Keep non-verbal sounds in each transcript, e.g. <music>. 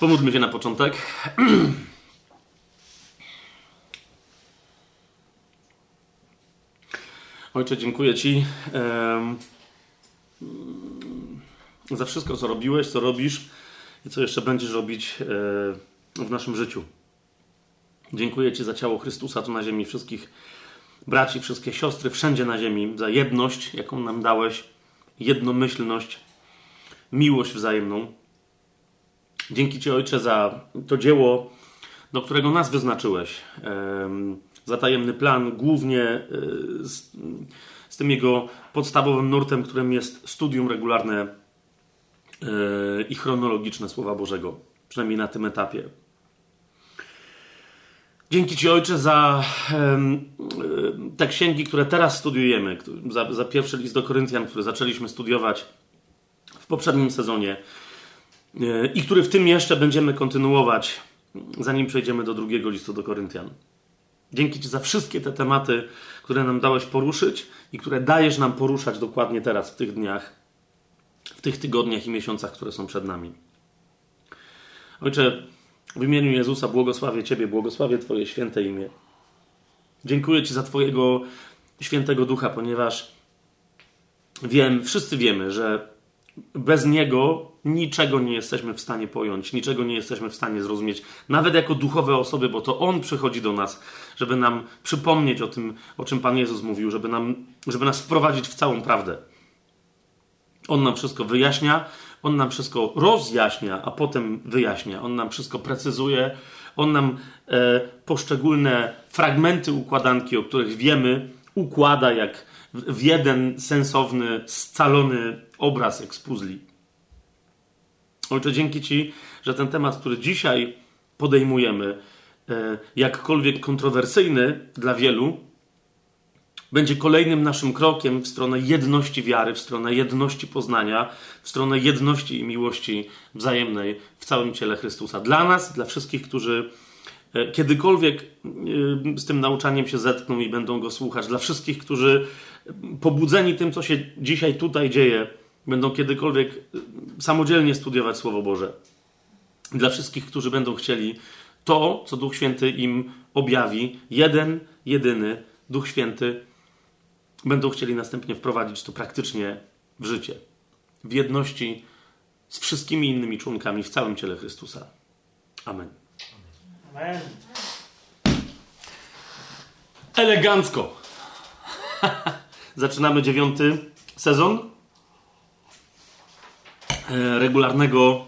Pomódlmy się na początek. <clears throat> Ojcze, dziękuję Ci za wszystko, co robiłeś, co robisz i co jeszcze będziesz robić e, w naszym życiu. Dziękuję Ci za ciało Chrystusa tu na ziemi, wszystkich braci, wszystkie siostry, wszędzie na ziemi, za jedność, jaką nam dałeś, jednomyślność, miłość wzajemną. Dzięki Ci, Ojcze, za to dzieło, do którego nas wyznaczyłeś. Za tajemny plan, głównie e, z, z tym jego podstawowym nurtem, którym jest studium regularne e, i chronologiczne Słowa Bożego, przynajmniej na tym etapie. Dzięki Ci, Ojcze, za em, te księgi, które teraz studiujemy, za, za pierwszy list do Koryntian, który zaczęliśmy studiować w poprzednim sezonie e, i który w tym jeszcze będziemy kontynuować, zanim przejdziemy do drugiego listu do Koryntian. Dzięki Ci za wszystkie te tematy, które nam dałeś poruszyć i które dajesz nam poruszać dokładnie teraz, w tych dniach, w tych tygodniach i miesiącach, które są przed nami. Ojcze, w imieniu Jezusa błogosławię Ciebie, błogosławię Twoje święte imię. Dziękuję Ci za Twojego świętego ducha, ponieważ wiem, wszyscy wiemy, że bez Niego niczego nie jesteśmy w stanie pojąć, niczego nie jesteśmy w stanie zrozumieć, nawet jako duchowe osoby, bo to On przychodzi do nas, żeby nam przypomnieć o tym, o czym Pan Jezus mówił, żeby, nam, żeby nas wprowadzić w całą prawdę. On nam wszystko wyjaśnia, on nam wszystko rozjaśnia, a potem wyjaśnia. On nam wszystko precyzuje, on nam e, poszczególne fragmenty układanki, o których wiemy, układa jak w, jeden sensowny, scalony obraz, jak z puzli. Ojcze, dzięki Ci, że ten temat, który dzisiaj podejmujemy, e, jakkolwiek kontrowersyjny dla wielu, będzie kolejnym naszym krokiem w stronę jedności wiary, w stronę jedności poznania, w stronę jedności i miłości wzajemnej w całym ciele Chrystusa. Dla nas, dla wszystkich, którzy kiedykolwiek e, z tym nauczaniem się zetkną i będą go słuchać, dla wszystkich, którzy e, pobudzeni tym, co się dzisiaj tutaj dzieje, będą kiedykolwiek e, samodzielnie studiować Słowo Boże. Dla wszystkich, którzy będą chcieli to, co Duch Święty im objawi, jeden, jedyny Duch Święty będą chcieli następnie wprowadzić to praktycznie w życie. W jedności z wszystkimi innymi członkami w całym ciele Chrystusa. Amen. Amen. Elegancko. <laughs> Zaczynamy dziewiąty sezon e, regularnego,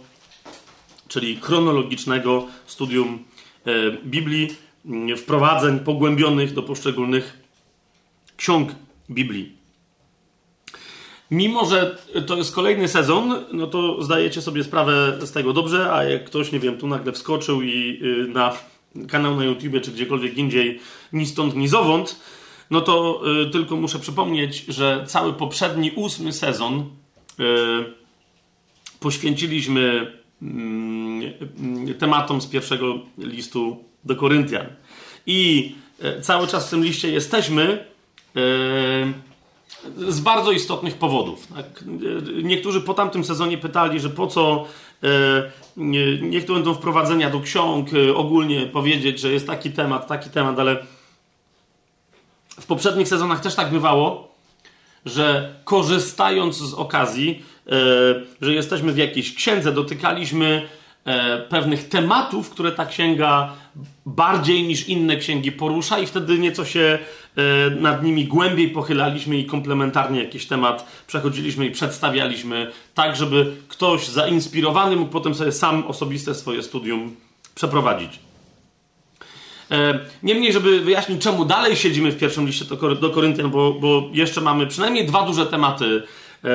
czyli chronologicznego studium e, Biblii, m, wprowadzeń pogłębionych do poszczególnych ksiąg Biblii. Mimo, że to jest kolejny sezon, no to zdajecie sobie sprawę z tego dobrze, a jak ktoś, nie wiem, tu nagle wskoczył i y, na kanał na YouTube czy gdziekolwiek indziej, ni stąd, ni zowąd, no to y, tylko muszę przypomnieć, że cały poprzedni ósmy sezon y, poświęciliśmy mm, tematom z pierwszego listu do Koryntian. I cały czas w tym liście jesteśmy e, z bardzo istotnych powodów. Tak? Niektórzy po tamtym sezonie pytali, że po co e, nie- niech to będą wprowadzenia do ksiąg, e, ogólnie powiedzieć, że jest taki temat, taki temat, ale w poprzednich sezonach też tak bywało, że korzystając z okazji, e, że jesteśmy w jakiejś księdze, dotykaliśmy pewnych tematów, które ta księga bardziej niż inne księgi porusza, i wtedy nieco się e, nad nimi głębiej pochylaliśmy i komplementarnie jakiś temat przechodziliśmy i przedstawialiśmy, tak żeby ktoś zainspirowany mógł potem sobie sam osobiste swoje studium przeprowadzić. E, Niemniej, żeby wyjaśnić, czemu dalej siedzimy w pierwszym liście do, Kory- do Koryntian, bo, bo jeszcze mamy przynajmniej dwa duże tematy e,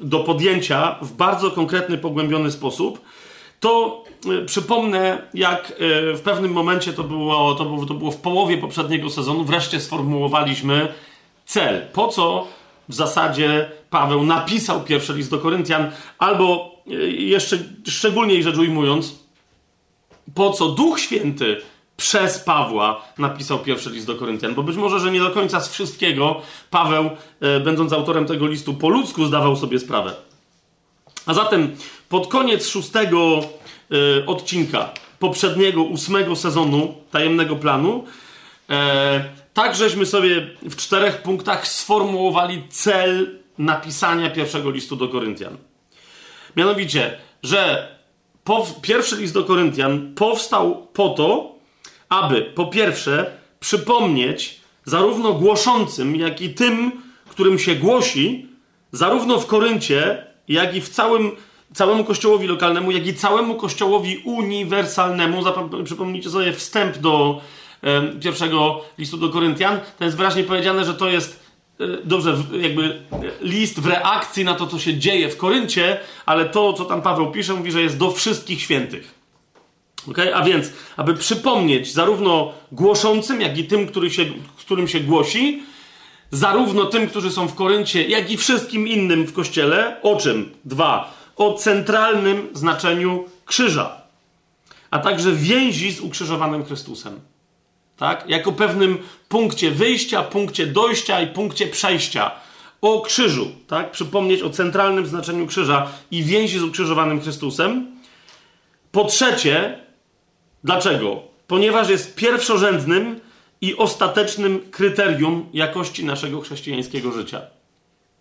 do podjęcia w bardzo konkretny, pogłębiony sposób, to e, przypomnę, jak e, w pewnym momencie to było, to, było, to było w połowie poprzedniego sezonu, wreszcie sformułowaliśmy cel. Po co w zasadzie Paweł napisał pierwszy list do Koryntian, albo e, jeszcze szczególniej rzecz ujmując, po co Duch Święty przez Pawła napisał pierwszy list do Koryntian, bo być może, że nie do końca z wszystkiego Paweł, będąc autorem tego listu po ludzku, zdawał sobie sprawę. A zatem pod koniec szóstego y, odcinka poprzedniego, ósmego sezonu tajemnego planu, e, tak żeśmy sobie w czterech punktach sformułowali cel napisania pierwszego listu do Koryntian. Mianowicie, że pierwszy list do Koryntian powstał po to, aby po pierwsze przypomnieć zarówno głoszącym, jak i tym, którym się głosi, zarówno w Koryncie, jak i w całym, całemu kościołowi lokalnemu, jak i całemu kościołowi uniwersalnemu. Przypomnijcie sobie wstęp do e, pierwszego listu do Koryntian. To jest wyraźnie powiedziane, że to jest e, dobrze, jakby list w reakcji na to, co się dzieje w Koryncie, ale to, co tam Paweł pisze, mówi, że jest do wszystkich świętych. Okay? A więc, aby przypomnieć zarówno głoszącym, jak i tym, który się, którym się głosi, zarówno tym, którzy są w Koryncie, jak i wszystkim innym w kościele, o czym? Dwa. O centralnym znaczeniu krzyża, a także więzi z ukrzyżowanym Chrystusem. Tak? Jako pewnym punkcie wyjścia, punkcie dojścia i punkcie przejścia. O krzyżu, tak? Przypomnieć o centralnym znaczeniu krzyża i więzi z ukrzyżowanym Chrystusem. Po trzecie, dlaczego? Ponieważ jest pierwszorzędnym i ostatecznym kryterium jakości naszego chrześcijańskiego życia.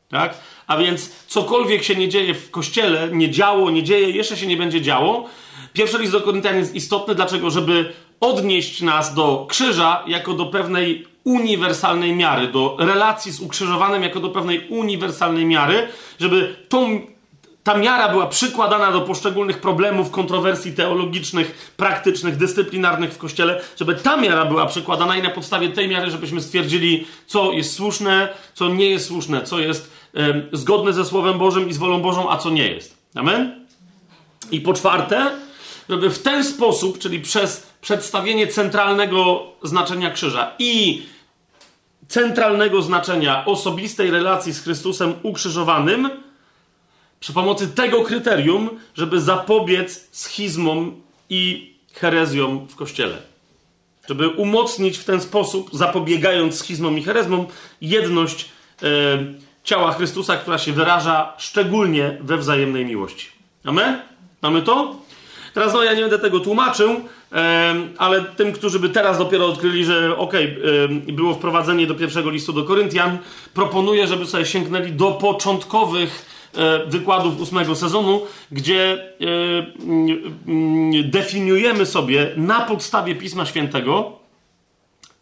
Tak? A więc cokolwiek się nie dzieje w kościele, nie działo, nie dzieje, jeszcze się nie będzie działo. Pierwszy list do Koryntian jest istotny, dlaczego? Żeby odnieść nas do krzyża jako do pewnej uniwersalnej miary, do relacji z ukrzyżowanym jako do pewnej uniwersalnej miary, żeby tą ta miara była przykładana do poszczególnych problemów, kontrowersji teologicznych, praktycznych, dyscyplinarnych w kościele, żeby ta miara była przykładana i na podstawie tej miary, żebyśmy stwierdzili, co jest słuszne, co nie jest słuszne, co jest zgodne ze Słowem Bożym i z wolą Bożą, a co nie jest. Amen? I po czwarte, żeby w ten sposób, czyli przez przedstawienie centralnego znaczenia krzyża i centralnego znaczenia osobistej relacji z Chrystusem ukrzyżowanym, przy pomocy tego kryterium, żeby zapobiec schizmom i herezjom w kościele. Żeby umocnić w ten sposób, zapobiegając schizmom i herezmom, jedność e, ciała Chrystusa, która się wyraża szczególnie we wzajemnej miłości. Amen? Mamy to? Teraz no, ja nie będę tego tłumaczył, e, ale tym, którzy by teraz dopiero odkryli, że okej, okay, było wprowadzenie do pierwszego listu do Koryntian, proponuję, żeby sobie sięgnęli do początkowych E, wykładów ósmego sezonu, gdzie e, mm, definiujemy sobie na podstawie Pisma Świętego,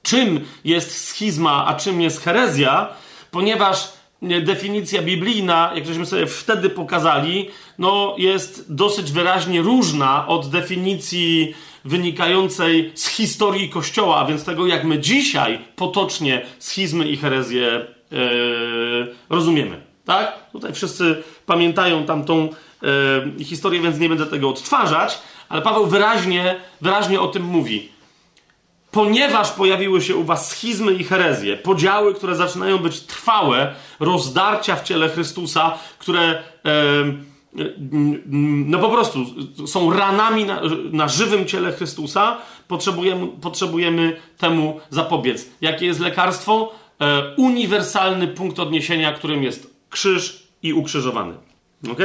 czym jest schizma, a czym jest herezja, ponieważ definicja biblijna, jak żeśmy sobie wtedy pokazali, no jest dosyć wyraźnie różna od definicji wynikającej z historii Kościoła, a więc tego, jak my dzisiaj potocznie schizmy i herezję yy, rozumiemy. Tak? Tutaj wszyscy pamiętają tamtą e, historię, więc nie będę tego odtwarzać, ale Paweł wyraźnie, wyraźnie o tym mówi. Ponieważ pojawiły się u was schizmy i herezje, podziały, które zaczynają być trwałe, rozdarcia w ciele Chrystusa, które e, no po prostu są ranami na, na żywym ciele Chrystusa, potrzebujemy, potrzebujemy temu zapobiec. Jakie jest lekarstwo? E, uniwersalny punkt odniesienia, którym jest krzyż i ukrzyżowany. Ok?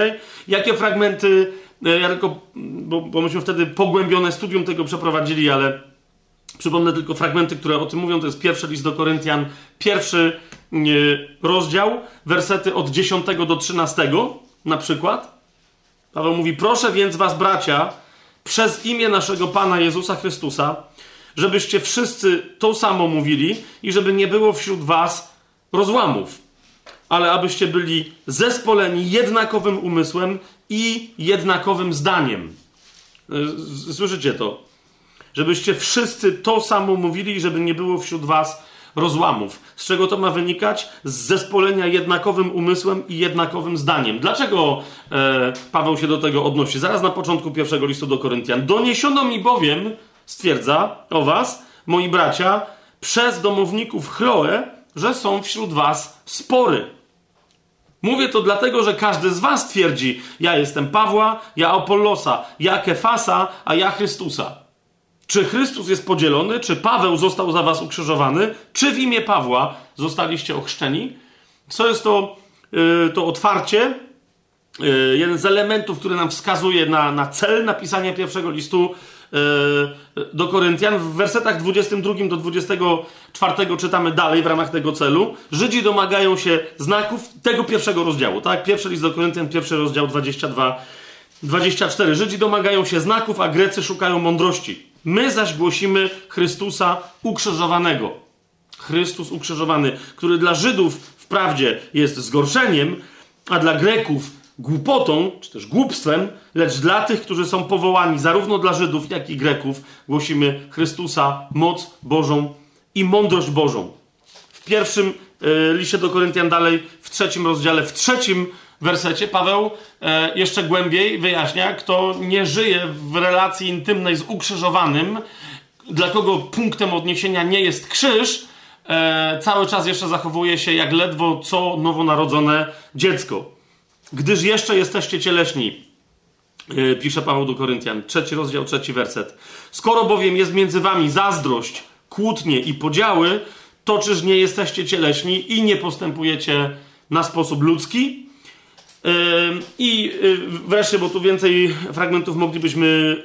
Jakie fragmenty, e, ja tylko, bo, bo myśmy wtedy pogłębione studium tego przeprowadzili, ale przypomnę tylko fragmenty, które o tym mówią. To jest pierwszy list do Koryntian, pierwszy e, rozdział, wersety od 10 do 13 na przykład. Paweł mówi: Proszę więc was, bracia, przez imię naszego Pana Jezusa Chrystusa, żebyście wszyscy to samo mówili i żeby nie było wśród was rozłamów ale abyście byli zespoleni jednakowym umysłem i jednakowym zdaniem. E, słyszycie to? Żebyście wszyscy to samo mówili, żeby nie było wśród was rozłamów. Z czego to ma wynikać? Z zespolenia jednakowym umysłem i jednakowym zdaniem. Dlaczego e, Paweł się do tego odnosi? Zaraz na początku pierwszego listu do Koryntian. Doniesiono mi bowiem, stwierdza o was, moi bracia, przez domowników Chloe, że są wśród was spory. Mówię to dlatego, że każdy z was twierdzi: Ja jestem Pawła, ja Apollosa, ja Kefasa, a ja Chrystusa. Czy Chrystus jest podzielony? Czy Paweł został za was ukrzyżowany? Czy w imię Pawła zostaliście ochrzczeni? Co jest to, yy, to otwarcie? e, jeden z elementów, który nam wskazuje na, na cel napisania pierwszego listu do Koryntian. W wersetach 22 do 24 czytamy dalej w ramach tego celu. Żydzi domagają się znaków tego pierwszego rozdziału, tak? Pierwszy list do Koryntian, pierwszy rozdział 22 24. Żydzi domagają się znaków, a Grecy szukają mądrości. My zaś głosimy Chrystusa ukrzyżowanego. Chrystus ukrzyżowany, który dla Żydów wprawdzie jest zgorszeniem, a dla Greków głupotą, czy też głupstwem, lecz dla tych, którzy są powołani, zarówno dla Żydów, jak i Greków, głosimy Chrystusa, moc Bożą i mądrość Bożą. W pierwszym y, liście do Koryntian dalej, w trzecim rozdziale, w trzecim wersecie Paweł e, jeszcze głębiej wyjaśnia, kto nie żyje w relacji intymnej z ukrzyżowanym, dla kogo punktem odniesienia nie jest krzyż, e, cały czas jeszcze zachowuje się jak ledwo co nowonarodzone dziecko. Gdyż jeszcze jesteście cieleśni, e, pisze Paweł do Koryntian, trzeci rozdział, trzeci werset. Skoro bowiem jest między wami zazdrość, kłótnie i podziały, to czyż nie jesteście cieleśni i nie postępujecie na sposób ludzki? I y, wreszcie, bo tu więcej fragmentów moglibyśmy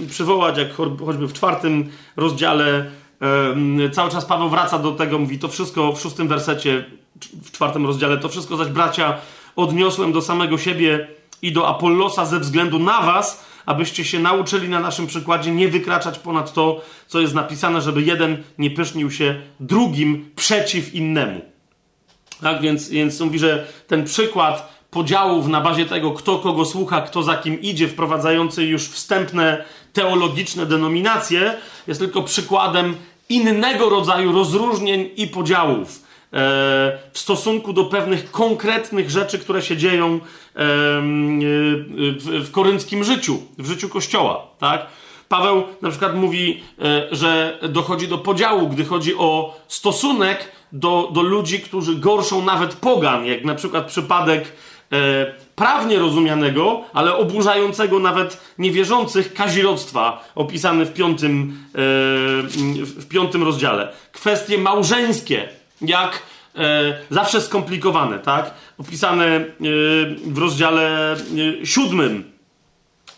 y, przywołać, jak choćby w czwartym rozdziale, cały czas Paweł wraca do tego, mówi to wszystko w szóstym wersecie, w czwartym rozdziale, to wszystko zaś bracia odniosłem do samego siebie i do Apollosa ze względu na was, abyście się nauczyli na naszym przykładzie nie wykraczać ponad to, co jest napisane, żeby jeden nie pysznił się drugim przeciw innemu. Tak więc, więc mówi, że ten przykład podziałów na bazie tego, kto kogo słucha, kto za kim idzie, wprowadzający już wstępne teologiczne denominacje, jest tylko przykładem innego rodzaju rozróżnień i podziałów w stosunku do pewnych konkretnych rzeczy, które się dzieją e, w korynckim życiu, w życiu Kościoła. Tak? Paweł na przykład mówi, e, że dochodzi do podziału, gdy chodzi o stosunek do, do ludzi, którzy gorszą nawet pogan, jak na przykład przypadek e, prawnie rozumianego, ale oburzającego nawet niewierzących kazirodztwa, opisane w piątym, e, w piątym rozdziale. Kwestie małżeńskie, jak e, zawsze skomplikowane, tak? Opisane e, w rozdziale e, siódmym.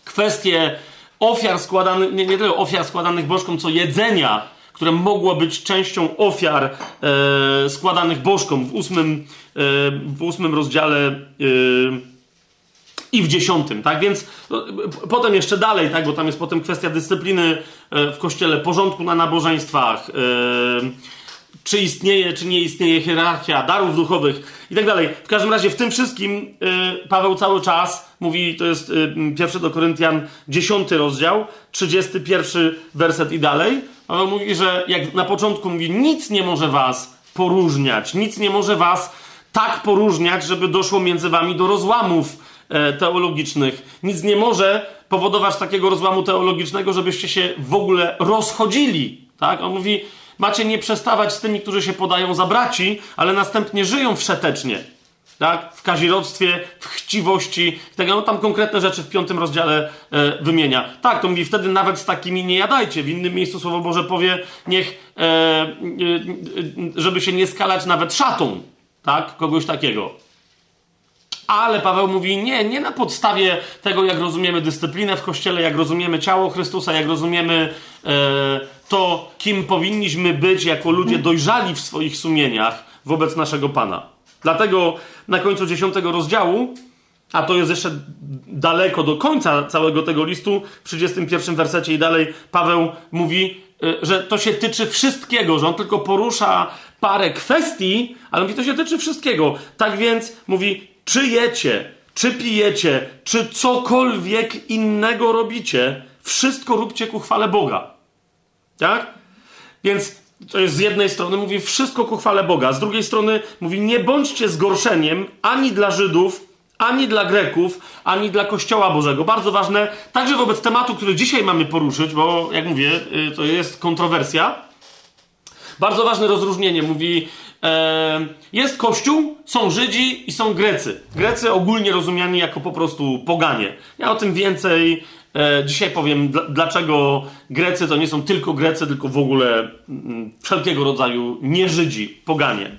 Kwestie ofiar składanych, nie, nie tyle ofiar składanych bożkom, co jedzenia, które mogło być częścią ofiar e, składanych bożkom w ósmym, e, w ósmym rozdziale e, i w dziesiątym, tak? Więc no, potem jeszcze dalej, tak? Bo tam jest potem kwestia dyscypliny e, w kościele, porządku na nabożeństwach, czy istnieje, czy nie istnieje hierarchia darów duchowych i tak dalej. W każdym razie w tym wszystkim y, Paweł cały czas mówi, to jest y, pierwszy do Koryntian, dziesiąty rozdział, trzydziesty pierwszy werset i dalej. Paweł mówi, że jak na początku mówi, nic nie może was poróżniać, nic nie może was tak poróżniać, żeby doszło między wami do rozłamów e, teologicznych. Nic nie może powodować takiego rozłamu teologicznego, żebyście się w ogóle rozchodzili. Tak? On mówi, macie nie przestawać z tymi, którzy się podają za braci, ale następnie żyją wszetecznie. Tak? W kazirodztwie, w chciwości. Tak, no, tam konkretne rzeczy w piątym rozdziale e, wymienia. Tak, to mówi, wtedy nawet z takimi nie jadajcie. W innym miejscu Słowo Boże powie, niech, e, e, żeby się nie skalać nawet szatą. Tak? Kogoś takiego. Ale Paweł mówi, nie, nie na podstawie tego, jak rozumiemy dyscyplinę w Kościele, jak rozumiemy ciało Chrystusa, jak rozumiemy e, to, kim powinniśmy być jako ludzie dojrzali w swoich sumieniach wobec naszego Pana. Dlatego na końcu dziesiątego rozdziału, a to jest jeszcze daleko do końca całego tego listu, w 31 wersecie i dalej, Paweł mówi, e, że to się tyczy wszystkiego, że on tylko porusza parę kwestii, ale mówi, to się tyczy wszystkiego. Tak więc mówi, czy jecie, czy pijecie, czy cokolwiek innego robicie, wszystko róbcie ku chwale Boga. Tak? Więc to jest z jednej strony mówi wszystko ku chwale Boga, z drugiej strony mówi nie bądźcie zgorszeniem ani dla Żydów, ani dla Greków, ani dla Kościoła Bożego. Bardzo ważne, także wobec tematu, który dzisiaj mamy poruszyć, bo jak mówię, y, to jest kontrowersja. Bardzo ważne rozróżnienie. Mówi, e, jest Kościół, są Żydzi i są Grecy. Grecy ogólnie rozumiani jako po prostu poganie. Ja o tym więcej dzisiaj powiem, dlaczego Grecy to nie są tylko Grecy, tylko w ogóle mm, wszelkiego rodzaju nieżydzi, poganie.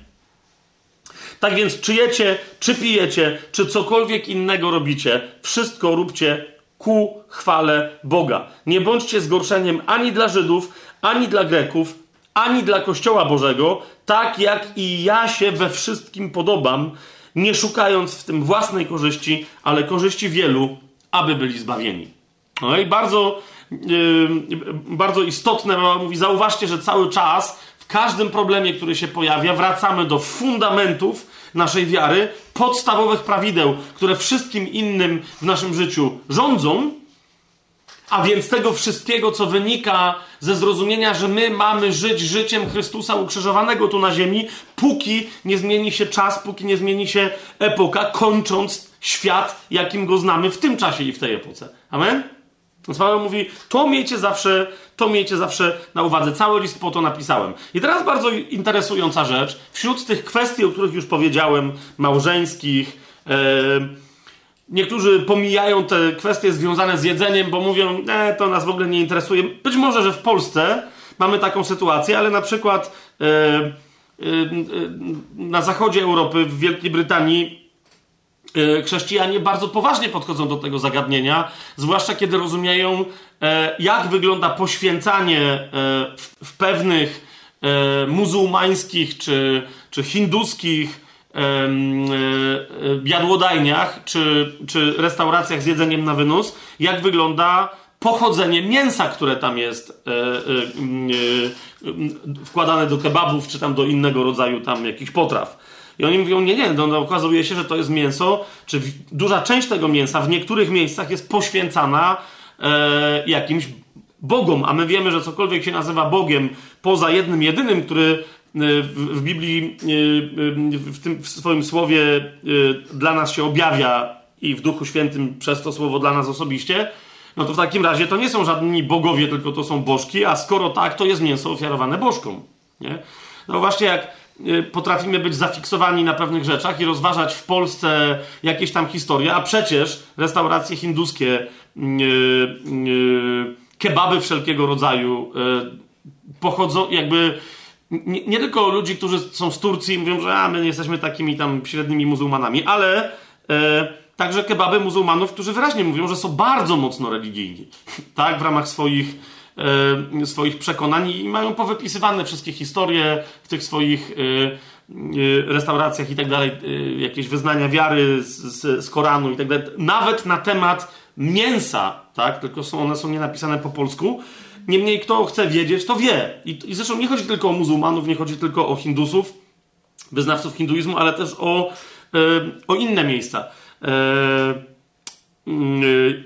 Tak więc, czy jecie, czy pijecie, czy cokolwiek innego robicie, wszystko róbcie ku chwale Boga. Nie bądźcie zgorszeniem ani dla Żydów, ani dla Greków, ani dla Kościoła Bożego, tak jak i ja się we wszystkim podobam, nie szukając w tym własnej korzyści, ale korzyści wielu, aby byli zbawieni. No i bardzo, yy, bardzo istotne, mówi, zauważcie, że cały czas w każdym problemie, który się pojawia, wracamy do fundamentów naszej wiary, podstawowych prawideł, które wszystkim innym w naszym życiu rządzą, a więc tego wszystkiego, co wynika ze zrozumienia, że my mamy żyć życiem Chrystusa ukrzyżowanego tu na ziemi, póki nie zmieni się czas, póki nie zmieni się epoka, kończąc świat, jakim go znamy w tym czasie i w tej epoce. Amen? Więc Paweł mówi, to miejcie zawsze, to miejcie zawsze na uwadze. Cały list po to napisałem. I teraz bardzo interesująca rzecz. Wśród tych kwestii, o których już powiedziałem, małżeńskich, Niektórzy pomijają te kwestie związane z jedzeniem, bo mówią, e, to nas w ogóle nie interesuje. Być może, że w Polsce mamy taką sytuację, ale na przykład na zachodzie Europy, w Wielkiej Brytanii, chrześcijanie bardzo poważnie podchodzą do tego zagadnienia, zwłaszcza kiedy rozumieją, e, jak wygląda poświęcanie e, w, pewnych muzułmańskich czy, czy hinduskich E, e, jadłodajniach czy, czy restauracjach z jedzeniem na wynos, jak wygląda pochodzenie mięsa, które tam jest e, wkładane do kebabów, czy tam do innego rodzaju tam jakichś potraw. I oni mówią, nie, nie, no, no, okazuje się, że to jest mięso, czy duża część tego mięsa w niektórych miejscach jest poświęcana e, jakimś bogom, a my wiemy, że cokolwiek się nazywa Bogiem poza jednym, jedynym, który Y, w Biblii, y, y, w tym w swoim słowie dla nas się objawia i w Duchu Świętym przez to słowo dla nas osobiście, no to w takim razie to nie są żadni bogowie, tylko to są bożki, a skoro tak, to jest mięso ofiarowane bożkom. Nie? No właśnie jak potrafimy być zafiksowani na pewnych rzeczach i rozważać w Polsce jakieś tam historie, a przecież restauracje hinduskie, kebaby wszelkiego rodzaju pochodzą, jakby nie, nie, tylko ludzi, którzy są z Turcji mówią, że a, my jesteśmy takimi tam średnimi muzułmanami, ale e, także kebaby muzułmanów, którzy wyraźnie mówią, że są bardzo mocno religijni, tak, w ramach swoich, swoich przekonań i mają powypisywane wszystkie historie w tych swoich e, e restauracjach i tak dalej, e, jakieś wyznania wiary z, z, z Koranu i tak dalej, nawet na temat mięsa, tak, tylko są, one są nie napisane po polsku, Niemniej, kto chce wiedzieć, to wie. I, I zresztą nie chodzi tylko o muzułmanów, nie chodzi tylko o hindusów, wyznawców hinduizmu, ale też o, e, o inne miejsca. E,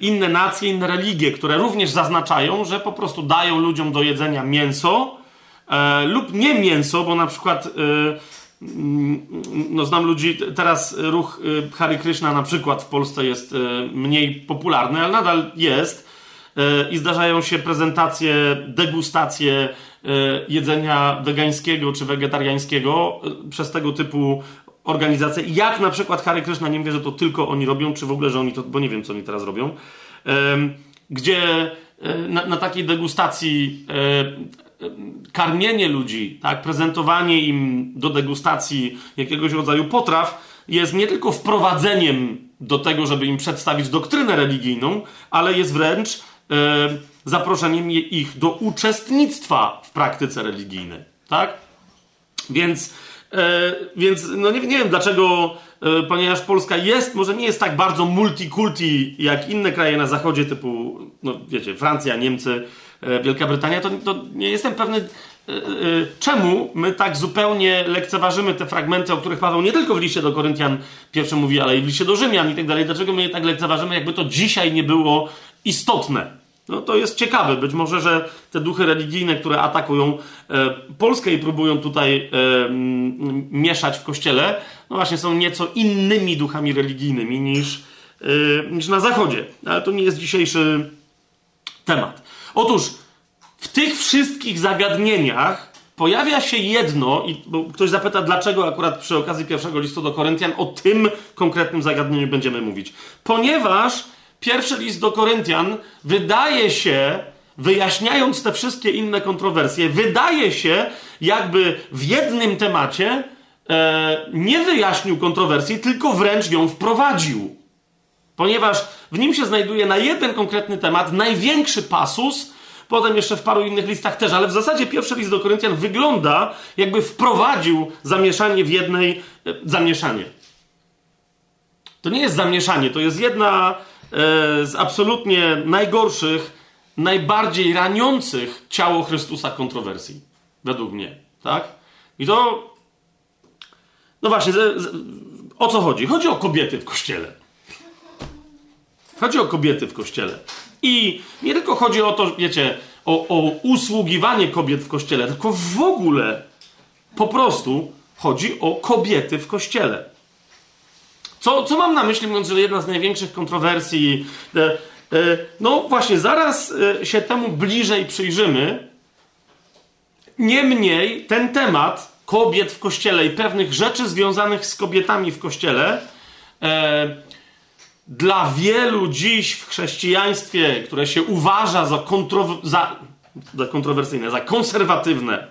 inne nacje, inne religie, które również zaznaczają, że po prostu dają ludziom do jedzenia mięso e, lub nie mięso, bo na przykład mm, no znam ludzi, teraz ruch Hare Krishna na przykład w Polsce jest mniej popularny, ale nadal jest E, i zdarzają się prezentacje, degustacje e, jedzenia wegańskiego czy wegetariańskiego e, przez tego typu organizacje, jak na przykład Hare Krishna, nie wiem, że to tylko oni robią, czy w ogóle, że oni to, bo nie wiem, co oni teraz robią, gdzie na, na takiej degustacji karmienie ludzi, tak, prezentowanie im do degustacji jakiegoś rodzaju potraw jest nie tylko wprowadzeniem do tego, żeby im przedstawić doktrynę religijną, ale jest wręcz e, zaproszeniem ich do uczestnictwa w praktyce religijnej. Tak? Więc, e, więc no nie, nie wiem dlaczego, e, ponieważ Polska jest, może nie jest tak bardzo multikulti jak inne kraje na zachodzie, typu, no wiecie, Francja, Niemcy, e, Wielka Brytania, to, to nie jestem pewny, e, e, czemu my tak zupełnie lekceważymy te fragmenty, o których Paweł nie tylko w liście do Koryntian pierwszy mówi, ale i w liście do Rzymian i tak dalej. Dlaczego my je tak lekceważymy, jakby to dzisiaj nie było istotne? No to jest ciekawe. Być może, że te duchy religijne, które atakują e, Polskę i próbują tutaj e, mieszać w kościele, no właśnie są nieco innymi duchami religijnymi niż, e, niż na Zachodzie. Ale to nie jest dzisiejszy temat. Otóż w tych wszystkich zagadnieniach pojawia się jedno, i ktoś zapyta, dlaczego akurat przy okazji pierwszego listu do Koryntian o tym konkretnym zagadnieniu będziemy mówić. Ponieważ pierwszy list do Koryntian wydaje się, wyjaśniając te wszystkie inne kontrowersje, wydaje się, jakby w jednym temacie e, nie wyjaśnił kontrowersji, tylko wręcz ją wprowadził. Ponieważ w nim się znajduje na jeden konkretny temat największy pasus, potem jeszcze w paru innych listach też, ale w zasadzie pierwszy list do Koryntian wygląda, jakby wprowadził zamieszanie w jednej e, zamieszanie. To nie jest zamieszanie, to jest jedna z absolutnie najgorszych, najbardziej raniących ciało Chrystusa kontrowersji. Według mnie. Tak? I to. No właśnie, o co chodzi? Chodzi o kobiety w kościele. Chodzi o kobiety w kościele. I nie tylko chodzi o to, wiecie, o, o usługiwanie kobiet w kościele, tylko w ogóle po prostu chodzi o kobiety w kościele. Co, co mam na myśli, mówiąc, że jedna z największych kontrowersji. E, e, no właśnie, zaraz e, się temu bliżej przyjrzymy. Niemniej ten temat kobiet w kościele i pewnych rzeczy związanych z kobietami w kościele dla wielu dziś w chrześcijaństwie, które się uważa za, za, za kontrowersyjne, za konserwatywne,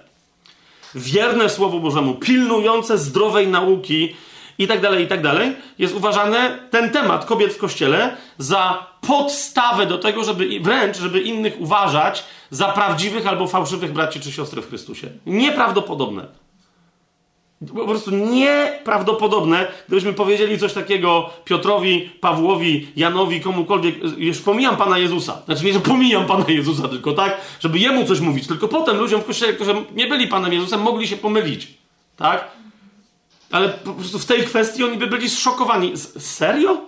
wierne Słowu Bożemu, pilnujące zdrowej nauki i tak dalej, i tak dalej, jest uważany ten temat kobiet w kościele za podstawę do tego, żeby wręcz, żeby innych uważać za prawdziwych albo fałszywych braci czy siostry w Chrystusie. Nieprawdopodobne. Po prostu nieprawdopodobne, gdybyśmy powiedzieli coś takiego Piotrowi, Pawłowi, Janowi, komukolwiek. Już pomijam Pana Jezusa. Znaczy nie, że pomijam Pana Jezusa, tylko tak, żeby jemu coś mówić. Tylko potem ludziom w kościele, którzy nie byli Panem Jezusem, mogli się pomylić. Tak? Ale po prostu w tej kwestii oni by byli zszokowani. Serio?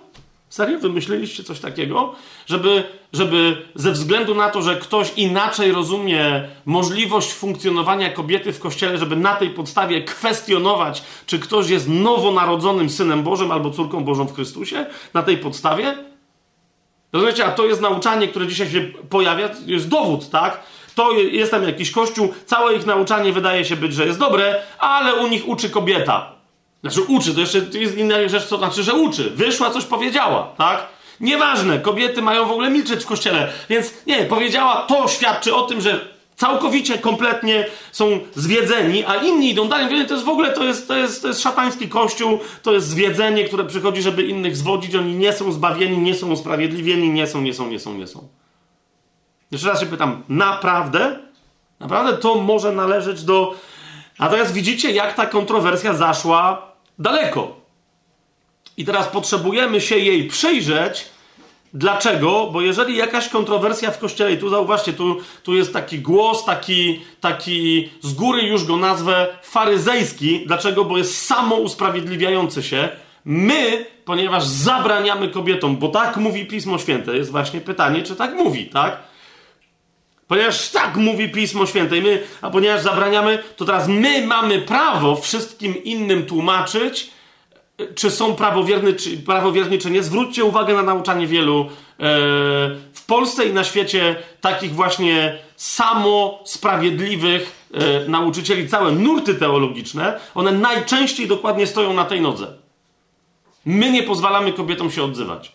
Serio wymyśliliście coś takiego? Żeby, żeby ze względu na to, że ktoś inaczej rozumie możliwość funkcjonowania kobiety w kościele, żeby na tej podstawie kwestionować, czy ktoś jest nowonarodzonym synem Bożym albo córką Bożą w Chrystusie? Na tej podstawie? Rozumiecie, a to jest nauczanie, które dzisiaj się pojawia, jest dowód, tak? To jest tam jakiś kościół, całe ich nauczanie wydaje się być, że jest dobre, ale u nich uczy kobieta. Znaczy uczy, to jeszcze jest inna rzecz, co znaczy, że uczy. Wyszła, coś powiedziała, tak? Nieważne, kobiety mają w ogóle milczeć w kościele, więc nie, powiedziała, to świadczy o tym, że całkowicie, kompletnie są zwiedzeni, a inni idą dalej. To jest w ogóle, to jest, to jest, to jest szatański kościół, to jest zwiedzenie, które przychodzi, żeby innych zwodzić. Oni nie są zbawieni, nie są usprawiedliwieni, nie są, nie są, nie są, nie są. Jeszcze raz się pytam, naprawdę? Naprawdę to może należeć do... Natomiast widzicie, jak ta kontrowersja zaszła daleko. I teraz potrzebujemy się jej przyjrzeć. Dlaczego? Bo jeżeli jakaś kontrowersja w kościele, i tu zauważcie, tu, tu jest taki głos, taki, taki z góry już go nazwę faryzejski. Dlaczego? Bo jest samo usprawiedliwiający się. My, ponieważ zabraniamy kobietom, bo tak mówi Pismo Święte, jest właśnie pytanie, czy tak mówi, tak? Ponieważ tak mówi Pismo Święte, my, a ponieważ zabraniamy, to teraz my mamy prawo wszystkim innym tłumaczyć, czy są prawowierni, czy, prawowierni, czy nie. Zwróćcie uwagę na nauczanie wielu e, w Polsce i na świecie takich właśnie samo sprawiedliwych e, nauczycieli, całe nurty teologiczne, one najczęściej dokładnie stoją na tej nodze. My nie pozwalamy kobietom się odzywać.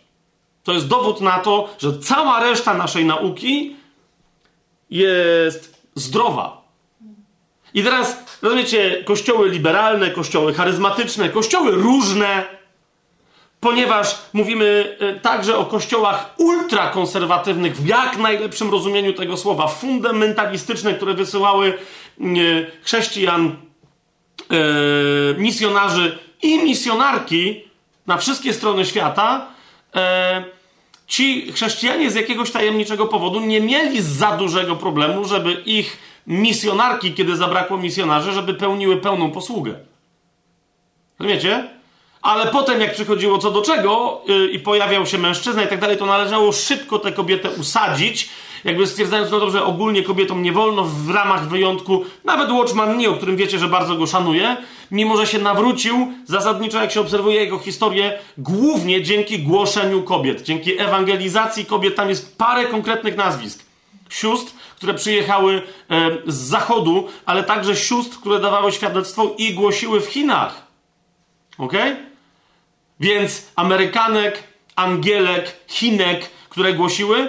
To jest dowód na to, że cała reszta naszej nauki jest zdrowa. I teraz, rozumiecie, kościoły liberalne, kościoły charyzmatyczne, kościoły różne, ponieważ mówimy e, także o kościołach ultrakonserwatywnych w jak najlepszym rozumieniu tego słowa, fundamentalistyczne, które wysyłały e, chrześcijan, e, misjonarzy i misjonarki na wszystkie strony świata ci chrześcijanie z jakiegoś tajemniczego powodu nie mieli za dużego problemu, żeby ich misjonarki, kiedy zabrakło misjonarzy, żeby pełniły pełną posługę. Rozumiecie? Ale potem, jak przychodziło co do czego yy, i pojawiał się mężczyzna i tak dalej, to należało szybko tę kobietę usadzić, jakby stwierdzając, no dobrze, ogólnie kobietom nie wolno w ramach wyjątku, nawet Watchman nie, o którym wiecie, że bardzo go szanuje, mimo że się nawrócił, zasadniczo jak się obserwuje jego historię, głównie dzięki głoszeniu kobiet, dzięki ewangelizacji kobiet. Tam jest parę konkretnych nazwisk. Sióstr, które przyjechały e, z zachodu, ale także sióstr, które dawały świadectwo i głosiły w Chinach. Ok? Więc Amerykanek, Angielek, Chinek, które głosiły,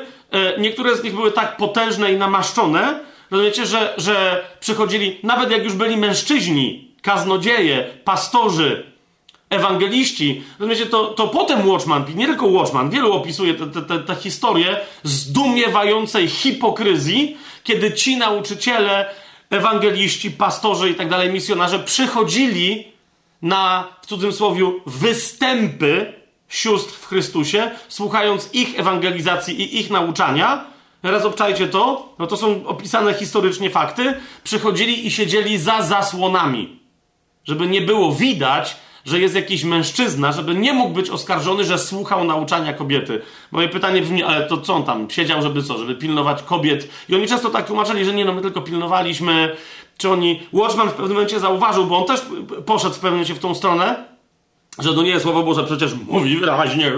niektóre z nich były tak potężne i namaszczone, rozumiecie, że, że przychodzili, nawet jak już byli mężczyźni, kaznodzieje, pastorzy, ewangeliści, rozumiecie, to, to potem Watchman, nie tylko Watchman, wielu opisuje tę historię zdumiewającej hipokryzji, kiedy ci nauczyciele, ewangeliści, pastorzy i tak dalej, misjonarze przychodzili na, w cudzysłowie, występy sióstr w Chrystusie, słuchając ich ewangelizacji i ich nauczania. Teraz obczajcie to, no to są opisane historycznie fakty. Przychodzili i siedzieli za zasłonami, żeby nie było widać, że jest jakiś mężczyzna, żeby nie mógł być oskarżony, że słuchał nauczania kobiety. Moje pytanie brzmi, ale to co on tam siedział, żeby co, żeby pilnować kobiet? I oni często tak tłumaczyli, że nie, no my tylko pilnowaliśmy. Czy oni, Watchman w pewnym momencie zauważył, bo on też poszedł w pewnym momencie w tą stronę, że to nie Słowo Boże, przecież mówi wyraźnie,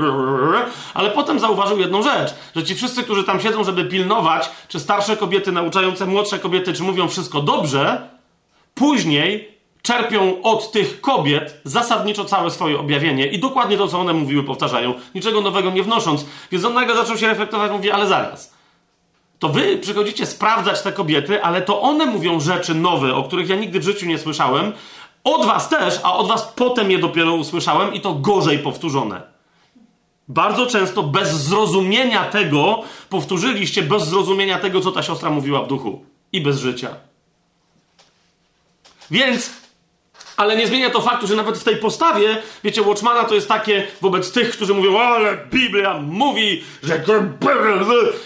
ale potem zauważył jedną rzecz, że ci wszyscy, którzy tam siedzą, żeby pilnować, czy starsze kobiety nauczające młodsze kobiety, czy mówią wszystko dobrze, później czerpią od tych kobiet zasadniczo całe swoje objawienie i dokładnie to, co one mówiły, powtarzają, niczego nowego nie wnosząc. Więc on nagle zaczął się reflektować, mówi, ale zaraz. To wy przychodzicie sprawdzać te kobiety, ale to one mówią rzeczy nowe, o których ja nigdy w życiu nie słyszałem. Od was też, a od was potem je dopiero usłyszałem i to gorzej powtórzone. Bardzo często bez zrozumienia tego powtórzyliście, bez zrozumienia tego, co ta siostra mówiła w duchu i bez życia. Więc ale nie zmienia to faktu, że nawet w tej postawie, wiecie, Watchmana to jest takie wobec tych, którzy mówią, ale Biblia mówi, że...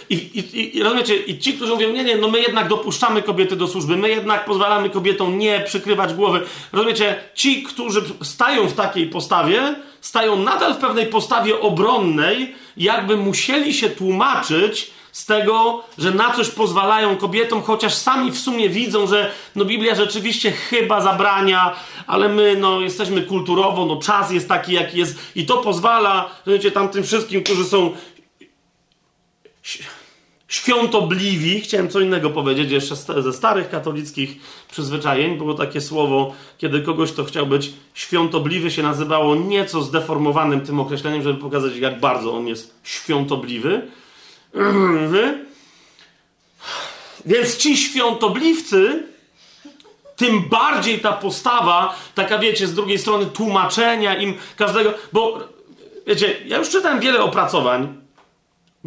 I, i, i, rozumiecie, i ci, którzy mówią, nie, nie, no my jednak dopuszczamy kobiety do służby, my jednak pozwalamy kobietom nie przykrywać głowy. Rozumiecie, ci, którzy stają w takiej postawie, stają nadal w pewnej postawie obronnej, jakby musieli się tłumaczyć z tego, że na coś pozwalają kobietom, chociaż sami w sumie widzą, że no Biblia rzeczywiście chyba zabrania, ale my no, jesteśmy kulturowo, no czas jest taki, jaki jest i to pozwala, wiecie, tam tym wszystkim, którzy są świątobliwi, chciałem co innego powiedzieć jeszcze ze starych katolickich przyzwyczajeń, było takie słowo, kiedy kogoś, kto chciał być świątobliwy, się nazywało nieco zdeformowanym tym określeniem, żeby pokazać, jak bardzo on jest świątobliwy. Więc ci świątobliwcy, tym bardziej ta postawa, taka wiecie, z drugiej strony tłumaczenia im każdego, bo wiecie, ja już czytałem wiele opracowań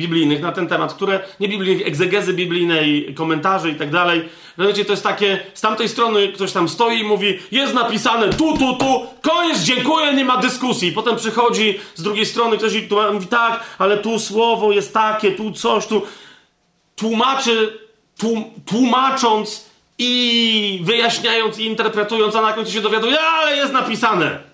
biblijnych na ten temat, które, nie biblijnych, egzegezy biblijnej, komentarzy i tak dalej. Wiecie, to jest takie, z tamtej strony ktoś tam stoi i mówi, jest napisane tu, tu, tu, koniec, dziękuję, nie ma dyskusji. Potem przychodzi z drugiej strony ktoś i mówi, tak, ale tu słowo jest takie, tu coś, tu. Tłumaczy, tłumacząc i wyjaśniając i interpretując, a na końcu się dowiaduje, ale jest napisane.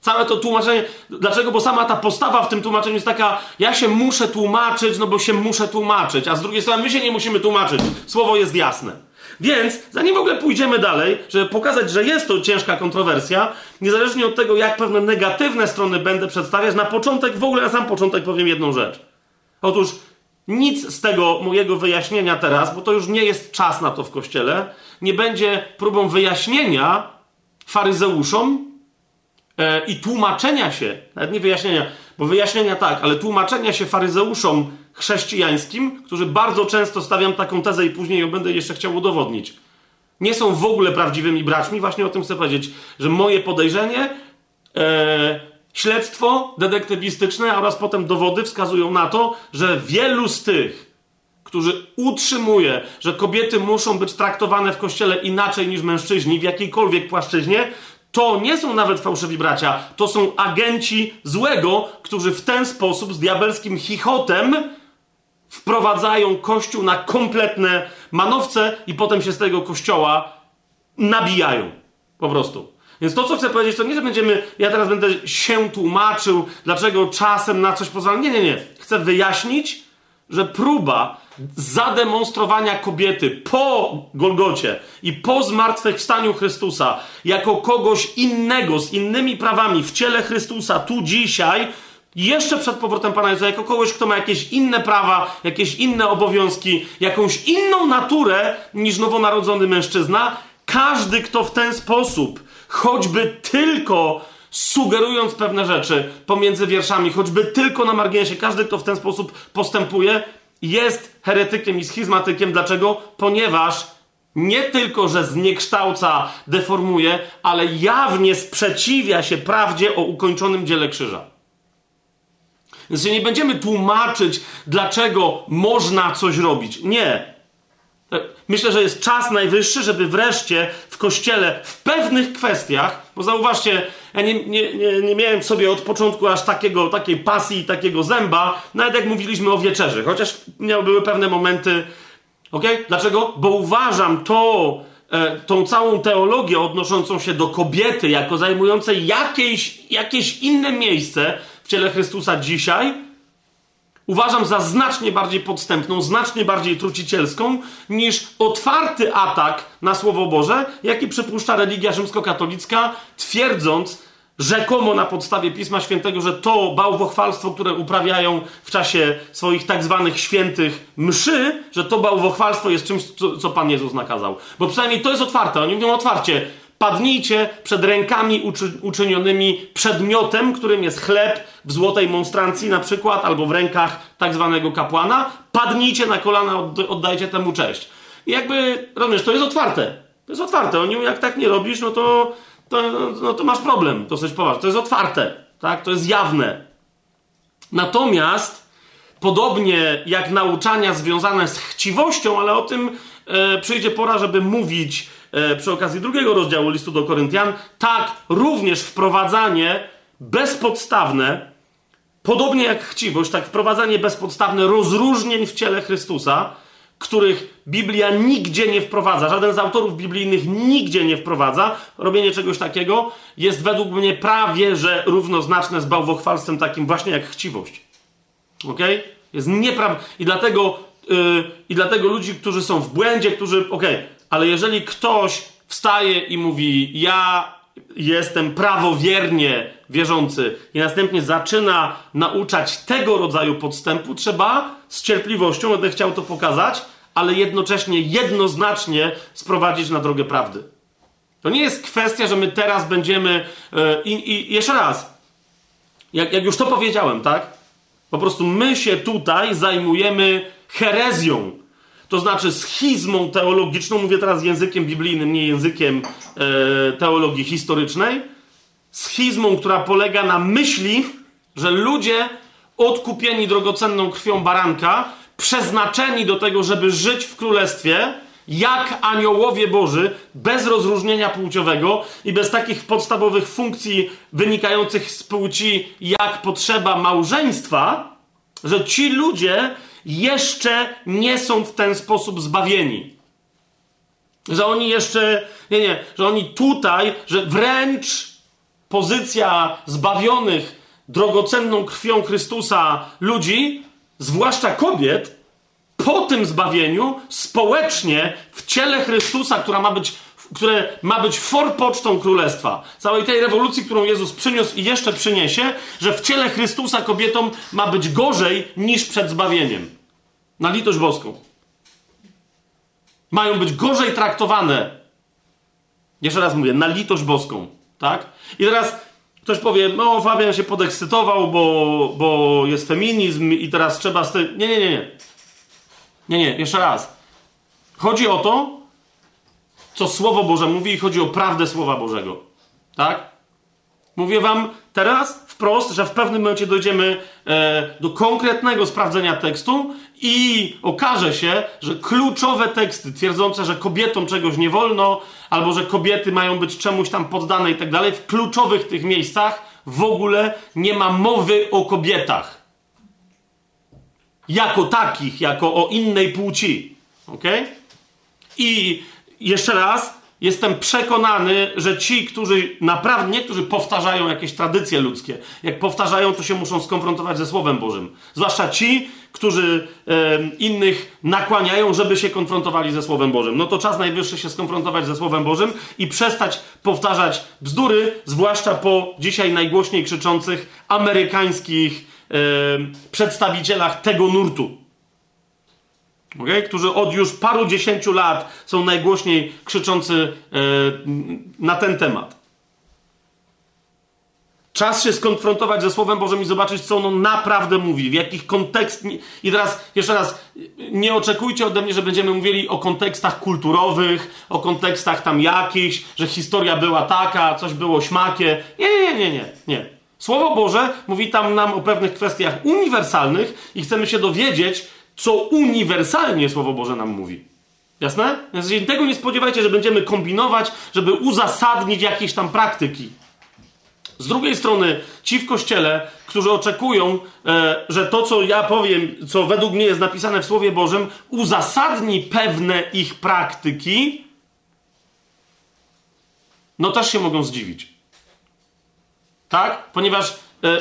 Całe to tłumaczenie. Dlaczego? Bo sama ta postawa w tym tłumaczeniu jest taka, ja się muszę tłumaczyć, no bo się muszę tłumaczyć, a z drugiej strony my się nie musimy tłumaczyć. Słowo jest jasne. Więc, zanim w ogóle pójdziemy dalej, żeby pokazać, że jest to ciężka kontrowersja, niezależnie od tego, jak pewne negatywne strony będę przedstawiać, na początek, w ogóle na sam początek powiem jedną rzecz. Otóż nic z tego mojego wyjaśnienia teraz, bo to już nie jest czas na to w kościele, nie będzie próbą wyjaśnienia faryzeuszom, i tłumaczenia się, nawet nie wyjaśnienia, bo wyjaśnienia tak, ale tłumaczenia się faryzeuszom chrześcijańskim, którzy bardzo często stawiam taką tezę i później ją będę jeszcze chciał udowodnić, nie są w ogóle prawdziwymi braćmi. Właśnie o tym chcę powiedzieć, że moje podejrzenie, e, śledztwo detektywistyczne oraz potem dowody wskazują na to, że wielu z tych, którzy utrzymuje, że kobiety muszą być traktowane w kościele inaczej niż mężczyźni w jakiejkolwiek płaszczyźnie, to nie są nawet fałszywi bracia, to są agenci złego, którzy w ten sposób z diabelskim chichotem wprowadzają kościół na kompletne manowce i potem się z tego kościoła nabijają. Po prostu. Więc to, co chcę powiedzieć, to nie, że będziemy, ja teraz będę się tłumaczył, dlaczego czasem na coś pozwalam. Nie, nie, nie. Chcę wyjaśnić, że próba zademonstrowania kobiety po Golgocie i po zmartwychwstaniu Chrystusa jako kogoś innego, z innymi prawami w ciele Chrystusa, tu dzisiaj, jeszcze przed powrotem Pana Jezusa, jako kogoś, kto ma jakieś inne prawa, jakieś inne obowiązki, jakąś inną naturę niż nowonarodzony mężczyzna, każdy, kto w ten sposób, choćby tylko sugerując pewne rzeczy pomiędzy wierszami, choćby tylko na marginesie, każdy, kto w ten sposób postępuje, jest heretykiem i schizmatykiem. Dlaczego? Ponieważ nie tylko, że zniekształca, deformuje, ale jawnie sprzeciwia się prawdzie o ukończonym dziele krzyża. Więc nie będziemy tłumaczyć, dlaczego można coś robić. Nie. Myślę, że jest czas najwyższy, żeby wreszcie w kościele w pewnych kwestiach, bo zauważcie, ja nie, nie, nie, nie miałem w sobie od początku aż takiego, takiej pasji takiego zęba, nawet jak mówiliśmy o wieczerzy, chociaż były pewne momenty. Ok? Dlaczego? Bo uważam to, e, tą całą teologię odnoszącą się do kobiety, jako zajmującej jakieś, jakieś inne miejsce w ciele Chrystusa dzisiaj, uważam za znacznie bardziej podstępną, znacznie bardziej trucicielską niż otwarty atak na Słowo Boże, jaki przypuszcza religia rzymskokatolicka, twierdząc rzekomo na podstawie Pisma Świętego, że to bałwochwalstwo, które uprawiają w czasie swoich tak zwanych świętych mszy, że to bałwochwalstwo jest czymś, co, Pan Jezus nakazał. Bo przynajmniej to jest otwarte. Oni mówią otwarcie. Padnijcie przed rękami uczy, uczynionymi przedmiotem, którym jest chleb w złotej monstrancji na przykład, albo w rękach tak zwanego kapłana. Padnijcie na kolana, oddajcie temu cześć. I jakby, rozumiesz, to jest otwarte. To jest otwarte. Oni jak tak nie robisz, no to, to, no to masz problem dosyć poważny. To jest otwarte, tak? To jest jawne. Natomiast, podobnie jak nauczania związane z chciwością, ale o tym e, przyjdzie pora, żeby mówić przy okazji drugiego rozdziału listu do Koryntian, tak również wprowadzanie bezpodstawne, podobnie jak chciwość, tak wprowadzanie bezpodstawne rozróżnień w ciele Chrystusa, których Biblia nigdzie nie wprowadza, żaden z autorów biblijnych nigdzie nie wprowadza, robienie czegoś takiego jest według mnie prawie, że równoznaczne z bałwochwalstwem takim właśnie jak chciwość. Ok? Jest nieprawda. I dlatego, yy, I dlatego ludzi, którzy są w błędzie, którzy, ok, ale jeżeli ktoś wstaje i mówi, ja jestem prawowiernie wierzący i następnie zaczyna nauczać tego rodzaju podstępu, trzeba z cierpliwością, będę chciał to pokazać, ale jednocześnie jednoznacznie sprowadzić na drogę prawdy. To nie jest kwestia, że my teraz będziemy. Yy, I, jeszcze raz, jak, jak już to powiedziałem, tak? Po prostu my się tutaj zajmujemy herezją to znaczy schizmą teologiczną, mówię teraz językiem biblijnym, nie językiem e, teologii historycznej, schizmą, która polega na myśli, że ludzie odkupieni drogocenną krwią baranka, przeznaczeni do tego, żeby żyć w królestwie, jak aniołowie Boży, bez rozróżnienia płciowego i bez takich podstawowych funkcji wynikających z płci, jak potrzeba małżeństwa, że ci ludzie jeszcze nie są w ten sposób zbawieni. Że oni jeszcze, nie, nie, że oni tutaj, że wręcz pozycja zbawionych drogocenną krwią Chrystusa ludzi, zwłaszcza kobiet, po tym zbawieniu społecznie w ciele Chrystusa, która ma być, które ma być forpocztą królestwa, całej tej rewolucji, którą Jezus przyniósł i jeszcze przyniesie, że w ciele Chrystusa kobietom ma być gorzej niż przed zbawieniem. Na litość boską. Mają być gorzej traktowane. Jeszcze raz mówię, na litość boską. Tak? I teraz ktoś powie, no Fabian się podekscytował, bo, bo jest feminizm i teraz trzeba z tym... Nie, nie, nie, nie. Nie, nie, jeszcze raz. Chodzi o to, co Słowo Boże mówi i chodzi o prawdę Słowa Bożego. Tak? Mówię wam teraz wprost, że w pewnym momencie dojdziemy e, do konkretnego sprawdzenia tekstu i okaże się, że kluczowe teksty twierdzące, że kobietom czegoś nie wolno, albo że kobiety mają być czemuś tam poddane i tak dalej, w kluczowych tych miejscach w ogóle nie ma mowy o kobietach. Jako takich, jako o innej płci. Ok? I jeszcze raz, Jestem przekonany, że ci, którzy naprawdę, niektórzy powtarzają jakieś tradycje ludzkie, jak powtarzają, to się muszą skonfrontować ze Słowem Bożym. Zwłaszcza ci, którzy e, innych nakłaniają, żeby się konfrontowali ze Słowem Bożym. No to czas najwyższy się skonfrontować ze Słowem Bożym i przestać powtarzać bzdury, zwłaszcza po dzisiaj najgłośniej krzyczących amerykańskich e, przedstawicielach tego nurtu okay? którzy od już paru dziesięciu lat są najgłośniej krzyczący yy, na ten temat. Czas się skonfrontować ze Słowem Bożym i zobaczyć, co ono naprawdę mówi, w jakich kontekst. I teraz, jeszcze raz, nie oczekujcie ode mnie, że będziemy mówili o kontekstach kulturowych, o kontekstach tam jakichś, że historia była taka, coś było śmakie. Nie, nie, nie, nie, nie. Słowo Boże mówi tam nam o pewnych kwestiach uniwersalnych i chcemy się dowiedzieć, co uniwersalnie Słowo Boże nam mówi. Jasne? Więc tego nie spodziewajcie, że będziemy kombinować, żeby uzasadnić jakieś tam praktyki. Z drugiej strony, ci w kościele, którzy oczekują, e, że to, co ja powiem, co według mnie jest napisane w Słowie Bożym, uzasadni pewne ich praktyki, no też się mogą zdziwić. Tak? Ponieważ,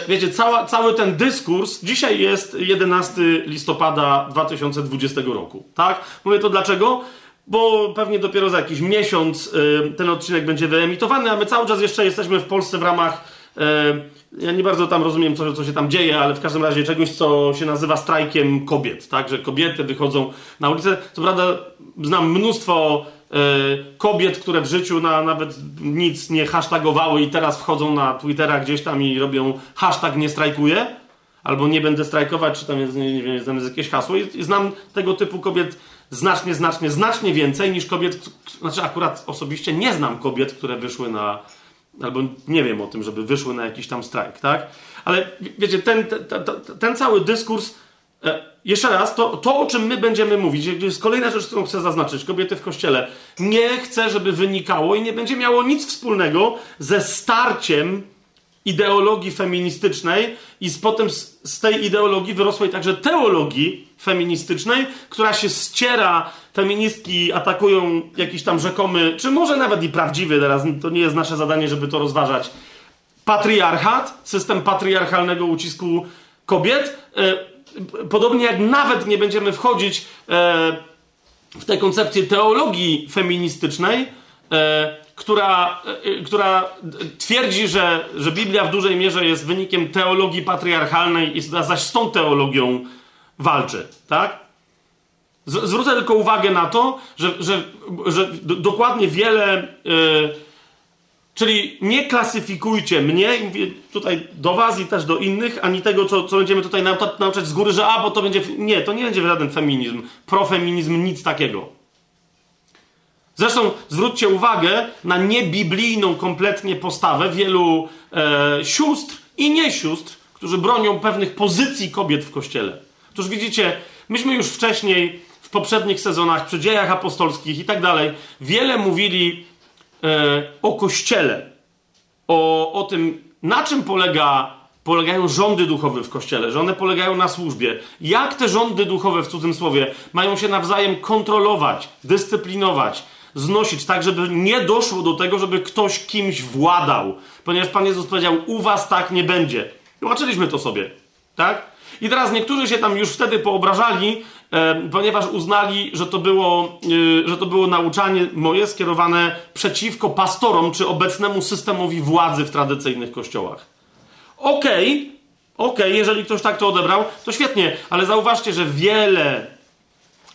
wiecie, cała, cały ten dyskurs, dzisiaj jest 11 listopada 2020 roku. Tak? Mówię to dlaczego? bo pewnie dopiero za jakiś miesiąc y, ten odcinek będzie wyemitowany, a my cały czas jeszcze jesteśmy w Polsce w ramach. Y, ja nie bardzo tam rozumiem, co, co się tam dzieje, ale w każdym razie czegoś, co się nazywa strajkiem kobiet, tak? Że kobiety wychodzą na ulicę. Co prawda, znam mnóstwo kobiet, które w życiu na, nawet nic nie hashtagowały i teraz wchodzą na Twittera gdzieś tam i robią hashtag nie strajkuję, albo nie będę strajkować, czy tam jest, nie, wiem, jest jakieś hasło. I, znam tego typu kobiet znacznie, znacznie, znacznie więcej niż kobiet, znaczy akurat osobiście nie znam kobiet, które wyszły na, albo nie wiem o tym, żeby wyszły na jakiś tam strajk, tak? Ale wiecie, ten, ten, ten, cały dyskurs, e, jeszcze raz, to, to o czym my będziemy mówić, jest kolejna rzecz, którą chcę zaznaczyć, kobiety w kościele, nie chcę, żeby wynikało i nie będzie miało nic wspólnego ze starciem ideologii feministycznej i z, potem z, z, tej ideologii wyrosłej także teologii feministycznej, która się ściera, feministki atakują jakiś tam rzekomy, czy może nawet i prawdziwy, teraz to nie jest nasze zadanie, żeby to rozważać, patriarchat, system patriarchalnego ucisku kobiet. E, podobnie jak nawet nie będziemy wchodzić e, w tę koncepcję teologii feministycznej, e, która, e, która twierdzi, że, że Biblia w dużej mierze jest wynikiem teologii patriarchalnej i zaś z tą teologią walczy, tak? Zwrócę tylko uwagę na to, że, że, że dokładnie wiele. Czyli nie klasyfikujcie mnie, tutaj do Was i też do innych, ani tego, co, co będziemy tutaj nauczać z góry, że a, bo to będzie. Nie, to nie będzie żaden feminizm. Profeminizm, nic takiego. Zresztą zwróćcie uwagę na niebiblijną kompletnie postawę wielu e, sióstr i nie sióstr, którzy bronią pewnych pozycji kobiet w kościele. Otóż widzicie, myśmy już wcześniej, w poprzednich sezonach, przy dziejach apostolskich i tak dalej, wiele mówili o kościele, o, o tym, na czym polega, polegają rządy duchowe w kościele, że one polegają na służbie. Jak te rządy duchowe, w cudzym słowie, mają się nawzajem kontrolować, dyscyplinować, znosić, tak żeby nie doszło do tego, żeby ktoś kimś władał. Ponieważ Pan Jezus powiedział, u was tak nie będzie. Zobaczyliśmy to sobie, tak? I teraz niektórzy się tam już wtedy poobrażali, e, ponieważ uznali, że to, było, e, że to było nauczanie moje skierowane przeciwko pastorom czy obecnemu systemowi władzy w tradycyjnych kościołach. Okej, okay, okej, okay, jeżeli ktoś tak to odebrał, to świetnie, ale zauważcie, że wiele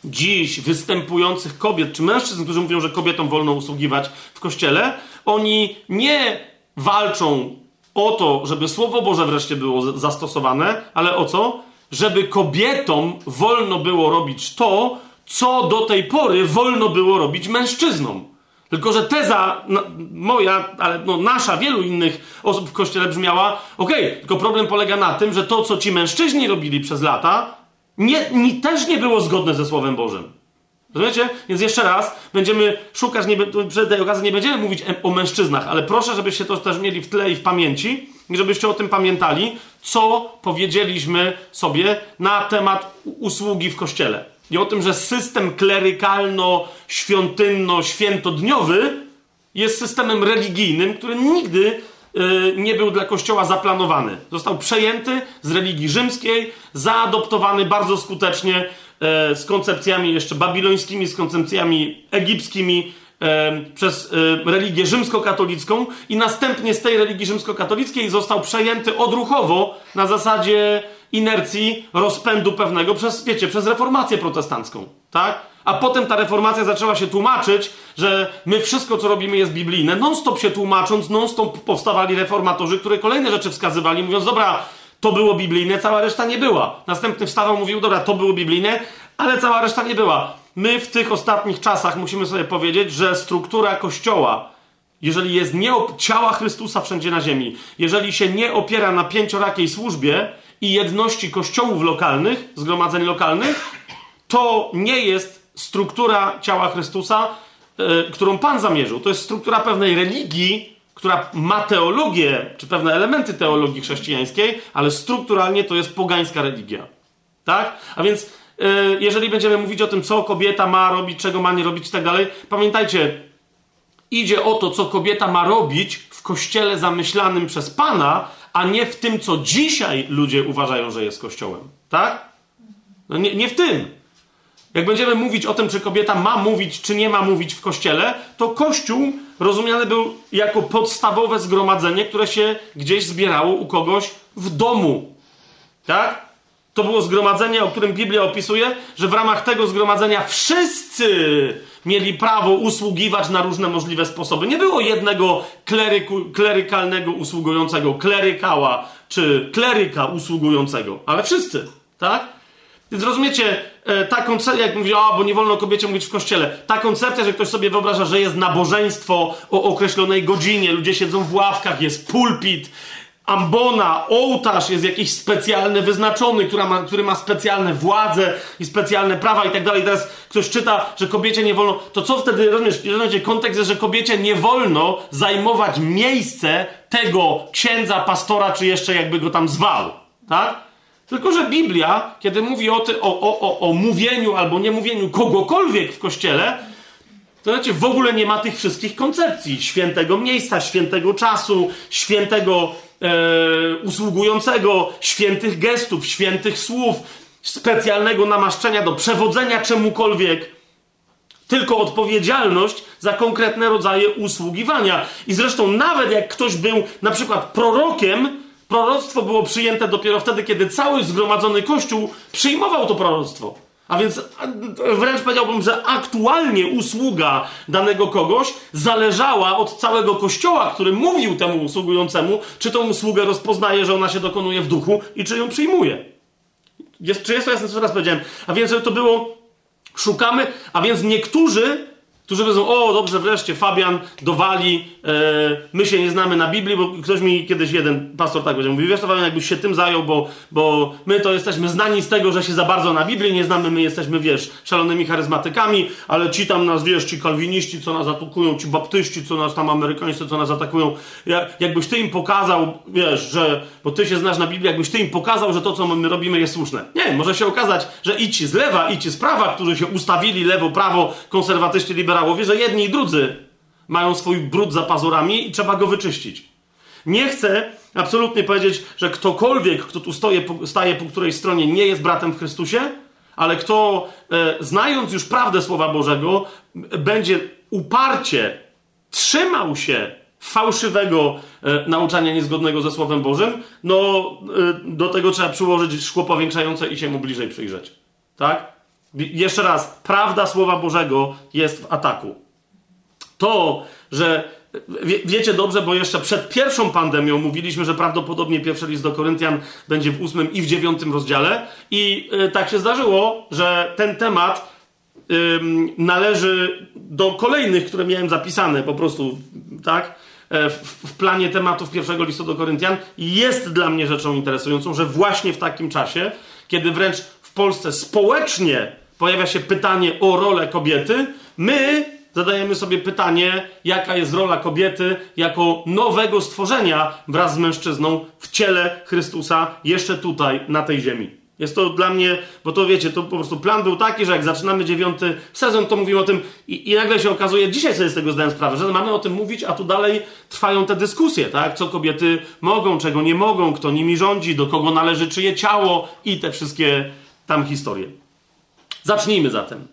dziś występujących kobiet czy mężczyzn, którzy mówią, że kobietom wolno usługiwać w kościele, oni nie walczą o to, żeby Słowo Boże wreszcie było zastosowane, ale o co? Żeby kobietom wolno było robić to, co do tej pory wolno było robić mężczyznom. Tylko, że teza no, moja, ale no, nasza, wielu innych osób w kościele brzmiała: okej, okay, tylko problem polega na tym, że to, co ci mężczyźni robili przez lata, nie, nie, też nie było zgodne ze Słowem Bożym. Rozumiecie? Więc jeszcze raz, będziemy szukać, nie, przy tej okazji nie będziemy mówić o mężczyznach, ale proszę, żebyście to też mieli w tle i w pamięci i żebyście o tym pamiętali, co powiedzieliśmy sobie na temat usługi w kościele. I o tym, że system klerykalno-świątynno-świętodniowy jest systemem religijnym, który nigdy Y, nie był dla Kościoła zaplanowany. Został przejęty z religii rzymskiej, zaadoptowany bardzo skutecznie y, z koncepcjami jeszcze babilońskimi, z koncepcjami egipskimi, przez religię rzymskokatolicką i następnie z tej religii rzymskokatolickiej został przejęty odruchowo na zasadzie inercji, rozpędu pewnego przez, wiecie, przez reformację protestancką, tak? A potem ta reformacja zaczęła się tłumaczyć, że my wszystko, co robimy, jest biblijne. Non-stop się tłumacząc, non-stop powstawali reformatorzy, które kolejne rzeczy wskazywali, mówiąc, dobra, to było biblijne, cała reszta nie była. Następny wstawał, mówił, dobra, to było biblijne, ale cała reszta nie była. My w tych ostatnich czasach musimy sobie powiedzieć, że struktura Kościoła, jeżeli jest nie ciała Chrystusa wszędzie na ziemi, jeżeli się nie opiera na pięciorakiej służbie i jedności kościołów lokalnych, zgromadzeń lokalnych, to nie jest struktura ciała Chrystusa, yy, którą Pan zamierzył. To jest struktura pewnej religii, która ma teologię, czy pewne elementy teologii chrześcijańskiej, ale strukturalnie to jest pogańska religia. Tak? A więc jeżeli będziemy mówić o tym, co kobieta ma robić, czego ma nie robić i tak dalej, pamiętajcie, idzie o to, co kobieta ma robić w kościele zamyślanym przez Pana, a nie w tym, co dzisiaj ludzie uważają, że jest kościołem. Tak? No nie, nie w tym. Jak będziemy mówić o tym, czy kobieta ma mówić, czy nie ma mówić w kościele, to kościół rozumiany był jako podstawowe zgromadzenie, które się gdzieś zbierało u kogoś w domu. Tak? To było zgromadzenie, o którym Biblia opisuje, że w ramach tego zgromadzenia wszyscy mieli prawo usługiwać na różne możliwe sposoby. Nie było jednego kleryku, klerykalnego usługującego, klerykała, czy kleryka usługującego, ale wszyscy, tak? Więc rozumiecie, e, ta koncepcja, jak mówię, a bo nie wolno kobiecie mówić w kościele, ta koncepcja, że ktoś sobie wyobraża, że jest nabożeństwo o określonej godzinie, ludzie siedzą w ławkach, jest pulpit, ambona, ołtarz jest jakiś specjalny, wyznaczony, ma, który ma specjalne władze i specjalne prawa i tak dalej. Teraz ktoś czyta, że kobiecie nie wolno, to co wtedy, rozumiesz, rozumiecie, kontekst jest, że kobiecie nie wolno zajmować miejsce tego księdza, pastora, czy jeszcze jakby go tam zwał, tak? Tylko, że Biblia, kiedy mówi o, ty, o, o, o, o mówieniu albo nie mówieniu kogokolwiek w kościele, to znaczy w ogóle nie ma tych wszystkich koncepcji świętego miejsca, świętego czasu, świętego e, usługującego, świętych gestów, świętych słów, specjalnego namaszczenia do przewodzenia czemukolwiek. Tylko odpowiedzialność za konkretne rodzaje usługiwania. I zresztą, nawet jak ktoś był na przykład prorokiem, Proroctwo było przyjęte dopiero wtedy, kiedy cały zgromadzony Kościół przyjmował to proroctwo. A więc wręcz powiedziałbym, że aktualnie usługa danego kogoś zależała od całego kościoła, który mówił temu usługującemu, czy tą usługę rozpoznaje, że ona się dokonuje w duchu i czy ją przyjmuje. Jest, czy jest to jasne, co teraz powiedziałem? A więc, że to było, szukamy, a więc niektórzy którzy powiedzą, o dobrze, wreszcie Fabian dowali, e, my się nie znamy na Biblii, bo ktoś mi kiedyś jeden pastor tak powiedział, mówi, wiesz Fabian, jakbyś się tym zajął, bo, bo my to jesteśmy znani z tego, że się za bardzo na Biblii nie znamy, my jesteśmy, wiesz, szalonymi charyzmatykami, ale ci tam nas, wiesz, ci kalwiniści, co nas atakują, ci baptyści, co nas tam amerykańscy, co nas atakują, jak, jakbyś ty im pokazał, wiesz, że, bo ty się znasz na Biblii, jakbyś ty im pokazał, że to, co my robimy jest słuszne. Nie, może się okazać, że i ci z lewa, i ci z prawa, którzy się ustawili lewo, prawo, konserwatyści, liberałowie, liberałowie, że jedni i drudzy mają swój brud za pazurami i trzeba go wyczyścić. Nie chcę absolutnie powiedzieć, że ktokolwiek, kto tu stoje, staje po której stronie, nie jest bratem w Chrystusie, ale kto, e, znając już prawdę Słowa Bożego, będzie uparcie trzymał się fałszywego e, nauczania niezgodnego ze Słowem Bożym, no e, do tego trzeba przyłożyć szkło powiększające i się mu bliżej przyjrzeć. Tak? Jeszcze raz, prawda Słowa Bożego jest w ataku. To, że wie, wiecie dobrze, bo jeszcze przed pierwszą pandemią mówiliśmy, że prawdopodobnie pierwszy list do Koryntian będzie w ósmym i w dziewiątym rozdziale, i y, tak się zdarzyło, że ten temat y, należy do kolejnych, które miałem zapisane po prostu, tak? E, w, w planie tematów pierwszego listu do Koryntian jest dla mnie rzeczą interesującą, że właśnie w takim czasie, kiedy wręcz w Polsce społecznie pojawia się pytanie o rolę kobiety, my zadajemy sobie pytanie, jaka jest rola kobiety jako nowego stworzenia wraz z mężczyzną w ciele Chrystusa jeszcze tutaj, na tej ziemi. Jest to dla mnie, bo to wiecie, to po prostu plan był taki, że jak zaczynamy dziewiąty sezon, to mówimy o tym i, i nagle się okazuje, dzisiaj sobie z tego zdałem sprawę, że mamy o tym mówić, a tu dalej trwają te dyskusje, tak? Co kobiety mogą, czego nie mogą, kto nimi rządzi, do kogo należy czyje ciało i te wszystkie tam historie. Zacznijmy zatem.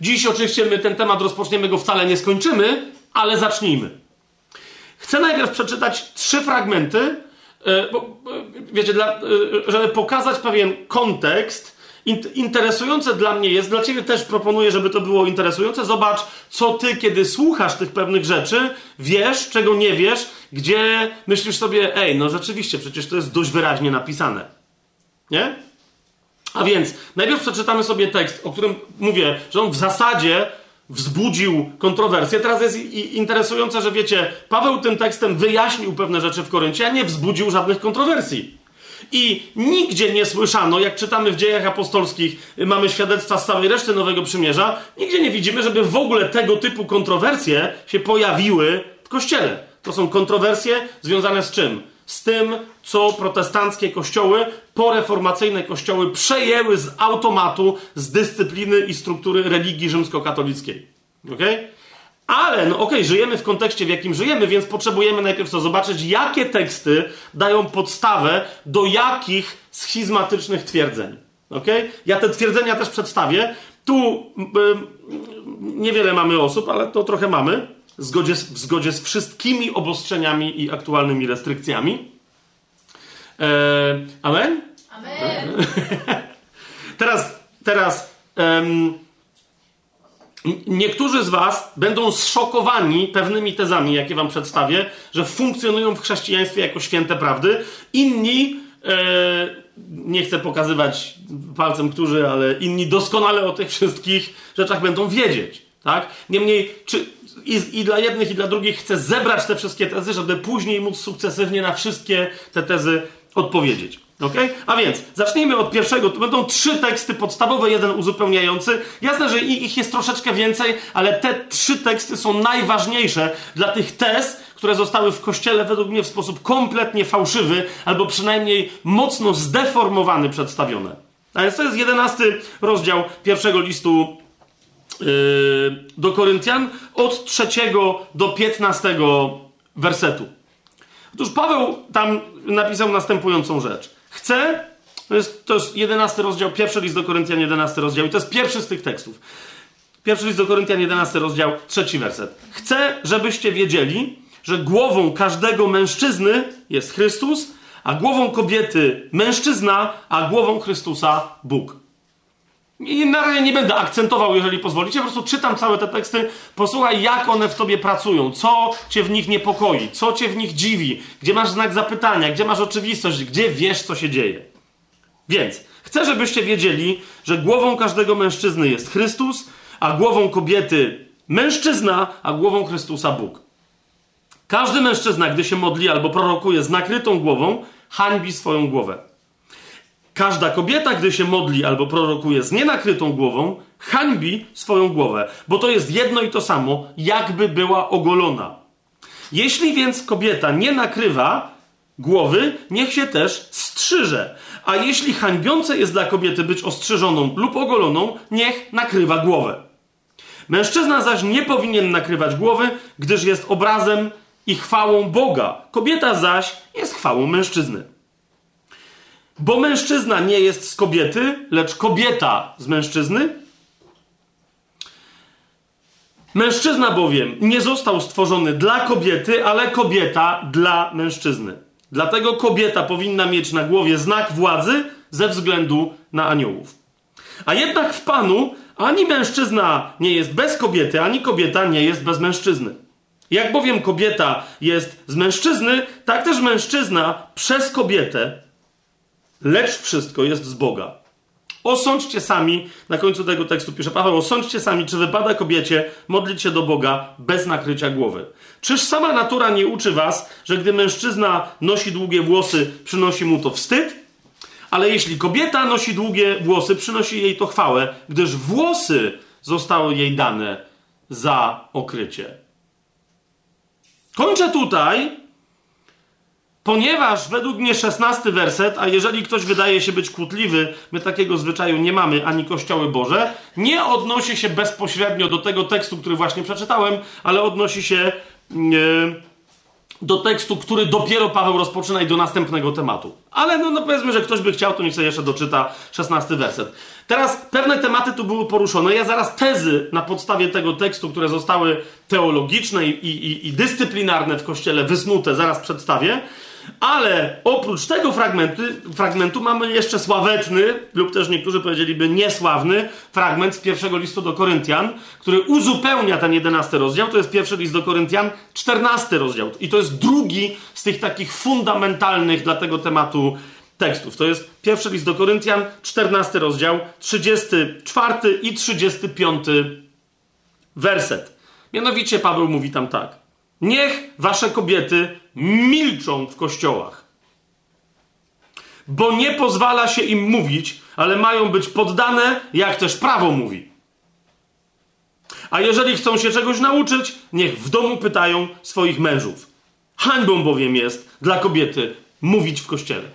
Dziś oczywiście my ten temat rozpoczniemy go wcale nie skończymy, ale zacznijmy. Chcę najpierw przeczytać trzy fragmenty, e, bo, e, wiecie, dla, e, żeby pokazać pewien kontekst. Interesujące dla mnie jest, dla ciebie też proponuję, żeby to było interesujące. Zobacz, co ty, kiedy słuchasz tych pewnych rzeczy, wiesz, czego nie wiesz, gdzie myślisz sobie, ej, no rzeczywiście, przecież to jest dość wyraźnie napisane. Nie? A więc najpierw przeczytamy sobie tekst, o którym mówię, że on w zasadzie wzbudził kontrowersję. Teraz jest interesujące, że wiecie, Paweł tym tekstem wyjaśnił pewne rzeczy w Koryncie, a nie wzbudził żadnych kontrowersji. I nigdzie nie słyszano, jak czytamy w dziejach apostolskich, mamy świadectwa z całej reszty Nowego Przymierza, nigdzie nie widzimy, żeby w ogóle tego typu kontrowersje się pojawiły w kościele. To są kontrowersje związane z czym? Z tym, co protestanckie kościoły, poreformacyjne kościoły przejęły z automatu, z dyscypliny i struktury religii rzymskokatolickiej. Okay? Ale, no okej, okay, żyjemy w kontekście, w jakim żyjemy, więc potrzebujemy najpierw co zobaczyć, jakie teksty dają podstawę do jakich schizmatycznych twierdzeń. Okay? Ja te twierdzenia też przedstawię. Tu niewiele mamy osób, ale to trochę mamy w zgodzie, z, w zgodzie z wszystkimi obostrzeniami i aktualnymi restrykcjami. E, amen? Amen. <laughs> teraz, teraz um, niektórzy z Was będą zszokowani pewnymi tezami, jakie Wam przedstawię, że funkcjonują w chrześcijaństwie jako święte prawdy. Inni, e, nie chcę pokazywać palcem, którzy, ale inni doskonale o tych wszystkich rzeczach będą wiedzieć. Tak? Niemniej, czy, i, i dla jednych, i dla drugich chcę zebrać te wszystkie tezy, żeby później móc sukcesywnie na wszystkie te tezy odpowiedzieć. Okay? A więc zacznijmy od pierwszego. Tu będą trzy teksty podstawowe, jeden uzupełniający. Jasne, że ich jest troszeczkę więcej, ale te trzy teksty są najważniejsze dla tych tez, które zostały w kościele według mnie w sposób kompletnie fałszywy, albo przynajmniej mocno zdeformowany przedstawione. A więc to jest jedenasty rozdział pierwszego listu do Koryntian od trzeciego do piętnastego wersetu. Otóż Paweł tam napisał następującą rzecz. Chcę, to jest, to jest 11 rozdział, pierwszy list do Koryntian, 11 rozdział, i to jest pierwszy z tych tekstów. Pierwszy list do Koryntian, 11 rozdział, trzeci werset. Chcę, żebyście wiedzieli, że głową każdego mężczyzny jest Chrystus, a głową kobiety mężczyzna, a głową Chrystusa Bóg. I na razie nie będę akcentował, jeżeli pozwolicie, po prostu czytam całe te teksty, posłuchaj, jak one w tobie pracują, co cię w nich niepokoi, co cię w nich dziwi, gdzie masz znak zapytania, gdzie masz oczywistość, gdzie wiesz, co się dzieje. Więc chcę, żebyście wiedzieli, że głową każdego mężczyzny jest Chrystus, a głową kobiety mężczyzna, a głową Chrystusa Bóg. Każdy mężczyzna, gdy się modli albo prorokuje z nakrytą głową, hańbi swoją głowę. Każda kobieta, gdy się modli albo prorokuje z nienakrytą głową, hańbi swoją głowę, bo to jest jedno i to samo, jakby była ogolona. Jeśli więc kobieta nie nakrywa głowy, niech się też strzyże. A jeśli hańbiące jest dla kobiety być ostrzyżoną lub ogoloną, niech nakrywa głowę. Mężczyzna zaś nie powinien nakrywać głowy, gdyż jest obrazem i chwałą Boga. Kobieta zaś jest chwałą mężczyzny. Bo mężczyzna nie jest z kobiety, lecz kobieta z mężczyzny. Mężczyzna bowiem nie został stworzony dla kobiety, ale kobieta dla mężczyzny. Dlatego kobieta powinna mieć na głowie znak władzy ze względu na aniołów. A jednak w Panu ani mężczyzna nie jest bez kobiety, ani kobieta nie jest bez mężczyzny. Jak bowiem kobieta jest z mężczyzny, tak też mężczyzna przez kobietę lecz wszystko jest z Boga. Osądźcie sami, na końcu tego tekstu pisze Paweł, osądźcie sami, czy wypada kobiecie modlić się do Boga bez nakrycia głowy. Czyż sama natura nie uczy was, że gdy mężczyzna nosi długie włosy, przynosi mu to wstyd? Ale jeśli kobieta nosi długie włosy, przynosi jej to chwałę, gdyż włosy zostały jej dane za okrycie. Kończę tutaj, Ponieważ według mnie szesnasty werset, a jeżeli ktoś wydaje się być kłótliwy, my takiego zwyczaju nie mamy, ani kościoły Boże, nie odnosi się bezpośrednio do tego tekstu, który właśnie przeczytałem, ale odnosi się, do tekstu, który dopiero Paweł rozpoczyna i do następnego tematu. Ale no, no powiedzmy, że ktoś by chciał, to niech sobie jeszcze doczyta 16 werset. Teraz pewne tematy tu były poruszone. Ja zaraz tezy na podstawie tego tekstu, które zostały teologiczne i, i, i dyscyplinarne w Kościele wysnute, zaraz przedstawię. Ale oprócz tego fragmentu, fragmentu mamy jeszcze sławetny, lub też niektórzy powiedzieliby niesławny, fragment z pierwszego listu do Koryntian, który uzupełnia ten jedenasty rozdział. To jest pierwszy list do Koryntian, czternasty rozdział. I to jest drugi z tych takich fundamentalnych dla tego tematu tekstów. To jest pierwszy list do Koryntian, czternasty rozdział, 34 i 35 werset. Mianowicie Paweł mówi tam tak. Niech wasze kobiety milczą w kościołach. Bo nie pozwala się im mówić, ale mają być poddane, jak też prawo mówi. A jeżeli chcą się czegoś nauczyć, niech w domu pytają swoich mężów. Hańbą bowiem jest dla kobiety mówić w kościele.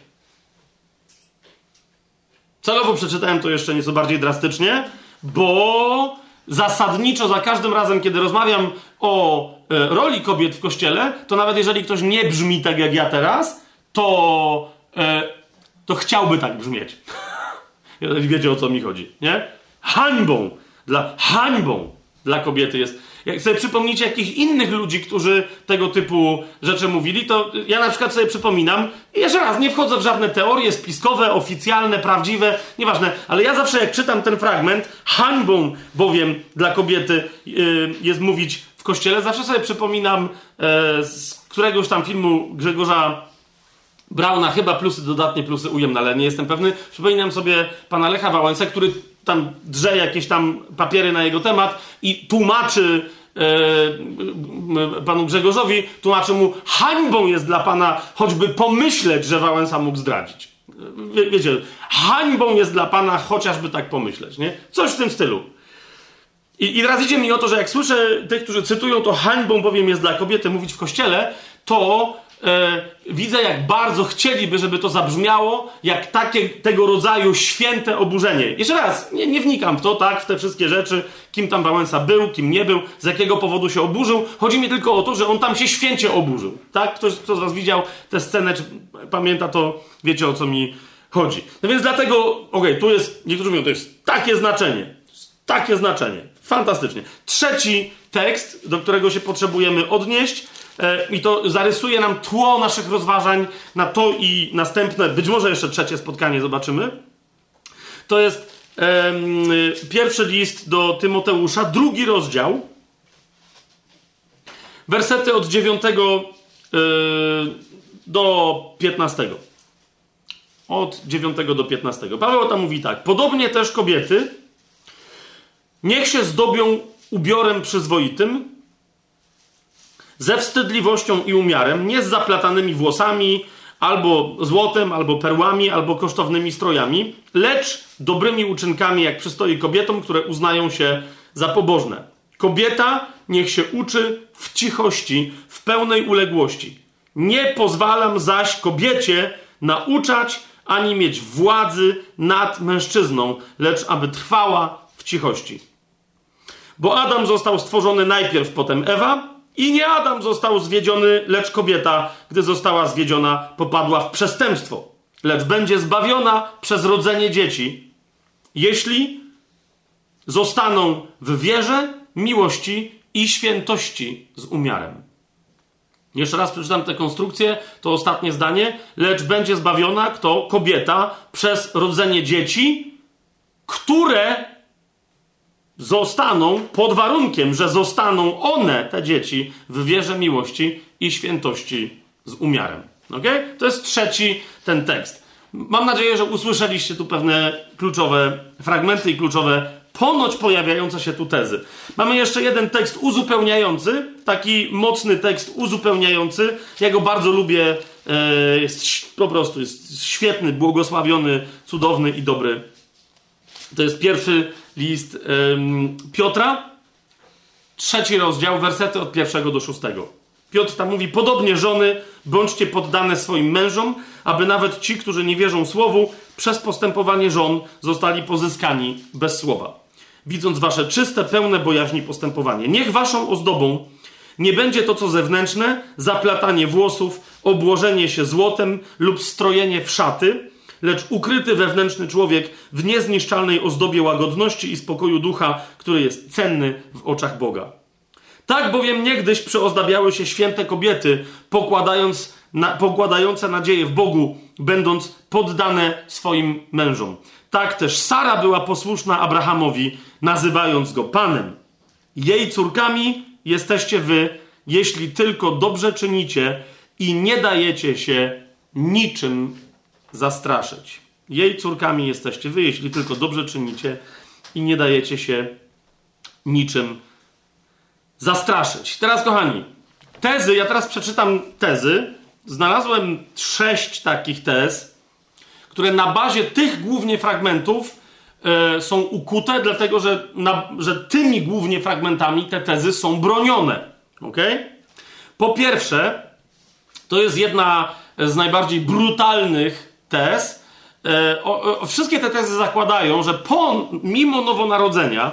Celowo przeczytałem to jeszcze nieco bardziej drastycznie, bo zasadniczo za każdym razem, kiedy rozmawiam o e, roli kobiet w kościele, to nawet jeżeli ktoś nie brzmi tak jak ja teraz, to, e, to chciałby tak brzmieć. <laughs> jeżeli wiecie o co mi chodzi, nie? Hańbą, dla, hańbą dla kobiety jest jak sobie przypomnicie jakichś innych ludzi, którzy tego typu rzeczy mówili, to ja na przykład sobie przypominam, i jeszcze raz, nie wchodzę w żadne teorie spiskowe, oficjalne, prawdziwe, nieważne, ale ja zawsze jak czytam ten fragment, hańbą bowiem dla kobiety yy, jest mówić w kościele, zawsze sobie przypominam yy, z któregoś tam filmu Grzegorza Brauna, chyba plusy, dodatnie plusy ujemne, ale nie jestem pewny. Przypominam sobie pana Lecha Wałęsa, który tam drze jakieś tam papiery na jego temat i tłumaczy e, panu Grzegorzowi, tłumaczy mu, hańbą jest dla pana choćby pomyśleć, że Wałęsa mógł zdradzić. Wie, wiecie, hańbą jest dla pana chociażby tak pomyśleć, nie? Coś w tym stylu. I, I teraz idzie mi o to, że jak słyszę tych, którzy cytują to hańbą bowiem jest dla kobiety mówić w kościele, to e, widzę, jak bardzo chcieliby, żeby to zabrzmiało jak takie, tego rodzaju święte oburzenie. Jeszcze raz, nie, nie wnikam w to, tak, w te wszystkie rzeczy, kim tam Wałęsa był, kim nie był, z jakiego powodu się oburzył. Chodzi mi tylko o to, że on tam się święcie oburzył. Tak? Ktoś, kto z was widział tę scenę, czy pamięta to, wiecie o co mi chodzi. No więc dlatego, okej, okay, tu jest, niektórzy mówią, to jest takie znaczenie. Takie znaczenie. Fantastycznie. Trzeci tekst, do którego się potrzebujemy odnieść, i to zarysuje nam tło naszych rozważań na to i następne, być może jeszcze trzecie spotkanie zobaczymy. To jest pierwszy list do Tymoteusza, drugi rozdział, wersety od 9 e, do 15. Od 9 do 15. Paweł tam mówi tak. Podobnie też kobiety niech się zdobią ubiorem przyzwoitym, ze wstydliwością i umiarem, nie z zaplatanymi włosami, albo złotem, albo perłami, albo kosztownymi strojami, lecz dobrymi uczynkami, jak przystoi kobietom, które uznają się za pobożne. Kobieta niech się uczy w cichości, w pełnej uległości. Nie pozwalam zaś kobiecie nauczać ani mieć władzy nad mężczyzną, lecz aby trwała w cichości. Bo Adam został stworzony najpierw, potem Ewa, i nie Adam został zwiedziony, lecz kobieta, gdy została zwiedziona, popadła w przestępstwo. Lecz będzie zbawiona przez rodzenie dzieci, jeśli zostaną w wierze, miłości i świętości z umiarem. Jeszcze raz przeczytam tę konstrukcję, to ostatnie zdanie. Lecz będzie zbawiona kto? Kobieta przez rodzenie dzieci, które zostaną pod warunkiem, że zostaną one, te dzieci, w wierze miłości i świętości z umiarem. Ok? To jest trzeci ten tekst. Mam nadzieję, że usłyszeliście tu pewne kluczowe fragmenty i kluczowe, ponoć pojawiające się tu tezy. Mamy jeszcze jeden tekst uzupełniający, taki mocny tekst uzupełniający. Ja go bardzo lubię. E, jest po prostu jest świetny, błogosławiony, cudowny i dobry. To jest pierwszy list ym, Piotra, trzeci rozdział, wersety od pierwszego do szóstego. Piotr tam mówi, podobnie żony, bądźcie poddane swoim mężom, aby nawet ci, którzy nie wierzą słowu, przez postępowanie żon zostali pozyskani bez słowa. Widząc wasze czyste, pełne bojaźni postępowanie. Niech waszą ozdobą Nie będzie to co zewnętrzne, zaplatanie włosów, obłożenie się złotem lub strojenie w szaty, lecz ukryty wewnętrzny człowiek w niezniszczalnej ozdobie łagodności i spokoju ducha, który jest cenny w oczach Boga. Tak bowiem niegdyś przyozdabiały się święte kobiety, pokładając na, pokładające nadzieję w Bogu, będąc poddane swoim mężom. Tak też Sara była posłuszna Abrahamowi, nazywając go Panem. Jej córkami jesteście wy, jeśli tylko dobrze czynicie i nie dajecie się niczym zastraszyć. Jej córkami jesteście wy, jeśli tylko dobrze czynicie i nie dajecie się niczym zastraszyć. Teraz, kochani, tezy, ja teraz przeczytam tezy. Znalazłem sześć takich tez, które na bazie tych głównie fragmentów e, są ukute, dlatego że, na, że tymi głównie fragmentami te tezy są bronione. Ok? Po pierwsze, to jest jedna z najbardziej brutalnych tez. E, o, o, wszystkie te tezy zakładają, że po, mimo nowonarodzenia,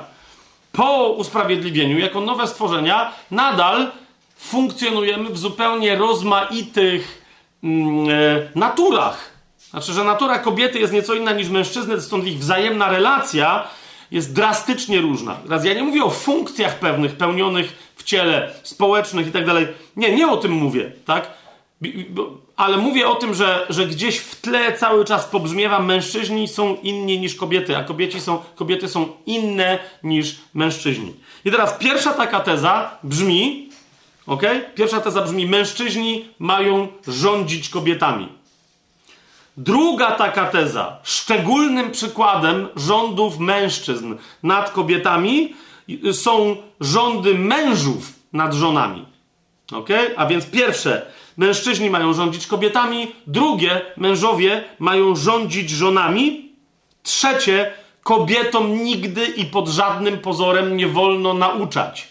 po usprawiedliwieniu, jako nowe stworzenia, nadal funkcjonujemy w zupełnie rozmaitych mm, e, naturach. Znaczy, że natura kobiety jest nieco inna niż mężczyzny, stąd ich wzajemna relacja jest drastycznie różna. Raz ja nie mówię o funkcjach pewnych, pełnionych w ciele, społecznych i tak dalej. Nie, nie o tym mówię, tak? Ale mówię o tym, że, że gdzieś w tle cały czas pobrzmiewa, mężczyźni są inni niż kobiety, a kobiety są, kobiety są inne niż mężczyźni. I teraz pierwsza taka teza brzmi, ok? Pierwsza teza brzmi, mężczyźni mają rządzić kobietami. Druga taka teza, szczególnym przykładem rządów mężczyzn nad kobietami są rządy mężów nad żonami. Ok? A więc pierwsze, mężczyźni mają rządzić kobietami, drugie, mężowie mają rządzić żonami, trzecie, kobietom nigdy i pod żadnym pozorem nie wolno nauczać.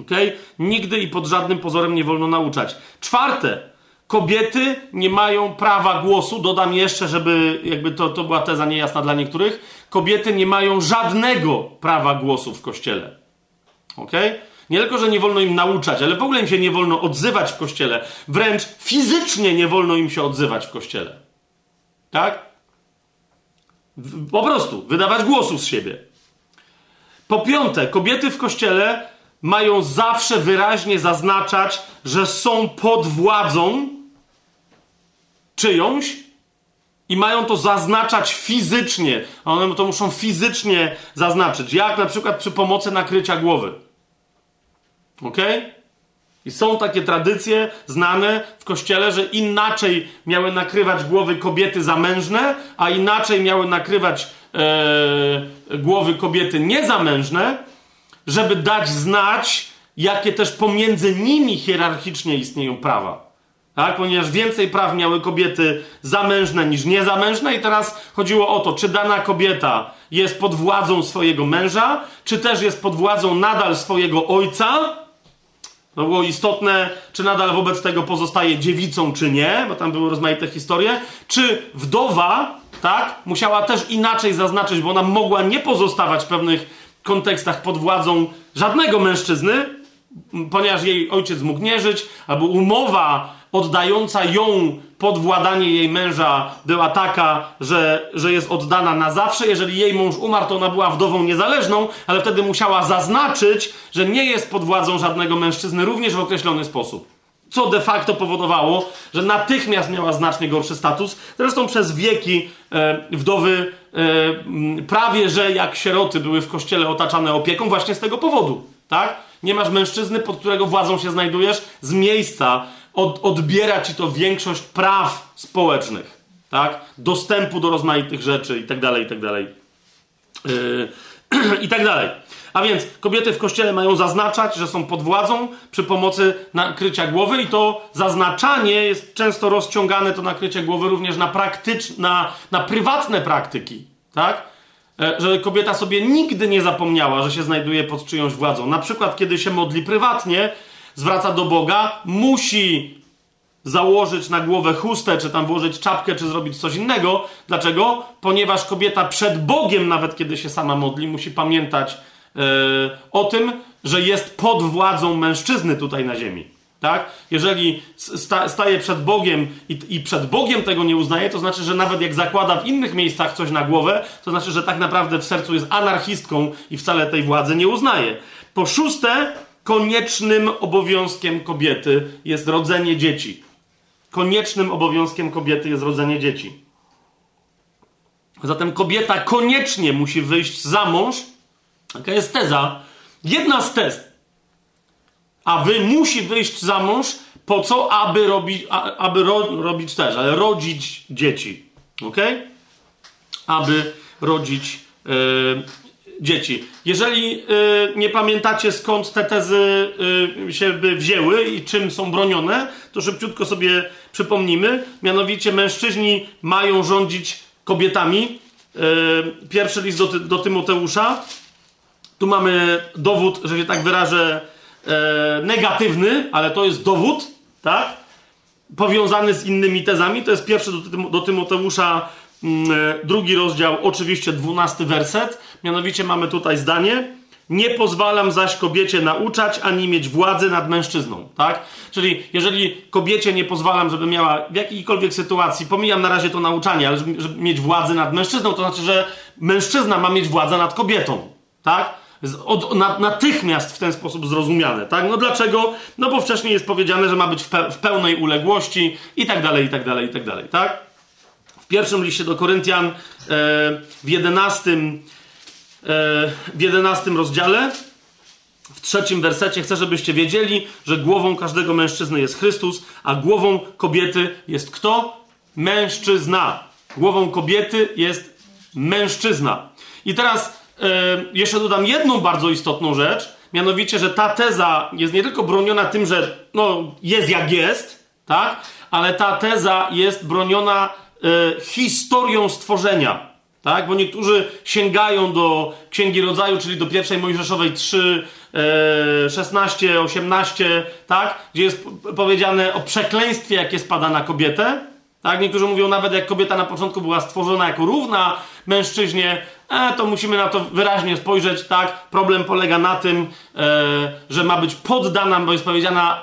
Ok? Nigdy i pod żadnym pozorem nie wolno nauczać. Czwarte, kobiety nie mają prawa głosu. Dodam jeszcze, żeby jakby to, to była teza niejasna dla niektórych. Kobiety nie mają żadnego prawa głosu w kościele. Ok? Nie tylko, że nie wolno im nauczać, ale w ogóle im się nie wolno odzywać w kościele. Wręcz fizycznie nie wolno im się odzywać w kościele. Tak? Po prostu wydawać głosu z siebie. Po piąte, kobiety w kościele mają zawsze wyraźnie zaznaczać, że są pod władzą czyjąś i mają to zaznaczać fizycznie. One to muszą fizycznie zaznaczyć, jak na przykład przy pomocy nakrycia głowy. Ok? I są takie tradycje znane w kościele, że inaczej miały nakrywać głowy kobiety zamężne, a inaczej miały nakrywać e, głowy kobiety niezamężne, żeby dać znać, jakie też pomiędzy nimi hierarchicznie istnieją prawa. Tak? Ponieważ więcej praw miały kobiety zamężne niż niezamężne, i teraz chodziło o to, czy dana kobieta jest pod władzą swojego męża, czy też jest pod władzą nadal swojego ojca, to było istotne, czy nadal wobec tego pozostaje dziewicą, czy nie, bo tam były rozmaite historie. Czy wdowa, tak, musiała też inaczej zaznaczyć, bo ona mogła nie pozostawać w pewnych kontekstach pod władzą żadnego mężczyzny, ponieważ jej ojciec mógł nie żyć, albo umowa oddająca ją pod władanie jej męża była taka, że, że jest oddana na zawsze. Jeżeli jej mąż umarł, to ona była wdową niezależną, ale wtedy musiała zaznaczyć, że nie jest pod władzą żadnego mężczyzny, również w określony sposób. Co de facto powodowało, że natychmiast miała znacznie gorszy status. Zresztą przez wieki e, wdowy e, prawie że jak sieroty były w kościele otaczane opieką właśnie z tego powodu. Tak? Nie masz mężczyzny, pod którego władzą się znajdujesz, z miejsca od, odbiera ci to większość praw społecznych, tak? Dostępu do rozmaitych rzeczy i tak dalej, i tak dalej. Yy, <clears throat> I tak dalej. A więc kobiety w kościele mają zaznaczać, że są pod władzą przy pomocy nakrycia głowy, i to zaznaczanie jest często rozciągane, to nakrycie głowy również na, praktycz, na, na prywatne praktyki, tak? E, że kobieta sobie nigdy nie zapomniała, że się znajduje pod czyjąś władzą. Na przykład, kiedy się modli prywatnie, zwraca do Boga, musi założyć na głowę chustę, czy tam włożyć czapkę, czy zrobić coś innego. Dlaczego? Ponieważ kobieta przed Bogiem, nawet kiedy się sama modli, musi pamiętać, o tym, że jest pod władzą mężczyzny tutaj na ziemi. Tak? Jeżeli sta, staje przed Bogiem i, i, przed Bogiem tego nie uznaje, to znaczy, że nawet jak zakłada w innych miejscach coś na głowę, to znaczy, że tak naprawdę w sercu jest anarchistką i wcale tej władzy nie uznaje. Po szóste, koniecznym obowiązkiem kobiety jest rodzenie dzieci. Koniecznym obowiązkiem kobiety jest rodzenie dzieci. Zatem kobieta koniecznie musi wyjść za mąż. Taka jest teza. Jedna z tez a wy musi wyjść za mąż, po co? Aby, robić, aby ro, robić też, ale rodzić dzieci. Ok? Aby rodzić yy, dzieci. Jeżeli yy, nie pamiętacie skąd te tezy yy, się by wzięły i czym są bronione, to szybciutko sobie przypomnimy. Mianowicie mężczyźni mają rządzić kobietami. Pierwszy list do, do Tymoteusza. Tu mamy dowód, że się tak wyrażę, negatywny, ale to jest dowód, tak? Powiązany z innymi tezami. To jest pierwszy do, do Tymoteusza, mm, drugi rozdział, oczywiście dwunasty werset. Mianowicie mamy tutaj zdanie. Nie pozwalam zaś kobiecie nauczać ani mieć władzy nad mężczyzną, tak? Czyli jeżeli kobiecie nie pozwalam, żeby miała w jakiejkolwiek sytuacji, pomijam na razie to nauczanie, ale żeby, żeby mieć władzę nad mężczyzną, to znaczy, że mężczyzna ma mieć władzę nad kobietą, tak? od, na, natychmiast w ten sposób zrozumiane, tak? No dlaczego? No bo wcześniej jest powiedziane, że ma być w, pe w pełnej uległości i tak dalej, i tak dalej, i tak dalej, tak? W pierwszym liście do Koryntian e, w jedenastym w jedenastym rozdziale w trzecim wersecie chcę, żebyście wiedzieli, że głową każdego mężczyzny jest Chrystus, a głową kobiety jest kto? Mężczyzna. Głową kobiety jest mężczyzna. I teraz E, jeszcze dodam jedną bardzo istotną rzecz, mianowicie, że ta teza jest nie tylko broniona tym, że no, jest jak jest, tak? ale ta teza jest broniona e, historią stworzenia. Tak? Bo niektórzy sięgają do Księgi Rodzaju, czyli do pierwszej Mojżeszowej 3, e, 16, 18, tak? gdzie jest powiedziane o przekleństwie, jakie spada na kobietę. Tak? Niektórzy mówią nawet, jak kobieta na początku była stworzona jako równa mężczyźnie, e, to musimy na to wyraźnie spojrzeć, tak? Problem polega na tym, e, że ma być poddana, bo jest powiedziana,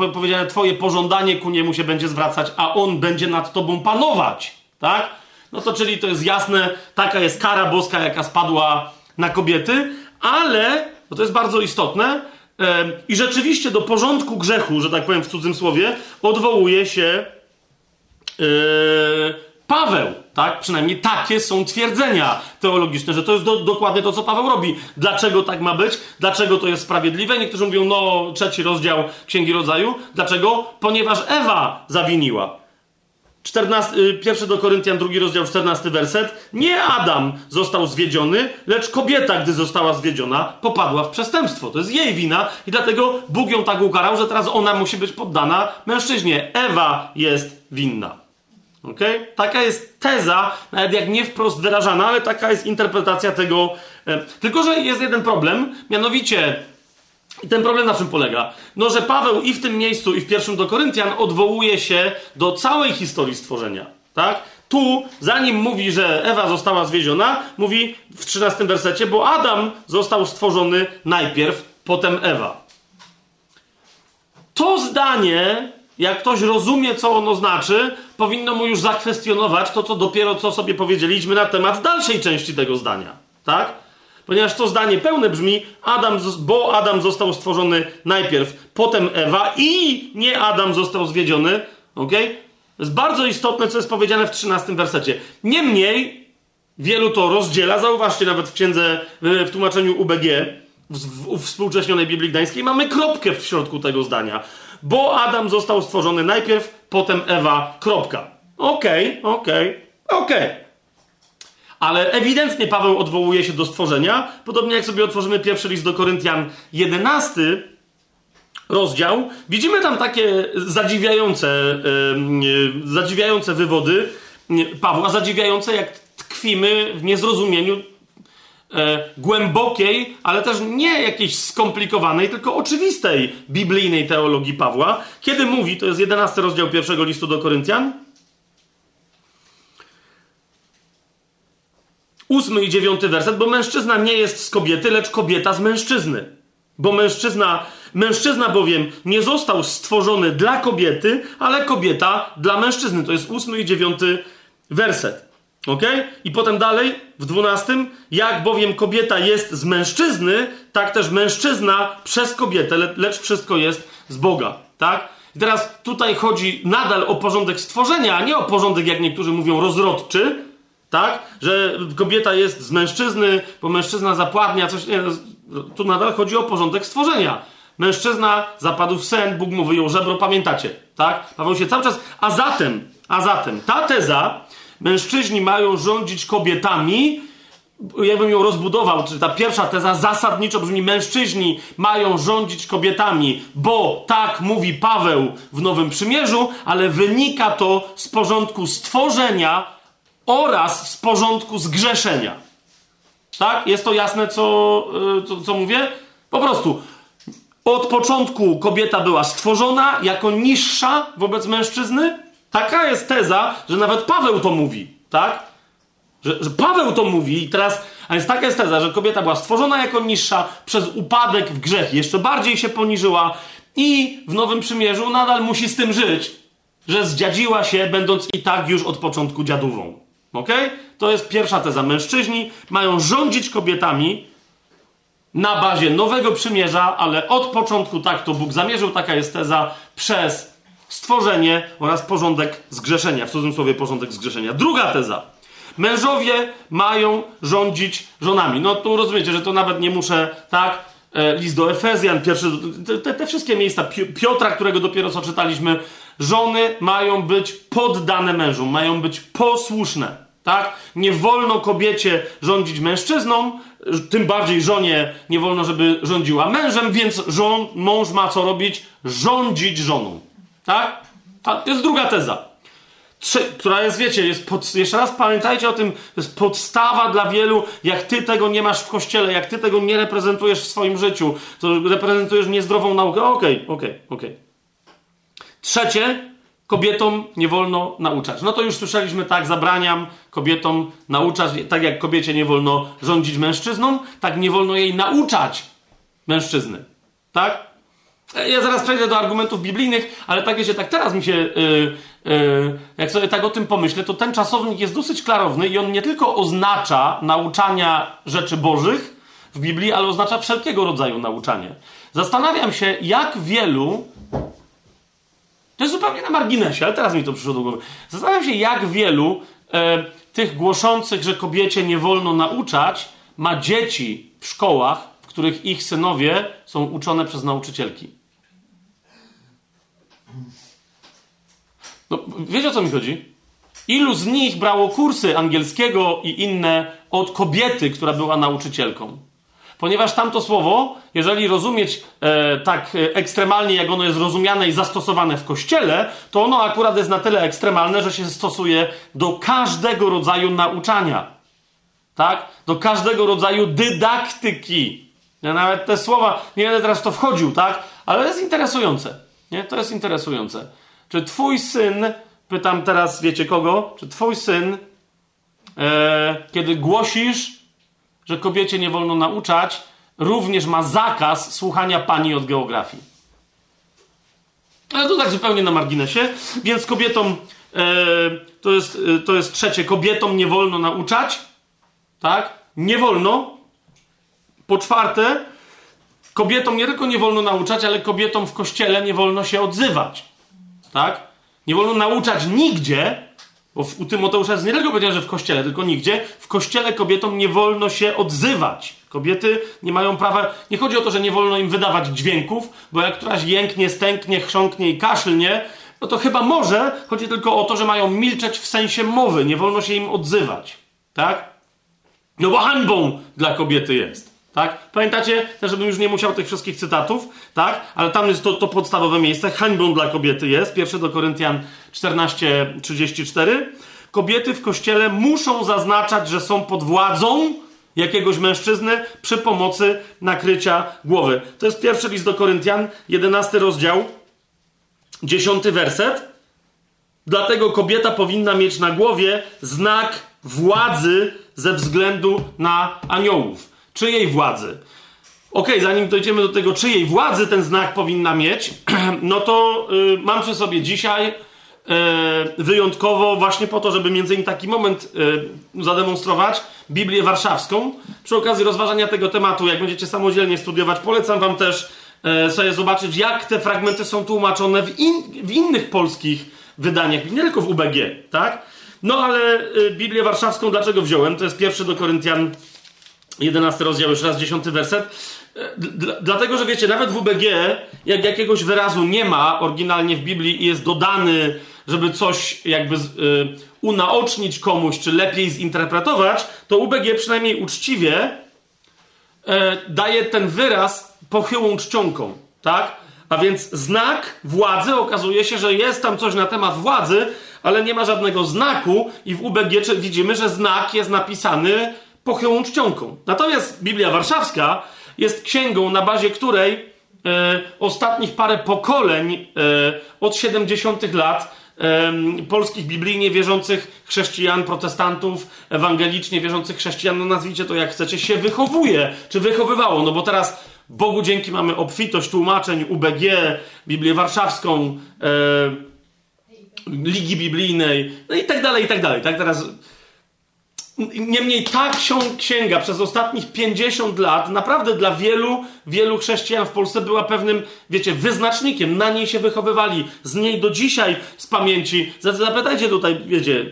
e, powiedziane twoje pożądanie ku niemu się będzie zwracać, a on będzie nad tobą panować, tak? No to czyli to jest jasne, taka jest kara boska, jaka spadła na kobiety, ale, bo to jest bardzo istotne, i rzeczywiście do porządku grzechu, że tak powiem w cudzym słowie, odwołuje się Yy, Paweł, tak? Przynajmniej takie są twierdzenia teologiczne, że to jest do, dokładnie to, co Paweł robi. Dlaczego tak ma być? Dlaczego to jest sprawiedliwe? Niektórzy mówią, no, trzeci rozdział Księgi Rodzaju. Dlaczego? Ponieważ Ewa zawiniła. 14, yy, pierwszy do Koryntian, drugi rozdział, 14 werset. Nie Adam został zwiedziony, lecz kobieta, gdy została zwiedziona, popadła w przestępstwo. To jest jej wina i dlatego Bóg ją tak ukarał, że teraz ona musi być poddana mężczyźnie. Ewa jest winna. Okay? Taka jest teza, nawet jak nie wprost wyrażana, ale taka jest interpretacja tego. Tylko, że jest jeden problem, mianowicie, i ten problem na czym polega? No, że Paweł i w tym miejscu, i w pierwszym do Koryntian odwołuje się do całej historii stworzenia. Tak? Tu, zanim mówi, że Ewa została zwieziona, mówi w 13 wersecie, bo Adam został stworzony najpierw, potem Ewa. To zdanie jak ktoś rozumie, co ono znaczy, powinno mu już zakwestionować to, co dopiero co sobie powiedzieliśmy na temat dalszej części tego zdania. Tak? Ponieważ to zdanie pełne brzmi, Adam, bo Adam został stworzony najpierw, potem Ewa i nie Adam został zwiedziony. Ok? To jest bardzo istotne, co jest powiedziane w 13 wersecie. Niemniej, wielu to rozdziela. Zauważcie, nawet w księdze, w tłumaczeniu UBG, w, współcześnionej Biblii Gdańskiej, mamy kropkę w środku tego zdania bo Adam został stworzony najpierw, potem Ewa, kropka. Okej, okay, okej, okay, okej. Okay. Ale ewidentnie Paweł odwołuje się do stworzenia, podobnie jak sobie otworzymy pierwszy list do Koryntian 11 rozdział. Widzimy tam takie zadziwiające, yy, zadziwiające wywody Pawła, zadziwiające jak tkwimy w niezrozumieniu e, głębokiej, ale też nie jakiejś skomplikowanej, tylko oczywistej biblijnej teologii Pawła, kiedy mówi, to jest 11 rozdział pierwszego listu do Koryntian, ósmy i dziewiąty werset, bo mężczyzna nie jest z kobiety, lecz kobieta z mężczyzny. Bo mężczyzna, mężczyzna bowiem nie został stworzony dla kobiety, ale kobieta dla mężczyzny. To jest ósmy i dziewiąty werset. Ok? I potem dalej, w dwunastym, jak bowiem kobieta jest z mężczyzny, tak też mężczyzna przez kobietę, le lecz wszystko jest z Boga. Tak? I teraz tutaj chodzi nadal o porządek stworzenia, a nie o porządek, jak niektórzy mówią, rozrodczy, tak? Że kobieta jest z mężczyzny, bo mężczyzna zapładnia coś. Nie, tu nadal chodzi o porządek stworzenia. Mężczyzna zapadł w sen, Bóg mu wyjął żebro, pamiętacie, tak? Paweł się cały czas. A zatem, a zatem, ta teza, mężczyźni mają rządzić kobietami, jakbym ją rozbudował, czy ta pierwsza teza zasadniczo brzmi: mężczyźni mają rządzić kobietami, bo tak mówi Paweł w Nowym Przymierzu, ale wynika to z porządku stworzenia oraz z porządku zgrzeszenia. Tak? Jest to jasne, co, y, co, co mówię? Po prostu. Od początku kobieta była stworzona jako niższa wobec mężczyzny. Taka jest teza, że nawet Paweł to mówi, tak? Że, że Paweł to mówi i teraz, a więc taka jest teza, że kobieta była stworzona jako niższa przez upadek w grzech, jeszcze bardziej się poniżyła i w Nowym Przymierzu nadal musi z tym żyć, że zdziadziła się, będąc i tak już od początku dziadową. Ok? To jest pierwsza teza. Mężczyźni mają rządzić kobietami na bazie nowego przymierza, ale od początku tak to Bóg zamierzył, taka jest teza, przez stworzenie oraz porządek zgrzeszenia. W cudzysłowie porządek zgrzeszenia. Druga teza. Mężowie mają rządzić żonami. No tu rozumiecie, że to nawet nie muszę, tak? E, list do Efezjan, pierwszy, te, te wszystkie miejsca, Piotra, którego dopiero co czytaliśmy, żony mają być poddane mężom, mają być posłuszne. Tak? Nie wolno kobiecie rządzić mężczyzną, tym bardziej żonie nie wolno, żeby rządziła mężem, więc żon, mąż ma co robić? Rządzić żoną. Tak? To jest druga teza. Która jest, wiecie, jest pod, jeszcze raz pamiętajcie o tym, to jest podstawa dla wielu, jak ty tego nie masz w kościele, jak ty tego nie reprezentujesz w swoim życiu, to reprezentujesz niezdrową naukę. Okej, okay, okej, okay, okej. Okay. Trzecie, kobietom nie wolno nauczać. No to już słyszeliśmy, tak, zabraniam kobietom nauczać, tak jak kobiecie nie wolno rządzić mężczyzną, tak nie wolno jej nauczać mężczyzny. Tak? Ja zaraz przejdę do argumentów biblijnych, ale tak wiecie, tak teraz mi się, yy, yy, jak sobie tak o tym pomyślę, to ten czasownik jest dosyć klarowny i on nie tylko oznacza nauczania rzeczy bożych w Biblii, ale oznacza wszelkiego rodzaju nauczanie. Zastanawiam się, jak wielu to jest zupełnie na marginesie, ale teraz mi to przyszło do głowy. Zastanawiam się, jak wielu e, tych głoszących, że kobiecie nie wolno nauczać, ma dzieci w szkołach, w których ich synowie są uczone przez nauczycielki. No, wiecie o co mi chodzi? Ilu z nich brało kursy angielskiego i inne od kobiety, która była nauczycielką? Ponieważ tamto słowo, jeżeli rozumieć e, tak ekstremalnie, jak ono jest rozumiane i zastosowane w kościele, to ono akurat jest na tyle ekstremalne, że się stosuje do każdego rodzaju nauczania. Tak? Do każdego rodzaju dydaktyki. Ja nawet te słowa, nie będę teraz w to wchodził, tak? Ale jest interesujące. Nie? To jest interesujące. Czy twój syn, pytam teraz, wiecie kogo? Czy twój syn, e, kiedy głosisz że kobiecie nie wolno nauczać, również ma zakaz słuchania pani od geografii. Ale to tak zupełnie na marginesie. Więc kobietom, e, to, jest, e, to jest trzecie, kobietom nie wolno nauczać. Tak? Nie wolno. Po czwarte, kobietom nie tylko nie wolno nauczać, ale kobietom w kościele nie wolno się odzywać. Tak? Nie wolno nauczać nigdzie, bo u Tymoteusza jest nie tylko powiedziane, że w kościele, tylko nigdzie. W kościele kobietom nie wolno się odzywać. Kobiety nie mają prawa. Nie chodzi o to, że nie wolno im wydawać dźwięków, bo jak któraś jęknie, stęknie, chrząknie i kaszlnie, no to chyba może. Chodzi tylko o to, że mają milczeć w sensie mowy. Nie wolno się im odzywać. Tak? No bo hańbą dla kobiety jest. Tak? Pamiętacie, też żebym już nie musiał tych wszystkich cytatów, tak? Ale tam jest to, to podstawowe miejsce. Hańbą dla kobiety jest. Pierwszy do Koryntian 14:34. Kobiety w kościele muszą zaznaczać, że są pod władzą jakiegoś mężczyzny przy pomocy nakrycia głowy. To jest pierwszy list do Koryntian, 11 rozdział, 10 werset. Dlatego kobieta powinna mieć na głowie znak władzy ze względu na aniołów. Czyjej władzy? Ok, zanim dojdziemy do tego, czyjej władzy ten znak powinna mieć, <clears throat> no to y, mam przy sobie dzisiaj y, wyjątkowo właśnie po to, żeby między innymi taki moment y, zademonstrować Biblię Warszawską. Przy okazji rozważania tego tematu, jak będziecie samodzielnie studiować, polecam wam też y, sobie zobaczyć, jak te fragmenty są tłumaczone w, in, w innych polskich wydaniach, nie tylko w UBG, tak? No ale y, Biblię Warszawską dlaczego wziąłem? To jest pierwszy do Koryntian 11 rozdział, już raz 10 werset. Dlatego, że wiecie, nawet w UBG, jak jakiegoś wyrazu nie ma oryginalnie w Biblii i jest dodany, żeby coś jakby y, unaocznić komuś, czy lepiej zinterpretować, to UBG przynajmniej uczciwie y, daje ten wyraz pochyłą czcionką, tak? A więc znak władzy okazuje się, że jest tam coś na temat władzy, ale nie ma żadnego znaku i w UBG widzimy, że znak jest napisany pochyłą czcionką. Natomiast Biblia Warszawska jest księgą, na bazie której e, ostatnich parę pokoleń e, od 70. lat e, polskich biblijnie wierzących chrześcijan, protestantów, ewangelicznie wierzących chrześcijan, no nazwijcie to jak chcecie, się wychowuje, czy wychowywało. No bo teraz Bogu dzięki mamy obfitość tłumaczeń UBG, Biblię Warszawską, e, Ligi Biblijnej, no i tak dalej, i tak dalej. Tak teraz Niemniej ta księga przez ostatnich 50 lat naprawdę dla wielu, wielu chrześcijan w Polsce była pewnym, wiecie, wyznacznikiem. Na niej się wychowywali. Z niej do dzisiaj z pamięci. Zapytajcie tutaj, wiecie,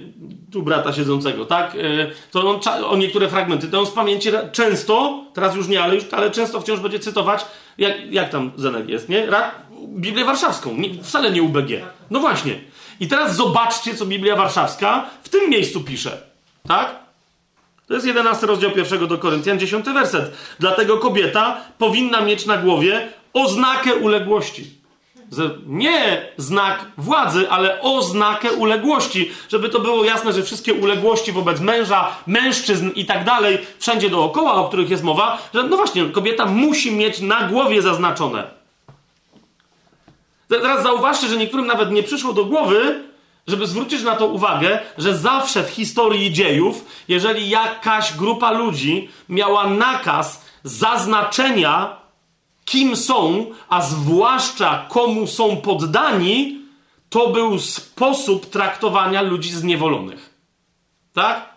tu brata siedzącego, tak? E, to on o niektóre fragmenty. To on z pamięci często, teraz już nie, ale, już, ale często wciąż będzie cytować, jak, jak tam Zenek jest, nie? Biblię Warszawską, nie, wcale nie UBG. No właśnie. I teraz zobaczcie, co Biblia Warszawska w tym miejscu pisze. Tak? To jest 11 rozdział pierwszego do Koryntian, 10 werset. Dlatego kobieta powinna mieć na głowie oznakę uległości. Nie znak władzy, ale oznakę uległości, żeby to było jasne, że wszystkie uległości wobec męża, mężczyzn i tak dalej, wszędzie dookoła, o których jest mowa, że no właśnie, kobieta musi mieć na głowie zaznaczone. Teraz zauważcie, że niektórym nawet nie przyszło do głowy, żeby zwrócić na to uwagę, że zawsze w historii dziejów, jeżeli jakaś grupa ludzi miała nakaz zaznaczenia, kim są, a zwłaszcza komu są poddani, to był sposób traktowania ludzi zniewolonych. Tak?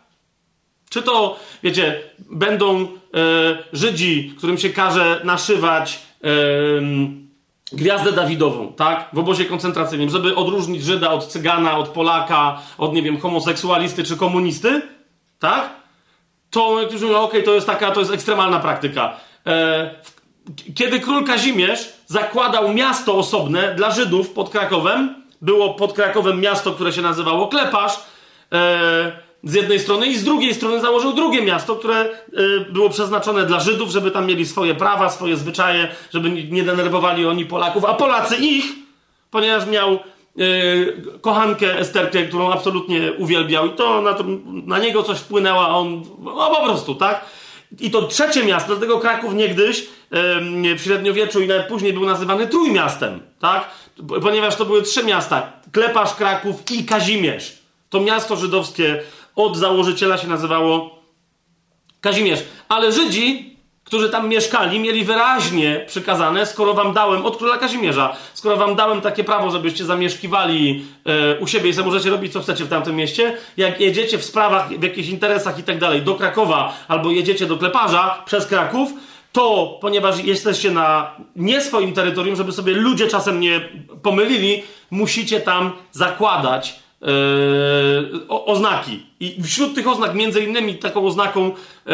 Czy to, wiecie, będą e, Żydzi, którym się każe naszywać. E, gwiazdę Dawidową, tak? W obozie koncentracyjnym, żeby odróżnić Żyda od Cygana, od Polaka, od, nie wiem, homoseksualisty czy komunisty, tak? To niektórzy mówią, okej, okay, to jest taka, to jest ekstremalna praktyka. E, kiedy król Kazimierz zakładał miasto osobne dla Żydów pod Krakowem, było pod Krakowem miasto, które się nazywało Klepasz, e, z jednej strony i z drugiej strony założył drugie miasto, które y, było przeznaczone dla Żydów, żeby tam mieli swoje prawa, swoje zwyczaje, żeby nie denerwowali oni Polaków, a Polacy ich, ponieważ miał y, kochankę Esterkę, którą absolutnie uwielbiał i to na, to na niego coś wpłynęło, a on, no po prostu, tak? I to trzecie miasto, dlatego Kraków niegdyś w średniowieczu i nawet później był nazywany Trójmiastem, tak? Ponieważ to były trzy miasta, Klepasz, Kraków i Kazimierz. To miasto żydowskie od założyciela się nazywało Kazimierz. Ale Żydzi, którzy tam mieszkali, mieli wyraźnie przykazane, skoro wam dałem, od króla Kazimierza, skoro wam dałem takie prawo, żebyście zamieszkiwali e, u siebie i sobie możecie robić, co chcecie w tamtym mieście, jak jedziecie w sprawach, w jakichś interesach i tak dalej do Krakowa albo jedziecie do Kleparza przez Kraków, to ponieważ jesteście na nie swoim terytorium, żeby sobie ludzie czasem nie pomylili, musicie tam zakładać o, oznaki. I wśród tych oznak, między innymi taką oznaką yy,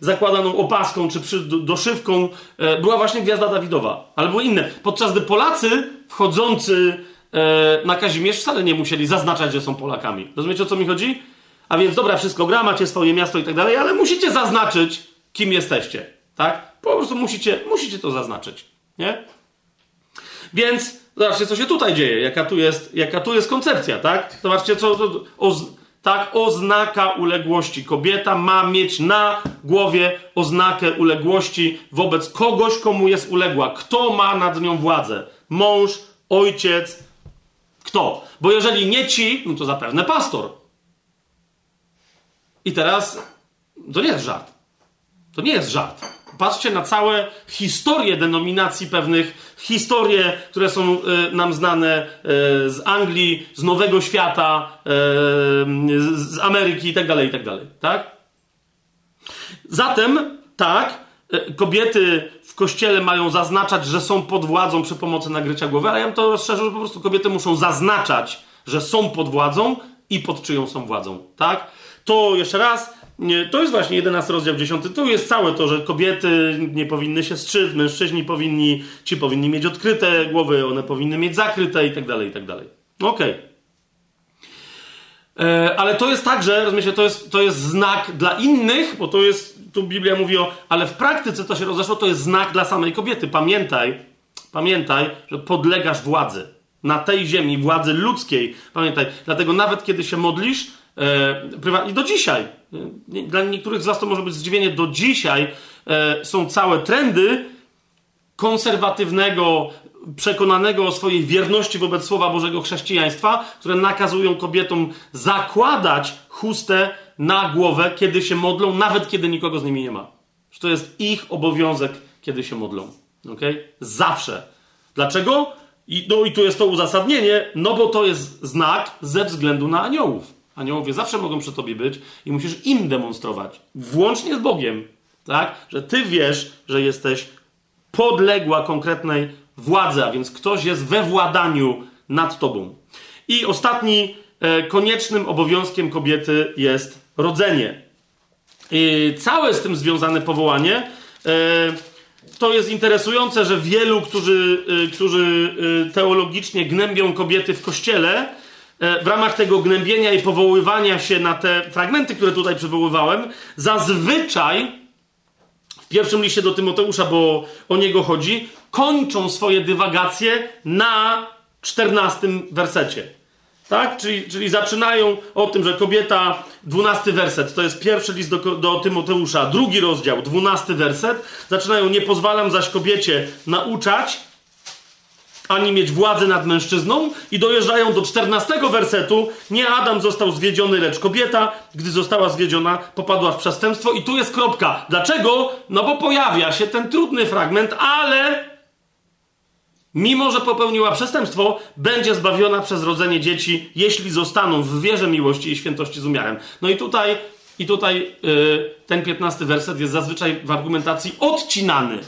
zakładaną opaską czy przy, do, doszywką yy, była właśnie Gwiazda Dawidowa. Ale były inne. Podczas gdy Polacy wchodzący e, na Kazimierz wcale nie musieli zaznaczać, że są Polakami. Rozumiecie o co mi chodzi? A więc dobra, wszystko gra, macie swoje miasto i tak dalej, ale musicie zaznaczyć, kim jesteście. Tak? Po prostu musicie, musicie to zaznaczyć. Nie? Więc Zobaczcie, co się tutaj dzieje, jaka tu jest, jaka tu jest koncepcja, tak? Zobaczcie, co to, oz, tak, oznaka uległości. Kobieta ma mieć na głowie oznakę uległości wobec kogoś, komu jest uległa. Kto ma nad nią władzę? Mąż, ojciec, kto? Bo jeżeli nie ci, no to zapewne pastor. I teraz to nie jest żart. To nie jest żart. Patrzcie na całe historie denominacji pewnych, historie, które są y, nam znane y, z Anglii, z Nowego Świata, y, z Ameryki itd., tak itd., tak, tak? Zatem, tak, kobiety w kościele mają zaznaczać, że są pod władzą przy pomocy nagrycia głowy, ale ja bym to rozszerzył, że po prostu kobiety muszą zaznaczać, że są pod władzą i pod czyją są władzą, tak? To jeszcze raz, to jest właśnie 11 rozdział 10. Tu jest całe to, że kobiety nie powinny się strzyc, mężczyźni powinni, ci powinni mieć odkryte głowy, one powinny mieć zakryte i tak dalej, i tak dalej. Okej. Okay. E, ale to jest także, rozumiecie, to jest, to jest znak dla innych, bo to jest, tu Biblia mówi o, ale w praktyce to się rozeszło, to jest znak dla samej kobiety. Pamiętaj, pamiętaj, że podlegasz władzy. Na tej ziemi, władzy ludzkiej. Pamiętaj, dlatego nawet kiedy się modlisz, e, i do dzisiaj, dla niektórych z Was to może być zdziwienie, do dzisiaj e, są całe trendy konserwatywnego, przekonanego o swojej wierności wobec Słowa Bożego chrześcijaństwa, które nakazują kobietom zakładać chustę na głowę, kiedy się modlą, nawet kiedy nikogo z nimi nie ma. Że to jest ich obowiązek, kiedy się modlą. Okay? Zawsze. Dlaczego? I, no i tu jest to uzasadnienie, no bo to jest znak ze względu na aniołów. Aniołowie zawsze mogą przy tobie być i musisz im demonstrować, włącznie z Bogiem, tak? Że ty wiesz, że jesteś podległa konkretnej władzy, a więc ktoś jest we władaniu nad tobą. I ostatni e, koniecznym obowiązkiem kobiety jest rodzenie. I całe z tym związane powołanie. E, to jest interesujące, że wielu, którzy, e, którzy e, teologicznie gnębią kobiety w kościele, w ramach tego gnębienia i powoływania się na te fragmenty, które tutaj przywoływałem, zazwyczaj w pierwszym liście do Tymoteusza, bo o niego chodzi, kończą swoje dywagacje na czternastym wersecie. Tak? Czyli, czyli zaczynają o tym, że kobieta, dwunasty werset, to jest pierwszy list do, do Tymoteusza, drugi rozdział, dwunasty werset. Zaczynają, nie pozwalam zaś kobiecie nauczać, ani mieć władzy nad mężczyzną i dojeżdżają do czternastego wersetu. Nie Adam został zwiedziony, lecz kobieta, gdy została zwiedziona, popadła w przestępstwo i tu jest kropka. Dlaczego? No bo pojawia się ten trudny fragment, ale mimo że popełniła przestępstwo, będzie zbawiona przez rodzenie dzieci, jeśli zostaną w wierze miłości i świętości z umiarem. No i tutaj, i tutaj yy, ten piętnasty werset jest zazwyczaj w argumentacji odcinany.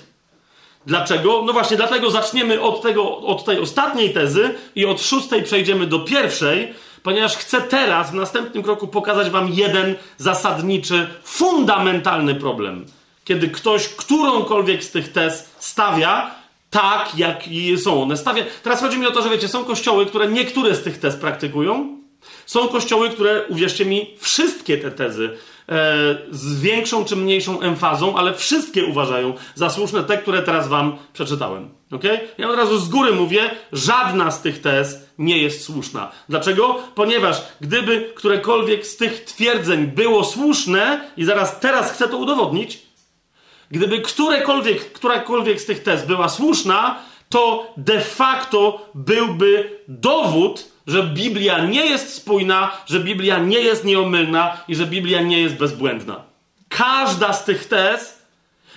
Dlaczego? No właśnie, dlatego zaczniemy od, tego, od tej ostatniej tezy i od szóstej przejdziemy do pierwszej, ponieważ chcę teraz, w następnym kroku, pokazać Wam jeden zasadniczy, fundamentalny problem. Kiedy ktoś którąkolwiek z tych tez stawia, tak, jak są one stawia. Teraz chodzi mi o to, że wiecie, są kościoły, które niektóre z tych tez praktykują. Są kościoły, które, uwierzcie mi, wszystkie te tezy z większą czy mniejszą emfazą, ale wszystkie uważają za słuszne te, które teraz wam przeczytałem. Okay? Ja od razu z góry mówię, żadna z tych tez nie jest słuszna. Dlaczego? Ponieważ gdyby którekolwiek z tych twierdzeń było słuszne, i zaraz teraz chcę to udowodnić, Gdyby którekolwiek, którakolwiek z tych tez była słuszna, to de facto byłby dowód, że Biblia nie jest spójna, że Biblia nie jest nieomylna i że Biblia nie jest bezbłędna. Każda z tych tez,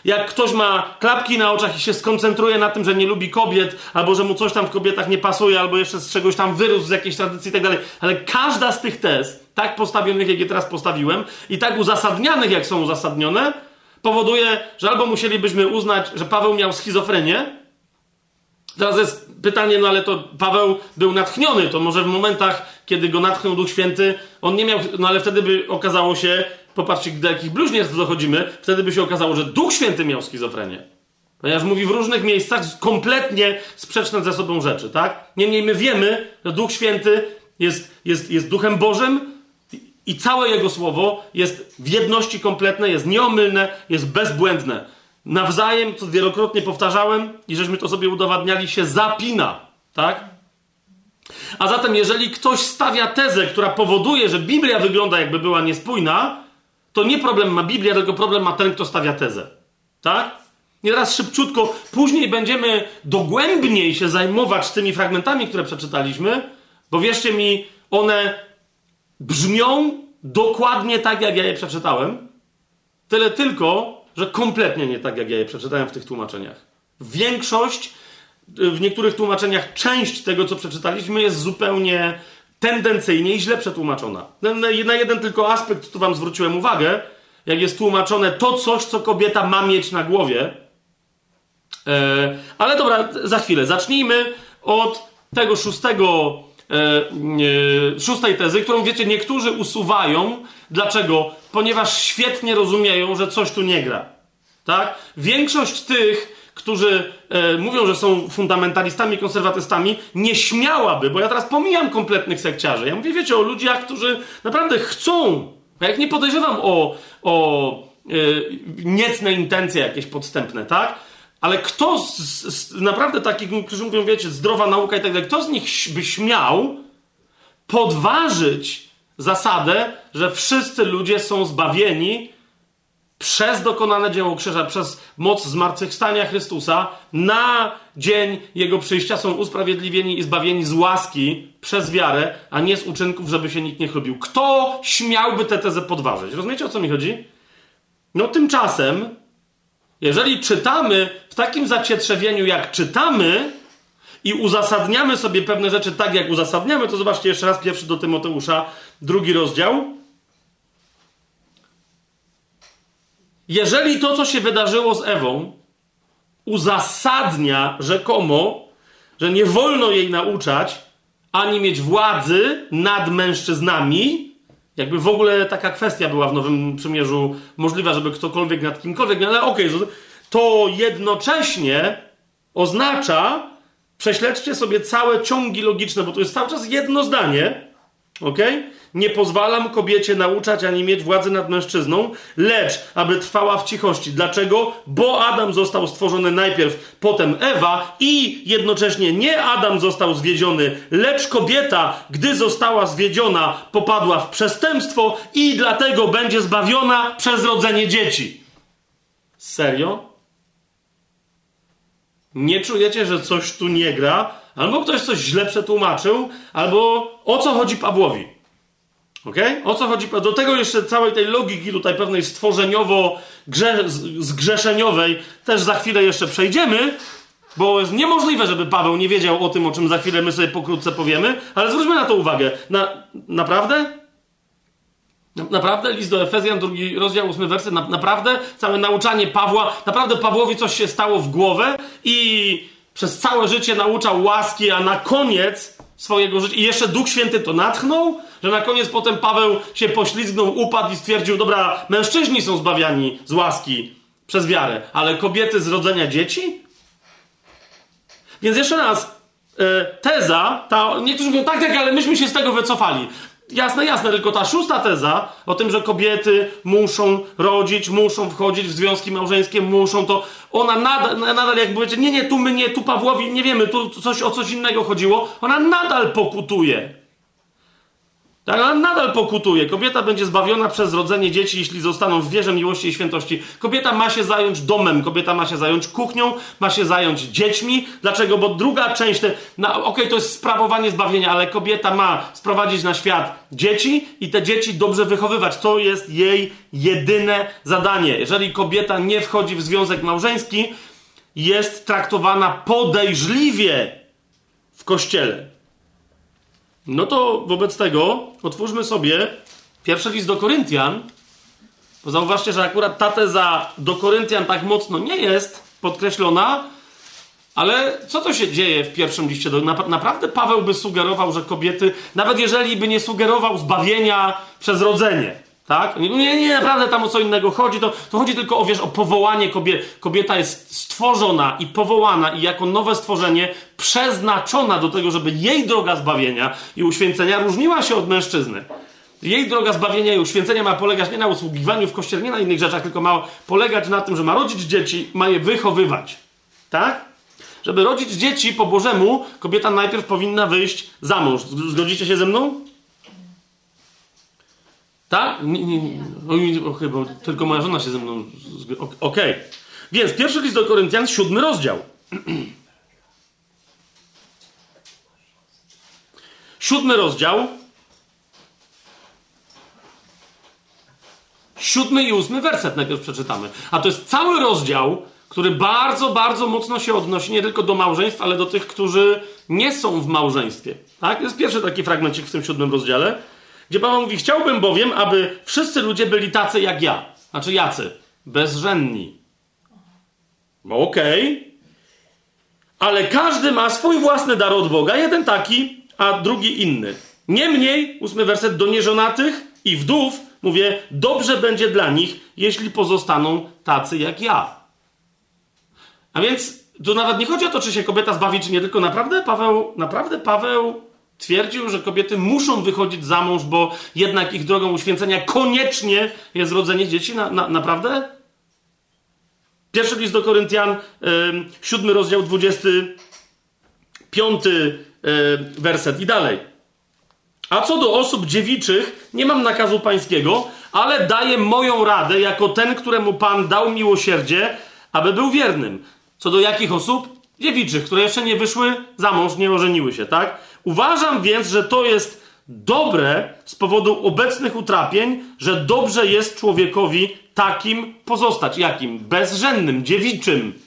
jak ktoś ma klapki na oczach i się skoncentruje na tym, że nie lubi kobiet, albo że mu coś tam w kobietach nie pasuje, albo jeszcze z czegoś tam wyrósł z jakiejś tradycji i tak dalej, ale każda z tych tez, tak postawionych, jak je teraz postawiłem, i tak uzasadnianych, jak są uzasadnione, powoduje, że albo musielibyśmy uznać, że Paweł miał schizofrenię. Teraz jest pytanie, no ale to Paweł był natchniony, to może w momentach, kiedy go natchnął Duch Święty, on nie miał, no ale wtedy by okazało się, popatrzcie, do jakich bluźnierstw dochodzimy, wtedy by się okazało, że Duch Święty miał schizofrenię. Ponieważ mówi w różnych miejscach kompletnie sprzeczne ze sobą rzeczy, tak? Niemniej my wiemy, że Duch Święty jest, jest, jest Duchem Bożym, i całe jego słowo jest w jedności kompletne, jest nieomylne, jest bezbłędne. Nawzajem, co wielokrotnie powtarzałem i żeśmy to sobie udowadniali, się zapina. Tak? A zatem, jeżeli ktoś stawia tezę, która powoduje, że Biblia wygląda jakby była niespójna, to nie problem ma Biblia, tylko problem ma ten, kto stawia tezę. Tak? I teraz szybciutko, później będziemy dogłębniej się zajmować tymi fragmentami, które przeczytaliśmy, bo wierzcie mi, one brzmią dokładnie tak, jak ja je przeczytałem. Tyle tylko, że kompletnie nie tak, jak ja je przeczytałem w tych tłumaczeniach. Większość, w niektórych tłumaczeniach, część tego, co przeczytaliśmy, jest zupełnie tendencyjnie i źle przetłumaczona. Na jeden tylko aspekt, tu wam zwróciłem uwagę, jak jest tłumaczone to coś, co kobieta ma mieć na głowie. E, ale dobra, za chwilę. Zacznijmy od tego szóstego, szóstej tezy, którą wiecie, niektórzy usuwają. Dlaczego? Ponieważ świetnie rozumieją, że coś tu nie gra. Tak? Większość tych, którzy e, mówią, że są fundamentalistami, konserwatystami, nie śmiałaby, bo ja teraz pomijam kompletnych sekciarzy. Ja mówię, wiecie, o ludziach, którzy naprawdę chcą. Ja jak nie podejrzewam o, o e, niecne intencje jakieś podstępne, tak? Ale kto z, z, naprawdę takich, którzy mówią, wiecie, zdrowa nauka i tak dalej, kto z nich by śmiał podważyć zasadę, że wszyscy ludzie są zbawieni przez dokonane dzieło krzyża, przez moc zmartwychwstania Chrystusa, na dzień Jego przyjścia są usprawiedliwieni i zbawieni z łaski przez wiarę, a nie z uczynków, żeby się nikt nie chlubił. Kto śmiałby tę tezę podważyć? Rozumiecie, o co mi chodzi? No tymczasem, jeżeli czytamy w takim zacietrzewieniu, jak czytamy i uzasadniamy sobie pewne rzeczy tak, jak uzasadniamy, to zobaczcie jeszcze raz pierwszy do Tymoteusza, drugi rozdział, Jeżeli to, co się wydarzyło z Ewą, uzasadnia rzekomo, że nie wolno jej nauczać, ani mieć władzy nad mężczyznami, jakby w ogóle taka kwestia była w Nowym Przymierzu możliwa, żeby ktokolwiek nad kimkolwiek, no ale okej, okay, to jednocześnie oznacza, prześledźcie sobie całe ciągi logiczne, bo to jest cały czas jedno zdanie, okej? Okay? Nie pozwalam kobiecie nauczać ani mieć władzy nad mężczyzną, lecz aby trwała w cichości. Dlaczego? Bo Adam został stworzony najpierw, potem Ewa i jednocześnie nie Adam został zwiedziony, lecz kobieta, gdy została zwiedziona, popadła w przestępstwo i dlatego będzie zbawiona przez rodzenie dzieci. Serio? Nie czujecie, że coś tu nie gra? Albo ktoś coś źle przetłumaczył, albo o co chodzi Pawłowi? O co chodzi? Do tego jeszcze całej tej logiki tutaj pewnej stworzeniowo-zgrzeszeniowej też za chwilę jeszcze przejdziemy, bo jest niemożliwe, żeby Paweł nie wiedział o tym, o czym za chwilę my sobie pokrótce powiemy, ale zwróćmy na to uwagę. Na, naprawdę? Naprawdę? List do Efezjan, drugi rozdział, ósmy werset, na, naprawdę? Całe nauczanie Pawła, naprawdę Pawłowi coś się stało w głowę i przez całe życie nauczał łaski, a na koniec swojego życia. I jeszcze Duch Święty to natchnął, że na koniec potem Paweł się poślizgnął, upadł i stwierdził: Dobra, mężczyźni są zbawiani z łaski przez wiarę, ale kobiety z rodzenia dzieci? Więc jeszcze raz, e, teza, ta, niektórzy mówią, tak, tak, ale myśmy się z tego wycofali. Jasne, jasne, tylko ta szósta teza o tym, że kobiety muszą rodzić, muszą wchodzić w związki małżeńskie, muszą to, ona nadal, nadal jak powiecie, nie, nie, tu my nie, tu Pawłowi, nie wiemy, tu coś o coś innego chodziło, ona nadal pokutuje. Tak, ale nadal pokutuje. Kobieta będzie zbawiona przez rodzenie dzieci, jeśli zostaną w wierze miłości i świętości. Kobieta ma się zająć domem, kobieta ma się zająć kuchnią, ma się zająć dziećmi. Dlaczego? Bo druga część, te, okej, okay, to jest sprawowanie zbawienia, ale kobieta ma sprowadzić na świat dzieci i te dzieci dobrze wychowywać. To jest jej jedyne zadanie. Jeżeli kobieta nie wchodzi w związek małżeński, jest traktowana podejrzliwie w kościele. No to wobec tego otwórzmy sobie pierwszy list do Koryntian. Bo zauważcie, że akurat ta teza do Koryntian tak mocno nie jest podkreślona, ale co to się dzieje w pierwszym liście? Do, naprawdę Paweł by sugerował, że kobiety, nawet jeżeli by nie sugerował zbawienia przez rodzenie, tak? Nie, nie, naprawdę tam o co innego chodzi. To, to chodzi tylko o, wiesz, o powołanie kobiety. Kobieta jest stworzona i powołana i jako nowe stworzenie przeznaczona do tego, żeby jej droga zbawienia i uświęcenia różniła się od mężczyzny. Jej droga zbawienia i uświęcenia ma polegać nie na usługiwaniu w kościele, nie na innych rzeczach, tylko ma polegać na tym, że ma rodzić dzieci, ma je wychowywać. Tak? Żeby rodzić dzieci po Bożemu, kobieta najpierw powinna wyjść za mąż. Zgodzicie się ze mną? Tak? Nie, nie, nie. O, chyba tylko moja żona się ze mną. Okej. Okay. Więc pierwszy list do Koryntian, siódmy rozdział. <clears throat> siódmy rozdział. siódmy i ósmy werset najpierw przeczytamy. A to jest cały rozdział, który bardzo, bardzo mocno się odnosi nie tylko do małżeństw, ale do tych, którzy nie są w małżeństwie. Tak? Jest pierwszy taki fragmencik w tym siódmym rozdziale, gdzie Paweł mówi: Chciałbym bowiem, aby wszyscy ludzie byli tacy jak ja. Znaczy jacy? Bezrzędni. No okej. Okay. Ale każdy ma swój własny dar od Boga, jeden taki, a drugi inny. Niemniej, ósmy werset, do nieżonatych i wdów mówię, dobrze będzie dla nich, jeśli pozostaną tacy jak ja. A więc tu nawet nie chodzi o to, czy się kobieta zbawi, czy nie, tylko naprawdę Paweł, naprawdę Paweł twierdził, że kobiety muszą wychodzić za mąż, bo jednak ich drogą uświęcenia koniecznie jest rodzenie dzieci. Na, na, naprawdę? Pierwszy list do Koryntian, siódmy rozdział, dwudziesty piąty werset i dalej. A co do osób dziewiczych, nie mam nakazu pańskiego, ale daję moją radę jako ten, któremu Pan dał miłosierdzie, aby był wiernym. Co do jakich osób? Dziewiczych, które jeszcze nie wyszły za mąż, nie ożeniły się, tak? Uważam więc, że to jest dobre z powodu obecnych utrapień, że dobrze jest człowiekowi takim pozostać. Jakim? Bezrzędnym, dziewiczym.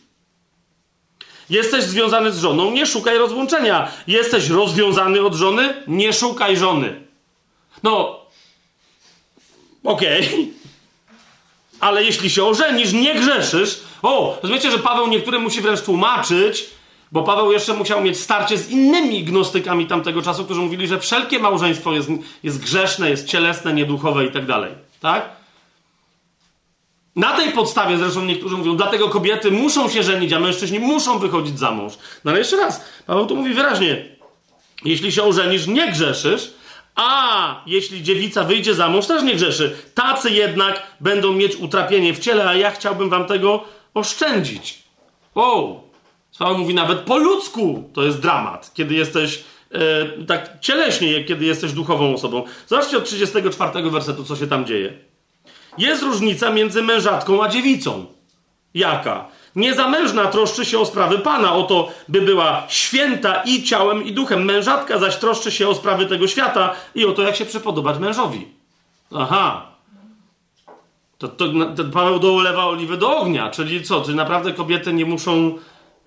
Jesteś związany z żoną, nie szukaj rozłączenia. Jesteś rozwiązany od żony, nie szukaj żony. No, okej. Okay. Ale jeśli się ożenisz, nie grzeszysz. O, rozumiecie, że Paweł niektórym musi wręcz tłumaczyć, bo Paweł jeszcze musiał mieć starcie z innymi gnostykami tamtego czasu, którzy mówili, że wszelkie małżeństwo jest, jest grzeszne, jest cielesne, nieduchowe i tak dalej. Tak? Na tej podstawie zresztą niektórzy mówią, dlatego kobiety muszą się żenić, a mężczyźni muszą wychodzić za mąż. No ale jeszcze raz, Paweł tu mówi wyraźnie, jeśli się ożenisz, nie grzeszysz, a jeśli dziewica wyjdzie za mąż, też nie grzeszy. Tacy jednak będą mieć utrapienie w ciele, a ja chciałbym wam tego oszczędzić. O, Paweł mówi nawet po ludzku. To jest dramat, kiedy jesteś e, tak cieleśnie, kiedy jesteś duchową osobą. Zobaczcie od 34 wersetu, co się tam dzieje. Jest różnica między mężatką a dziewicą. Jaka? Niezamężna troszczy się o sprawy Pana, o to, by była święta i ciałem, i duchem. Mężatka zaś troszczy się o sprawy tego świata i o to, jak się przypodobać mężowi. Aha. To, to, to Paweł dolewa oliwy do ognia, czyli co? Czy naprawdę kobiety nie muszą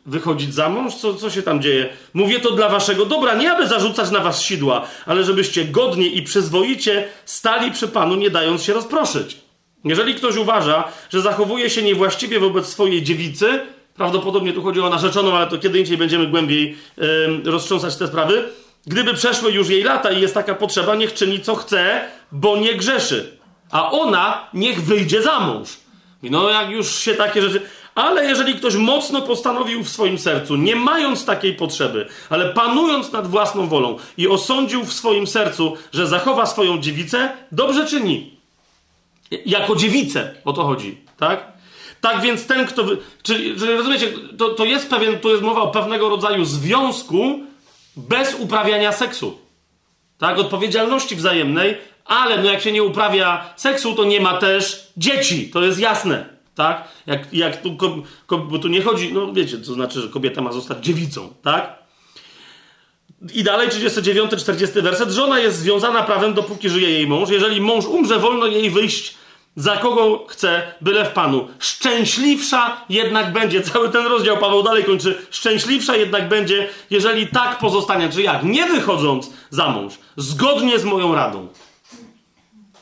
wychodzić za mąż? Co, co się tam dzieje? Mówię to dla waszego dobra, nie aby zarzucać na was sidła, ale żebyście godnie i przyzwoicie stali przy Panu, nie dając się rozproszyć. Jeżeli ktoś uważa, że zachowuje się niewłaściwie wobec swojej dziewicy, prawdopodobnie tu chodzi o narzeczoną, ale to kiedy indziej będziemy głębiej yy, roztrząsać te sprawy, gdyby przeszły już jej lata i jest taka potrzeba, niech czyni co chce, bo nie grzeszy. A ona niech wyjdzie za mąż. No jak już się takie rzeczy... Ale jeżeli ktoś mocno postanowił w swoim sercu, nie mając takiej potrzeby, ale panując nad własną wolą i osądził w swoim sercu, że zachowa swoją dziewicę, dobrze czyni. Jako dziewicę, o to chodzi, tak? Tak więc ten, kto. Czyli, czyli rozumiecie, to, to jest pewien, tu jest mowa o pewnego rodzaju związku bez uprawiania seksu. Tak? Odpowiedzialności wzajemnej, ale no jak się nie uprawia seksu, to nie ma też dzieci. To jest jasne. Tak? Jak, jak tu, bo tu nie chodzi, no wiecie, to znaczy, że kobieta ma zostać dziewicą, tak? I dalej 39-40 werset. Żona jest związana prawem, dopóki żyje jej mąż. Jeżeli mąż umrze, wolno jej wyjść za kogo chce, byle w Panu. Szczęśliwsza jednak będzie, <laughs> cały ten rozdział Paweł dalej kończy, szczęśliwsza jednak będzie, jeżeli tak pozostanie, czy jak? Nie wychodząc za mąż, zgodnie z moją radą.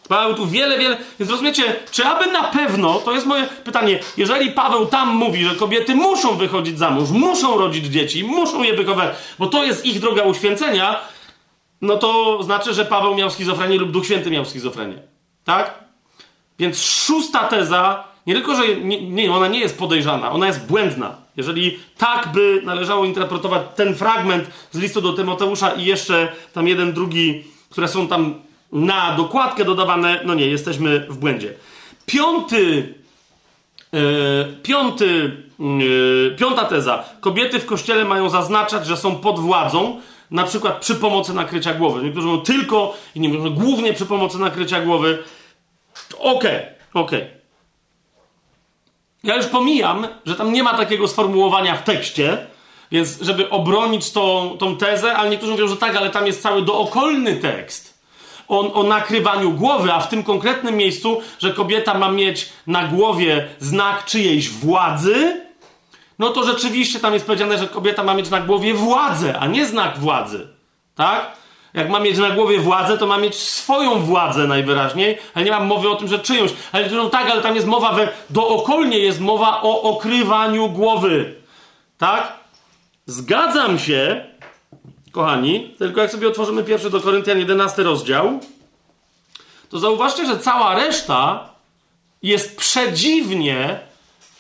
Paweł tu wiele, wiele. Więc rozumiecie, czy aby na pewno, to jest moje pytanie, jeżeli Paweł tam mówi, że kobiety muszą wychodzić za mąż, muszą rodzić dzieci, muszą je wychować, bo to jest ich droga uświęcenia, no to znaczy, że Paweł miał schizofrenię lub Duch Święty miał schizofrenię. Tak? Więc szósta teza, nie tylko, że nie, nie, ona nie jest podejrzana, ona jest błędna. Jeżeli tak by należało interpretować ten fragment z listu do Tymoteusza i jeszcze tam jeden, drugi, które są tam na dokładkę dodawane, no nie, jesteśmy w błędzie. Piąty, yy, piąty, yy, piąta teza. Kobiety w kościele mają zaznaczać, że są pod władzą, na przykład przy pomocy nakrycia głowy. Niektórzy mówią tylko, inni mówią, głównie przy pomocy nakrycia głowy. Okej, okay, okej. Okay. Ja już pomijam, że tam nie ma takiego sformułowania w tekście, więc żeby obronić tą, tą tezę, ale niektórzy mówią, że tak, ale tam jest cały dookolny tekst o, o nakrywaniu głowy, a w tym konkretnym miejscu, że kobieta ma mieć na głowie znak czyjejś władzy, no to rzeczywiście tam jest powiedziane, że kobieta ma mieć na głowie władzę, a nie znak władzy. Tak? Jak ma mieć na głowie władzę, to ma mieć swoją władzę najwyraźniej, ale nie mam mowy o tym, że czyjąś. Ale no tak, ale tam jest mowa, we, dookolnie jest mowa o okrywaniu głowy. Tak? Zgadzam się, kochani, tylko jak sobie otworzymy pierwszy do Koryntian 11 rozdział, to zauważcie, że cała reszta jest przedziwnie.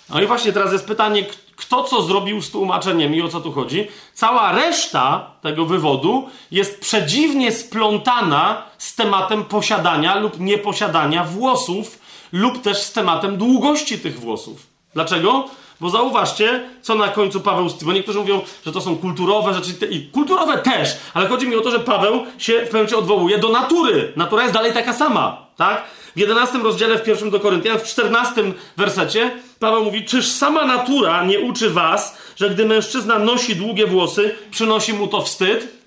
No i właśnie teraz jest pytanie, kto co zrobił z tłumaczeniem i o co tu chodzi. Cała reszta tego wywodu jest przedziwnie splątana z tematem posiadania lub nieposiadania włosów, lub też z tematem długości tych włosów. Dlaczego? Bo zauważcie, co na końcu Paweł, bo niektórzy mówią, że to są kulturowe rzeczy, i kulturowe też, ale chodzi mi o to, że Paweł się w pewnym odwołuje do natury. Natura jest dalej taka sama, tak? W 11 rozdziale, w pierwszym do Koryntian, w 14 wersecie, Paweł mówi, czyż sama natura nie uczy was, że gdy mężczyzna nosi długie włosy, przynosi mu to wstyd?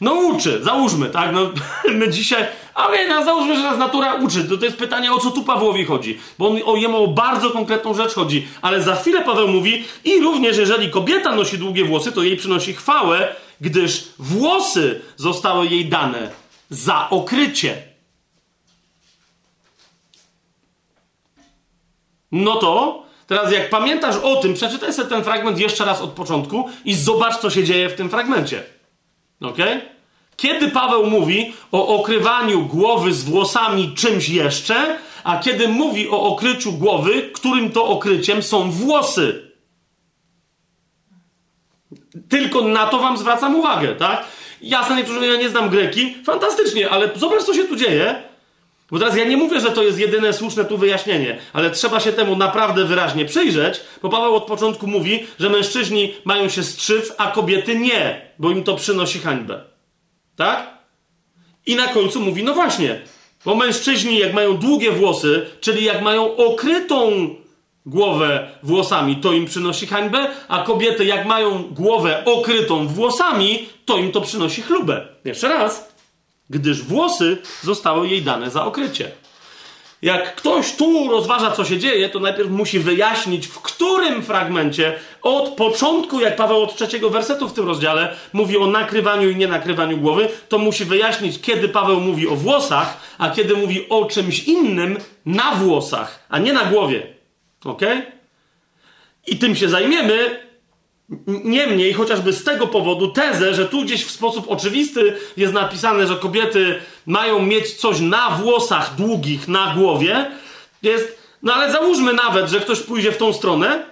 No uczy, załóżmy, tak? No, <laughs> my dzisiaj, a wie, no, załóżmy, że nas natura uczy. To, to jest pytanie, o co tu Pawłowi chodzi. Bo on, o jemu o bardzo konkretną rzecz chodzi. Ale za chwilę Paweł mówi, i również jeżeli kobieta nosi długie włosy, to jej przynosi chwałę, gdyż włosy zostały jej dane za okrycie. No to teraz jak pamiętasz o tym, przeczytaj sobie ten fragment jeszcze raz od początku i zobacz, co się dzieje w tym fragmencie. Ok? Kiedy Paweł mówi o okrywaniu głowy z włosami czymś jeszcze, a kiedy mówi o okryciu głowy, którym to okryciem są włosy. Tylko na to wam zwracam uwagę, tak? Jasne, niektórzy ja nie znam greki, fantastycznie, ale zobacz, co się tu dzieje. Bo teraz ja nie mówię, że to jest jedyne słuszne tu wyjaśnienie, ale trzeba się temu naprawdę wyraźnie przyjrzeć, bo Paweł od początku mówi, że mężczyźni mają się strzyc, a kobiety nie, bo im to przynosi hańbę. Tak? I na końcu mówi, no właśnie, bo mężczyźni jak mają długie włosy, czyli jak mają okrytą głowę włosami, to im przynosi hańbę, a kobiety jak mają głowę okrytą włosami, to im to przynosi chlubę. Jeszcze raz gdyż włosy zostały jej dane za okrycie. Jak ktoś tu rozważa, co się dzieje, to najpierw musi wyjaśnić, w którym fragmencie od początku, jak Paweł od trzeciego wersetu w tym rozdziale mówi o nakrywaniu i nienakrywaniu głowy, to musi wyjaśnić, kiedy Paweł mówi o włosach, a kiedy mówi o czymś innym na włosach, a nie na głowie. Ok? I tym się zajmiemy, Niemniej, chociażby z tego powodu, tezę, że tu gdzieś w sposób oczywisty jest napisane, że kobiety mają mieć coś na włosach długich, na głowie, jest. No ale załóżmy nawet, że ktoś pójdzie w tą stronę,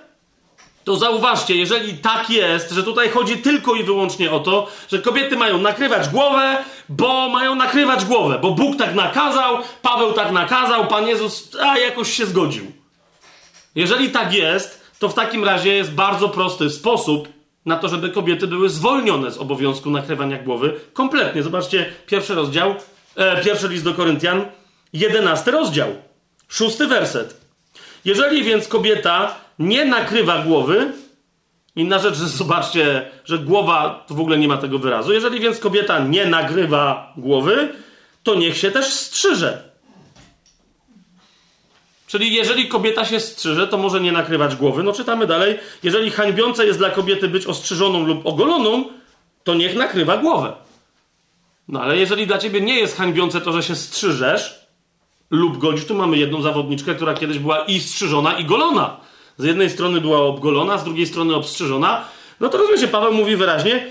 to zauważcie, jeżeli tak jest, że tutaj chodzi tylko i wyłącznie o to, że kobiety mają nakrywać głowę, bo mają nakrywać głowę, bo Bóg tak nakazał, Paweł tak nakazał, Pan Jezus, a jakoś się zgodził. Jeżeli tak jest, to w takim razie jest bardzo prosty sposób na to, żeby kobiety były zwolnione z obowiązku nakrywania głowy kompletnie. Zobaczcie, pierwszy rozdział, e, pierwszy list do Koryntian, jedenasty rozdział, szósty werset. Jeżeli więc kobieta nie nakrywa głowy, inna rzecz, że zobaczcie, że głowa w ogóle nie ma tego wyrazu. Jeżeli więc kobieta nie nagrywa głowy, to niech się też strzyże. Czyli jeżeli kobieta się strzyże, to może nie nakrywać głowy. No czytamy dalej. Jeżeli hańbiące jest dla kobiety być ostrzyżoną lub ogoloną, to niech nakrywa głowę. No ale jeżeli dla ciebie nie jest hańbiące to, że się strzyżesz lub golisz, tu mamy jedną zawodniczkę, która kiedyś była i strzyżona, i golona. Z jednej strony była obgolona, z drugiej strony obstrzyżona. No to rozumiecie, Paweł mówi wyraźnie,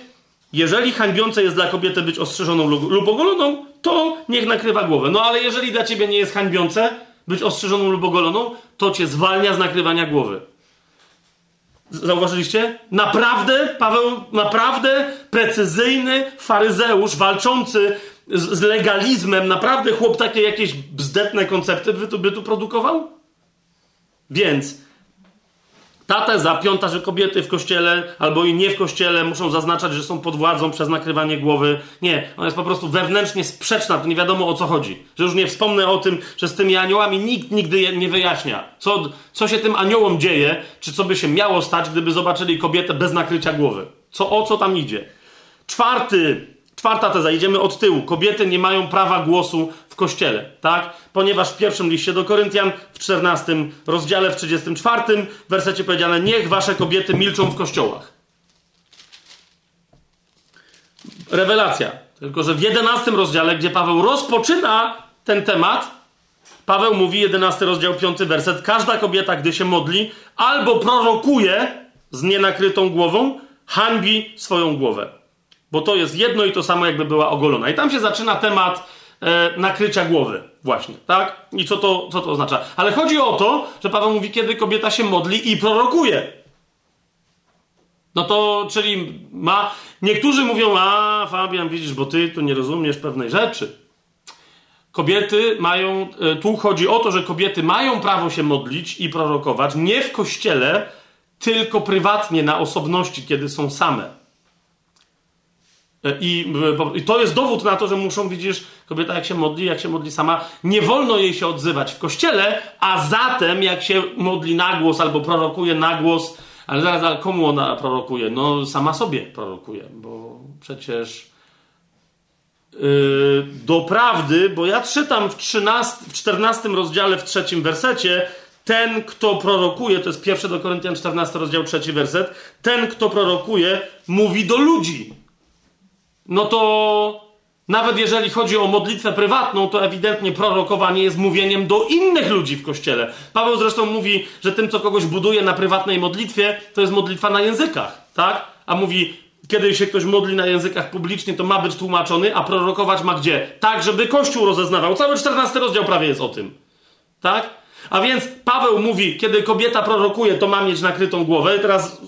jeżeli hańbiące jest dla kobiety być ostrzyżoną lub, ogoloną, to niech nakrywa głowę. No ale jeżeli dla ciebie nie jest hańbiące, być ostrzeżoną lub ogoloną, to cię zwalnia z nakrywania głowy. Zauważyliście? Naprawdę, Paweł, naprawdę precyzyjny faryzeusz, walczący z, z legalizmem, naprawdę chłop takie jakieś bzdetne koncepty by tu, by tu produkował? Więc ta teza, piąta, że kobiety w kościele albo i nie w kościele muszą zaznaczać, że są pod władzą przez nakrywanie głowy. Nie, ona jest po prostu wewnętrznie sprzeczna, to nie wiadomo o co chodzi. Że już nie wspomnę o tym, że z tymi aniołami nikt nigdy nie wyjaśnia, co, co się tym aniołom dzieje, czy co by się miało stać, gdyby zobaczyli kobietę bez nakrycia głowy. Co, o co tam idzie. Czwarty, Czwarta teza, idziemy od tyłu. Kobiety nie mają prawa głosu w kościele, tak? Ponieważ w pierwszym liście do Koryntian, w 14 rozdziale, w 34 wersecie powiedziane: Niech wasze kobiety milczą w kościołach. Rewelacja. Tylko, że w 11 rozdziale, gdzie Paweł rozpoczyna ten temat, Paweł mówi, 11 rozdział, 5 werset: Każda kobieta, gdy się modli, albo prorokuje z nienakrytą głową, hańbi swoją głowę. Bo to jest jedno i to samo, jakby była ogolona. I tam się zaczyna temat e, nakrycia głowy, właśnie, tak? I co to, co to oznacza? Ale chodzi o to, że Paweł mówi, kiedy kobieta się modli i prorokuje. No to, czyli ma. Niektórzy mówią, a Fabian, widzisz, bo ty tu nie rozumiesz pewnej rzeczy. Kobiety mają. E, tu chodzi o to, że kobiety mają prawo się modlić i prorokować nie w kościele, tylko prywatnie, na osobności, kiedy są same. I, I, to jest dowód na to, że muszą, widzisz, kobieta jak się modli, jak się modli sama, nie wolno jej się odzywać w kościele, a zatem jak się modli na głos albo prorokuje na głos, ale zaraz, ale komu ona prorokuje? No sama sobie prorokuje, bo przecież yy, do prawdy, bo ja czytam w, 13, w 14 rozdziale, w trzecim wersecie, ten, kto prorokuje, to jest pierwszy do Koryntian 14 rozdział, trzeci werset, ten, kto prorokuje, mówi do ludzi no to nawet jeżeli chodzi o modlitwę prywatną, to ewidentnie prorokowanie jest mówieniem do innych ludzi w kościele. Paweł zresztą mówi, że tym, co kogoś buduje na prywatnej modlitwie, to jest modlitwa na językach, tak? A mówi, kiedy się ktoś modli na językach publicznie, to ma być tłumaczony, a prorokować ma gdzie? Tak, żeby Kościół rozeznawał. Cały 14 rozdział prawie jest o tym. Tak? A więc Paweł mówi, kiedy kobieta prorokuje, to ma mieć nakrytą głowę. Teraz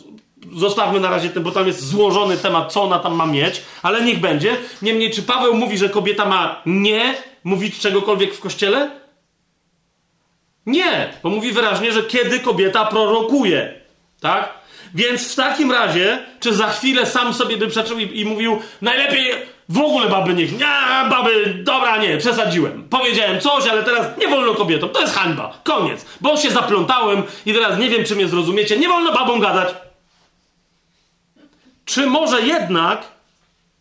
zostawmy na razie ten, bo tam jest złożony temat, co ona tam ma mieć, ale niech będzie. Niemniej, czy Paweł mówi, że kobieta ma nie mówić czegokolwiek w kościele? Nie, bo mówi wyraźnie, że kiedy kobieta prorokuje, tak? Więc w takim razie, czy za chwilę sam sobie by przeczył i, i mówił, najlepiej w ogóle baby niech, nie, baby, dobra, nie, przesadziłem. Powiedziałem coś, ale teraz nie wolno kobietom, to jest hańba, koniec. Bo się zaplątałem i teraz nie wiem, czy mnie zrozumiecie, nie wolno babom gadać. Czy może jednak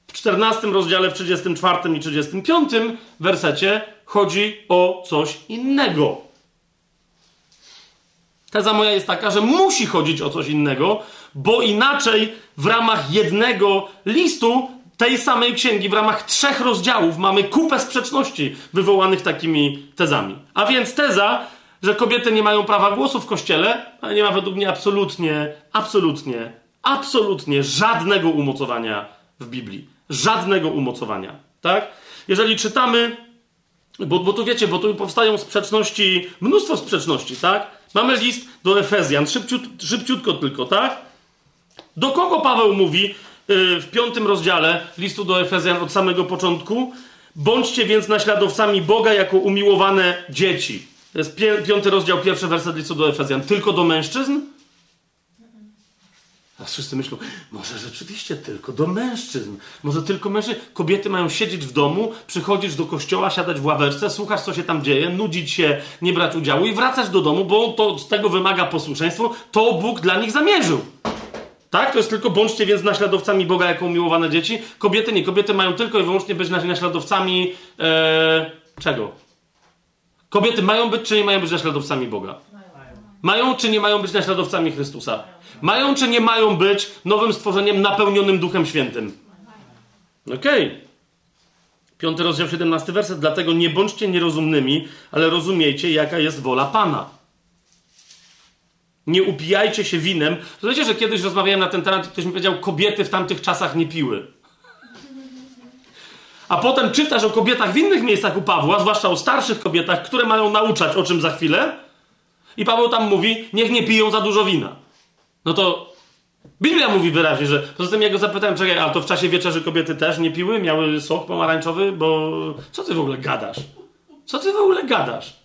w 14 rozdziale, w 34 i 35 wersecie chodzi o coś innego? Teza moja jest taka, że musi chodzić o coś innego, bo inaczej w ramach jednego listu tej samej księgi, w ramach trzech rozdziałów mamy kupę sprzeczności wywołanych takimi tezami. A więc teza, że kobiety nie mają prawa głosu w kościele, nie ma według mnie absolutnie, absolutnie absolutnie żadnego umocowania w Biblii. Żadnego umocowania. Tak? Jeżeli czytamy, bo, bo tu wiecie, bo tu powstają sprzeczności, mnóstwo sprzeczności, tak? Mamy list do Efezjan, szybciut, szybciutko tylko, tak? Do kogo Paweł mówi yy, w piątym rozdziale listu do Efezjan od samego początku? Bądźcie więc naśladowcami Boga jako umiłowane dzieci. To jest piąty rozdział, pierwszy werset listu do Efezjan. Tylko do mężczyzn? A wszyscy myślą, może rzeczywiście tylko do mężczyzn. Może tylko mężczyzn. Kobiety mają siedzieć w domu, przychodzisz do kościoła, siadać w ławeczce, słuchasz, co się tam dzieje, nudzić się, nie brać udziału i wracać do domu, bo to z tego wymaga posłuszeństwo. To Bóg dla nich zamierzył. Tak? To jest tylko bądźcie więc naśladowcami Boga jako umiłowane dzieci. Kobiety nie. Kobiety mają tylko i wyłącznie być naśladowcami e, czego? Kobiety mają być czy nie mają być naśladowcami Boga? Mają czy nie mają być naśladowcami Chrystusa? Mają czy nie mają być nowym stworzeniem napełnionym Duchem Świętym? Okej. Okay. Piąty rozdział, 17 werset. Dlatego nie bądźcie nierozumnymi, ale rozumiejcie, jaka jest wola Pana. Nie upijajcie się winem. Wiecie, że kiedyś rozmawiałem na ten temat i ktoś mi powiedział, kobiety w tamtych czasach nie piły. A potem czytasz o kobietach w innych miejscach u Pawła, zwłaszcza o starszych kobietach, które mają nauczać o czym za chwilę. I Paweł tam mówi, niech nie piją za dużo wina. No to Biblia mówi wyraźnie, że poza tym ja go zapytałem, czekaj, a to w czasie wieczerzy kobiety też nie piły, miały sok pomarańczowy, bo co ty w ogóle gadasz? Co ty w ogóle gadasz?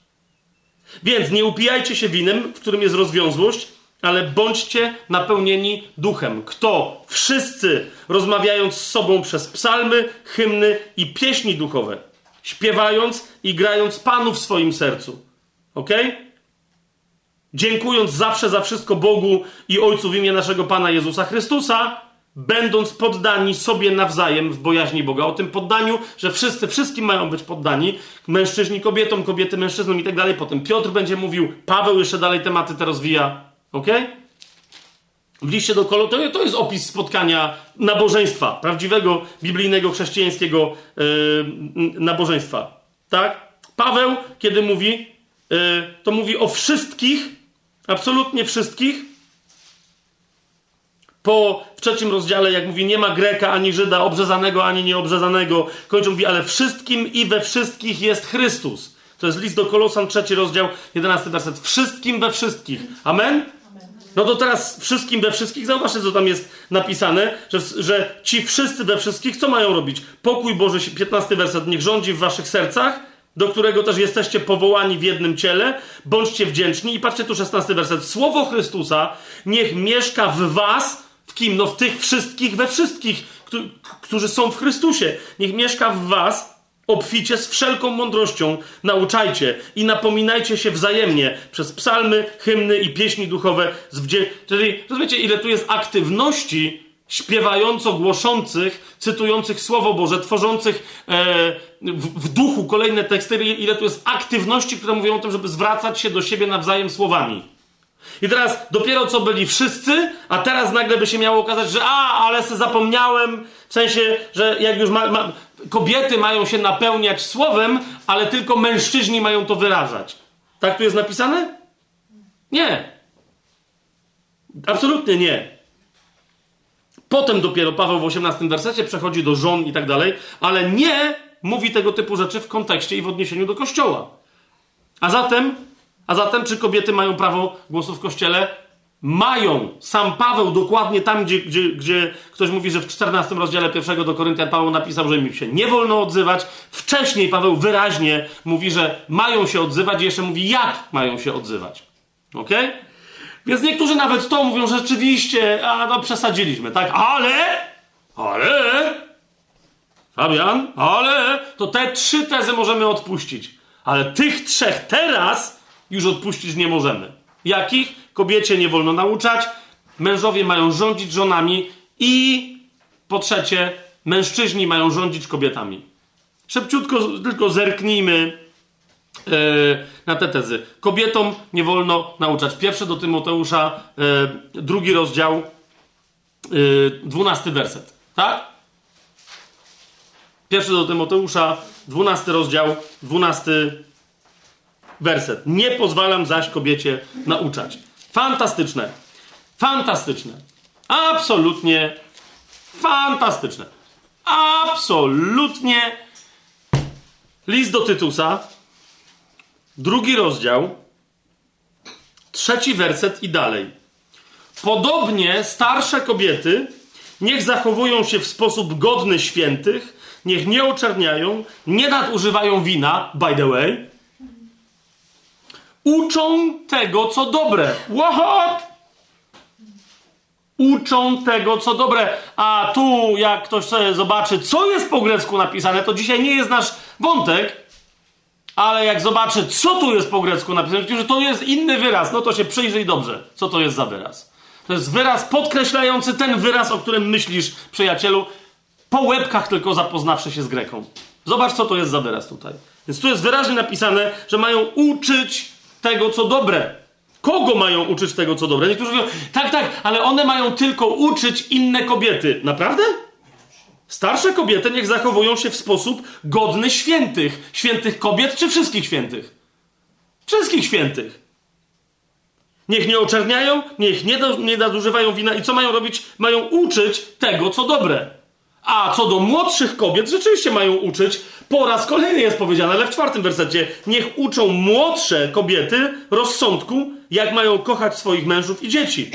Więc nie upijajcie się winem, w którym jest rozwiązłość, ale bądźcie napełnieni duchem. Kto? Wszyscy, rozmawiając z sobą przez psalmy, hymny i pieśni duchowe, śpiewając i grając Panu w swoim sercu. Okej? Okay? Dziękując zawsze za wszystko Bogu i Ojcu w imię naszego Pana Jezusa Chrystusa, będąc poddani sobie nawzajem w bojaźni Boga. O tym poddaniu, że wszyscy wszystkim mają być poddani. Mężczyźni kobietom, kobiety mężczyznom i tak dalej. Potem Piotr będzie mówił, Paweł jeszcze dalej tematy te rozwija. Ok? W liście do Kolo to, to jest opis spotkania nabożeństwa, prawdziwego, biblijnego, chrześcijańskiego yy, nabożeństwa. Tak? Paweł, kiedy mówi, yy, to mówi o wszystkich, absolutnie wszystkich, po w trzecim rozdziale, jak mówi, nie ma Greka ani Żyda, obrzezanego ani nieobrzezanego, kończą mówi, ale wszystkim i we wszystkich jest Chrystus. To jest list do Kolosan, trzeci rozdział, jedenasty werset. Wszystkim we wszystkich. Amen? No to teraz wszystkim we wszystkich, zauważcie, co tam jest napisane, że, że ci wszyscy we wszystkich, co mają robić? Pokój Boży, 15 werset, niech rządzi w waszych sercach, do którego też jesteście powołani w jednym ciele, bądźcie wdzięczni. I patrzcie tu 16 werset. Słowo Chrystusa niech mieszka w was, w kim? No w tych wszystkich, we wszystkich, którzy są w Chrystusie. Niech mieszka w was obficie z wszelką mądrością nauczajcie i napominajcie się wzajemnie przez psalmy, hymny i pieśni duchowe. Z wdzie... Czyli rozumiecie, ile tu jest aktywności śpiewająco głoszących, cytujących Słowo Boże, tworzących e, w, duchu kolejne teksty, ile tu jest aktywności, które mówią o tym, żeby zwracać się do siebie nawzajem słowami. I teraz dopiero co byli wszyscy, a teraz nagle by się miało okazać, że a, ale se zapomniałem, w sensie, że jak już ma, ma, kobiety mają się napełniać słowem, ale tylko mężczyźni mają to wyrażać. Tak tu jest napisane? Nie. Absolutnie nie. Potem dopiero Paweł w 18 wersecie przechodzi do żon i tak dalej, ale nie mówi tego typu rzeczy w kontekście i w odniesieniu do kościoła. A zatem, a zatem czy kobiety mają prawo głosu w kościele? Mają. Sam Paweł dokładnie tam, gdzie, gdzie, gdzie ktoś mówi, że w 14 rozdziale pierwszego do Koryntian Paweł napisał, że im się nie wolno odzywać. Wcześniej Paweł wyraźnie mówi, że mają się odzywać i jeszcze mówi, jak mają się odzywać. Ok? Więc niektórzy nawet to mówią, że rzeczywiście, a no przesadziliśmy, tak? Ale, ale, Fabian, ale, to te trzy tezy możemy odpuścić. Ale tych trzech teraz już odpuścić nie możemy. Jakich? Kobiecie nie wolno nauczać, mężowie mają rządzić żonami i po trzecie, mężczyźni mają rządzić kobietami. Szybciutko tylko zerknijmy na te tezy. Kobietom nie wolno nauczać. Pierwszy do Tymoteusza, yy, drugi rozdział, yy, dwunasty werset. Tak? Pierwszy do Tymoteusza, dwunasty rozdział, dwunasty werset. Nie pozwalam zaś kobiecie nauczać. Fantastyczne. Fantastyczne. Absolutnie fantastyczne. Absolutnie. List do Tytusa, drugi rozdział, trzeci werset i dalej. Podobnie starsze kobiety niech zachowują się w sposób godny świętych, niech nie oczerniają, nie nadużywają wina, by the way, uczą tego, co dobre. What? Uczą tego, co dobre. A tu, jak ktoś sobie zobaczy, co jest po grecku napisane, to dzisiaj nie jest nasz wątek, ale jak zobaczy, co tu jest po grecku napisane, że to jest inny wyraz, no to się przyjrzyj dobrze, co to jest za wyraz. To jest wyraz podkreślający ten wyraz, o którym myślisz, przyjacielu, po łebkach tylko zapoznawszy się z Greką. Zobacz, co to jest za wyraz tutaj. Więc tu jest wyraźnie napisane, że mają uczyć tego, co dobre. Kogo mają uczyć tego, co dobre? Niektórzy mówią, tak, tak, ale one mają tylko uczyć inne kobiety. Naprawdę? Starsze kobiety niech zachowują się w sposób godny świętych. Świętych kobiet czy wszystkich świętych? Wszystkich świętych. Niech nie oczerniają, niech nie, do, nie nadużywają wina. I co mają robić? Mają uczyć tego, co dobre. A co do młodszych kobiet, rzeczywiście mają uczyć. Po raz kolejny jest powiedziane, ale w czwartym wersecie. Niech uczą młodsze kobiety rozsądku, jak mają kochać swoich mężów i dzieci.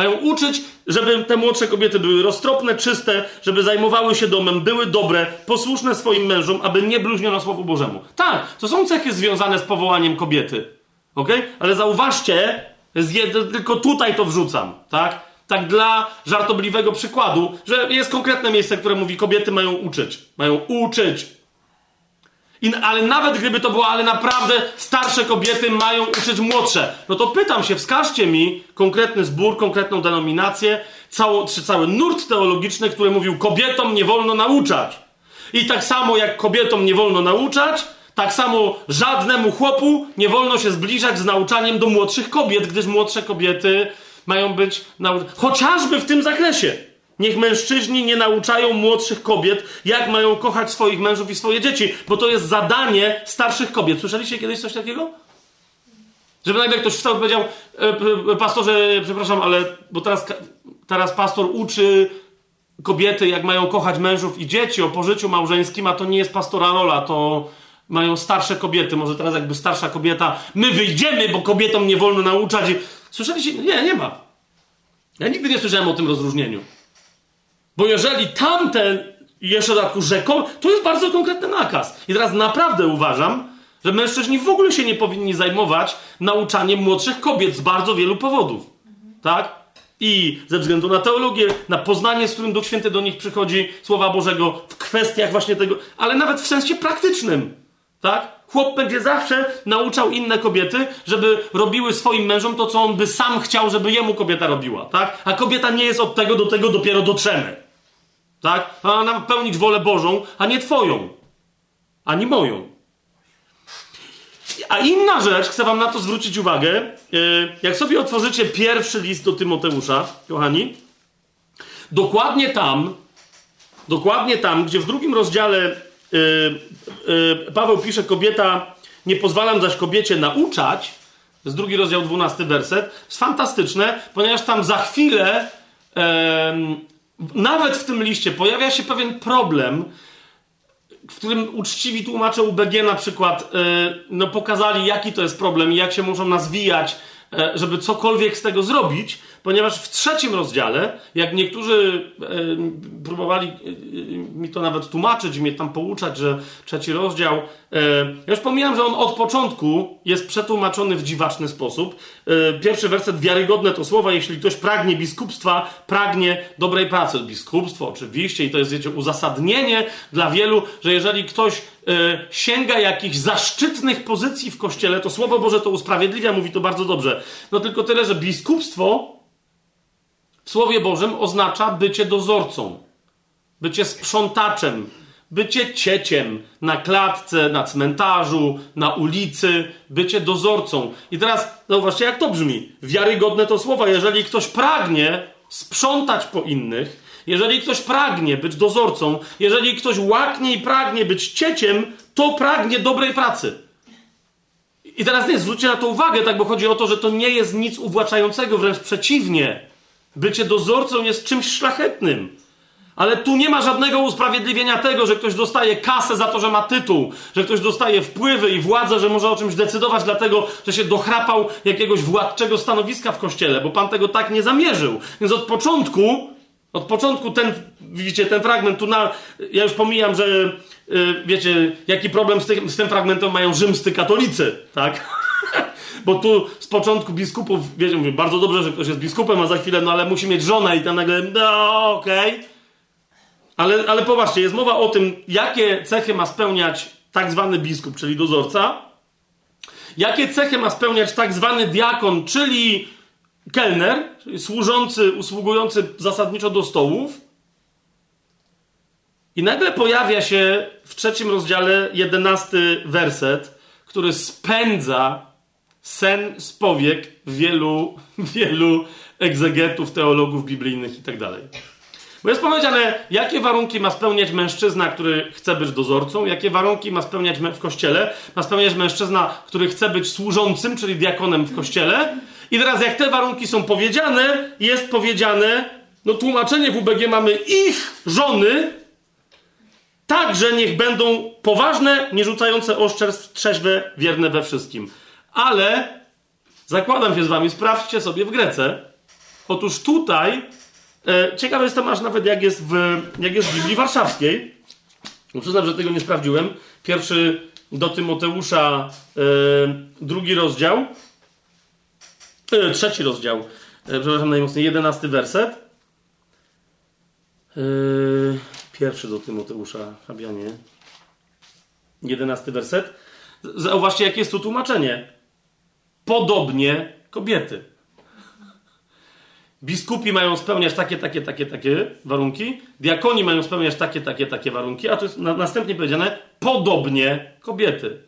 Mają uczyć, żeby te młodsze kobiety były roztropne, czyste, żeby zajmowały się domem, były dobre, posłuszne swoim mężom, aby nie bluźniono Słowu Bożemu. Tak, to są cechy związane z powołaniem kobiety. ok? Ale zauważcie, tylko tutaj to wrzucam, tak? tak dla żartobliwego przykładu, że jest konkretne miejsce, które mówi, kobiety mają uczyć. Mają uczyć. I, ale nawet gdyby to było, ale naprawdę starsze kobiety mają uczyć młodsze. No to pytam się, wskażcie mi konkretny zbór, konkretną denominację, cało, czy cały nurt teologiczny, który mówił, kobietom nie wolno nauczać. I tak samo jak kobietom nie wolno nauczać, tak samo żadnemu chłopu nie wolno się zbliżać z nauczaniem do młodszych kobiet, gdyż młodsze kobiety mają być nauczane. Chociażby w tym zakresie. Niech mężczyźni nie nauczają młodszych kobiet, jak mają kochać swoich mężów i swoje dzieci, bo to jest zadanie starszych kobiet. Słyszeliście kiedyś coś takiego? Żeby nagle ktoś wstał i powiedział, e, pastorze, przepraszam, ale bo teraz, teraz pastor uczy kobiety, jak mają kochać mężów i dzieci o pożyciu małżeńskim, a to nie jest pastora rola, to mają starsze kobiety. Może teraz jakby starsza kobieta, my wyjdziemy, bo kobietom nie wolno nauczać. Słyszeliście? Nie, nie ma. Ja nigdy nie słyszałem o tym rozróżnieniu. Bo jeżeli tamten jeszcze dodatku rzeką, to jest bardzo konkretny nakaz. I teraz naprawdę uważam, że mężczyźni w ogóle się nie powinni zajmować nauczaniem młodszych kobiet z bardzo wielu powodów. Tak? I ze względu na teologię, na poznanie, z którym Duch Święty do nich przychodzi, Słowa Bożego, w kwestiach właśnie tego, ale nawet w sensie praktycznym. Tak? Chłop będzie zawsze nauczał inne kobiety, żeby robiły swoim mężom to, co on by sam chciał, żeby jemu kobieta robiła. Tak? A kobieta nie jest od tego do tego dopiero dotrzemy. Tak? Ma pełnić wolę Bożą, a nie twoją. Ani moją. A inna rzecz, chcę wam na to zwrócić uwagę. E, jak sobie otworzycie pierwszy list do Tymoteusza, kochani, dokładnie tam, dokładnie tam, gdzie w drugim rozdziale yy, yy, Paweł pisze, kobieta, nie pozwalam zaś kobiecie nauczać, to jest drugi rozdział, dwunasty werset, jest fantastyczne, ponieważ tam za chwilę, yy, nawet w tym liście, pojawia się pewien problem, w którym uczciwi tłumacze UBG na przykład no, pokazali, jaki to jest problem i jak się muszą nazwijać, żeby cokolwiek z tego zrobić, ponieważ w trzecim rozdziale, jak niektórzy e, próbowali e, mi to nawet tłumaczyć, mnie tam pouczać, że trzeci rozdział, e, ja już pomijam, że on od początku jest przetłumaczony w dziwaczny sposób. E, pierwszy werset, wiarygodne to słowa, jeśli ktoś pragnie biskupstwa, pragnie dobrej pracy. Biskupstwo oczywiście i to jest, wiecie, uzasadnienie dla wielu, że jeżeli ktoś e, sięga jakichś zaszczytnych pozycji w kościele, to Słowo Boże to usprawiedliwia, mówi to bardzo dobrze. No tylko tyle, że biskupstwo Słowie Bożym oznacza bycie dozorcą, bycie sprzątaczem, bycie cieciem na klatce, na cmentarzu, na ulicy, bycie dozorcą. I teraz zauważcie, jak to brzmi. Wiarygodne to słowa. Jeżeli ktoś pragnie sprzątać po innych, jeżeli ktoś pragnie być dozorcą, jeżeli ktoś łaknie i pragnie być cieciem, to pragnie dobrej pracy. I teraz nie, zwróćcie na to uwagę, tak, bo chodzi o to, że to nie jest nic uwłaczającego, wręcz przeciwnie. Bycie dozorcą jest czymś szlachetnym. Ale tu nie ma żadnego usprawiedliwienia tego, że ktoś dostaje kasę za to, że ma tytuł, że ktoś dostaje wpływy i władzę, że może o czymś decydować, dlatego że się dochrapał jakiegoś władczego stanowiska w kościele, bo pan tego tak nie zamierzył. Więc od początku, od początku ten, widzicie, ten fragment tu na. Ja już pomijam, że yy, wiecie, jaki problem z, z tym fragmentem mają rzymscy katolicy, tak? <laughs> bo tu z początku biskupów, wiecie, mówię, bardzo dobrze, że ktoś jest biskupem, a za chwilę, no ale musi mieć żonę i tam nagle, no okej. Okay. Ale, ale poważnie, jest mowa o tym, jakie cechy ma spełniać tak zwany biskup, czyli dozorca, jakie cechy ma spełniać tak zwany diakon, czyli kelner, czyli służący, usługujący zasadniczo do stołów. I nagle pojawia się w trzecim rozdziale jedenasty werset, który spędza sen z powiek wielu, wielu egzegetów, teologów biblijnych i tak dalej. Bo jest powiedziane, jakie warunki ma spełniać mężczyzna, który chce być dozorcą, jakie warunki ma spełniać w kościele, ma spełniać mężczyzna, który chce być służącym, czyli diakonem w kościele. I teraz, jak te warunki są powiedziane, jest powiedziane, no tłumaczenie w UBG mamy ich żony, także niech będą poważne, nie rzucające oszczerstw, trzeźwe, wierne we wszystkim. Ale zakładam się z wami, sprawdźcie sobie w Grece. Otóż tutaj, e, ciekawe jestem aż nawet jak jest w, jak jest w Biblii Warszawskiej. No przyznam, że tego nie sprawdziłem. Pierwszy do Tymoteusza, e, drugi rozdział, e, trzeci rozdział, e, przepraszam najmocniej, jedenasty werset. E, pierwszy do Tymoteusza, Fabianie. Jedenasty werset. Zauważcie, jakie jest tu tłumaczenie. Podobnie kobiety. Biskupi mają spełniać takie, takie, takie, takie warunki, diakoni mają spełniać takie, takie, takie warunki, a tu jest na, następnie powiedziane podobnie kobiety.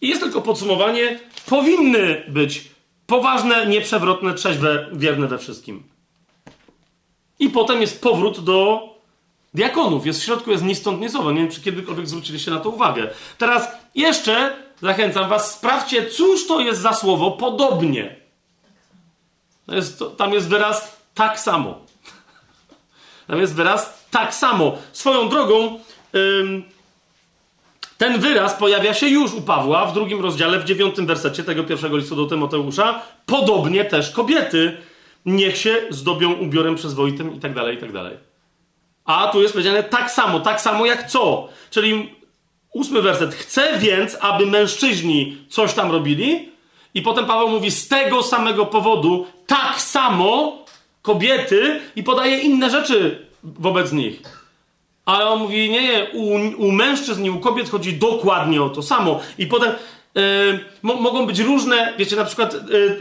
I jest tylko podsumowanie, powinny być poważne, nieprzewrotne, trzeźwe, wierne we wszystkim. I potem jest powrót do diakonów. Jest w środku, jest ni stąd, nie Nie wiem, czy kiedykolwiek zwróciliście na to uwagę. Teraz jeszcze zachęcam was, sprawdźcie, cóż to jest za słowo podobnie. Jest, to, tam jest wyraz tak samo. Tam jest wyraz tak samo. Swoją drogą, ym, ten wyraz pojawia się już u Pawła w drugim rozdziale, w dziewiątym wersecie tego pierwszego listu do Tymoteusza. Podobnie też kobiety niech się zdobią ubiorem przyzwoitym i tak dalej, i tak dalej. A tu jest powiedziane tak samo, tak samo jak co. Czyli ósmy werset. Chcę więc, aby mężczyźni coś tam robili, i potem Paweł mówi z tego samego powodu tak samo kobiety i podaje inne rzeczy wobec nich. Ale on mówi, nie, nie, u, u mężczyzn i u kobiet chodzi dokładnie o to samo. I potem mo, mogą być różne, wiecie, na przykład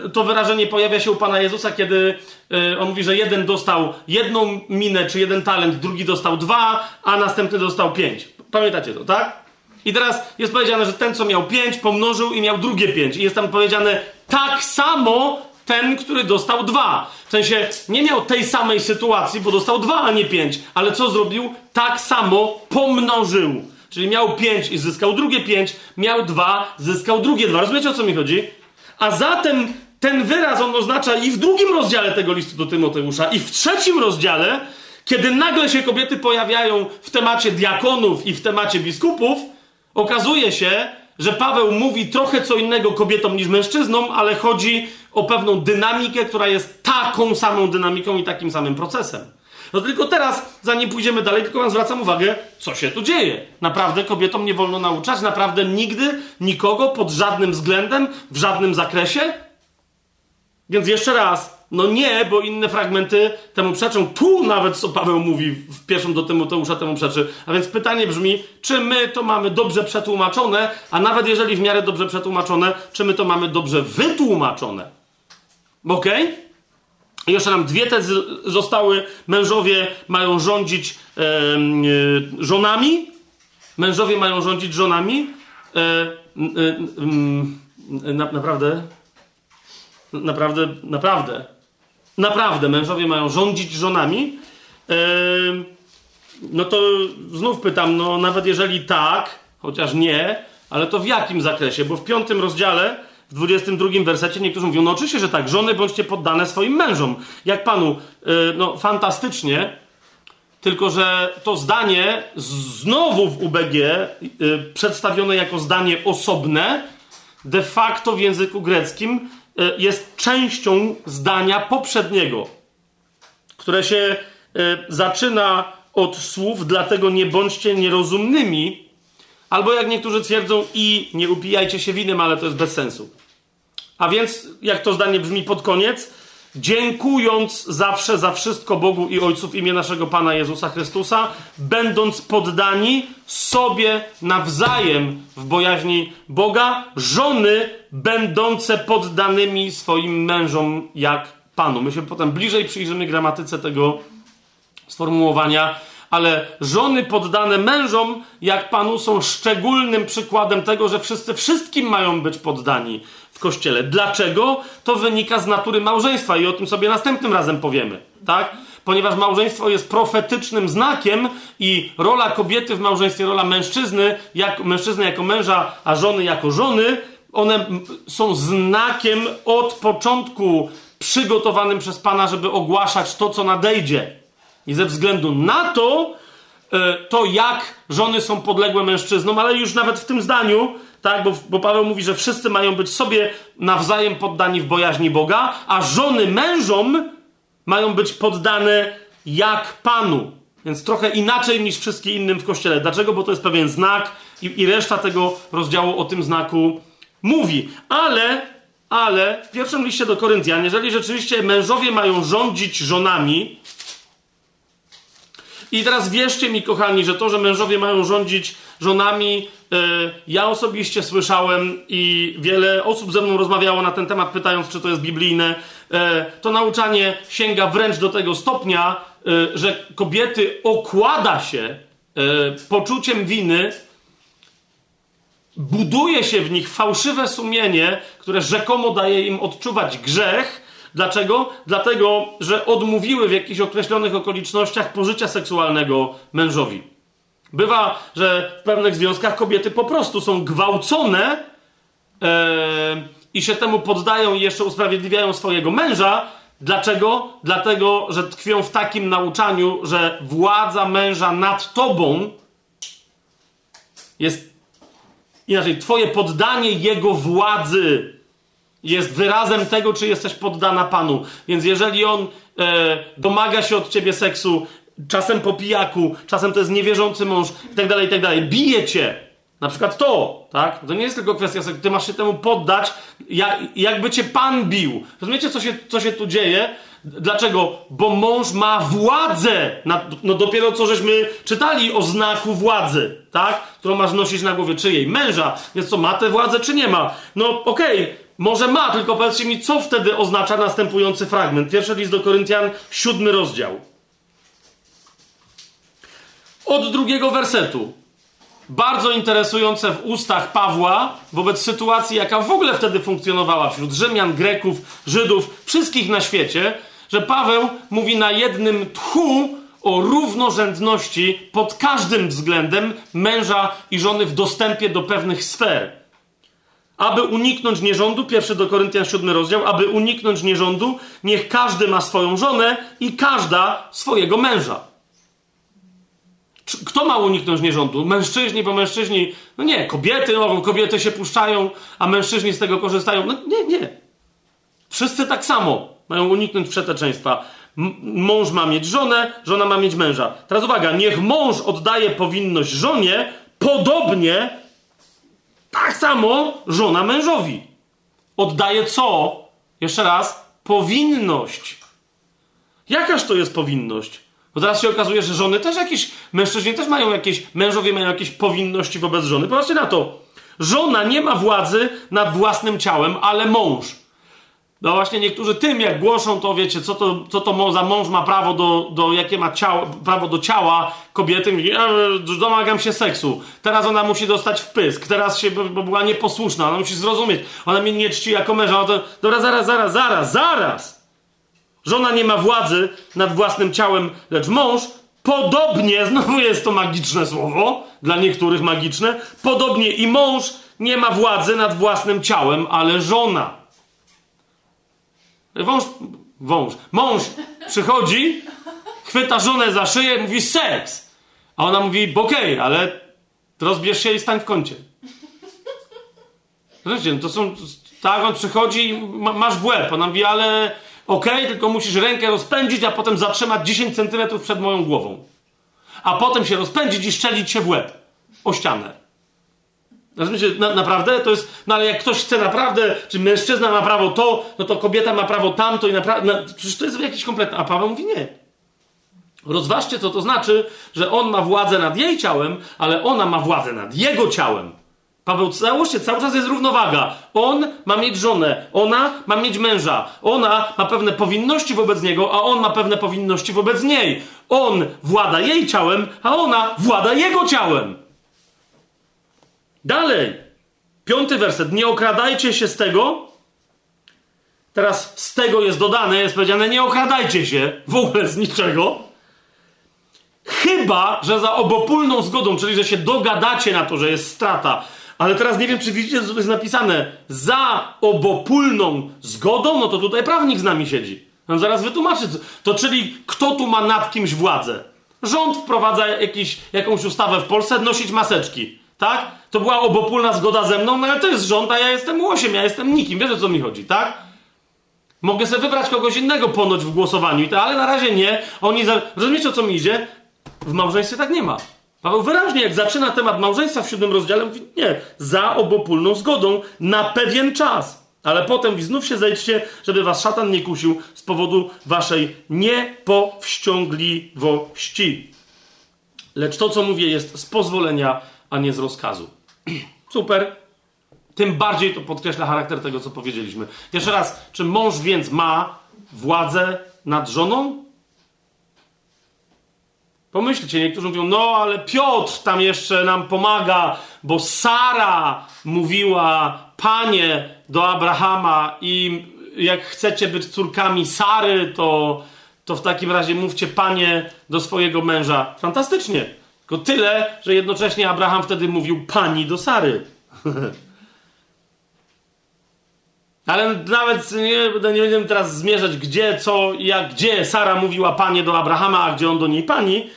yy, to wyrażenie pojawia się u Pana Jezusa, kiedy yy, on mówi, że jeden dostał jedną minę czy jeden talent, drugi dostał dwa, a następny dostał pięć. Pamiętacie to, tak? I teraz jest powiedziane, że ten, co miał pięć, pomnożył i miał drugie pięć. I jest tam powiedziane tak samo ten, który dostał dwa. W sensie nie miał tej samej sytuacji, bo dostał dwa, a nie pięć. Ale co zrobił? Tak samo pomnożył. Czyli miał pięć i zyskał drugie pięć, miał dwa, zyskał drugie dwa. Rozumiecie o co mi chodzi? A zatem ten wyraz on oznacza i w drugim rozdziale tego listu do Tymoteusza, i w trzecim rozdziale, kiedy nagle się kobiety pojawiają w temacie diakonów i w temacie biskupów, okazuje się, że Paweł mówi trochę co innego kobietom niż mężczyznom, ale chodzi o pewną dynamikę, która jest taką samą dynamiką i takim samym procesem. No tylko teraz, zanim pójdziemy dalej, tylko wam zwracam uwagę, co się tu dzieje. Naprawdę kobietom nie wolno nauczać, naprawdę nigdy, nikogo, pod żadnym względem, w żadnym zakresie. Więc jeszcze raz, no nie, bo inne fragmenty temu przeczą. Tu nawet, co Paweł mówi w pierwszym do Tymoteusza temu przeczy. A więc pytanie brzmi, czy my to mamy dobrze przetłumaczone, a nawet jeżeli w miarę dobrze przetłumaczone, czy my to mamy dobrze wytłumaczone? Ok? I jeszcze nam dwie tezy zostały. Mężowie mają rządzić e, e, żonami. Mężowie mają rządzić żonami. E, na, naprawdę? Naprawdę, naprawdę. Naprawdę mężowie mają rządzić żonami. no to znów pytam, no nawet jeżeli tak, chociaż nie, ale to w jakim zakresie? Bo w piątym rozdziale w 22 wersecie niektórzy mówią, no oczywiście, że tak, żony bądźcie poddane swoim mężom. Jak panu, yy, no fantastycznie, tylko że to zdanie znowu w UBG yy, przedstawione jako zdanie osobne, de facto w języku greckim jest częścią zdania poprzedniego, które się y, zaczyna od słów, dlatego nie bądźcie nierozumnymi, Albo jak niektórzy twierdzą, i nie upijajcie się winem, ale to jest bez sensu. A więc, jak to zdanie brzmi pod koniec, dziękując zawsze za wszystko Bogu i Ojcu w imię naszego Pana Jezusa Chrystusa, będąc poddani sobie nawzajem w bojaźni Boga, żony będące poddanymi swoim mężom jak Panu. My się potem bliżej przyjrzymy gramatyce tego sformułowania ale żony poddane mężom, jak Panu, są szczególnym przykładem tego, że wszyscy wszystkim mają być poddani w kościele. Dlaczego? To wynika z natury małżeństwa i o tym sobie następnym razem powiemy, tak? Ponieważ małżeństwo jest profetycznym znakiem i rola kobiety w małżeństwie, rola mężczyzny, jak, mężczyzny jako męża, a żony jako żony, one są znakiem od początku przygotowanym przez Pana, żeby ogłaszać to, co nadejdzie. I ze względu na to, to jak żony są podległe mężczyznom, ale już nawet w tym zdaniu, tak, bo, bo Paweł mówi, że wszyscy mają być sobie nawzajem poddani w bojaźni Boga, a żony mężom mają być poddane jak Panu. Więc trochę inaczej niż wszystkim innym w kościele. Dlaczego? Bo to jest pewien znak i, i reszta tego rozdziału o tym znaku mówi. Ale, ale w pierwszym liście do Koryntian, jeżeli rzeczywiście mężowie mają rządzić żonami, i teraz wierzcie mi, kochani, że to, że mężowie mają rządzić żonami. E, ja osobiście słyszałem i wiele osób ze mną rozmawiało na ten temat, pytając, czy to jest biblijne. E, to nauczanie sięga wręcz do tego stopnia, e, że kobiety okłada się poczuciem winy, buduje się w nich fałszywe sumienie, które rzekomo daje im odczuwać grzech. Dlaczego? Dlatego, że odmówiły w jakichś określonych okolicznościach pożycia seksualnego mężowi. Bywa, że w pewnych związkach kobiety po prostu są gwałcone e, i się temu poddają i jeszcze usprawiedliwiają swojego męża. Dlaczego? Dlatego, że tkwią w takim nauczaniu, że władza męża nad tobą jest inaczej, twoje poddanie jego władzy jest wyrazem tego, czy jesteś poddana Panu. Więc jeżeli on e, domaga się od ciebie seksu, czasem po pijaku, czasem to jest niewierzący mąż i tak dalej, i tak bije cię, na przykład to, tak? To nie jest tylko kwestia seksu, ty masz się temu poddać, jak, jakby cię Pan bił. Rozumiecie, co się, co się tu dzieje? Dlaczego? Bo mąż ma władzę. No dopiero co żeśmy czytali o znaku władzy, tak? Którą masz nosić na głowie czyjej? Męża. Więc co, ma tę władzę czy nie ma? No okej, okay, może ma, tylko powiedzcie mi, co wtedy oznacza następujący fragment. Pierwszy list do Koryntian, siódmy rozdział. Od drugiego wersetu. Bardzo interesujące w ustach Pawła wobec sytuacji, jaka w ogóle wtedy funkcjonowała wśród Rzymian, Greków, Żydów, wszystkich na świecie, że Paweł mówi na jednym tchu o równorzędności pod każdym względem męża i żony w dostępie do pewnych sfer. Aby uniknąć nierządu, pierwszy do Koryntian 7 rozdział, aby uniknąć nierządu, niech każdy ma swoją żonę i każda swojego męża. Kto ma uniknąć nierządu? Mężczyźni, bo mężczyźni, no nie, kobiety mogą, kobiety się puszczają, a mężczyźni z tego korzystają. No nie, nie. Wszyscy tak samo mają uniknąć przeteczeństwa. M mąż ma mieć żonę, żona ma mieć męża. Teraz uwaga, niech mąż oddaje powinność żonie, podobnie tak samo żona mężowi. Oddaje co? Jeszcze raz, powinność. Jakaż to jest powinność? Bo teraz się okazuje, że żony też jakieś, mężczyźni też mają jakieś, mężowie mają jakieś powinności wobec żony. Popatrzcie na to. Żona nie ma władzy nad własnym ciałem, ale mąż. No właśnie niektórzy tym jak głoszą, to wiecie, co to, co to za mąż ma prawo do, do jakie ma ciało, prawo do ciała kobiety, mówi, ja domagam się seksu. Teraz ona musi dostać wpysk, teraz się, bo była nieposłuszna, ona musi zrozumieć, ona mnie nie czci jako męża, no to, dobra, zaraz, zaraz, zaraz, zaraz. Żona nie ma władzy nad własnym ciałem, lecz mąż podobnie, <laughs> znowu jest to magiczne słowo, dla niektórych magiczne, podobnie i mąż nie ma władzy nad własnym ciałem, ale żona. Wąż, wąż, mąż przychodzi, chwyta żonę za szyję, mówi seks. A ona mówi, okej, okay, ale rozbierz się i stań w kącie. Zobaczcie, to są, tak, on przychodzi i ma, masz w łeb. Ona mówi, ale okej, okay, tylko musisz rękę rozpędzić, a potem zatrzymać 10 centymetrów przed moją głową. A potem się rozpędzić i szczelić się w łeb. O ścianę. Rozumiecie, na, naprawdę to jest, no ale jak ktoś chce naprawdę, czy mężczyzna ma prawo to, no to kobieta ma prawo tamto i naprawdę, no, przecież to jest jakiś kompletny, a Paweł mówi nie. Rozważcie, co to znaczy, że on ma władzę nad jej ciałem, ale ona ma władzę nad jego ciałem. Paweł, załóżcie, cały czas jest równowaga. On ma mieć żonę, ona ma mieć męża, ona ma pewne powinności wobec niego, a on ma pewne powinności wobec niej. On włada jej ciałem, a ona włada jego ciałem. Dalej. Piąty werset. Nie okradajcie się z tego. Teraz z tego jest dodane, jest powiedziane, nie okradajcie się w ogóle z niczego. Chyba, że za obopólną zgodą, czyli że się dogadacie na to, że jest strata. Ale teraz nie wiem, czy widzicie, co tu jest napisane. Za obopólną zgodą, no to tutaj prawnik z nami siedzi. On zaraz wytłumaczy. To czyli kto tu ma nad kimś władzę? Rząd wprowadza jakiś, jakąś ustawę w Polsce, nosić maseczki. Tak? To była obopólna zgoda ze mną, no ale to jest rząd, a ja jestem łosiem, ja jestem nikim. Wiesz o co mi chodzi, tak? Mogę sobie wybrać kogoś innego ponoć w głosowaniu, ale na razie nie. Oni za... Rozumiecie o co mi idzie? W małżeństwie tak nie ma. Paweł wyraźnie, jak zaczyna temat małżeństwa w siódmym rozdziale, mówi nie, za obopólną zgodą na pewien czas. Ale potem znów się zejdźcie, żeby was szatan nie kusił z powodu waszej niepowściągliwości. Lecz to, co mówię, jest z pozwolenia a nie z rozkazu. <clears throat> Super. Tym bardziej to podkreśla charakter tego, co powiedzieliśmy. Jeszcze raz, czy mąż więc ma władzę nad żoną? Pomyślcie, niektórzy mówią, no ale Piotr tam jeszcze nam pomaga, bo Sara mówiła, panie, do Abrahama i jak chcecie być córkami Sary, to, to w takim razie mówcie panie do swojego męża. Fantastycznie. Tylko tyle, że jednocześnie Abraham wtedy mówił pani do Sary. <laughs> Ale nawet nie, nie będziemy teraz zmierzać, gdzie, co, jak, gdzie Sara mówiła panie do Abrahama, a gdzie on do niej pani.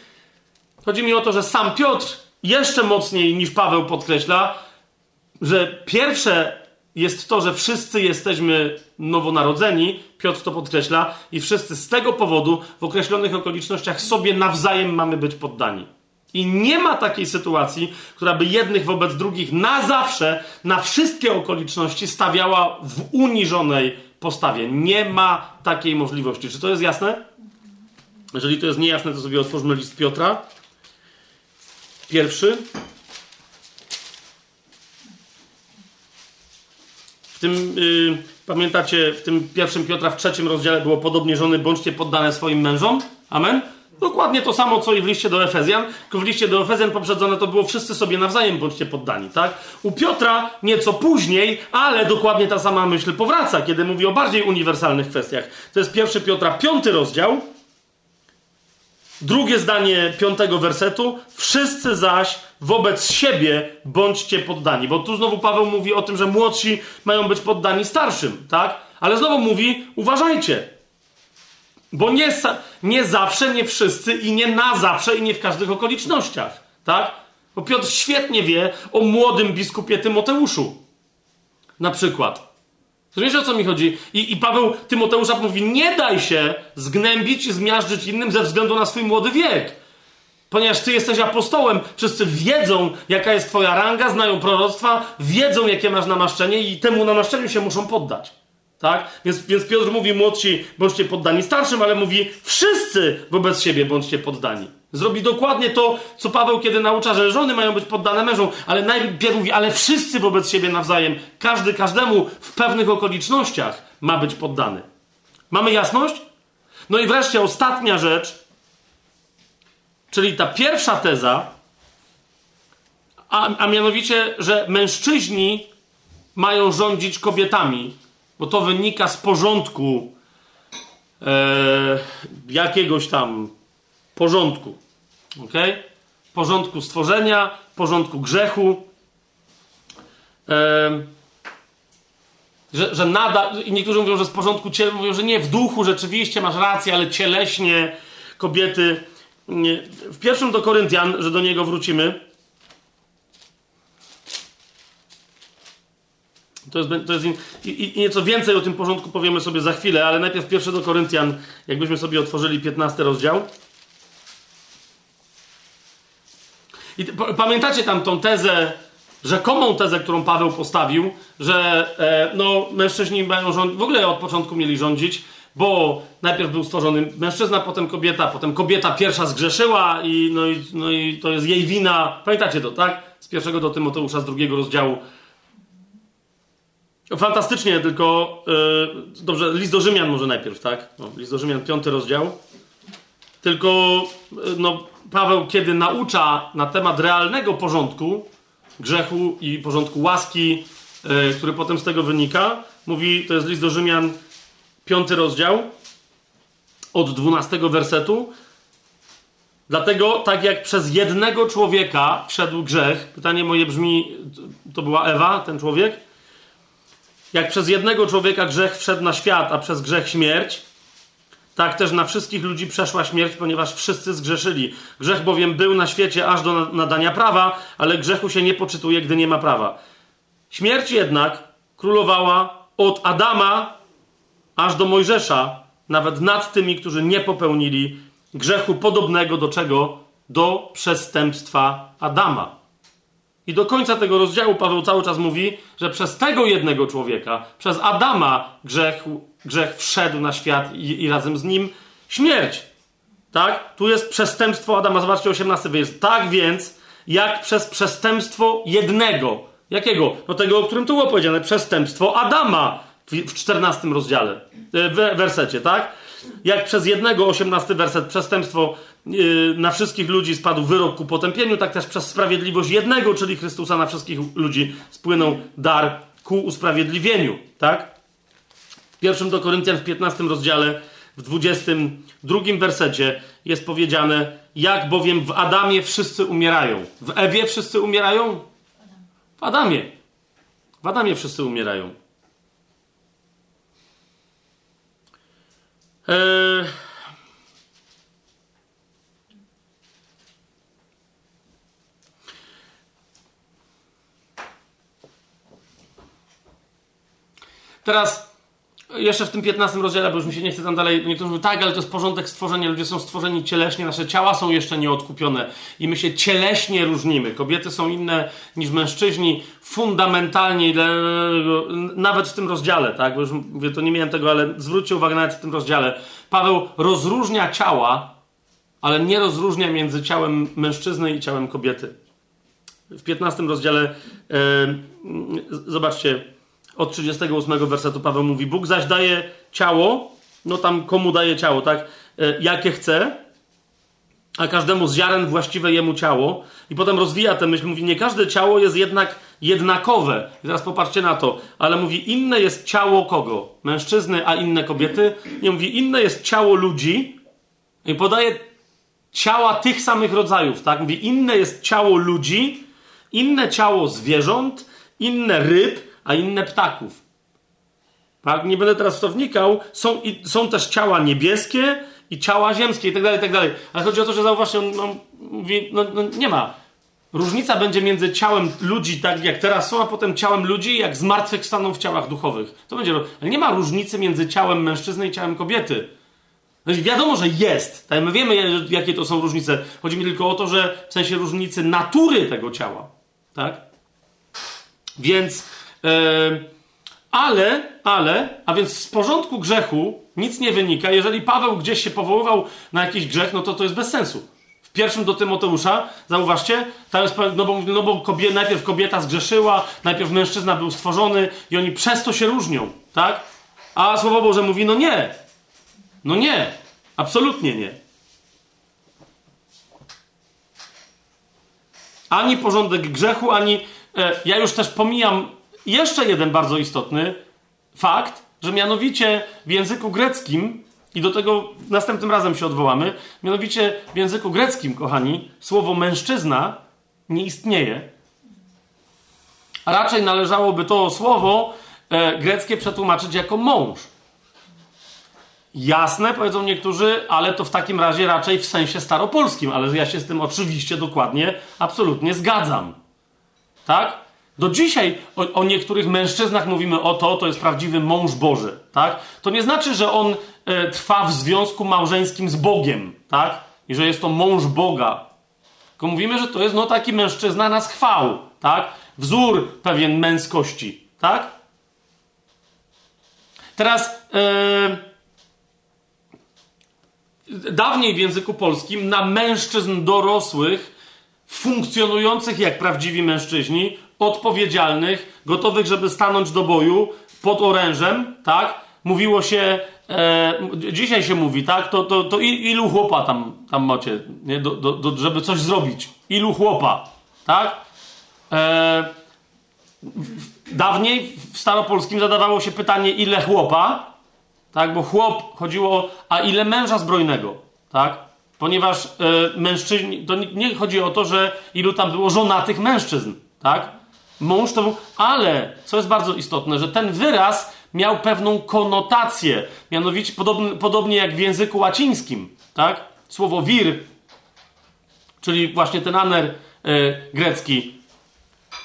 Chodzi mi o to, że sam Piotr jeszcze mocniej niż Paweł podkreśla, że pierwsze jest to, że wszyscy jesteśmy nowonarodzeni, Piotr to podkreśla, i wszyscy z tego powodu w określonych okolicznościach sobie nawzajem mamy być poddani. I nie ma takiej sytuacji, która by jednych wobec drugich na zawsze, na wszystkie okoliczności stawiała w uniżonej postawie. Nie ma takiej możliwości. Czy to jest jasne? Jeżeli to jest niejasne, to sobie otwórzmy list Piotra. Pierwszy. W tym, yy, pamiętacie, w tym pierwszym Piotra w trzecim rozdziale było podobnie żony, bądźcie poddane swoim mężom. Amen? Dokładnie to samo, co i w liście do Efezjan. Tylko w liście do Efezjan poprzedzone to było wszyscy sobie nawzajem bądźcie poddani, tak? U Piotra nieco później, ale dokładnie ta sama myśl powraca, kiedy mówi o bardziej uniwersalnych kwestiach. To jest pierwszy Piotra, piąty rozdział. Drugie zdanie piątego wersetu. Wszyscy zaś wobec siebie bądźcie poddani. Bo tu znowu Paweł mówi o tym, że młodsi mają być poddani starszym, tak? Ale znowu mówi, uważajcie, bo nie, nie zawsze, nie wszyscy i nie na zawsze i nie w każdych okolicznościach. Tak? Bo Piotr świetnie wie o młodym biskupie Tymoteuszu. Na przykład. Wiesz o co mi chodzi? I, I Paweł Tymoteusza mówi: Nie daj się zgnębić i zmiażdżyć innym ze względu na swój młody wiek. Ponieważ ty jesteś apostołem, wszyscy wiedzą, jaka jest twoja ranga, znają proroctwa, wiedzą, jakie masz namaszczenie i temu namaszczeniu się muszą poddać. Tak? Więc, więc Piotr mówi młodsi, bądźcie poddani starszym, ale mówi wszyscy wobec siebie bądźcie poddani. Zrobi dokładnie to, co Paweł kiedy naucza, że żony mają być poddane mężom, ale najpierw mówi, ale wszyscy wobec siebie nawzajem, każdy każdemu w pewnych okolicznościach ma być poddany. Mamy jasność? No i wreszcie ostatnia rzecz, czyli ta pierwsza teza, a, a mianowicie, że mężczyźni mają rządzić kobietami bo to wynika z porządku e, jakiegoś tam porządku. Ok? Porządku stworzenia, porządku grzechu. E, że, że nadal, i niektórzy mówią, że z porządku ciele, mówią, że nie, w duchu rzeczywiście masz rację, ale cieleśnie kobiety. Nie. W pierwszym do Koryntian, że do niego wrócimy, To jest, to jest i, i, nieco więcej o tym porządku powiemy sobie za chwilę, ale najpierw pierwszy do Koryntian, jakbyśmy sobie otworzyli 15 rozdział. I pamiętacie tam tą tezę, rzekomą tezę, którą Paweł postawił, że e, no, mężczyźni mają w ogóle od początku mieli rządzić, bo najpierw był stworzony mężczyzna, potem kobieta, potem kobieta pierwsza zgrzeszyła i no, i no i to jest jej wina. Pamiętacie to, tak? Z pierwszego do Tymoteusza, z drugiego rozdziału Fantastycznie, tylko yy, dobrze, list do Rzymian może najpierw, tak? No, list do Rzymian, piąty rozdział. Tylko yy, no, Paweł, kiedy naucza na temat realnego porządku grzechu i porządku łaski, yy, który potem z tego wynika, mówi, to jest list do Rzymian, piąty rozdział, od dwunastego wersetu. Dlatego, tak jak przez jednego człowieka wszedł grzech, pytanie moje brzmi, to była Ewa, ten człowiek, jak przez jednego człowieka grzech wszedł na świat, a przez grzech śmierć, tak też na wszystkich ludzi przeszła śmierć, ponieważ wszyscy zgrzeszyli. Grzech bowiem był na świecie aż do nadania prawa, ale grzechu się nie poczytuje, gdy nie ma prawa. Śmierć jednak królowała od Adama aż do Mojżesza, nawet nad tymi, którzy nie popełnili grzechu podobnego do czego? Do przestępstwa Adama. I do końca tego rozdziału Paweł cały czas mówi, że przez tego jednego człowieka, przez Adama grzech, grzech wszedł na świat i, i razem z nim śmierć. Tak? Tu jest przestępstwo Adama. Zobaczcie, 18 jest. Tak więc, jak przez przestępstwo jednego. Jakiego? No tego, o którym tu było powiedziane, przestępstwo Adama w 14 rozdziale, w wersecie, tak? Jak przez jednego, 18 werset, przestępstwo na wszystkich ludzi spadł wyrok ku potępieniu, tak też przez sprawiedliwość jednego, czyli Chrystusa na wszystkich ludzi spłynął dar ku usprawiedliwieniu, tak? W pierwszym do Koryntian w 15 rozdziale, w 22 wersecie jest powiedziane, jak bowiem w Adamie wszyscy umierają. W Ewie wszyscy umierają? W Adamie. W Adamie wszyscy umierają. Eee... Teraz jeszcze w tym 15 rozdziale, bo już mi się nie chce tam dalej, niektórzy mówią, tak, ale to jest porządek stworzenia, ludzie są stworzeni cieleśnie, nasze ciała są jeszcze nieodkupione i my się cieleśnie różnimy. Kobiety są inne niż mężczyźni, fundamentalnie, nawet w tym rozdziale, tak, bo już mówię, to nie miałem tego, ale zwróćcie uwagę nawet w tym rozdziale. Paweł rozróżnia ciała, ale nie rozróżnia między ciałem mężczyzny i ciałem kobiety. W 15 rozdziale, yy, zobaczcie, od 38 wersetu Paweł mówi: Bóg zaś daje ciało, no tam komu daje ciało, tak? E, jakie chce, a każdemu z ziaren właściwe jemu ciało. I potem rozwija tę myśl, mówi: Nie każde ciało jest jednak jednakowe. I teraz popatrzcie na to, ale mówi: Inne jest ciało kogo? Mężczyzny, a inne kobiety. Nie mówi: Inne jest ciało ludzi. I podaje ciała tych samych rodzajów, tak? Mówi: Inne jest ciało ludzi, inne ciało zwierząt, inne ryb a inne ptaków. Tak? Nie będę teraz w to wnikał. Są, i, są też ciała niebieskie i ciała ziemskie i tak dalej, tak dalej. Ale chodzi o to, że zauważcie, on, mówi, no, no, nie ma. Różnica będzie między ciałem ludzi, tak jak teraz są, a potem ciałem ludzi, jak zmartwychwstaną w ciałach duchowych. To będzie. Ale nie ma różnicy między ciałem mężczyzny i ciałem kobiety. Znaczy, wiadomo, że jest. Tak? My wiemy, jakie to są różnice. Chodzi mi tylko o to, że w sensie różnicy natury tego ciała. Tak? Więc ale, ale, a więc z porządku grzechu nic nie wynika. Jeżeli Paweł gdzieś się powoływał na jakiś grzech, no to to jest bez sensu. W pierwszym do Tymoteusza, zauważcie, tam jest, no bo, no bo najpierw kobieta zgrzeszyła, najpierw mężczyzna był stworzony i oni przez to się różnią, tak? A Słowo Boże mówi, no nie. No nie. Absolutnie nie. Ani porządek grzechu, ani... E, ja już też pomijam jeszcze jeden bardzo istotny fakt, że mianowicie w języku greckim, i do tego następnym razem się odwołamy, mianowicie w języku greckim, kochani, słowo mężczyzna nie istnieje. A raczej należałoby to słowo e, greckie przetłumaczyć jako mąż. Jasne, powiedzą niektórzy, ale to w takim razie raczej w sensie staropolskim, ale ja się z tym oczywiście dokładnie, absolutnie zgadzam. Tak? Do dzisiaj o, o, niektórych mężczyznach mówimy o to, to jest prawdziwy mąż Boży, tak? To nie znaczy, że on e, trwa w związku małżeńskim z Bogiem, tak? I że jest to mąż Boga. Tylko mówimy, że to jest no taki mężczyzna na schwał, tak? Wzór pewien męskości, tak? Teraz e, dawniej w języku polskim na mężczyzn dorosłych funkcjonujących jak prawdziwi mężczyźni odpowiedzialnych, gotowych, żeby stanąć do boju pod orężem, tak? Mówiło się, e, dzisiaj się mówi, tak? To, to, to ilu chłopa tam, tam macie, nie? Do, do, do, żeby coś zrobić? Ilu chłopa, tak? E, dawniej w staropolskim zadawało się pytanie, ile chłopa, tak? Bo chłop chodziło o, a ile męża zbrojnego, tak? Ponieważ e, mężczyźni, to nie, nie chodzi o to, że ilu tam było żonatych mężczyzn, tak? Mąż to ale co jest bardzo istotne, że ten wyraz miał pewną konotację, mianowicie podobnie, podobnie jak w języku łacińskim, tak? Słowo wir, czyli właśnie ten aner e, grecki,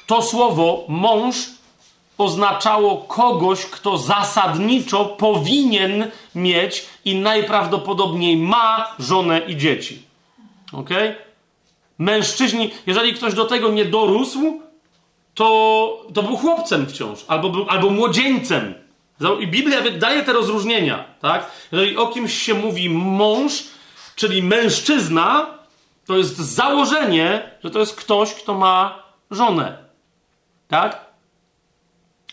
to słowo mąż oznaczało kogoś, kto zasadniczo powinien mieć i najprawdopodobniej ma żonę i dzieci. Ok? Mężczyźni, jeżeli ktoś do tego nie dorósł, to, to był chłopcem wciąż, albo, był, albo młodzieńcem. I Biblia daje te rozróżnienia, tak? Jeżeli o kimś się mówi mąż, czyli mężczyzna, To jest założenie, że to jest ktoś, kto ma żonę. Tak?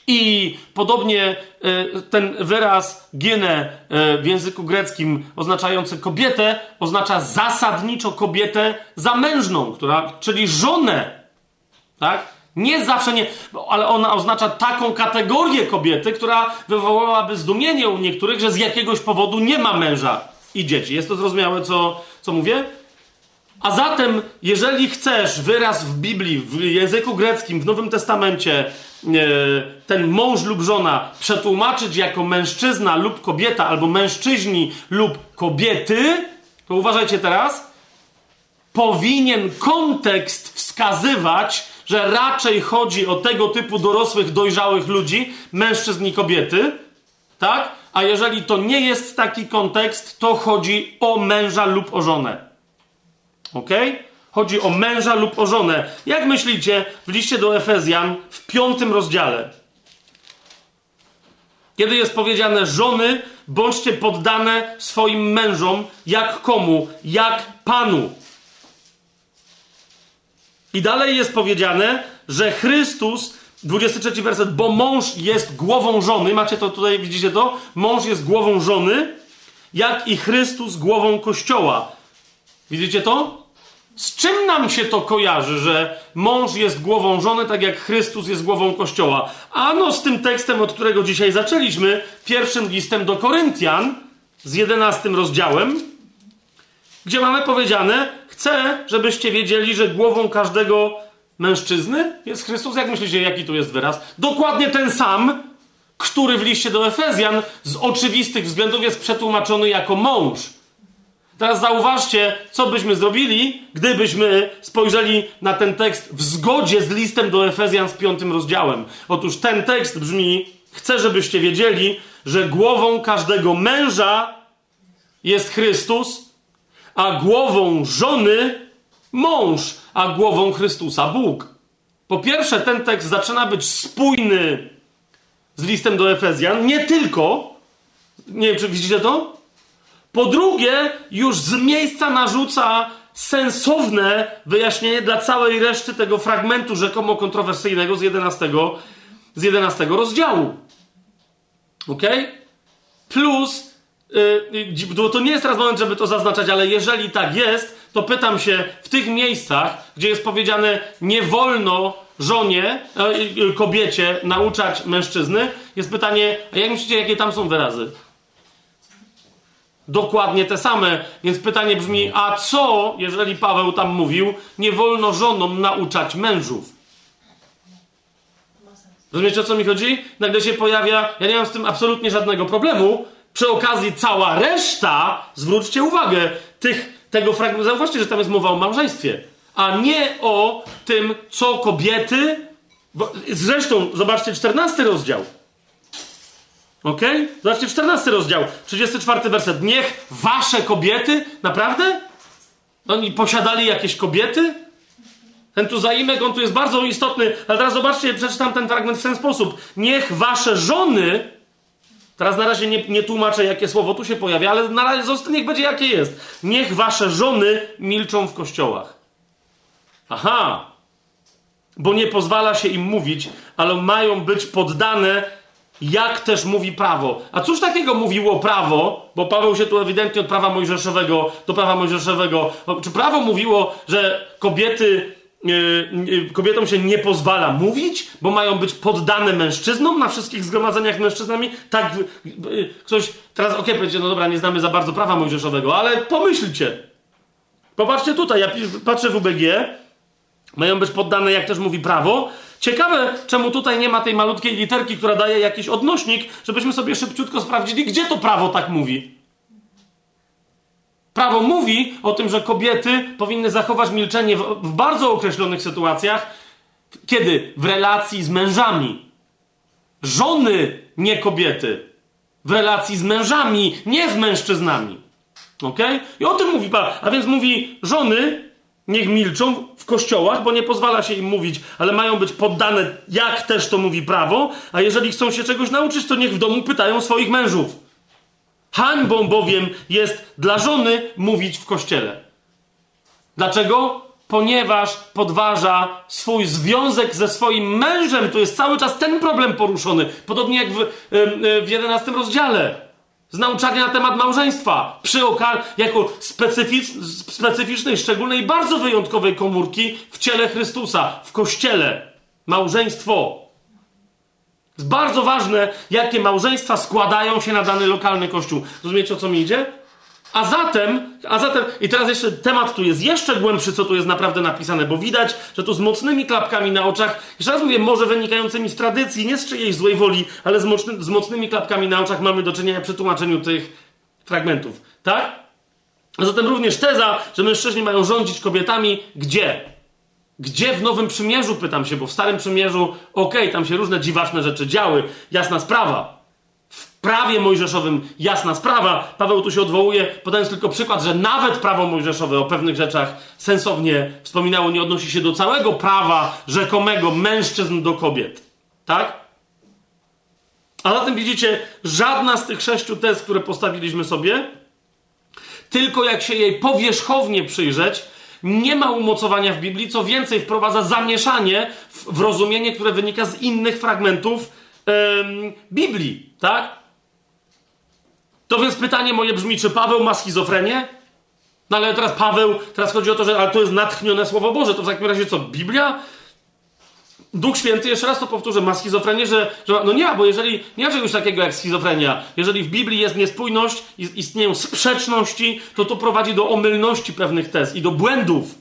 I podobnie e, ten wyraz ginę e, w języku greckim oznaczający kobietę oznacza zasadniczo kobietę zamężną, która, czyli żonę. Tak? Nie zawsze nie, ale ona oznacza taką kategorię kobiety, która wywołałaby zdumienie u niektórych, że z jakiegoś powodu nie ma męża i dzieci. Jest to zrozumiałe, co, co mówię? A zatem, jeżeli chcesz wyraz w Biblii, w języku greckim, w Nowym Testamencie, e, ten mąż lub żona przetłumaczyć jako mężczyzna lub kobieta, albo mężczyźni lub kobiety, to uważajcie teraz, powinien kontekst wskazywać, że raczej chodzi o tego typu dorosłych, dojrzałych ludzi, mężczyzn i kobiety, tak? A jeżeli to nie jest taki kontekst, to chodzi o męża lub o żonę. Ok? Chodzi o męża lub o żonę. Jak myślicie w liście do Efezjan w piątym rozdziale? Kiedy jest powiedziane żony, bądźcie poddane swoim mężom, jak komu? Jak Panu. I dalej jest powiedziane, że Chrystus, 23 werset, bo mąż jest głową żony, macie to tutaj, widzicie to? Mąż jest głową żony, jak i Chrystus głową Kościoła. Widzicie to? Z czym nam się to kojarzy, że mąż jest głową żony, tak jak Chrystus jest głową Kościoła? Ano z tym tekstem, od którego dzisiaj zaczęliśmy, pierwszym listem do Koryntian, z 11 rozdziałem, gdzie mamy powiedziane, chcę, żebyście wiedzieli, że głową każdego mężczyzny jest Chrystus. Jak myślicie, jaki tu jest wyraz? Dokładnie ten sam, który w liście do Efezjan z oczywistych względów jest przetłumaczony jako mąż. Teraz zauważcie, co byśmy zrobili, gdybyśmy spojrzeli na ten tekst w zgodzie z listem do Efezjan z piątym rozdziałem. Otóż ten tekst brzmi: Chcę, żebyście wiedzieli, że głową każdego męża jest Chrystus, a głową żony mąż, a głową Chrystusa Bóg. Po pierwsze, ten tekst zaczyna być spójny z listem do Efezjan, nie tylko. Nie wiem, czy widzicie to? Po drugie, już z miejsca narzuca sensowne wyjaśnienie dla całej reszty tego fragmentu rzekomo kontrowersyjnego z 11, z 11 rozdziału. Ok? Plus, yy, to nie jest teraz moment, żeby to zaznaczać, ale jeżeli tak jest, to pytam się w tych miejscach, gdzie jest powiedziane nie wolno żonie, yy, kobiecie nauczać mężczyzny, jest pytanie, a jak myślicie, jakie tam są wyrazy? dokładnie te same. Więc pytanie brzmi: a co, jeżeli Paweł tam mówił, nie wolno żonom nauczać mężów? Rozumiecie o co mi chodzi? Nagle się pojawia, ja nie mam z tym absolutnie żadnego problemu. Przy okazji cała reszta, zwróćcie uwagę, tych, tego fragmentu, zauważcie, że tam jest mowa o małżeństwie, a nie o tym, co kobiety. Zresztą, zobaczcie, 14 rozdział. Ok? Zobaczcie, 14 rozdział, 34 werset. Niech wasze kobiety, naprawdę? Oni posiadali jakieś kobiety? Ten tu zaimek, on tu jest bardzo istotny, ale teraz zobaczcie, przeczytam ten fragment w ten sposób. Niech wasze żony, teraz na razie nie, nie tłumaczę, jakie słowo tu się pojawia, ale na razie zostanie, niech będzie jakie jest. Niech wasze żony milczą w kościołach. Aha! Bo nie pozwala się im mówić, ale mają być poddane jak też mówi prawo. A cóż takiego mówiło prawo? Bo Paweł się tu ewidentnie od prawa mojżeszowego do prawa mojżeszowego. Czy prawo mówiło, że kobiety, kobietom się nie pozwala mówić, bo mają być poddane mężczyznom na wszystkich zgromadzeniach mężczyznami? Tak, yy, ktoś teraz, okej, okay, powiecie, no dobra, nie znamy za bardzo prawa mojżeszowego, ale pomyślcie. Popatrzcie tutaj, ja patrzę w UBG, mają być poddane, jak też mówi prawo, Ciekawe, czemu tutaj nie ma tej malutkiej literki, która daje jakiś odnośnik, żebyśmy sobie szybciutko sprawdzili, gdzie to prawo tak mówi. Prawo mówi o tym, że kobiety powinny zachować milczenie w, w bardzo określonych sytuacjach, kiedy w relacji z mężami. Żony, nie kobiety. W relacji z mężami, nie z mężczyznami. Ok? I o tym mówi Paweł. A więc mówi żony, Niech milczą w kościołach, bo nie pozwala się im mówić, ale mają być poddane, jak też to mówi prawo, a jeżeli chcą się czegoś nauczyć, to niech w domu pytają swoich mężów. Hańbą bowiem jest dla żony mówić w kościele. Dlaczego? Ponieważ podważa swój związek ze swoim mężem. Tu jest cały czas ten problem poruszony. Podobnie jak w, w 11 rozdziale. Z nauczania na temat małżeństwa. Przy okazji, jako specyficz, specyficznej, szczególnej, bardzo wyjątkowej komórki w ciele Chrystusa, w kościele. Małżeństwo. Jest bardzo ważne, jakie małżeństwa składają się na dany lokalny kościół. Rozumiecie, o co mi idzie? A zatem, a zatem, i teraz jeszcze temat tu jest jeszcze głębszy, co tu jest naprawdę napisane, bo widać, że tu z mocnymi klapkami na oczach, jeszcze raz mówię, może wynikającymi z tradycji, nie z czyjejś złej woli, ale z, mocny, z mocnymi klapkami na oczach mamy do czynienia przy tłumaczeniu tych fragmentów. Tak? A zatem również teza, że mężczyźni mają rządzić kobietami, gdzie? Gdzie w Nowym Przymierzu, pytam się, bo w Starym Przymierzu, okej, okay, tam się różne dziwaczne rzeczy działy, jasna sprawa. W prawie mojżeszowym jasna sprawa. Paweł tu się odwołuje, podając tylko przykład, że nawet prawo mojżeszowe o pewnych rzeczach sensownie wspominało, nie odnosi się do całego prawa rzekomego mężczyzn do kobiet. Tak? A zatem widzicie, żadna z tych sześciu tez, które postawiliśmy sobie, tylko jak się jej powierzchownie przyjrzeć, nie ma umocowania w Biblii, co więcej, wprowadza zamieszanie w, w rozumienie, które wynika z innych fragmentów ym, Biblii, tak? To więc pytanie moje brzmi, czy Paweł ma schizofrenię? No ale teraz Paweł, teraz chodzi o to, że ale to jest natchnione Słowo Boże, to w takim razie co, Biblia? Duch Święty, jeszcze raz to powtórzę, ma schizofrenię, że, że no nie bo jeżeli nie ma czegoś takiego jak schizofrenia, jeżeli w Biblii jest niespójność, istnieją sprzeczności, to to prowadzi do omylności pewnych tez i do błędów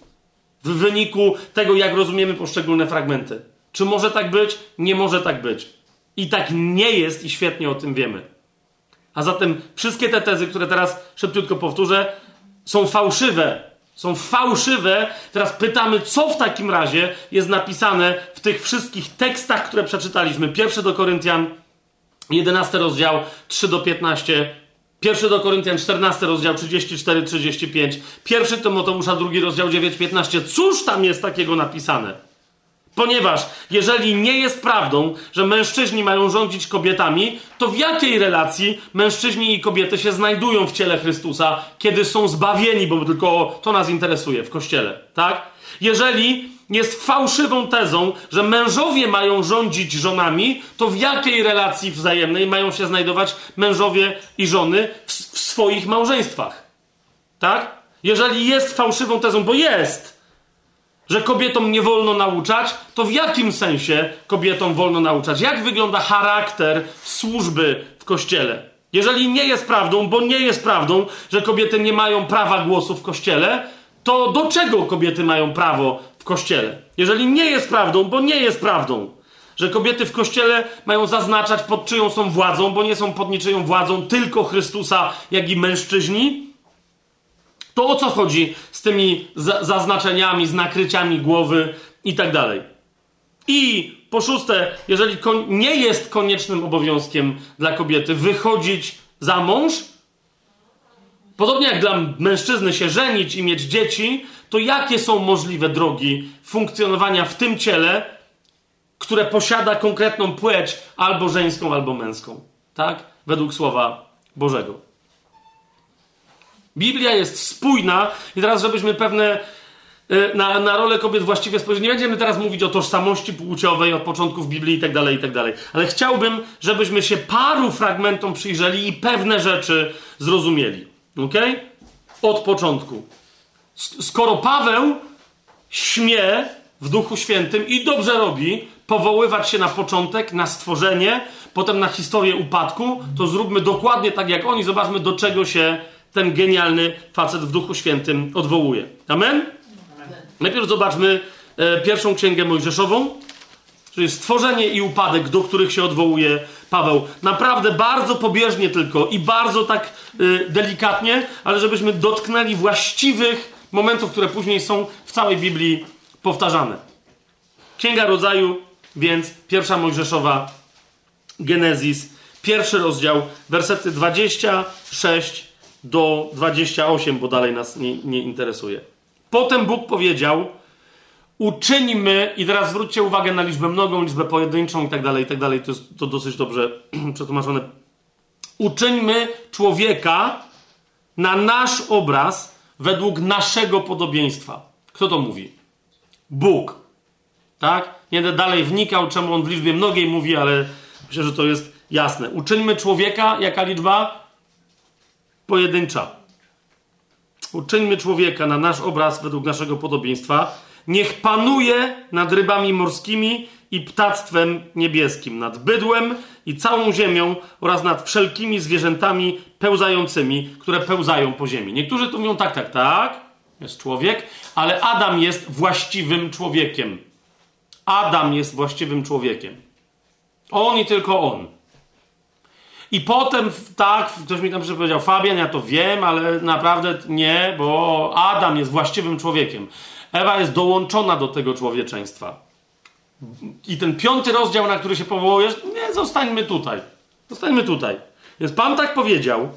w wyniku tego, jak rozumiemy poszczególne fragmenty. Czy może tak być? Nie może tak być. I tak nie jest i świetnie o tym wiemy. A zatem wszystkie te tezy, które teraz szybciutko powtórzę, są fałszywe są fałszywe. Teraz pytamy, co w takim razie jest napisane w tych wszystkich tekstach, które przeczytaliśmy. Pierwszy do Koryntian, 11 rozdział, 3 do 15. Pierwszy do Koryntian, 14 rozdział, 34-35. Pierwszy Tymoteusza, drugi rozdział, 9-15. Cóż tam jest takiego napisane? Ponieważ jeżeli nie jest prawdą, że mężczyźni mają rządzić kobietami, to w jakiej relacji mężczyźni i kobiety się znajdują w ciele Chrystusa, kiedy są zbawieni, bo tylko to nas interesuje w kościele, tak? Jeżeli jest fałszywą tezą, że mężowie mają rządzić żonami, to w jakiej relacji wzajemnej mają się znajdować mężowie i żony w, w swoich małżeństwach? Tak? Jeżeli jest fałszywą tezą, bo jest, że kobietom nie wolno nauczać, to w jakim sensie kobietom wolno nauczać? Jak wygląda charakter służby w kościele? Jeżeli nie jest prawdą, bo nie jest prawdą, że kobiety nie mają prawa głosu w kościele, to do czego kobiety mają prawo w kościele? Jeżeli nie jest prawdą, bo nie jest prawdą, że kobiety w kościele mają zaznaczać, pod czyją są władzą, bo nie są pod niczyją władzą tylko Chrystusa, jak i mężczyźni, to o co chodzi z tymi zaznaczeniami, z nakryciami głowy i tak dalej. I po szóste, jeżeli nie jest koniecznym obowiązkiem dla kobiety wychodzić za mąż, podobnie jak dla mężczyzny się żenić i mieć dzieci, to jakie są możliwe drogi funkcjonowania w tym ciele, które posiada konkretną płeć albo żeńską, albo męską? Tak? Według słowa Bożego. Biblia jest spójna i teraz, żebyśmy pewne e, na, na rolę kobiet właściwie spojrzeli. Nie będziemy teraz mówić o tożsamości płciowej od początków Biblii i tak tak. Ale chciałbym, żebyśmy się paru fragmentom przyjrzeli i pewne rzeczy zrozumieli. Ok? Od początku. Skoro Paweł śmie w Duchu Świętym i dobrze robi powoływać się na początek, na stworzenie, potem na historię upadku, to zróbmy dokładnie tak jak oni. Zobaczmy, do czego się ten genialny facet w Duchu Świętym odwołuje. Amen? Najpierw zobaczmy e, pierwszą księgę Mojżeszową, czyli stworzenie i upadek, do których się odwołuje Paweł. Naprawdę bardzo pobieżnie tylko i bardzo tak e, delikatnie, ale żebyśmy dotknęli właściwych momentów, które później są w całej Biblii powtarzane. Księga Rodzaju, więc pierwsza Mojżeszowa, Genezis, pierwszy rozdział, wersety 26 do 28, bo dalej nas nie, nie interesuje. Potem Bóg powiedział: Uczyńmy, i teraz zwróćcie uwagę na liczbę mnogą, liczbę pojedynczą i tak dalej, i tak dalej. To jest to dosyć dobrze <clears throat> przetłumaczone. Uczyńmy człowieka na nasz obraz według naszego podobieństwa. Kto to mówi? Bóg. Tak? Nie będę dalej wnikał, czemu on w liczbie mnogiej mówi, ale myślę, że to jest jasne. Uczyńmy człowieka, jaka liczba? Pojedyncza. Uczyńmy człowieka na nasz obraz według naszego podobieństwa. Niech panuje nad rybami morskimi i ptactwem niebieskim, nad bydłem i całą ziemią oraz nad wszelkimi zwierzętami pełzającymi, które pełzają po ziemi. Niektórzy tu mówią tak, tak, tak, jest człowiek, ale Adam jest właściwym człowiekiem. Adam jest właściwym człowiekiem. On i tylko on. I potem, tak, ktoś mi tam powiedział, Fabian, ja to wiem, ale naprawdę nie, bo Adam jest właściwym człowiekiem. Ewa jest dołączona do tego człowieczeństwa. I ten piąty rozdział, na który się powołujesz, nie, zostańmy tutaj. Zostańmy tutaj. Więc Pan tak powiedział.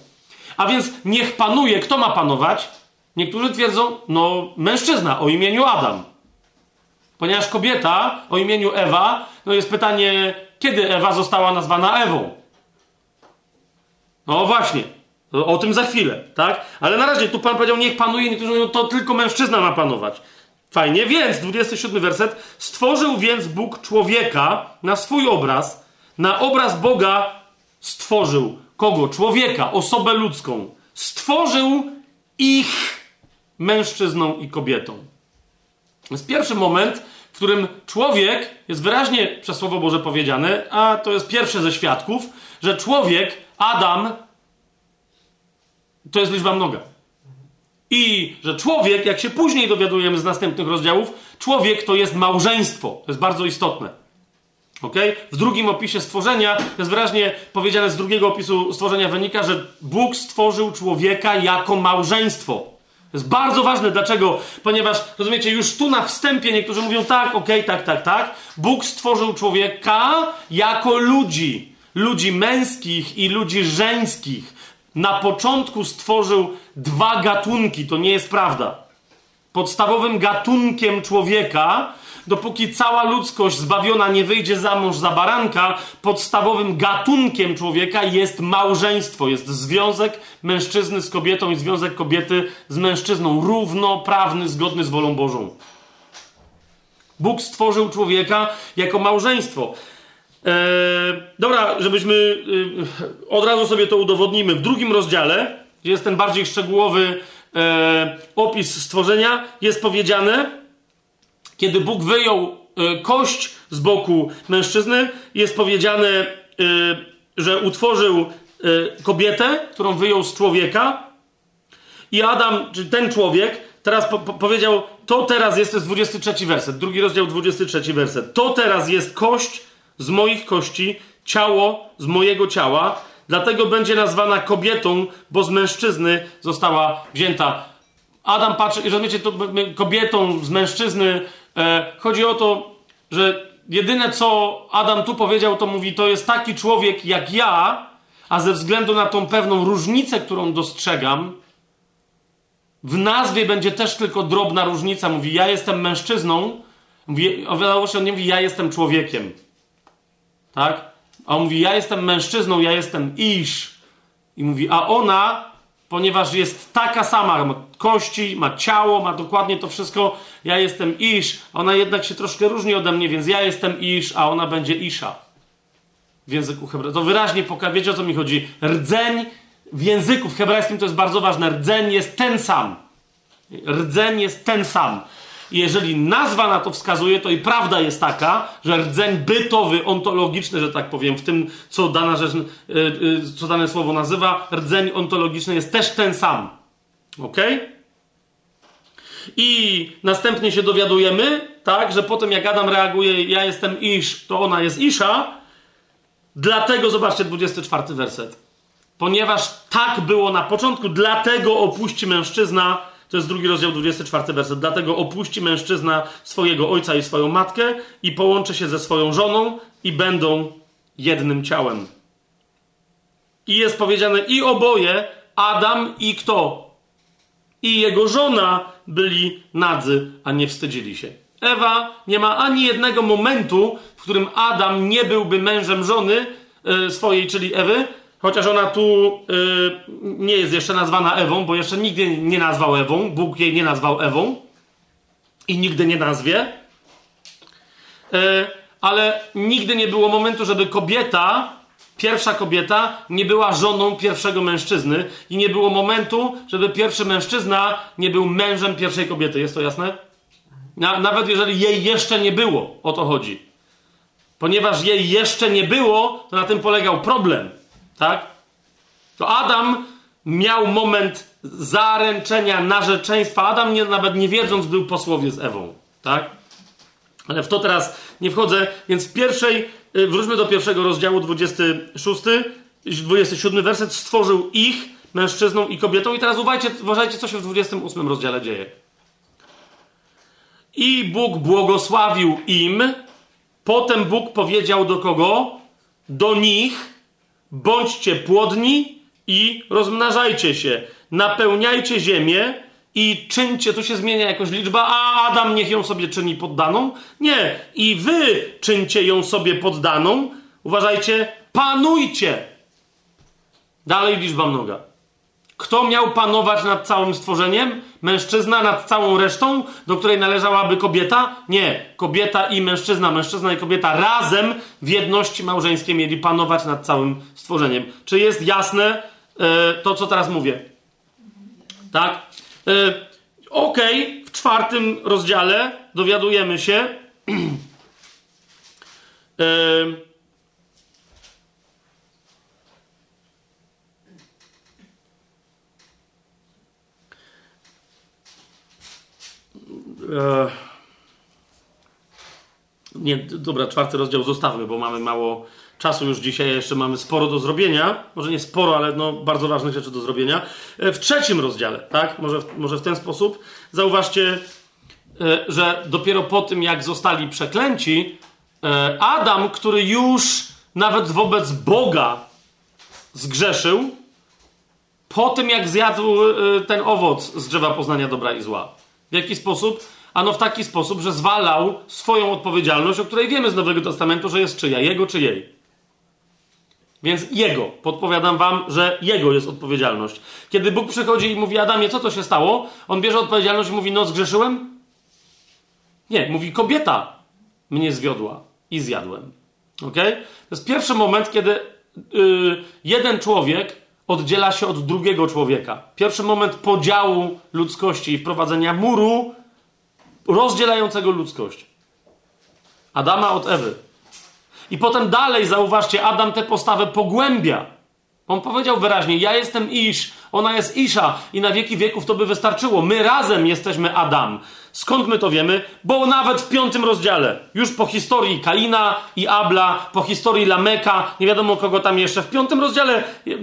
A więc niech panuje. Kto ma panować? Niektórzy twierdzą, no mężczyzna o imieniu Adam. Ponieważ kobieta o imieniu Ewa, no jest pytanie, kiedy Ewa została nazwana Ewą? No właśnie, o tym za chwilę, tak? Ale na razie tu Pan powiedział, niech panuje, niektórzy mówią, to tylko mężczyzna ma panować. Fajnie, więc 27 werset. Stworzył więc Bóg człowieka na swój obraz. Na obraz Boga stworzył kogo? Człowieka, osobę ludzką. Stworzył ich mężczyzną i kobietą. To jest pierwszy moment, w którym człowiek jest wyraźnie przez Słowo Boże powiedziane, a to jest pierwsze ze świadków, że człowiek, Adam, to jest liczba mnoga. I że człowiek, jak się później dowiadujemy z następnych rozdziałów, człowiek to jest małżeństwo. To jest bardzo istotne. Okay? W drugim opisie stworzenia jest wyraźnie powiedziane z drugiego opisu stworzenia wynika, że Bóg stworzył człowieka jako małżeństwo. To jest bardzo ważne. Dlaczego? Ponieważ, rozumiecie, już tu na wstępie niektórzy mówią tak, okej, okay, tak, tak, tak. Bóg stworzył człowieka jako ludzi. Ludzi męskich i ludzi żeńskich na początku stworzył dwa gatunki. To nie jest prawda. Podstawowym gatunkiem człowieka, dopóki cała ludzkość zbawiona nie wyjdzie za mąż za baranka, podstawowym gatunkiem człowieka jest małżeństwo. Jest związek mężczyzny z kobietą i związek kobiety z mężczyzną. Równoprawny, zgodny z wolą Bożą. Bóg stworzył człowieka jako małżeństwo. Eee, dobra, żebyśmy e, od razu sobie to udowodnimy. W drugim rozdziale, gdzie jest ten bardziej szczegółowy e, opis stworzenia, jest powiedziane, kiedy Bóg wyjął e, kość z boku mężczyzny, jest powiedziane, e, że utworzył e, kobietę, którą wyjął z człowieka. I Adam, czy ten człowiek, teraz po, powiedział, to teraz jest, to jest 23 werset, drugi rozdział, 23 werset. To teraz jest kość z moich kości, ciało z mojego ciała, dlatego będzie nazwana kobietą, bo z mężczyzny została wzięta. Adam patrzy, i rozumiecie, to kobietą z mężczyzny. E, chodzi o to, że jedyne co Adam tu powiedział, to mówi, to jest taki człowiek jak ja, a ze względu na tą pewną różnicę, którą dostrzegam, w nazwie będzie też tylko drobna różnica. Mówi, ja jestem mężczyzną. Mówi, o się, on nie mówi, ja jestem człowiekiem. Tak? A on mówi, ja jestem mężczyzną, ja jestem isz. I mówi, a ona, ponieważ jest taka sama, ma kości, ma ciało, ma dokładnie to wszystko, ja jestem isz. Ona jednak się troszkę różni ode mnie, więc ja jestem isz, a ona będzie isza. W języku hebrajskim. To wyraźnie pokazuje, wiecie o co mi chodzi. Rdzeń w języku w hebrajskim to jest bardzo ważne. Rdzeń jest ten sam. Rdzeń jest ten sam. Jeżeli nazwa na to wskazuje, to i prawda jest taka, że rdzeń bytowy, ontologiczny, że tak powiem, w tym, co, dana rzecz, yy, yy, co dane słowo nazywa, rdzeń ontologiczny jest też ten sam. Ok? I następnie się dowiadujemy, tak, że potem jak Adam reaguje, ja jestem Isz, to ona jest Isza. Dlatego, zobaczcie, 24 werset. Ponieważ tak było na początku, dlatego opuści mężczyzna to jest drugi rozdział, 24 werset. Dlatego opuści mężczyzna swojego ojca i swoją matkę i połączy się ze swoją żoną i będą jednym ciałem. I jest powiedziane i oboje, Adam i kto? I jego żona byli nadzy, a nie wstydzili się. Ewa nie ma ani jednego momentu, w którym Adam nie byłby mężem żony e, swojej, czyli Ewy, Chociaż ona tu y, nie jest jeszcze nazwana Ewą, bo jeszcze nigdy nie nazwał Ewą, Bóg jej nie nazwał Ewą. i nigdy nie nazwie. E, ale nigdy nie było momentu, żeby kobieta, pierwsza kobieta, nie była żoną pierwszego mężczyzny i nie było momentu, żeby pierwszy mężczyzna nie był mężem pierwszej kobiety. Jest to jasne? Na, nawet jeżeli jej jeszcze nie było, o to chodzi. Ponieważ jej jeszcze nie było, to na tym polegał problem. Tak? To Adam miał moment zaręczenia, narzeczeństwa. Adam nie, nawet nie wiedząc był posłowie z Ewą. Tak? Ale w to teraz nie wchodzę, więc w pierwszej, y, wróćmy do pierwszego rozdziału 26, 27 werset, stworzył ich, mężczyzną i kobietą. I teraz uważajcie, uważajcie co się w 28 rozdziale dzieje. I Bóg błogosławił im. Potem Bóg powiedział do kogo? Do nich. Bądźcie płodni i rozmnażajcie się. Napełniajcie ziemię i czyńcie, tu się zmienia jakoś liczba, a Adam niech ją sobie czyni poddaną. Nie, i wy czyńcie ją sobie poddaną. Uważajcie, panujcie. Dalej liczba mnoga. Kto miał panować nad całym stworzeniem? Mężczyzna nad całą resztą, do której należałaby kobieta? Nie. Kobieta i mężczyzna, mężczyzna i kobieta razem w jedności małżeńskiej mieli panować nad całym stworzeniem. Czy jest jasne e, to, co teraz mówię? Tak? E, Okej, okay. w czwartym rozdziale dowiadujemy się. <clears throat> e, E, nie, dobra, czwarty rozdział zostawmy, bo mamy mało czasu już dzisiaj, jeszcze mamy sporo do zrobienia. Może nie sporo, ale no, bardzo ważne rzeczy do zrobienia. E, w trzecim rozdziale, tak? Może, może w ten sposób. Zauważcie, e, że dopiero po tym, jak zostali przeklęci, Adam, który już nawet wobec Boga zgrzeszył, po tym, jak zjadł ten owoc z drzewa poznania dobra i zła. W jaki sposób? Ano w taki sposób, że zwalał swoją odpowiedzialność, o której wiemy z Nowego Testamentu, że jest czyja, jego czy jej. Więc jego, podpowiadam wam, że jego jest odpowiedzialność. Kiedy Bóg przychodzi i mówi Adamie, co to się stało? On bierze odpowiedzialność i mówi, no zgrzeszyłem? Nie, mówi kobieta mnie zwiodła i zjadłem. Ok? To jest pierwszy moment, kiedy yy, jeden człowiek oddziela się od drugiego człowieka. Pierwszy moment podziału ludzkości i wprowadzenia muru rozdzielającego ludzkość. Adama od Ewy. I potem dalej, zauważcie, Adam tę postawę pogłębia. On powiedział wyraźnie: Ja jestem Isz, ona jest Isza, i na wieki wieków to by wystarczyło. My razem jesteśmy Adam. Skąd my to wiemy? Bo nawet w piątym rozdziale, już po historii Kaina i Abla, po historii Lameka, nie wiadomo kogo tam jeszcze, w piątym rozdziale yy,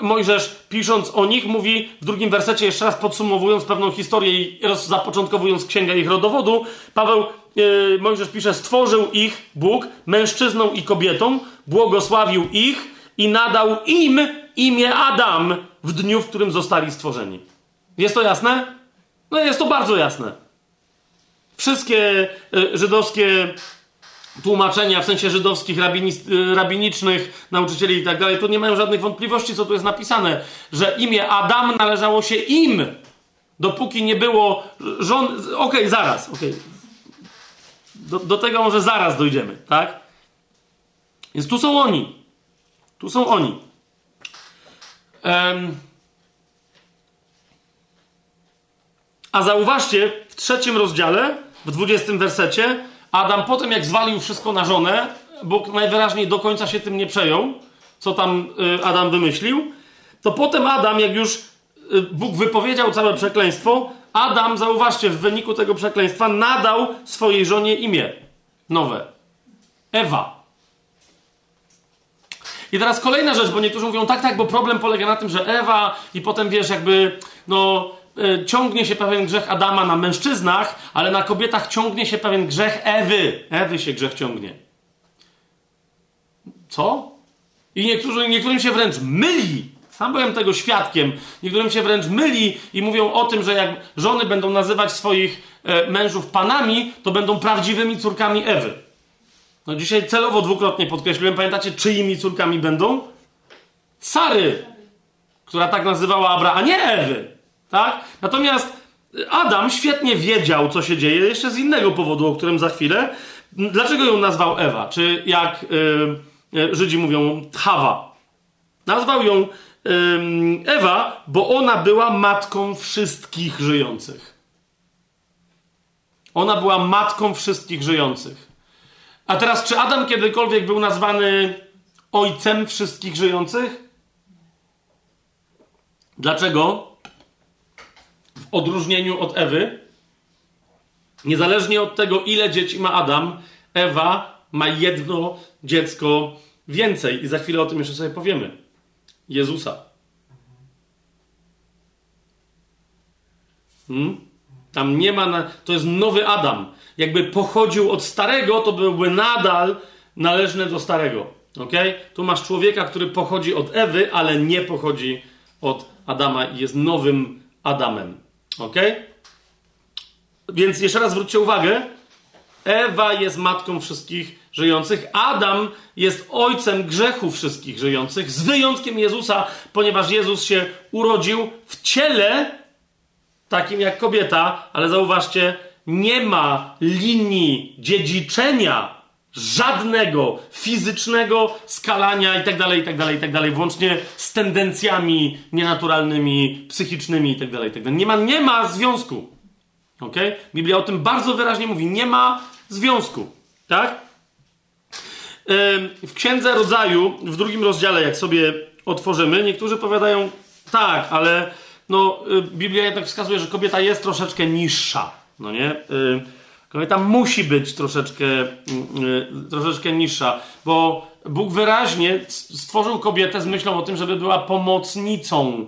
Mojżesz, pisząc o nich, mówi w drugim wersecie, jeszcze raz podsumowując pewną historię i zapoczątkowując księgę ich rodowodu, Paweł yy, Mojżesz pisze: Stworzył ich Bóg mężczyzną i kobietą, błogosławił ich i nadał im imię Adam w dniu, w którym zostali stworzeni. Jest to jasne? No jest to bardzo jasne. Wszystkie y, żydowskie tłumaczenia, w sensie żydowskich, y, rabinicznych, nauczycieli i tak dalej, tu nie mają żadnych wątpliwości, co tu jest napisane, że imię Adam należało się im, dopóki nie było żon... Okej, okay, zaraz, okej. Okay. Do, do tego może zaraz dojdziemy, tak? Więc tu są oni. Tu są oni. Um, a zauważcie, w trzecim rozdziale, w dwudziestym wersecie, Adam potem jak zwalił wszystko na żonę, Bóg najwyraźniej do końca się tym nie przejął, co tam y, Adam wymyślił, to potem Adam, jak już y, Bóg wypowiedział całe przekleństwo, Adam, zauważcie, w wyniku tego przekleństwa nadał swojej żonie imię nowe. Ewa. I teraz kolejna rzecz, bo niektórzy mówią, tak, tak, bo problem polega na tym, że Ewa i potem wiesz, jakby, no, ciągnie się pewien grzech Adama na mężczyznach, ale na kobietach ciągnie się pewien grzech Ewy. Ewy się grzech ciągnie. Co? I niektórzy, niektórym się wręcz myli. Sam byłem tego świadkiem. Niektórym się wręcz myli i mówią o tym, że jak żony będą nazywać swoich e, mężów panami, to będą prawdziwymi córkami Ewy. No dzisiaj celowo dwukrotnie podkreśliłem, pamiętacie, czyimi córkami będą? Sary, która tak nazywała Abra, a nie Ewy. Tak? Natomiast Adam świetnie wiedział, co się dzieje, jeszcze z innego powodu, o którym za chwilę. Dlaczego ją nazwał Ewa? Czy jak yy, Żydzi mówią, Hawa? Nazwał ją yy, Ewa, bo ona była matką wszystkich żyjących. Ona była matką wszystkich żyjących. A teraz, czy Adam kiedykolwiek był nazwany ojcem wszystkich żyjących? Dlaczego? Odróżnieniu od Ewy, niezależnie od tego, ile dzieci ma Adam, Ewa ma jedno dziecko więcej. I za chwilę o tym jeszcze sobie powiemy. Jezusa. Hmm? Tam nie ma. Na... To jest nowy Adam. Jakby pochodził od starego, to byłby nadal należny do starego. Ok? Tu masz człowieka, który pochodzi od Ewy, ale nie pochodzi od Adama i jest nowym Adamem. Ok? Więc jeszcze raz zwróćcie uwagę. Ewa jest matką wszystkich żyjących. Adam jest ojcem grzechu wszystkich żyjących, z wyjątkiem Jezusa, ponieważ Jezus się urodził w ciele takim jak kobieta, ale zauważcie, nie ma linii dziedziczenia żadnego fizycznego skalania i tak dalej, i tak dalej, i tak dalej, włącznie z tendencjami nienaturalnymi, psychicznymi i tak dalej, i tak dalej. Nie ma, nie ma związku. Ok? Biblia o tym bardzo wyraźnie mówi. Nie ma związku. Tak? W Księdze Rodzaju, w drugim rozdziale, jak sobie otworzymy, niektórzy powiadają, tak, ale no, y, Biblia jednak wskazuje, że kobieta jest troszeczkę niższa. No nie? Kobieta musi być troszeczkę, y, troszeczkę niższa, bo Bóg wyraźnie stworzył kobietę z myślą o tym, żeby była pomocnicą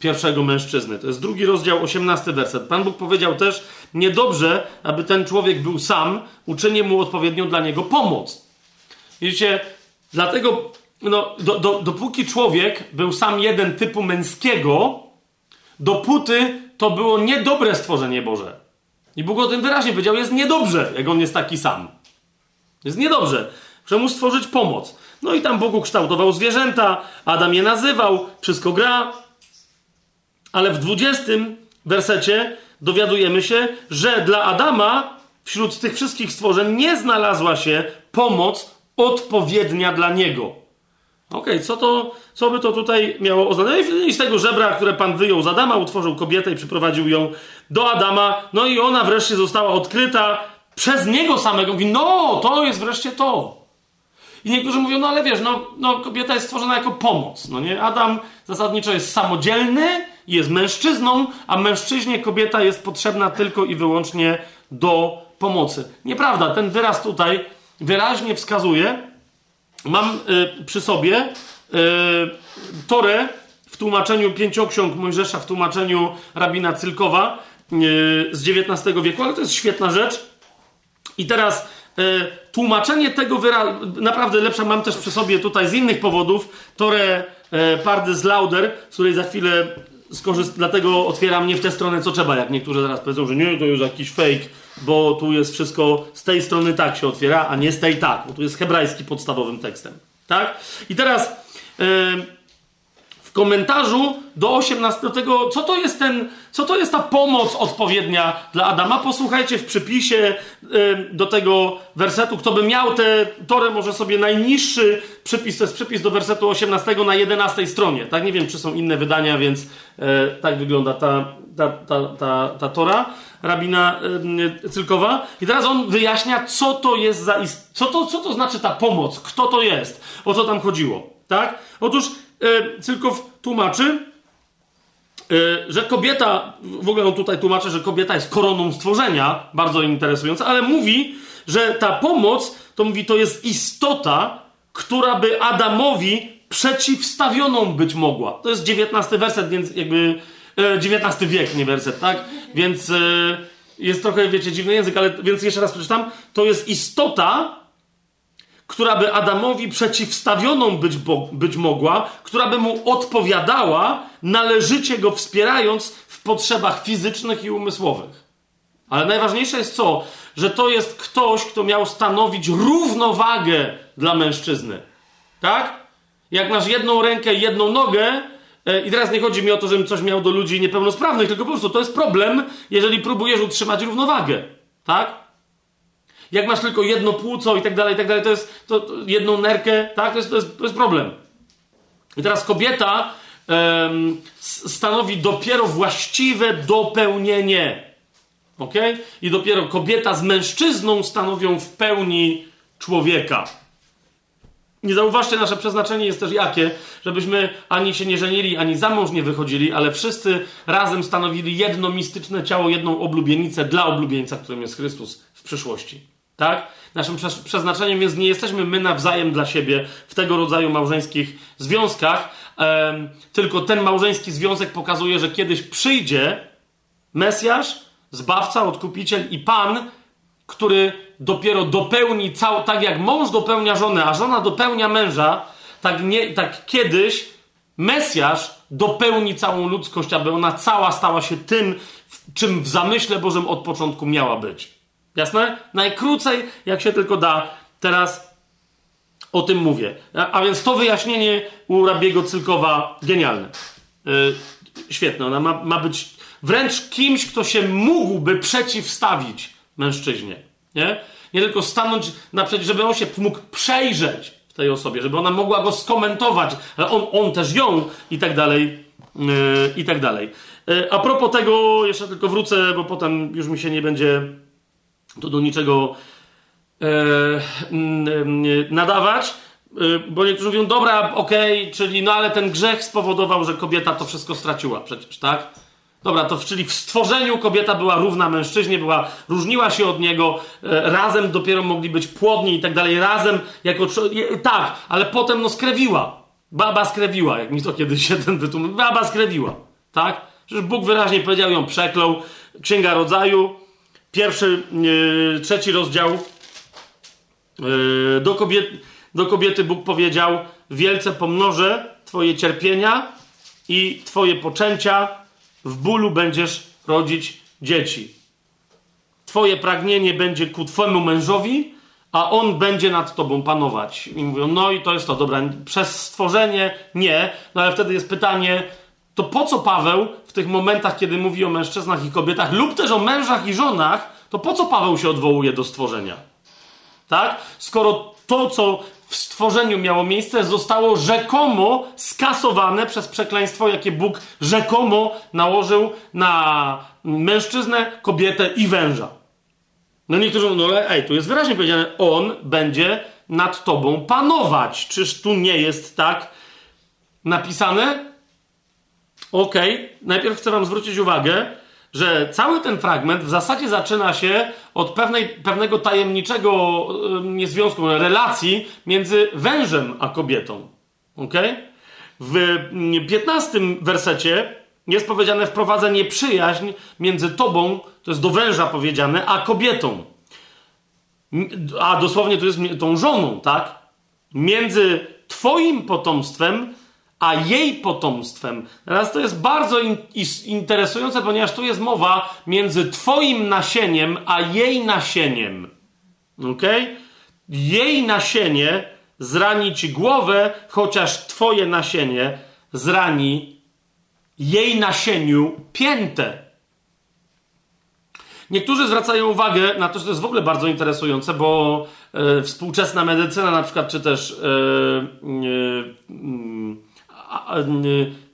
pierwszego mężczyzny. To jest drugi rozdział, osiemnasty werset. Pan Bóg powiedział też, niedobrze, aby ten człowiek był sam, uczynię mu odpowiednią dla niego pomoc. Widzicie, dlatego no, do, do, dopóki człowiek był sam jeden typu męskiego, dopóty to było niedobre stworzenie Boże. I Bóg o tym wyraźnie powiedział, jest niedobrze, jak on jest taki sam. Jest niedobrze. Muszę mu stworzyć pomoc. No i tam Bóg ukształtował zwierzęta, Adam je nazywał, wszystko gra. Ale w 20 wersecie dowiadujemy się, że dla Adama wśród tych wszystkich stworzeń nie znalazła się pomoc odpowiednia dla niego. Okej, okay, co, to, co by to tutaj miało oznaczać? No I z tego żebra, które Pan wyjął z Adama, utworzył kobietę i przyprowadził ją do Adama. No i ona wreszcie została odkryta przez niego samego. Mówi, no, to jest wreszcie to. I niektórzy mówią, no ale wiesz, no, no kobieta jest stworzona jako pomoc. No nie? Adam zasadniczo jest samodzielny, jest mężczyzną, a mężczyźnie kobieta jest potrzebna tylko i wyłącznie do pomocy. Nieprawda, ten wyraz tutaj wyraźnie wskazuje, Mam y, przy sobie y, Torę w tłumaczeniu pięcioksiąg Mojżesza, w tłumaczeniu rabina Cylkowa y, z XIX wieku, ale to jest świetna rzecz. I teraz y, tłumaczenie tego wyrazu, naprawdę lepsze mam też przy sobie tutaj z innych powodów, Torę y, Pardys Lauder, z której za chwilę skorzyst, dlatego otwieram nie w tę stronę, co trzeba, jak niektórzy zaraz powiedzą, że nie, to jest jakiś fake, bo tu jest wszystko z tej strony tak się otwiera, a nie z tej tak, bo tu jest hebrajski podstawowym tekstem. Tak? I teraz yy, w komentarzu do 18 do tego, co to jest ten, co to jest ta pomoc odpowiednia dla Adama, posłuchajcie w przypisie do tego wersetu. Kto by miał tę torę, może sobie najniższy przypis, to jest przypis do wersetu 18 na 11 stronie. Tak, nie wiem, czy są inne wydania, więc yy, tak wygląda ta, ta, ta, ta, ta tora rabina Cylkowa. I teraz on wyjaśnia, co to jest za ist- co to, co to znaczy ta pomoc, kto to jest, o co tam chodziło. Tak? Otóż Cylkow tłumaczy, że kobieta, w ogóle on tutaj tłumaczy, że kobieta jest koroną stworzenia, bardzo interesujące, ale mówi, że ta pomoc, to mówi, to jest istota, która by Adamowi przeciwstawioną być mogła. To jest dziewiętnasty werset, więc jakby XIX wiek, nie werset, tak? Więc e, jest trochę, wiecie, dziwny język, ale więc jeszcze raz przeczytam. To jest istota, która by Adamowi przeciwstawioną być, być mogła, która by mu odpowiadała, należycie go wspierając w potrzebach fizycznych i umysłowych. Ale najważniejsze jest co? Że to jest ktoś, kto miał stanowić równowagę dla mężczyzny. Tak? Jak masz jedną rękę i jedną nogę, E, I teraz nie chodzi mi o to, żebym coś miał do ludzi niepełnosprawnych, tylko po prostu to jest problem, jeżeli próbujesz utrzymać równowagę. Tak? Jak masz tylko jedno płuco i tak dalej, i tak dalej, to jest to, to jedną nerkę, tak? To jest, to jest, to jest problem. I teraz kobieta um, stanowi dopiero właściwe dopełnienie. Ok? I dopiero kobieta z mężczyzną stanowią w pełni człowieka. Nie zauważcie, nasze przeznaczenie jest też jakie, żebyśmy ani się nie żenili, ani za mąż nie wychodzili, ale wszyscy razem stanowili jedno mistyczne ciało, jedną oblubienicę dla oblubieńca, którym jest Chrystus w przyszłości. Tak? Naszym przeznaczeniem więc nie jesteśmy my nawzajem dla siebie w tego rodzaju małżeńskich związkach, um, tylko ten małżeński związek pokazuje, że kiedyś przyjdzie Mesjasz, Zbawca, Odkupiciel i Pan, który dopiero dopełni całą, tak jak mąż dopełnia żonę, a żona dopełnia męża, tak, nie, tak kiedyś Mesjasz dopełni całą ludzkość, aby ona cała stała się tym, czym w zamyśle Bożym od początku miała być. Jasne? Najkrócej, jak się tylko da. Teraz o tym mówię. A, więc to wyjaśnienie u Rabiego Cylkowa genialne. Yy, świetne. Ona ma, ma być wręcz kimś, kto się mógłby przeciwstawić mężczyźnie. Nie? Nie tylko stanąć naprzeciw, żeby on się mógł przejrzeć w tej osobie, żeby ona mogła go skomentować, ale on, on też ją i tak dalej, yy, i tak dalej. Yy, a propos tego, jeszcze tylko wrócę, bo potem już mi się nie będzie to do niczego yy, nadawać, yy, bo niektórzy mówią, dobra, okej, okay, czyli no ale ten grzech spowodował, że kobieta to wszystko straciła przecież, tak? Dobra, to czyli w stworzeniu kobieta była równa mężczyźnie, była, różniła się od niego, e, razem dopiero mogli być płodni i tak dalej, razem jako. Tak, ale potem no skrewiła. Baba skrewiła, jak mi to kiedyś ten wytłumaczył. Baba skrewiła, tak? Przecież Bóg wyraźnie powiedział, ją przeklął. Księga Rodzaju, pierwszy, yy, trzeci rozdział. Yy, do, kobiet, do kobiety Bóg powiedział: Wielce pomnożę Twoje cierpienia i Twoje poczęcia w bólu będziesz rodzić dzieci. Twoje pragnienie będzie ku Twojemu mężowi, a on będzie nad Tobą panować. I mówią, no i to jest to, dobra, przez stworzenie nie, no ale wtedy jest pytanie, to po co Paweł w tych momentach, kiedy mówi o mężczyznach i kobietach, lub też o mężach i żonach, to po co Paweł się odwołuje do stworzenia? Tak? Skoro to, co w stworzeniu miało miejsce, zostało rzekomo skasowane przez przekleństwo, jakie Bóg rzekomo nałożył na mężczyznę, kobietę i węża. No niektórzy mówią, no ej, tu jest wyraźnie powiedziane, on będzie nad tobą panować. Czyż tu nie jest tak napisane? Okay. najpierw chcę wam zwrócić uwagę, że cały ten fragment w zasadzie zaczyna się od pewnej, pewnego tajemniczego nie związku, relacji między wężem a kobietą. Ok? W 15 wersecie jest powiedziane wprowadzenie przyjaźń między tobą, to jest do węża powiedziane, a kobietą. A dosłownie to jest tą żoną, tak? Między twoim potomstwem a jej potomstwem. Teraz to jest bardzo in, interesujące, ponieważ tu jest mowa między Twoim nasieniem a jej nasieniem. Ok? Jej nasienie zrani ci głowę, chociaż Twoje nasienie zrani jej nasieniu piętę. Niektórzy zwracają uwagę na to, że to jest w ogóle bardzo interesujące, bo e, współczesna medycyna, na przykład, czy też e, e,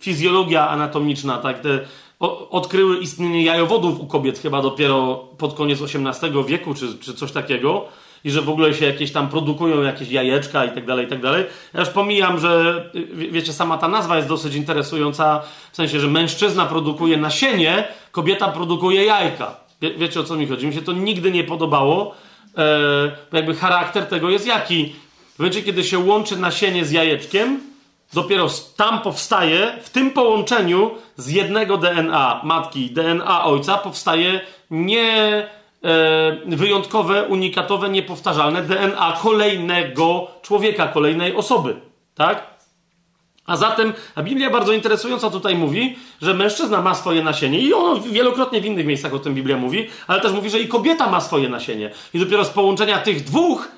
fizjologia anatomiczna, tak, te odkryły istnienie jajowodów u kobiet chyba dopiero pod koniec XVIII wieku, czy, czy coś takiego, i że w ogóle się jakieś tam produkują jakieś jajeczka i tak dalej, i tak dalej. Ja już pomijam, że wiecie, sama ta nazwa jest dosyć interesująca, w sensie, że mężczyzna produkuje nasienie, kobieta produkuje jajka. Wie, wiecie o co mi chodzi? Mi się to nigdy nie podobało, e, jakby charakter tego jest jaki? W momencie, kiedy się łączy nasienie z jajeczkiem, dopiero tam powstaje, w tym połączeniu z jednego DNA matki, DNA ojca, powstaje nie e, wyjątkowe, unikatowe, niepowtarzalne DNA kolejnego człowieka, kolejnej osoby. Tak? A zatem, a Biblia bardzo interesująco tutaj mówi, że mężczyzna ma swoje nasienie i ono wielokrotnie w innych miejscach o tym Biblia mówi, ale też mówi, że i kobieta ma swoje nasienie. I dopiero z połączenia tych dwóch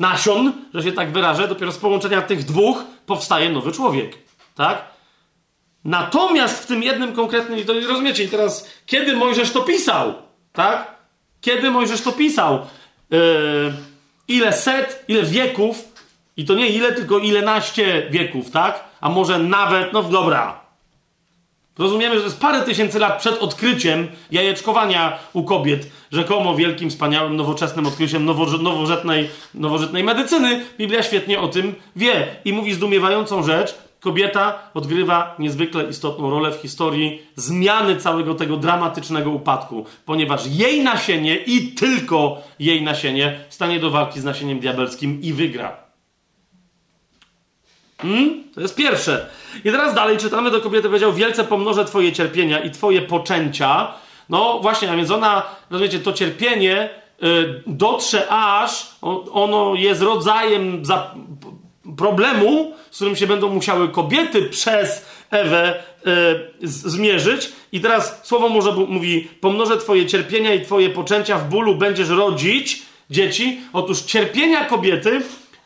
nasion, że się tak wyrażę, dopiero z połączenia tych dwóch powstaje nowy człowiek. Tak? Natomiast w tym jednym konkretnym, to rozumiecie, i teraz, kiedy Mojżesz to pisał, tak? Kiedy Mojżesz to pisał? Yy, ile set, ile wieków, i to nie ile, tylko ile naście wieków, tak? A może nawet, no dobra. Rozumiemy, że to jest parę tysięcy lat przed odkryciem jajeczkowania u kobiet, rzekomo wielkim, wspaniałym, nowoczesnym odkryciem nowożytnej, nowożytnej medycyny. Biblia świetnie o tym wie i mówi zdumiewającą rzecz, kobieta odgrywa niezwykle istotną rolę w historii zmiany całego tego dramatycznego upadku, ponieważ jej nasienie i tylko jej nasienie stanie do walki z nasieniem diabelskim i wygra. Hmm? To jest pierwsze. I teraz dalej czytamy do kobiety, powiedział, wielce pomnożę twoje cierpienia i twoje poczęcia. No właśnie, a więc ona, rozumiecie, to cierpienie y, dotrze aż, ono jest rodzajem za, problemu, z którym się będą musiały kobiety przez Ewę y, zmierzyć. I teraz słowo może mówi: Pomnożę Twoje cierpienia i Twoje poczęcia w bólu, będziesz rodzić dzieci. Otóż cierpienia kobiety.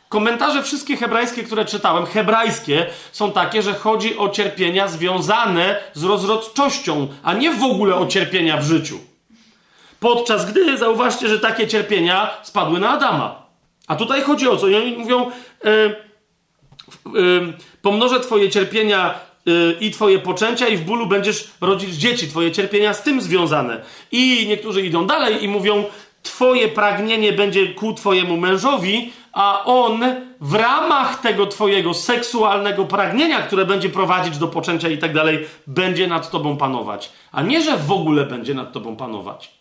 Komentarze wszystkie hebrajskie, które czytałem, hebrajskie, są takie, że chodzi o cierpienia związane z rozrodczością, a nie w ogóle o cierpienia w życiu. Podczas gdy, zauważcie, że takie cierpienia spadły na Adama. A tutaj chodzi o co? I oni mówią, yy, pomnożę Twoje cierpienia y, i Twoje poczęcia, i w bólu będziesz rodzić dzieci, Twoje cierpienia z tym związane. I niektórzy idą dalej i mówią, Twoje pragnienie będzie ku Twojemu mężowi, a on w ramach tego Twojego seksualnego pragnienia, które będzie prowadzić do poczęcia i tak dalej, będzie nad Tobą panować. A nie, że w ogóle będzie nad Tobą panować.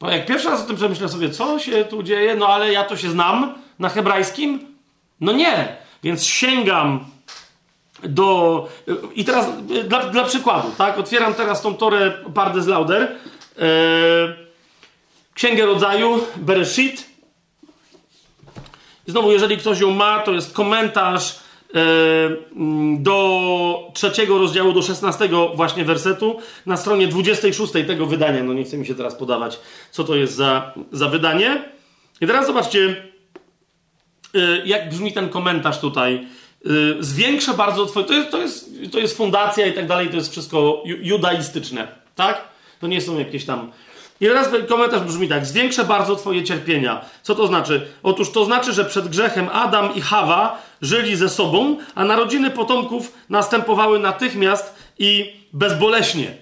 Bo jak pierwszy raz o tym przemyślę sobie, co się tu dzieje, no ale ja to się znam na hebrajskim, no nie. Więc sięgam do. I teraz dla, dla przykładu, tak? Otwieram teraz tą torę Pardes Lauder. Eee, Księgę Rodzaju, Bereshit. Znowu, jeżeli ktoś ją ma, to jest komentarz e, do trzeciego rozdziału, do szesnastego właśnie wersetu, na stronie 26 tego wydania. No nie chcę mi się teraz podawać, co to jest za, za wydanie. I teraz zobaczcie, Y, jak brzmi ten komentarz tutaj. Y, zwiększę bardzo twoje. To jest, to, jest, to jest fundacja i tak dalej, to jest wszystko judaistyczne, tak? To nie są jakieś tam. I teraz komentarz brzmi tak: Zwiększę bardzo Twoje cierpienia. Co to znaczy? Otóż to znaczy, że przed grzechem Adam i Hawa żyli ze sobą, a narodziny potomków następowały natychmiast i bezboleśnie.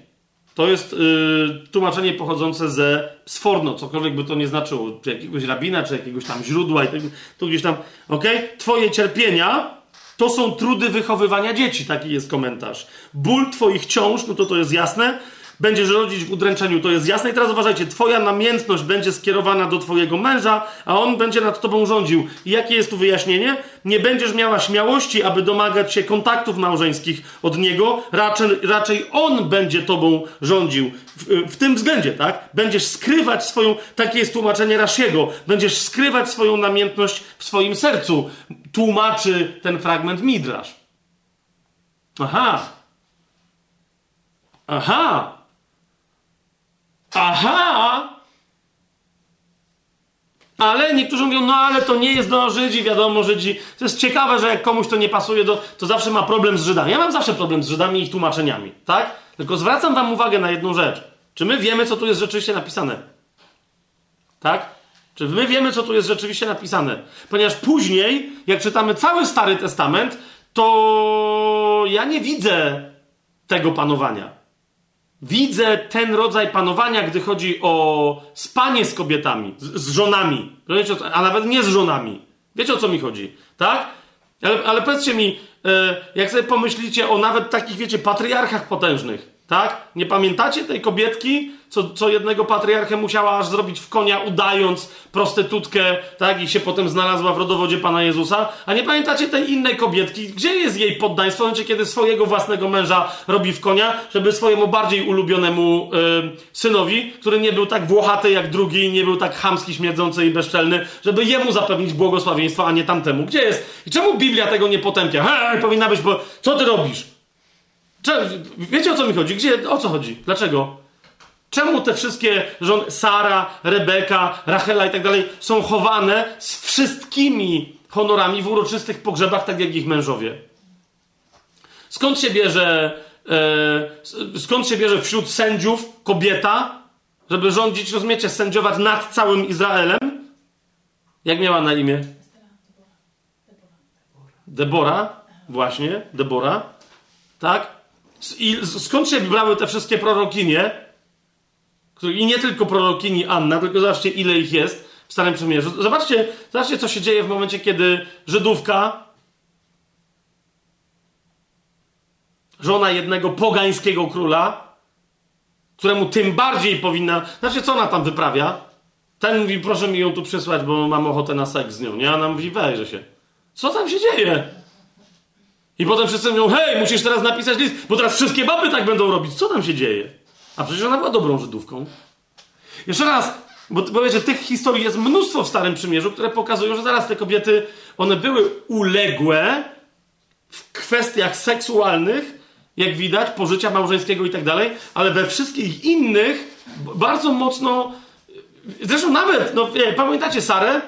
To jest yy, tłumaczenie pochodzące ze Sforno, cokolwiek by to nie znaczyło, czy jakiegoś rabina, czy jakiegoś tam źródła, i tak, to gdzieś tam, ok? Twoje cierpienia to są trudy wychowywania dzieci, taki jest komentarz. Ból Twoich ciąż, no to to jest jasne, będziesz rodzić w udręczeniu, to jest jasne. I teraz uważajcie, twoja namiętność będzie skierowana do twojego męża, a on będzie nad tobą rządził. I jakie jest tu wyjaśnienie? Nie będziesz miała śmiałości, aby domagać się kontaktów małżeńskich od niego, raczej, raczej on będzie tobą rządził. W, w tym względzie, tak? Będziesz skrywać swoją, takie jest tłumaczenie Rashiego, będziesz skrywać swoją namiętność w swoim sercu. Tłumaczy ten fragment Midrasz. Aha. Aha. Aha! Ale niektórzy mówią, no ale to nie jest do Żydzi, wiadomo, Żydzi. To jest ciekawe, że jak komuś to nie pasuje, do, to zawsze ma problem z Żydami. Ja mam zawsze problem z Żydami i ich tłumaczeniami, tak? Tylko zwracam wam uwagę na jedną rzecz. Czy my wiemy, co tu jest rzeczywiście napisane? Tak? Czy my wiemy, co tu jest rzeczywiście napisane? Ponieważ później, jak czytamy cały Stary Testament, to ja nie widzę tego panowania. Widzę ten rodzaj panowania, gdy chodzi o spanie z kobietami, z, z żonami, a nawet nie z żonami. Wiecie o co mi chodzi, tak? Ale, ale powiedzcie mi, e, jak sobie pomyślicie o nawet takich, wiecie, patriarchach potężnych, tak? Nie pamiętacie tej kobietki, co, co jednego patriarchę musiała aż zrobić w konia, udając prostytutkę, tak? I się potem znalazła w rodowodzie Pana Jezusa. A nie pamiętacie tej innej kobietki? Gdzie jest jej poddaństwo? Znaczy, kiedy swojego własnego męża robi w konia, żeby swojemu bardziej ulubionemu yy, synowi, który nie był tak włochaty jak drugi, nie był tak chamski, śmierdzący i bezczelny, żeby jemu zapewnić błogosławieństwo, a nie tamtemu. Gdzie jest? I czemu Biblia tego nie potępia? Hej, powinna być, bo co ty robisz? Wiecie o co mi chodzi? Gdzie, o co chodzi? Dlaczego? Czemu te wszystkie żony, Sara, Rebeka, Rachela i tak dalej, są chowane z wszystkimi honorami w uroczystych pogrzebach, tak jak ich mężowie? Skąd się bierze, e, skąd się bierze wśród sędziów kobieta, żeby rządzić, rozumiecie, sędziować nad całym Izraelem? Jak miała na imię? Debora, właśnie, Debora, tak? I skąd się wybrały te wszystkie prorokinie? I nie tylko prorokini Anna, tylko zobaczcie, ile ich jest w Starym Przymierzu. Zobaczcie, zobaczcie, co się dzieje w momencie, kiedy Żydówka, żona jednego pogańskiego króla, któremu tym bardziej powinna. Znaczy, co ona tam wyprawia? Ten mówi, proszę mi ją tu przysłać, bo mam ochotę na seks z nią. Nie? A ona mówi, wejrze się. Co tam się dzieje? I potem wszyscy mówią, hej, musisz teraz napisać list, bo teraz wszystkie baby tak będą robić. Co tam się dzieje? A przecież ona była dobrą Żydówką. Jeszcze raz, bo, bo wiecie, tych historii jest mnóstwo w Starym Przymierzu, które pokazują, że zaraz te kobiety, one były uległe w kwestiach seksualnych, jak widać, pożycia małżeńskiego i tak dalej, ale we wszystkich innych bardzo mocno. Zresztą nawet, no pamiętacie Sarę?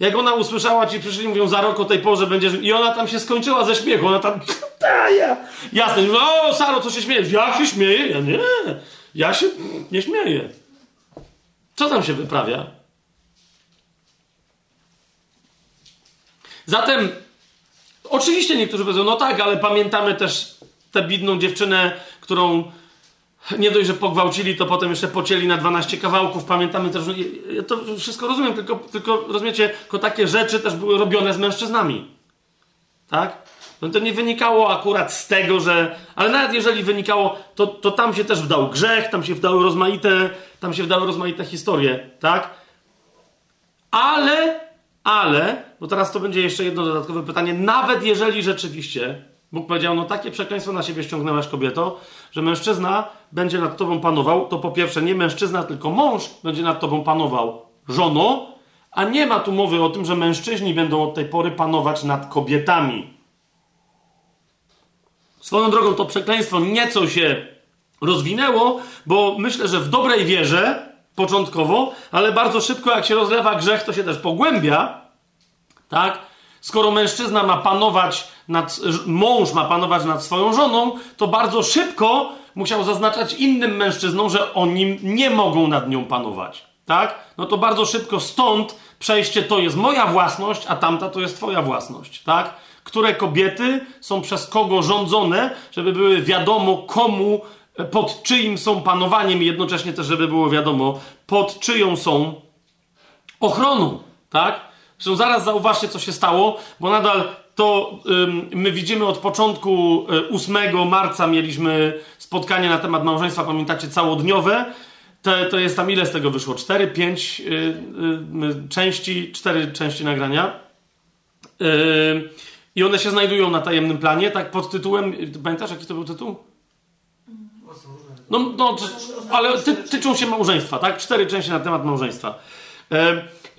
Jak ona usłyszała, ci przyszli, mówią za rok o tej porze będziesz. I ona tam się skończyła ze śmiechu. Ona tam. ja. Jasne. O, Saro, co się śmiejesz? Ja się śmieję? Ja nie. Ja się nie śmieję. Co tam się wyprawia? Zatem, oczywiście niektórzy powiedzą, no tak, ale pamiętamy też tę bidną dziewczynę, którą nie dość, że pogwałcili, to potem jeszcze pocięli na 12 kawałków. Pamiętamy też, ja to wszystko rozumiem, tylko, tylko rozumiecie, tylko takie rzeczy też były robione z mężczyznami. Tak? No to nie wynikało akurat z tego, że. Ale nawet jeżeli wynikało, to, to tam się też wdał grzech, tam się wdały rozmaite, tam się wdały rozmaite historie, tak? Ale, ale, bo teraz to będzie jeszcze jedno dodatkowe pytanie, nawet jeżeli rzeczywiście Bóg powiedział, no takie przekleństwo na siebie ściągnęłaś kobieto, że mężczyzna będzie nad tobą panował, to po pierwsze nie mężczyzna, tylko mąż będzie nad tobą panował żono, a nie ma tu mowy o tym, że mężczyźni będą od tej pory panować nad kobietami. Swoją drogą to przekleństwo nieco się rozwinęło, bo myślę, że w dobrej wierze początkowo, ale bardzo szybko jak się rozlewa grzech, to się też pogłębia. Tak? Skoro mężczyzna ma panować nad, mąż ma panować nad swoją żoną, to bardzo szybko musiał zaznaczać innym mężczyznom, że oni nie mogą nad nią panować. Tak? No to bardzo szybko stąd przejście to jest moja własność, a tamta to jest twoja własność. Tak? które kobiety są przez kogo rządzone, żeby były wiadomo komu, e, pod czyim są panowaniem i jednocześnie też, żeby było wiadomo, pod czyją są ochroną, tak? Zresztą zaraz zauważcie, co się stało, bo nadal to ym, my widzimy od początku y, 8 marca mieliśmy spotkanie na temat małżeństwa, pamiętacie, całodniowe. To, to jest tam ile z tego wyszło? 4, 5 y, y, części, 4 części nagrania. I one się znajdują na tajemnym planie, tak pod tytułem. Pamiętasz, jaki to był tytuł? No, no ale ty, tyczą się małżeństwa, tak? Cztery części na temat małżeństwa.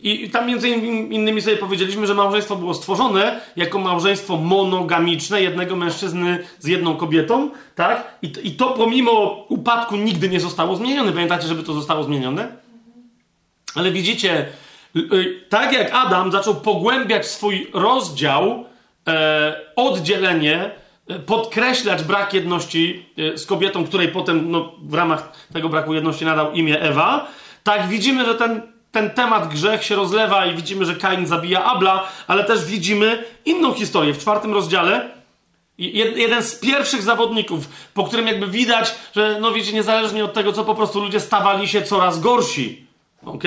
I tam między innymi sobie powiedzieliśmy, że małżeństwo było stworzone jako małżeństwo monogamiczne, jednego mężczyzny z jedną kobietą, tak? I, I to pomimo upadku nigdy nie zostało zmienione. Pamiętacie, żeby to zostało zmienione? Ale widzicie, tak jak Adam zaczął pogłębiać swój rozdział e, oddzielenie, e, podkreślać brak jedności e, z kobietą, której potem no, w ramach tego braku jedności nadał imię Ewa, tak widzimy, że ten, ten temat grzech się rozlewa i widzimy, że Kain zabija Abla, ale też widzimy inną historię. W czwartym rozdziale jeden z pierwszych zawodników, po którym jakby widać, że no wiecie, niezależnie od tego, co po prostu ludzie stawali się coraz gorsi. ok?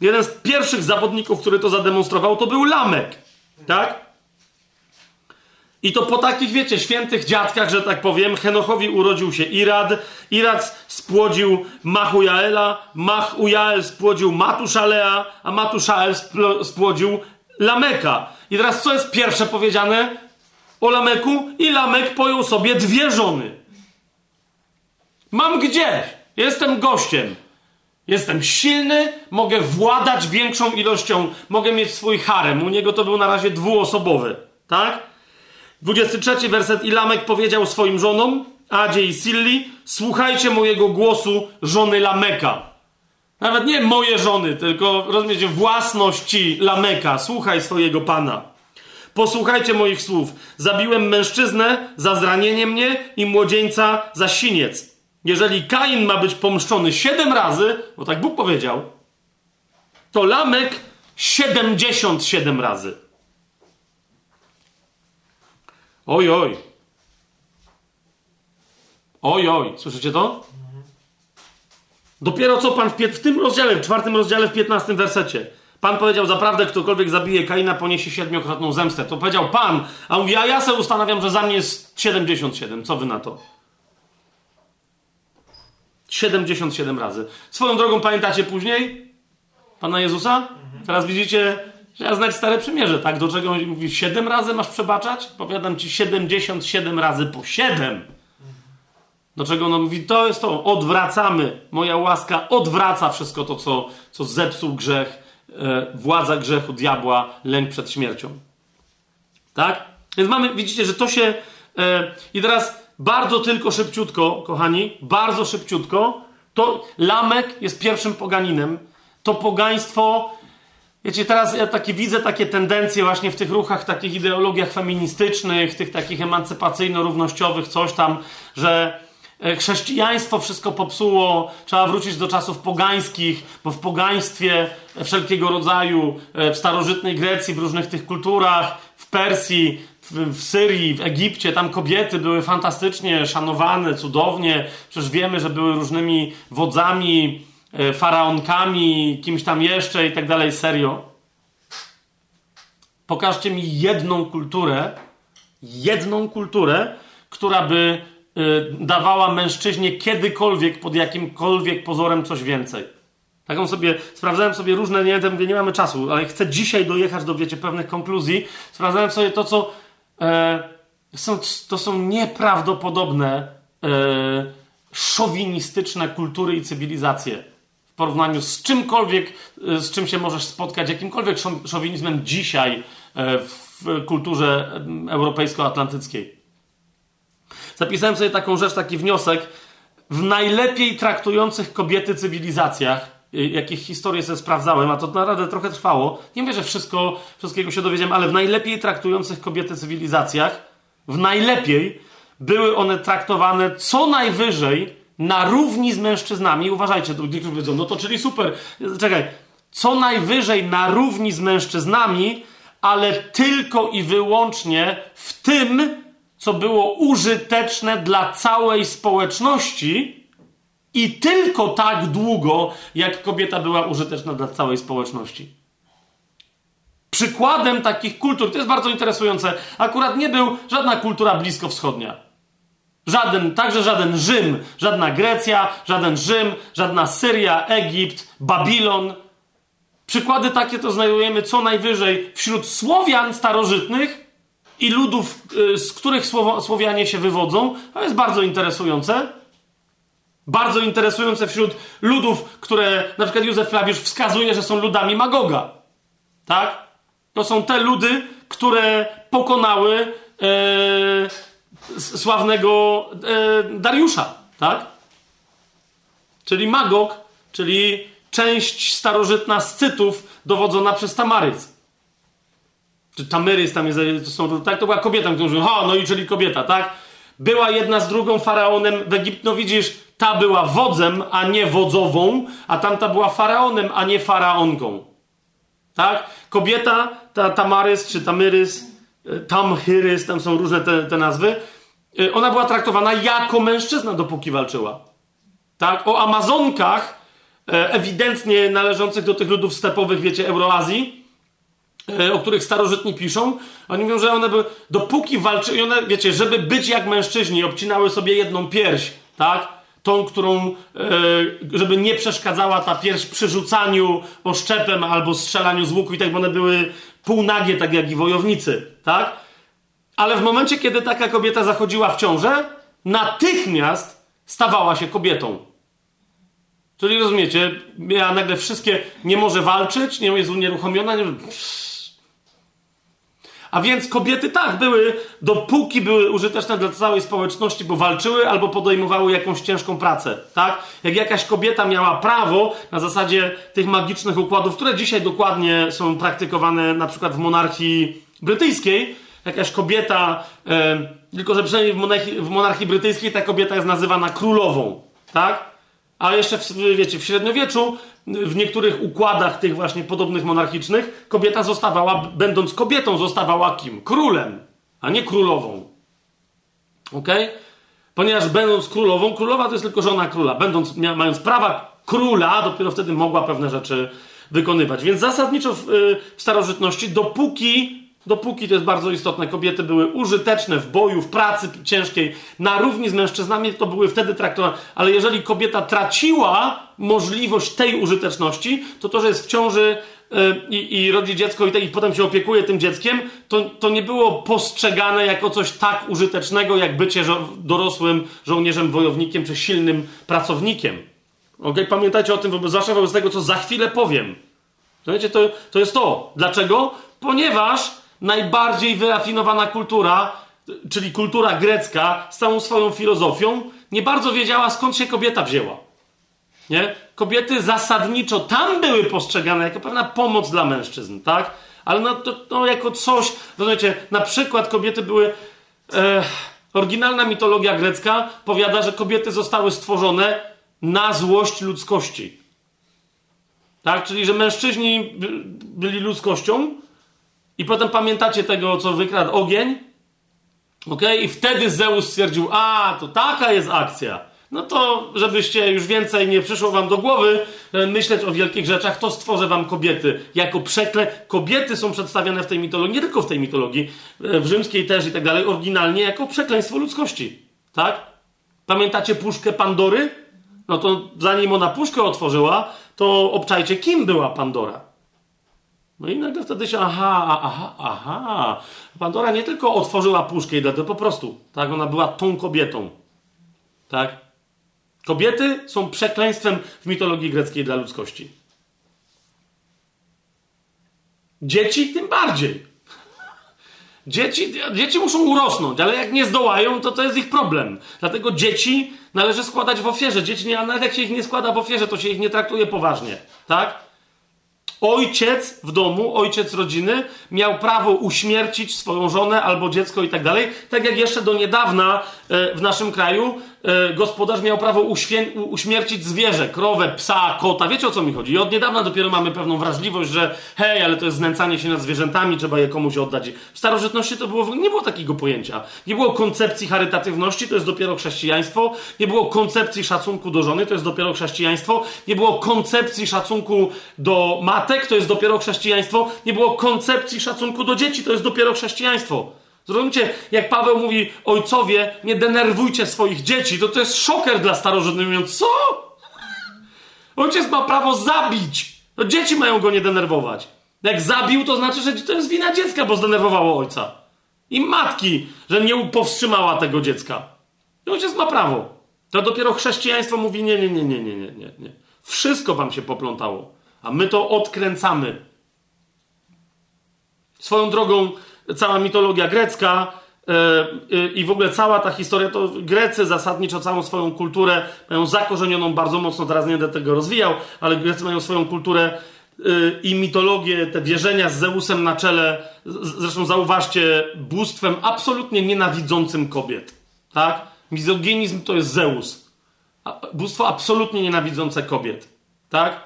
Jeden z pierwszych zawodników, który to zademonstrował, to był Lamek. Tak? I to po takich, wiecie, świętych dziadkach, że tak powiem, Henochowi urodził się Irad, Irad spłodził Machujaela, Machujael spłodził Matuszalea, a Matuszael spłodził Lameka. I teraz co jest pierwsze powiedziane o Lameku? I Lamek pojął sobie dwie żony. Mam gdzieś, jestem gościem. Jestem silny, mogę władać większą ilością, mogę mieć swój harem. U niego to był na razie dwuosobowy, tak? 23 werset Ilamek powiedział swoim żonom, Adzie i Silli, słuchajcie mojego głosu żony Lameka. Nawet nie moje żony, tylko rozumiecie, własności Lameka. Słuchaj swojego pana. Posłuchajcie moich słów. Zabiłem mężczyznę za zranienie mnie i młodzieńca za siniec. Jeżeli Kain ma być pomszczony siedem razy, bo tak Bóg powiedział, to Lamek 77 razy. Oj, oj. Oj, oj. Słyszycie to? Dopiero co Pan w, w tym rozdziale, w czwartym rozdziale, w piętnastym wersecie. Pan powiedział, zaprawdę ktokolwiek zabije Kaina, poniesie siedmiokrotną zemstę. To powiedział Pan, a mówi, a ja sobie ustanawiam, że za mnie jest 77. Co wy na to? 77 razy. Swoją drogą pamiętacie później Pana Jezusa? Teraz widzicie, ja znać stare przymierze, tak? Do czego mówi, 7 razy masz przebaczać? Powiadam ci 77 razy po 7. Do czego on mówi, to jest to, odwracamy. Moja łaska odwraca wszystko to, co, co zepsuł grzech, e, władza grzechu, diabła, lęk przed śmiercią. Tak? Więc mamy, widzicie, że to się. E, I teraz bardzo tylko szybciutko, kochani, bardzo szybciutko, to Lamek jest pierwszym poganinem. To pogaństwo. Wiecie, teraz ja takie widzę takie tendencje właśnie w tych ruchach, takich ideologiach feministycznych, tych takich emancypacyjno-równościowych, coś tam, że e, chrześcijaństwo wszystko popsuło, trzeba wrócić do czasów pogańskich, bo w pogaństwie wszelkiego rodzaju, e, w starożytnej Grecji, w różnych tych kulturach, w Persji, w, Syrii, w Egipcie, tam kobiety były fantastycznie szanowane, cudownie. Przecież wiemy, że były różnymi wodzami, faraonkami, kimś tam jeszcze i tak dalej. Serio. Pokażcie mi jedną kulturę, jedną kulturę, która by y, dawała mężczyźnie kiedykolwiek, pod jakimkolwiek pozorem coś więcej. Taką sobie, sprawdzałem sobie różne, nie, nie mamy czasu, ale chcę dzisiaj dojechać do, wiecie, pewnych konkluzji. Sprawdzałem sobie to, co e, są, to są nieprawdopodobne e, szowinistyczne kultury i cywilizacje porównaniu z czymkolwiek, e, z czym się możesz spotkać, jakimkolwiek szowinizmem dzisiaj e, w kulturze europejsko-atlantyckiej. Zapisałem sobie taką rzecz, taki wniosek. W najlepiej traktujących kobiety cywilizacjach, Y, jakich historie sobie sprawdzałem, a to naprawdę trochę trwało. Nie mówię, że wszystko, wszystkiego się dowiedziałem, ale w najlepiej traktujących kobiety cywilizacjach, w najlepiej były one traktowane co najwyżej na równi z mężczyznami. Uważajcie, niektórzy powiedzą, no to czyli super. Czekaj, co najwyżej na równi z mężczyznami, ale tylko i wyłącznie w tym, co było użyteczne dla całej społeczności i tylko tak długo, jak kobieta była użyteczna dla całej społeczności. Przykładem takich kultur, to jest bardzo interesujące, akurat nie był żadna kultura bliskowschodnia. Żaden, także żaden Rzym, żadna Grecja, żaden Rzym, żadna Syria, Egipt, Babilon. Przykłady takie to znajdujemy co najwyżej wśród Słowian starożytnych i ludów, y, z których Słowianie się wywodzą. To jest bardzo interesujące. Bardzo interesujące wśród ludów, które na przykład Józef Flawiusz wskazuje, że są ludami Magoga. Tak? To są te ludy, które pokonały e, sławnego e, Dariusza. Tak? Czyli Magog, czyli część starożytna Scytów dowodzona przez Tamarys. Czy Tamyrys tam jest, to są, tak? To była kobieta, która mówi, ha, no i czyli kobieta, tak? Była jedna z drugą faraonem w Egipcie. No widzisz, ta była wodzem, a nie wodzową, a tamta była faraonem, a nie faraonką. Tak? Kobieta, ta Tamarys czy Tamyrys, e, Tamhyrys, tam są różne te, te nazwy, e, ona była traktowana jako mężczyzna, dopóki walczyła. Tak? O Amazonkach, e, ewidentnie należących do tych ludów stepowych, wiecie, Euroazji, o których starożytni piszą, oni mówią, że one były, dopóki walczyły, one, wiecie, żeby być jak mężczyźni, obcinały sobie jedną pierś, tak? tą, którą, e, żeby nie przeszkadzała ta pierś przy rzucaniu oszczepem albo strzelaniu z łuku i tak, bo one były półnagie, tak jak i wojownicy, tak? Ale w momencie, kiedy taka kobieta zachodziła w ciążę, natychmiast stawała się kobietą. Czyli rozumiecie, miała nagle wszystkie, nie może walczyć, nie jest unieruchomiona, nie, a więc kobiety tak były, dopóki były użyteczne dla całej społeczności, bo walczyły albo podejmowały jakąś ciężką pracę, tak? Jak jakaś kobieta miała prawo na zasadzie tych magicznych układów, które dzisiaj dokładnie są praktykowane na przykład w monarchii brytyjskiej jakaś kobieta, e, tylko że przynajmniej w monarchii, w monarchii brytyjskiej ta kobieta jest nazywana królową, tak? A jeszcze, w, wiecie, w średniowieczu, w niektórych układach tych właśnie podobnych monarchicznych, kobieta zostawała, będąc kobietą, zostawała kim? Królem, a nie królową. Ok? Ponieważ będąc królową, królowa to jest tylko żona króla. Będąc, mając prawa króla, dopiero wtedy mogła pewne rzeczy wykonywać. Więc zasadniczo w, y, w starożytności, dopóki Dopóki to jest bardzo istotne, kobiety były użyteczne w boju, w pracy ciężkiej, na równi z mężczyznami, to były wtedy traktowane. Ale jeżeli kobieta traciła możliwość tej użyteczności, to to, że jest w ciąży yy, i, rodzi dziecko i, te, i, potem się opiekuje tym dzieckiem, to, to nie było postrzegane jako coś tak użytecznego, jak bycie żo dorosłym żołnierzem, wojownikiem czy silnym pracownikiem. Okay? Pamiętajcie o tym, zwłaszcza wobec tego, co za chwilę powiem. Słuchajcie, to, to jest to. Dlaczego? Ponieważ najbardziej wyrafinowana kultura, czyli kultura grecka, z całą swoją filozofią, nie bardzo wiedziała, skąd się kobieta wzięła. Nie? Kobiety zasadniczo tam były postrzegane jako pewna pomoc dla mężczyzn, tak? Ale no, to, no jako coś, rozumiecie, na przykład kobiety były. E, oryginalna mitologia grecka powiada, że kobiety zostały stworzone na złość ludzkości. Tak? Czyli, że mężczyźni byli ludzkością, i potem pamiętacie tego, co wykradł ogień? Ok? I wtedy Zeus stwierdził, a, to taka jest akcja. No to, żebyście już więcej nie przyszło wam do głowy e, myśleć o wielkich rzeczach, to stworzę wam kobiety jako przekle. Kobiety są przedstawiane w tej mitologii, nie tylko w tej mitologii, e, w rzymskiej też i tak dalej, oryginalnie jako przekleństwo ludzkości. Tak? Pamiętacie puszkę Pandory? No to zanim ona puszkę otworzyła, to obczajcie, kim była Pandora. No i nagle wtedy się, aha, aha, aha. Pandora nie tylko otworzyła puszkę i dlatego po prostu, tak, ona była tą kobietą. Tak? Kobiety są przekleństwem w mitologii greckiej dla ludzkości. Dzieci tym bardziej. Dzieci, dzieci muszą urosnąć, ale jak nie zdołają, to to jest ich problem. Dlatego dzieci należy składać w ofierze. Dzieci, nie, nawet jak się ich nie składa w ofierze, to się ich nie traktuje poważnie. Tak? Ojciec w domu, ojciec rodziny miał prawo uśmiercić swoją żonę albo dziecko i tak dalej. Tak jak jeszcze do niedawna e, w naszym kraju gospodarz miał prawo uśmiercić zwierzę, krowę, psa, kota. Wiecie o co mi chodzi? I od niedawna dopiero mamy pewną wrażliwość, że hej, ale to jest znęcanie się nad zwierzętami, trzeba je komuś oddać. W starożytności to było, nie było takiego pojęcia. Nie było koncepcji charytatywności, to jest dopiero chrześcijaństwo. Nie było koncepcji szacunku do żony, to jest dopiero chrześcijaństwo. Nie było koncepcji szacunku do matek, to jest dopiero chrześcijaństwo. Nie było koncepcji szacunku do dzieci, to jest dopiero chrześcijaństwo. Zrozumcie, jak Paweł mówi, ojcowie, nie denerwujcie swoich dzieci, to to jest szoker dla starożytnych, mówiąc, co? Ojciec ma prawo zabić. To dzieci mają go nie denerwować. Jak zabił, to znaczy, że to jest wina dziecka, bo zdenerwowało ojca. I matki, że nie powstrzymała tego dziecka. Ojciec ma prawo. To dopiero chrześcijaństwo mówi, nie, nie, nie, nie, nie, nie, nie. Wszystko wam się poplątało. A my to odkręcamy. Swoją drogą, cała mitologia grecka e, e, i w ogóle cała ta historia, to Grecy zasadniczo całą swoją kulturę mają zakorzenioną bardzo mocno, teraz nie będę tego rozwijał, ale Grecy mają swoją kulturę e, i mitologię, te wierzenia z Zeusem na czele, zresztą zauważcie, bóstwem absolutnie nienawidzącym kobiet. Tak? Mizoginizm to jest Zeus. Bóstwo absolutnie nienawidzące kobiet. Tak?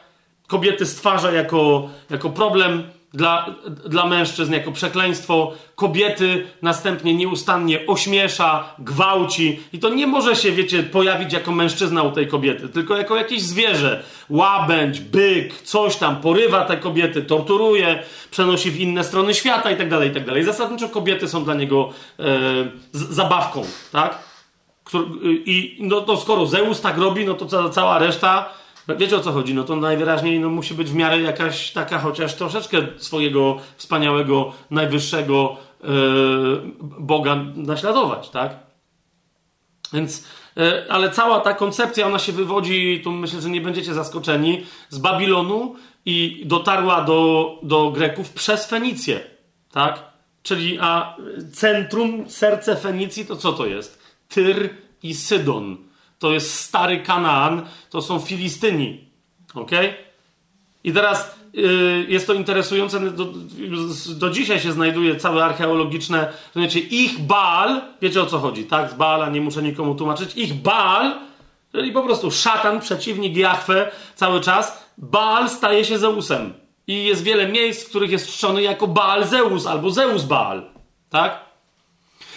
Kobiety stwarza jako, jako problem, dla, dla mężczyzn jako przekleństwo, kobiety następnie nieustannie ośmiesza, gwałci i to nie może się, wiecie, pojawić jako mężczyzna u tej kobiety, tylko jako jakieś zwierzę. Łabędź, byk, coś tam, porywa te kobiety, torturuje, przenosi w inne strony świata i tak dalej, i tak. Zasadniczo kobiety są dla niego e, zabawką, tak? I no, skoro Zeus tak robi, no to ca cała reszta wiecie o co chodzi, no to najwyraźniej no, musi być w miarę jakaś taka chociaż troszeczkę swojego wspaniałego, najwyższego yy, Boga naśladować, tak? Więc, yy, ale cała ta koncepcja, ona się wywodzi, tu myślę, że nie będziecie zaskoczeni, z Babilonu i dotarła do, do Greków przez Fenicję, tak? Czyli, a centrum, serce Fenicji to co to jest? Tyr i Sydon to jest stary Kanaan, to są Filistyni. Ok? I teraz yy, jest to interesujące, do, do, dzisiaj się znajduje całe archeologiczne, rozumiecie, ich Baal, wiecie o co chodzi, tak? Z Baala nie muszę nikomu tłumaczyć, ich Baal, czyli po prostu szatan, przeciwnik Jahwe cały czas, Baal staje się Zeusem. I jest wiele miejsc, w których jest czczony jako Baal Zeus albo Zeus Baal, tak?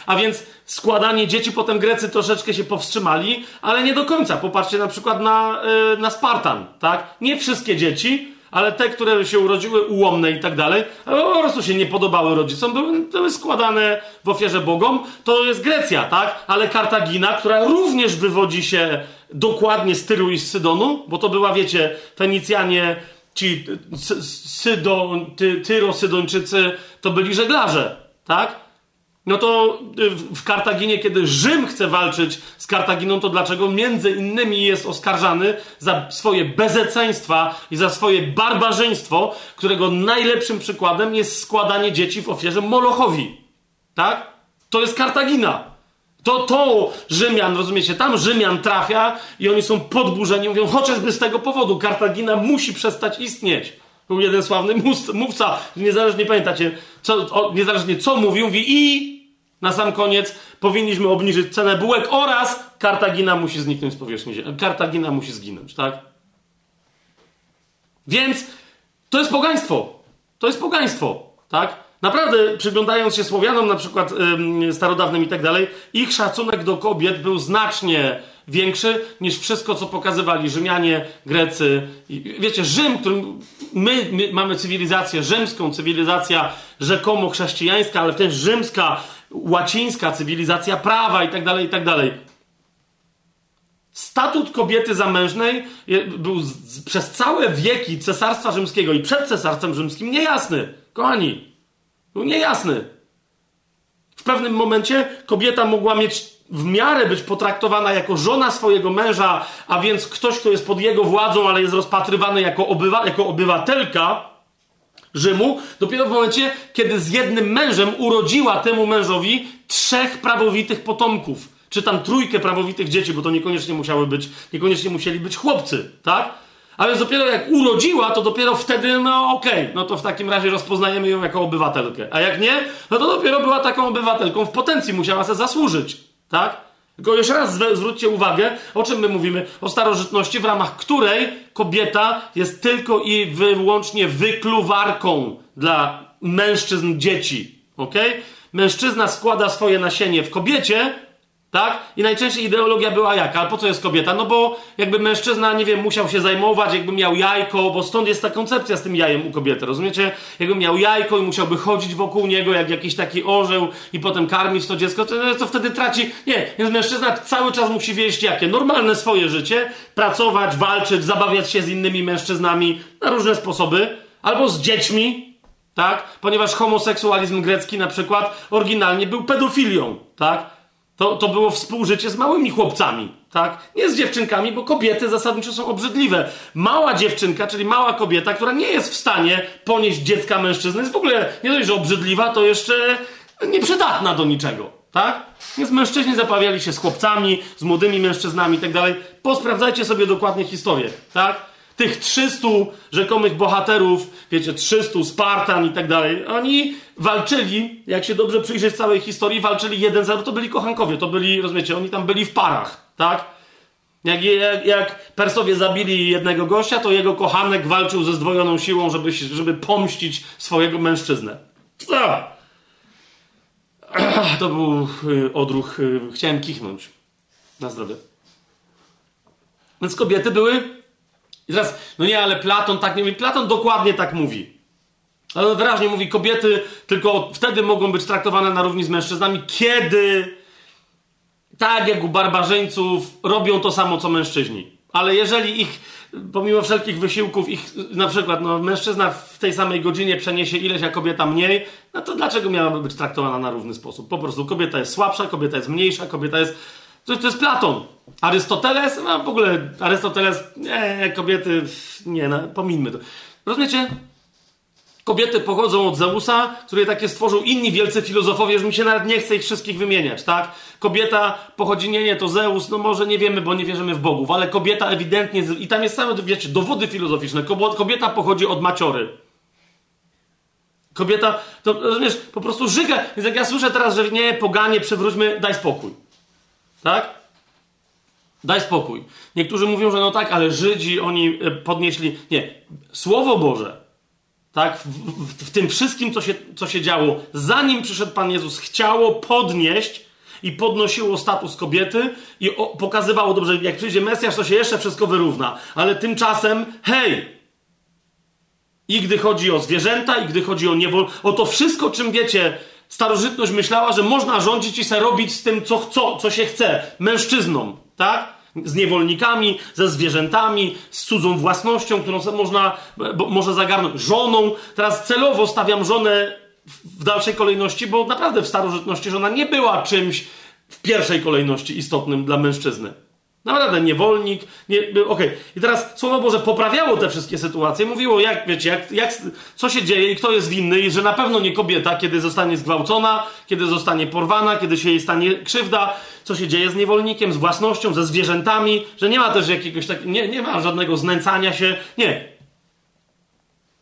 A więc składanie dzieci, potem Grecy troszeczkę się powstrzymali, ale nie do końca. Popatrzcie na przykład na, yy, na Spartan, tak? Nie wszystkie dzieci, ale te, które się urodziły ułomne i tak dalej, ale po prostu się nie podobały rodzicom, były, były składane w ofierze bogom. To jest Grecja, tak? Ale Kartagina, która również wywodzi się dokładnie z Tyru i z Sydonu, bo to była, wiecie, Fenicjanie, ci Sydon, ty, Tyro-Sydończycy, to byli żeglarze, tak? No to y, w Kartaginie, kiedy Rzym chce walczyć z Kartaginą, to dlaczego między innymi jest oskarżany za swoje bezeceństwa i za swoje barbarzyństwo, którego najlepszym przykładem jest składanie dzieci w ofierze Molochowi. Tak? To jest Kartagina. To, to Rzymian, rozumiecie, tam Rzymian trafia i oni są podburzeni, mówią, chociażby z tego powodu Kartagina musi przestać istnieć. Był jeden sławny mówca, niezależnie pamiętacie, co, o, niezależnie co mówił, mówi i na sam koniec powinniśmy obniżyć cenę bułek oraz Kartagina musi zniknąć z powierzchni ziemi. Kartagina musi zginąć, tak? Więc to jest pogaństwo. To jest pogaństwo, tak? Naprawdę, przyglądając się Słowianom, na przykład ym, starodawnym i tak dalej, ich szacunek do kobiet był znacznie większy niż wszystko, co pokazywali Rzymianie, Grecy. Wiecie, Rzym, którym my, my mamy cywilizację rzymską, cywilizacja rzekomo chrześcijańska, ale też rzymska, łacińska cywilizacja prawa i tak dalej, i tak dalej. Statut kobiety zamężnej był przez całe wieki cesarstwa rzymskiego i przed cesarstwem rzymskim niejasny. Kochani, był niejasny. W pewnym momencie kobieta mogła mieć w miarę być potraktowana jako żona swojego męża, a więc ktoś, kto jest pod jego władzą, ale jest rozpatrywany jako, obywa jako obywatelka Rzymu, dopiero w momencie, kiedy z jednym mężem urodziła temu mężowi trzech prawowitych potomków. Czy tam trójkę prawowitych dzieci, bo to niekoniecznie musiały być, niekoniecznie musieli być chłopcy, tak? A więc dopiero jak urodziła, to dopiero wtedy, no okej, okay, no to w takim razie rozpoznajemy ją jako obywatelkę. A jak nie, no to dopiero była taką obywatelką w potencji, musiała sobie zasłużyć, tak? Tylko jeszcze raz zwróćcie uwagę, o czym my mówimy? O starożytności, w ramach której kobieta jest tylko i wyłącznie wykluwarką dla mężczyzn, dzieci. Ok? Mężczyzna składa swoje nasienie w kobiecie, tak? I najczęściej ideologia była jaka? Ale po co jest kobieta? No bo jakby mężczyzna, nie wiem, musiał się zajmować, jakby miał jajko, bo stąd jest ta koncepcja z tym jajem u kobiety, rozumiecie? Jakby miał jajko i musiałby chodzić wokół niego jak jakiś taki orzeł i potem karmić to dziecko, to, to wtedy traci... Nie, więc mężczyzna cały czas musi wieść jakie? Normalne swoje życie, pracować, walczyć, zabawiać się z innymi mężczyznami na różne sposoby, albo z dziećmi, tak? Ponieważ homoseksualizm grecki na przykład oryginalnie był pedofilią, tak? To, to było współżycie z małymi chłopcami, tak? Nie z dziewczynkami, bo kobiety zasadniczo są obrzydliwe. Mała dziewczynka, czyli mała kobieta, która nie jest w stanie ponieść dziecka mężczyzny, jest w ogóle nie dość, że obrzydliwa, to jeszcze nieprzydatna do niczego, tak? Więc mężczyźni zapawiali się z chłopcami, z młodymi mężczyznami i tak dalej. Posprawdzajcie sobie dokładnie historię, tak? Tych 300 rzekomych bohaterów, wiecie, 300 Spartan i tak dalej, oni walczyli, jak się dobrze przyjrzeć całej historii, walczyli jeden za to byli kochankowie, to byli, rozumiecie, oni tam byli w parach, tak? Jak, jak, jak Persowie zabili jednego gościa, to jego kochanek walczył ze zdwojoną siłą, żeby, żeby pomścić swojego mężczyznę. To był y, odruch, y, chciałem kichnąć. Na zdrowie. Więc kobiety były i teraz, no nie, ale Platon tak nie mówi. Platon dokładnie tak mówi. Ale wyraźnie mówi, kobiety tylko wtedy mogą być traktowane na równi z mężczyznami, kiedy tak jak u barbarzyńców robią to samo co mężczyźni. Ale jeżeli ich, pomimo wszelkich wysiłków, ich na przykład no, mężczyzna w tej samej godzinie przeniesie ileś, a kobieta mniej, no to dlaczego miałaby być traktowana na równy sposób? Po prostu kobieta jest słabsza, kobieta jest mniejsza, kobieta jest to, to jest Platon. Arystoteles, no w ogóle Arystoteles, nie, kobiety, nie, no, pomińmy to. Rozumiecie? Kobiety pochodzą od Zeusa, który takie stworzył inni wielcy filozofowie, że mi się nawet nie chce ich wszystkich wymieniać, tak? Kobieta pochodzi, nie, nie, to Zeus, no może nie wiemy, bo nie wierzymy w bogów, ale kobieta ewidentnie, i tam jest same, wiecie, dowody filozoficzne, kobieta pochodzi od maciory. Kobieta, to rozumiesz, po prostu żyga. Więc jak ja słyszę teraz, że nie, poganie, przewróćmy, daj spokój. Tak? Daj spokój. Niektórzy mówią, że no tak, ale Żydzi, oni e, podnieśli. Nie. Słowo Boże, tak, w, w, w, tym wszystkim, co się, co się działo, zanim przyszedł Pan Jezus, chciało podnieść i podnosiło status kobiety i o, pokazywało dobrze, jak przyjdzie Mesjasz, to się jeszcze wszystko wyrówna. Ale tymczasem, hej, i gdy chodzi o zwierzęta, i gdy chodzi o niewol, o to wszystko, czym wiecie, starożytność myślała, że można rządzić i se robić z tym, co, co, co się chce, mężczyznom, tak? Z niewolnikami, ze zwierzętami, z cudzą własnością, którą można, bo, może zagarnąć, żoną. Teraz celowo stawiam żonę w dalszej kolejności, bo naprawdę w starożytności żona nie była czymś w pierwszej kolejności istotnym dla mężczyzny. Naprawdę, niewolnik, nie, okej. Okay. I teraz Słowo Boże poprawiało te wszystkie sytuacje, mówiło, jak, wiecie, jak, jak, co się dzieje i kto jest winny, i że na pewno nie kobieta, kiedy zostanie zgwałcona, kiedy zostanie porwana, kiedy się jej stanie krzywda, co się dzieje z niewolnikiem, z własnością, ze zwierzętami, że nie ma też jakiegoś takiego, nie, nie ma żadnego znęcania się, nie.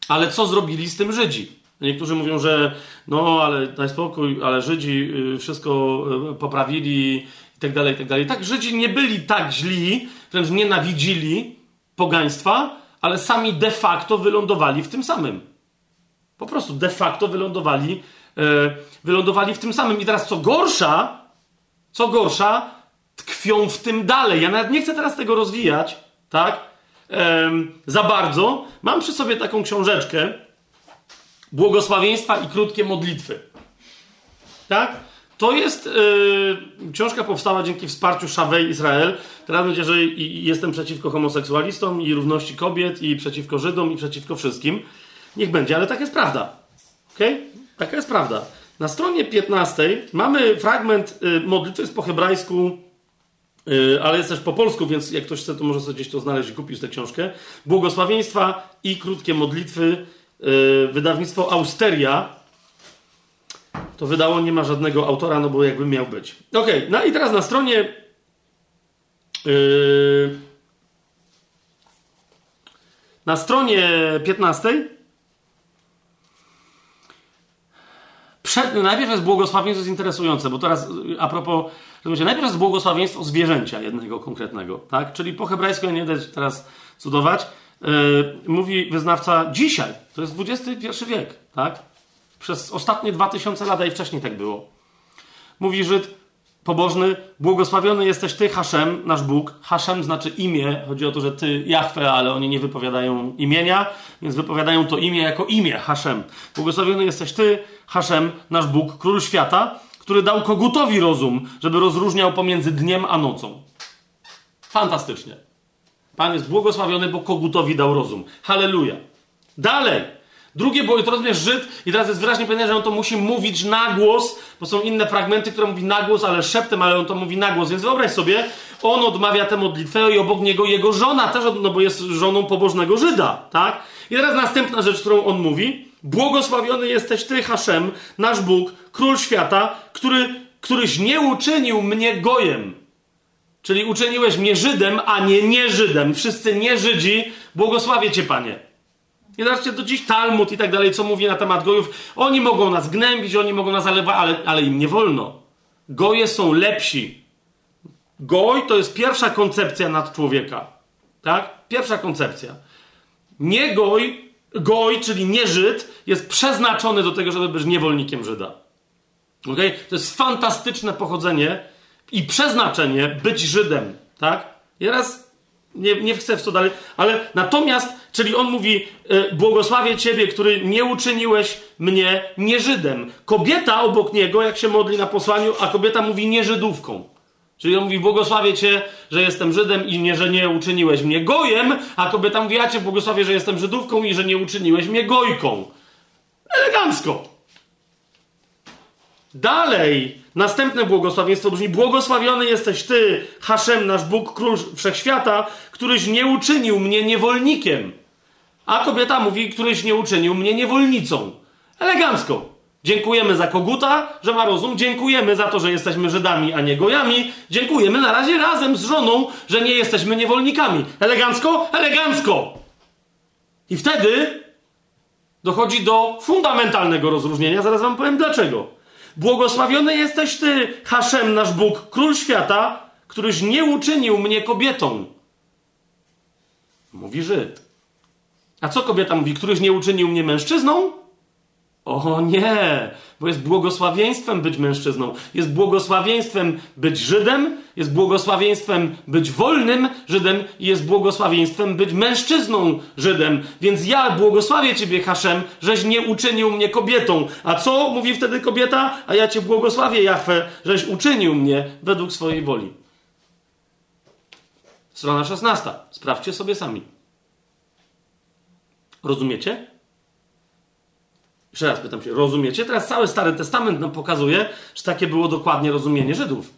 Ale co zrobili z tym Żydzi? Niektórzy mówią, że no, ale daj spokój, ale Żydzi y, wszystko y, poprawili i tak dalej, i tak dalej. Tak, Żydzi nie byli tak źli, wręcz nienawidzili pogaństwa, ale sami de facto wylądowali w tym samym. Po prostu de facto wylądowali, e, wylądowali w tym samym. I teraz co gorsza, co gorsza, tkwią w tym dalej. Ja nawet nie chcę teraz tego rozwijać, tak? E, za bardzo. Mam przy sobie taką książeczkę Błogosławieństwa i krótkie modlitwy. Tak? To jest yy, książka powstała dzięki wsparciu Szawej Izrael. Teraz będzie, że jestem przeciwko homoseksualistom i równości kobiet i przeciwko Żydom i przeciwko wszystkim. Niech będzie, ale tak jest prawda. Okej? Okay? Taka jest prawda. Na stronie 15 mamy fragment yy, modlitwy, jest po hebrajsku, yy, ale jest też po polsku, więc jak ktoś chce, to może sobie gdzieś to znaleźć i kupić tę książkę. Błogosławieństwa i krótkie modlitwy. Y, wydawnictwo Austeria to wydało nie ma żadnego autora, no bo jakby miał być. Ok, no i teraz na stronie. Yy, na stronie 15. Przed, najpierw jest błogosławieństwo, jest interesujące, bo teraz a propos, że najpierw jest błogosławieństwo zwierzęcia jednego konkretnego, tak? Czyli po hebrajsku nie da teraz cudować. Yy, mówi wyznawca dzisiaj, to jest XXI wiek, tak? Przez ostatnie 2000 lat, i wcześniej tak było. Mówi Żyd pobożny, błogosławiony jesteś Ty, Haszem, nasz Bóg. Haszem znaczy imię. Chodzi o to, że Ty, Jahwe, ale oni nie wypowiadają imienia, więc wypowiadają to imię jako imię, Haszem. Błogosławiony jesteś Ty, Haszem, nasz Bóg, Król Świata, który dał kogutowi rozum, żeby rozróżniał pomiędzy dniem a nocą. Fantastycznie. Pan jest błogosławiony, bo kogutowi dał rozum. Halleluja. Dalej. Drugie, bo to rozumiesz Żyd i teraz jest wyraźnie powiedziane, że on to musi mówić na głos, bo są inne fragmenty, które mówi na głos, ale szeptem, ale on to mówi na głos. Więc wyobraź sobie, on odmawia tę modlitwę i obok niego jego żona też, no bo jest żoną pobożnego Żyda, tak? I teraz następna rzecz, którą on mówi. Błogosławiony jesteś Ty, Haszem, nasz Bóg, Król Świata, który, któryś nie uczynił mnie gojem. Czyli uczyniłeś mnie Żydem, a nie nie Żydem. Wszyscy nie Żydzi, błogosławię Cię, Panie. I zobaczcie, to dziś Talmud i tak dalej, co mówi na temat gojów. Oni mogą nas gnębić, oni mogą nas zalewać, ale, ale im nie wolno. Goje są lepsi. Goj to jest pierwsza koncepcja nad człowieka. Tak? Pierwsza koncepcja. Nie goj, goj, czyli nie Żyd, jest przeznaczony do tego, żeby być niewolnikiem Żyda. Okay? To jest fantastyczne pochodzenie i przeznaczenie być Żydem. Tak? I teraz nie, nie chcę w co dalej, ale natomiast, czyli on mówi, y, błogosławię Ciebie, który nie uczyniłeś mnie nie Żydem. Kobieta obok niego, jak się modli na posłaniu, a kobieta mówi nie Żydówką. Czyli on mówi, błogosławię Cię, że jestem Żydem i nie, że nie uczyniłeś mnie gojem, a kobieta mówi, ja Cię błogosławię, że jestem Żydówką i że nie uczyniłeś mnie gojką. Elegancko. Dalej, następne błogosławieństwo brzmi: Błogosławiony jesteś Ty, Haszem, nasz Bóg, Król Wszechświata, któryś nie uczynił mnie niewolnikiem. A kobieta mówi, któryś nie uczynił mnie niewolnicą. Elegancko. Dziękujemy za koguta, że ma rozum. Dziękujemy za to, że jesteśmy Żydami, a nie Gojami. Dziękujemy na razie razem z żoną, że nie jesteśmy niewolnikami. Elegancko? Elegancko! I wtedy dochodzi do fundamentalnego rozróżnienia. Zaraz wam powiem dlaczego. Błogosławiony jesteś ty, Haszem, nasz Bóg, król świata, któryś nie uczynił mnie kobietą. Mówi Żyd. A co kobieta mówi? Któryś nie uczynił mnie mężczyzną? O nie, bo jest błogosławieństwem być mężczyzną, jest błogosławieństwem być Żydem, jest błogosławieństwem być wolnym Żydem i jest błogosławieństwem być mężczyzną Żydem. Więc ja błogosławię Ciebie, Haszem, żeś nie uczynił mnie kobietą. A co mówi wtedy kobieta? A ja Cię błogosławię, Jachwę, żeś uczynił mnie według swojej woli. Strona 16. Sprawdźcie sobie sami. Rozumiecie? Jeszcze raz pytam się, rozumiecie? Teraz cały Stary Testament nam pokazuje, że takie było dokładnie rozumienie Żydów.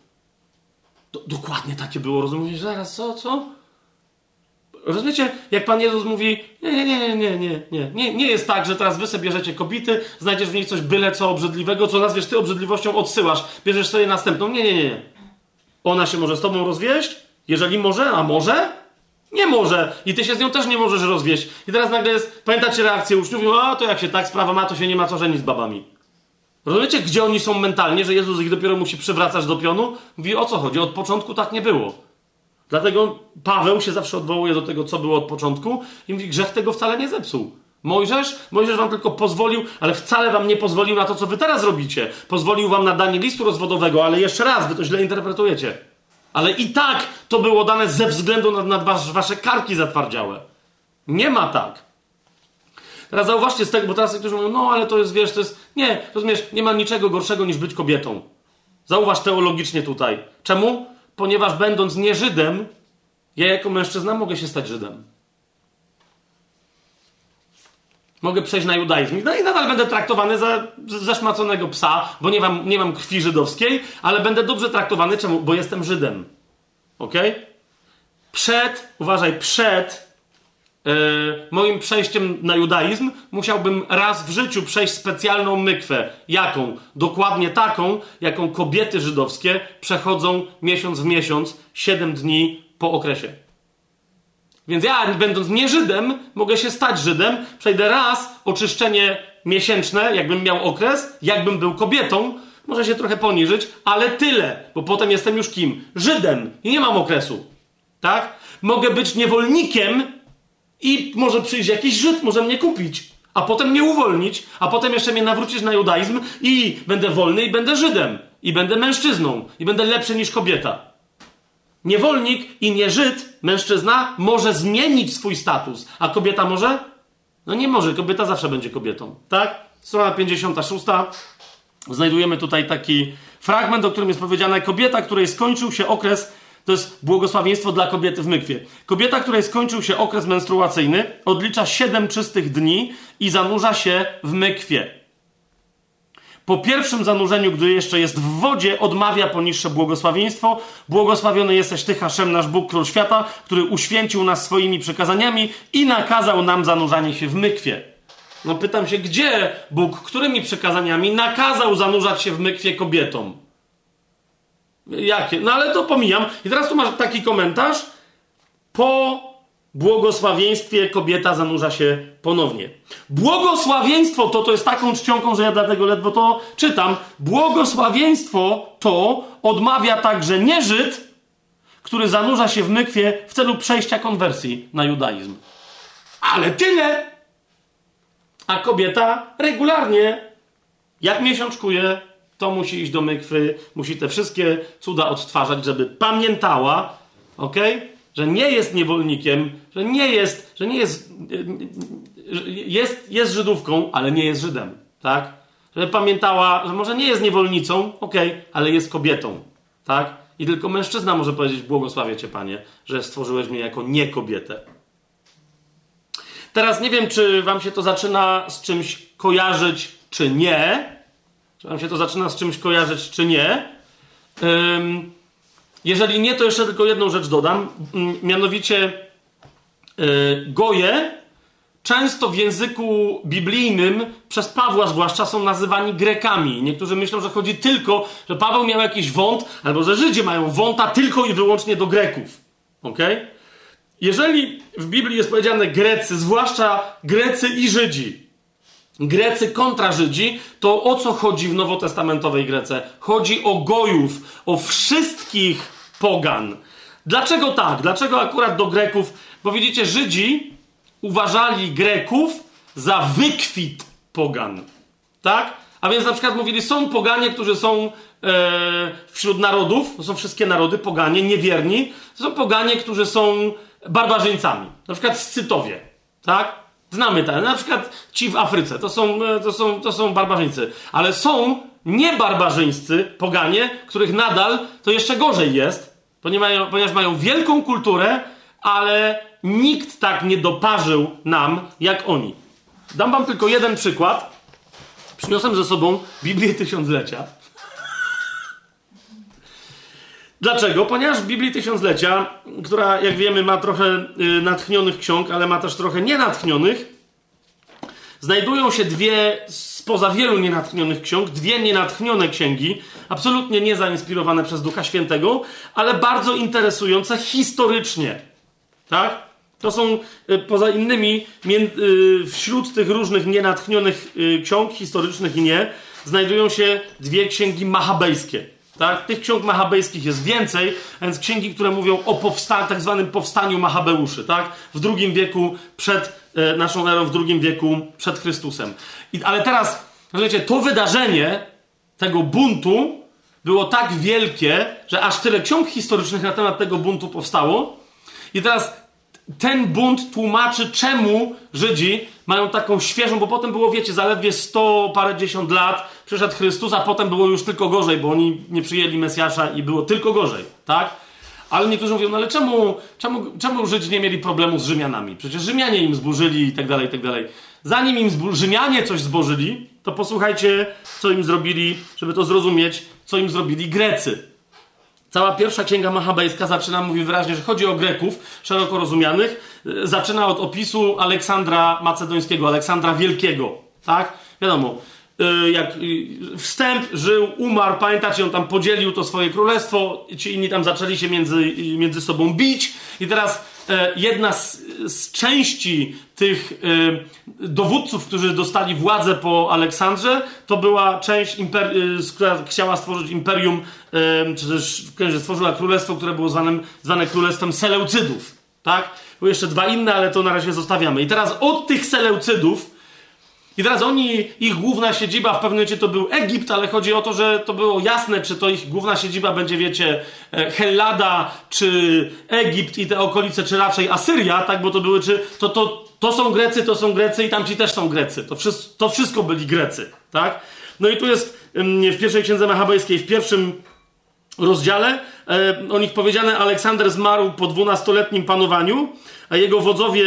Do, dokładnie takie było rozumienie. Zaraz, co, co? Rozumiecie, jak Pan Jezus mówi, nie, nie, nie, nie, nie, nie, nie, nie jest tak, że teraz wy sobie bierzecie kobity, znajdziesz w niej coś byle co obrzydliwego, co nazwiesz ty obrzydliwością, odsyłasz, bierzesz sobie następną. Nie, nie, nie, nie. Ona się może z tobą rozwieść, jeżeli może, a może, nie może. I ty się z nią też nie możesz rozwieść. I teraz nagle jest, pamiętacie reakcję uczniów? O, to jak się tak sprawa ma, to się nie ma co żenić z babami. Rozumiecie, gdzie oni są mentalnie, że Jezus ich dopiero musi przywracać do pionu? Mówi, o co chodzi? Od początku tak nie było. Dlatego Paweł się zawsze odwołuje do tego, co było od początku i mówi, grzech tego wcale nie zepsuł. Mojżesz? Mojżesz wam tylko pozwolił, ale wcale wam nie pozwolił na to, co wy teraz robicie. Pozwolił wam na danie listu rozwodowego, ale jeszcze raz, wy to źle interpretujecie. Ale i tak to było dane ze względu na, na was, wasze karki zatwardziałe. Nie ma tak. Teraz zauważcie z tego, bo teraz niektórzy mówią, no ale to jest, wiesz, to jest... Nie, rozumiesz, nie ma niczego gorszego niż być kobietą. Zauważ teologicznie tutaj. Czemu? Ponieważ będąc nie Żydem, ja jako mężczyzna mogę się stać Żydem. Mogę przejść na judaizm. No i nadal będę traktowany za zaszmaconego psa, bo nie mam, nie mam krwi żydowskiej, ale będę dobrze traktowany. Czemu? Bo jestem Żydem. Ok? Przed, uważaj, przed yy, moim przejściem na judaizm musiałbym raz w życiu przejść specjalną mykwę. Jaką? Dokładnie taką, jaką kobiety żydowskie przechodzą miesiąc w miesiąc, 7 dni po okresie. Więc ja, będąc nie Żydem, mogę się stać Żydem, przejdę raz oczyszczenie miesięczne, jakbym miał okres, jakbym był kobietą, może się trochę poniżyć, ale tyle, bo potem jestem już kim? Żydem i nie mam okresu. Tak? Mogę być niewolnikiem i może przyjść jakiś Żyd, może mnie kupić, a potem mnie uwolnić, a potem jeszcze mnie nawrócić na judaizm i będę wolny i będę Żydem, i będę mężczyzną, i będę lepszy niż kobieta. Niewolnik i nie Żyd, mężczyzna, może zmienić swój status, a kobieta może? No nie może, kobieta zawsze będzie kobietą, tak? Strona 56. Znajdujemy tutaj taki fragment, o którym jest powiedziane: Kobieta, której skończył się okres, to jest błogosławieństwo dla kobiety w mykwie. Kobieta, której skończył się okres menstruacyjny, odlicza 7 czystych dni i zanurza się w mykwie. Po pierwszym zanurzeniu, gdy jeszcze jest w wodzie, odmawia poniższe błogosławieństwo. Błogosławiony jesteś Ty, Haszem, nasz Bóg, Król Świata, który uświęcił nas swoimi przekazaniami i nakazał nam zanurzanie się w mykwie. No pytam się, gdzie Bóg, którymi przekazaniami nakazał zanurzać się w mykwie kobietom? Jakie? No ale to pomijam. I teraz tu masz taki komentarz. Po błogosławieństwie kobieta zanurza się ponownie. Błogosławieństwo to, to jest taką czcionką, że ja dlatego ledwo to czytam. Błogosławieństwo to odmawia także nie Żyd, który zanurza się w mykwie w celu przejścia konwersji na judaizm. Ale tyle! A kobieta regularnie, jak miesiączkuje, to musi iść do mykwy, musi te wszystkie cuda odtwarzać, żeby pamiętała, okej? Okay? Że nie jest niewolnikiem, że nie jest, że nie jest, jest, jest Żydówką, ale nie jest Żydem, tak? Że pamiętała, że może nie jest niewolnicą, okej, okay, ale jest kobietą, tak? I tylko mężczyzna może powiedzieć, błogosławię Cię, Panie, że stworzyłeś mnie jako nie kobietę. Teraz nie wiem, czy Wam się to zaczyna z czymś kojarzyć, czy nie. Czy Wam się to zaczyna z czymś kojarzyć, czy nie. Um, jeżeli nie, to jeszcze tylko jedną rzecz dodam. Mianowicie yy, goje, często w języku biblijnym, przez Pawła zwłaszcza, są nazywani Grekami. Niektórzy myślą, że chodzi tylko, że Paweł miał jakiś wąt, albo że Żydzi mają wąta tylko i wyłącznie do Greków. Ok? Jeżeli w Biblii jest powiedziane Grecy, zwłaszcza Grecy i Żydzi, Grecy kontra Żydzi, to o co chodzi w nowotestamentowej Grece? Chodzi o gojów, o wszystkich pogan. Dlaczego tak? Dlaczego akurat do Greków? Bo widzicie, Żydzi uważali Greków za wykwit pogan. Tak? A więc na przykład mówili, są poganie, którzy są e, wśród narodów, to są wszystkie narody, poganie, niewierni, są poganie, którzy są barbarzyńcami. Na przykład Scytowie. Tak? Znamy te, na przykład ci w Afryce, to są, e, to są, to są barbarzyńcy. Ale są niebarbarzyńscy poganie, których nadal to jeszcze gorzej jest, ponieważ mają, wielką kulturę, ale nikt tak nie doparzył nam jak oni. Dam wam tylko jeden przykład. Przyniosłem ze sobą Biblię Tysiąclecia. Dlaczego? Ponieważ w Biblii Tysiąclecia, która jak wiemy ma trochę y, natchnionych ksiąg, ale ma też trochę nienatchnionych, znajdują się dwie, spoza wielu nienatchnionych ksiąg, dwie nienatchnione księgi, absolutnie nie zainspirowane przez Ducha Świętego, ale bardzo interesujące historycznie. Tak? To są y, poza innymi, y, wśród tych różnych nienatchnionych ksiąg historycznych i nie, znajdują się dwie księgi machabejskie. Tak? Tych ksiąg machabejskich jest więcej, więc księgi, które mówią o powsta- tak zwanym powstaniu Machabeuszy, tak? W drugim wieku przed e, naszą erą, w drugim wieku przed Chrystusem. I, ale teraz, rozumiecie, to wydarzenie tego buntu było tak wielkie, że aż tyle ksiąg historycznych na temat tego buntu powstało. I teraz ten bunt tłumaczy, czemu Żydzi mają taką świeżą, bo potem było, wiecie, zaledwie sto parędziesiąt lat przyszedł Chrystus, a potem było już tylko gorzej, bo oni nie przyjęli Mesjasza i było tylko gorzej, tak? Ale niektórzy mówią, no ale czemu, czemu, czemu Żydzi nie mieli problemu z Rzymianami? Przecież Rzymianie im zburzyli i tak dalej, i tak dalej. Zanim im zbur- Rzymianie coś zburzyli, to posłuchajcie, co im zrobili, żeby to zrozumieć, co im zrobili Grecy. Cała pierwsza księga machabejska zaczyna, mówi wyraźnie, że chodzi o Greków szeroko rozumianych. Zaczyna od opisu Aleksandra Macedońskiego, Aleksandra Wielkiego. Tak? Wiadomo, y, jak y, wstęp żył, umarł, pamiętacie, on tam podzielił to swoje królestwo, ci inni tam zaczęli się między, między sobą bić i teraz jedna z, z części tych e, dowódców, którzy dostali władzę po Aleksandrze, to była część, e, która chciała stworzyć imperium, czy też stworzyła królestwo, które było zwanym, zwane królestwem Seleucydów. Tak? Były jeszcze dwa inne, ale to na razie zostawiamy. I teraz od tych Seleucydów i teraz oni, ich główna siedziba w pewnym momencie to był Egipt, ale chodzi o to, że to było jasne, czy to ich główna siedziba będzie, wiecie, e, Hellada, czy Egipt i te okolice, czy raczej Asyria, tak, bo to były, czy to, to, to są Grecy, to są Grecy i tamci też są Grecy. To, wszystko, to wszystko byli Grecy, tak? No i tu jest w pierwszej księdze machabejskiej, w pierwszym rozdziale e, o nich powiedziane, Aleksander zmarł po dwunastoletnim panowaniu, a jego wodzowie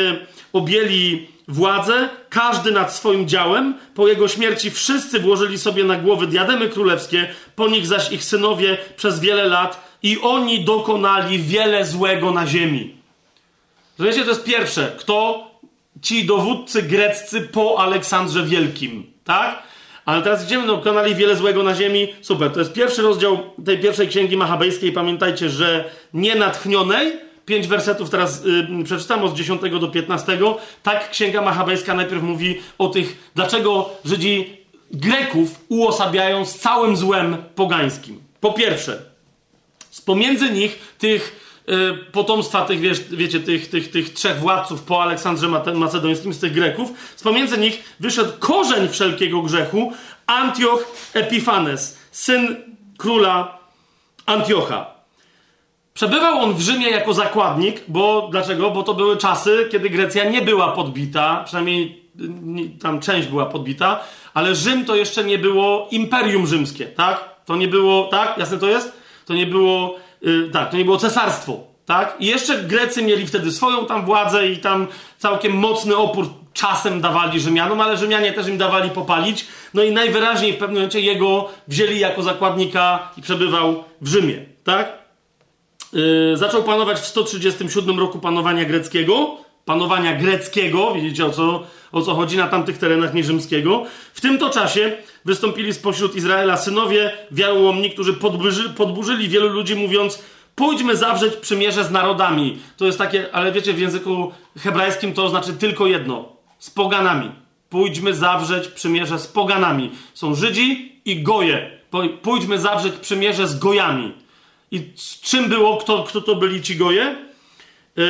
objęli władzę, każdy nad swoim działem. Po jego śmierci wszyscy włożyli sobie na głowy diademy królewskie, po nich zaś ich synowie przez wiele lat i oni dokonali wiele złego na ziemi. Rozumiecie, to jest pierwsze. Kto? Ci dowódcy greccy po Aleksandrze Wielkim, tak? Ale teraz idziemy, dokonali wiele złego na ziemi. Super, to jest pierwszy rozdział tej pierwszej księgi machabejskiej. Pamiętajcie, że nie natchnionej, pięć wersetów teraz yy, przeczytam od 10 do 15. Tak księga machabejska najpierw mówi o tych, dlaczego Żydzi Greków uosabiają z całym złem pogańskim. Po pierwsze, z pomiędzy nich tych yy, potomstwa tych, wiesz, wiecie, tych, tych, tych trzech władców po Aleksandrze Macedońskim, z tych Greków, z pomiędzy nich wyszedł korzeń wszelkiego grzechu, Antioch Epifanes, syn króla Antiocha. Przebywał on w Rzymie jako zakładnik, bo dlaczego? Bo to były czasy, kiedy Grecja nie była podbita, przynajmniej tam część była podbita, ale Rzym to jeszcze nie było imperium rzymskie, tak? To nie było, tak? Jasne to jest? To nie było, yy, tak, to nie było cesarstwo, tak? I jeszcze Grecy mieli wtedy swoją tam władzę i tam całkiem mocny opór czasem dawali Rzymianom, ale Rzymianie też im dawali popalić. No i najwyraźniej w pewnym momencie jego wzięli jako zakładnika i przebywał w Rzymie, tak? Yy, zaczął panować w 137 roku panowania greckiego, panowania greckiego, widzicie o co, o co chodzi na tamtych terenach nierzymskiego. W tym to czasie wystąpili spośród Izraela synowie wiarołomni, którzy podburzy, podburzyli wielu ludzi, mówiąc: Pójdźmy zawrzeć przymierze z narodami. To jest takie, ale wiecie, w języku hebrajskim to znaczy tylko jedno: z poganami. Pójdźmy zawrzeć przymierze z poganami. Są Żydzi i Goje. Pójdźmy zawrzeć przymierze z Gojami. I czym było, kto, kto to byli ci Goje? Yy,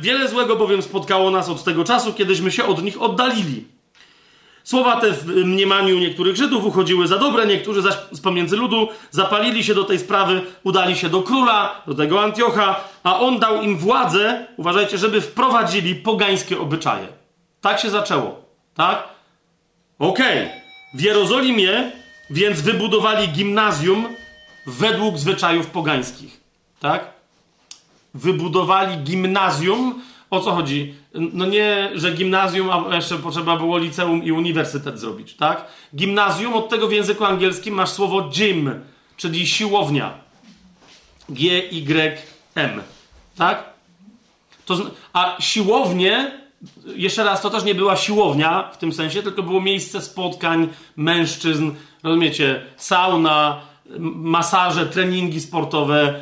wiele złego bowiem spotkało nas od tego czasu, kiedyśmy się od nich oddalili. Słowa te w mniemaniu niektórych Żydów uchodziły za dobre, niektórzy zaś z pomiędzy ludu zapalili się do tej sprawy, udali się do króla, do tego Antiocha, a on dał im władzę, uważajcie, żeby wprowadzili pogańskie obyczaje. Tak się zaczęło, tak? Okej. Okay. W Jerozolimie więc wybudowali gimnazjum według zwyczajów pogańskich, tak? Wybudowali gimnazjum o co chodzi? No nie, że gimnazjum, a jeszcze potrzeba było liceum i uniwersytet zrobić, tak? Gimnazjum, od tego w języku angielskim masz słowo gym, czyli siłownia. G-Y-M, tak? To, a siłownie, jeszcze raz, to też nie była siłownia w tym sensie, tylko było miejsce spotkań mężczyzn, rozumiecie, sauna, masaże, treningi sportowe,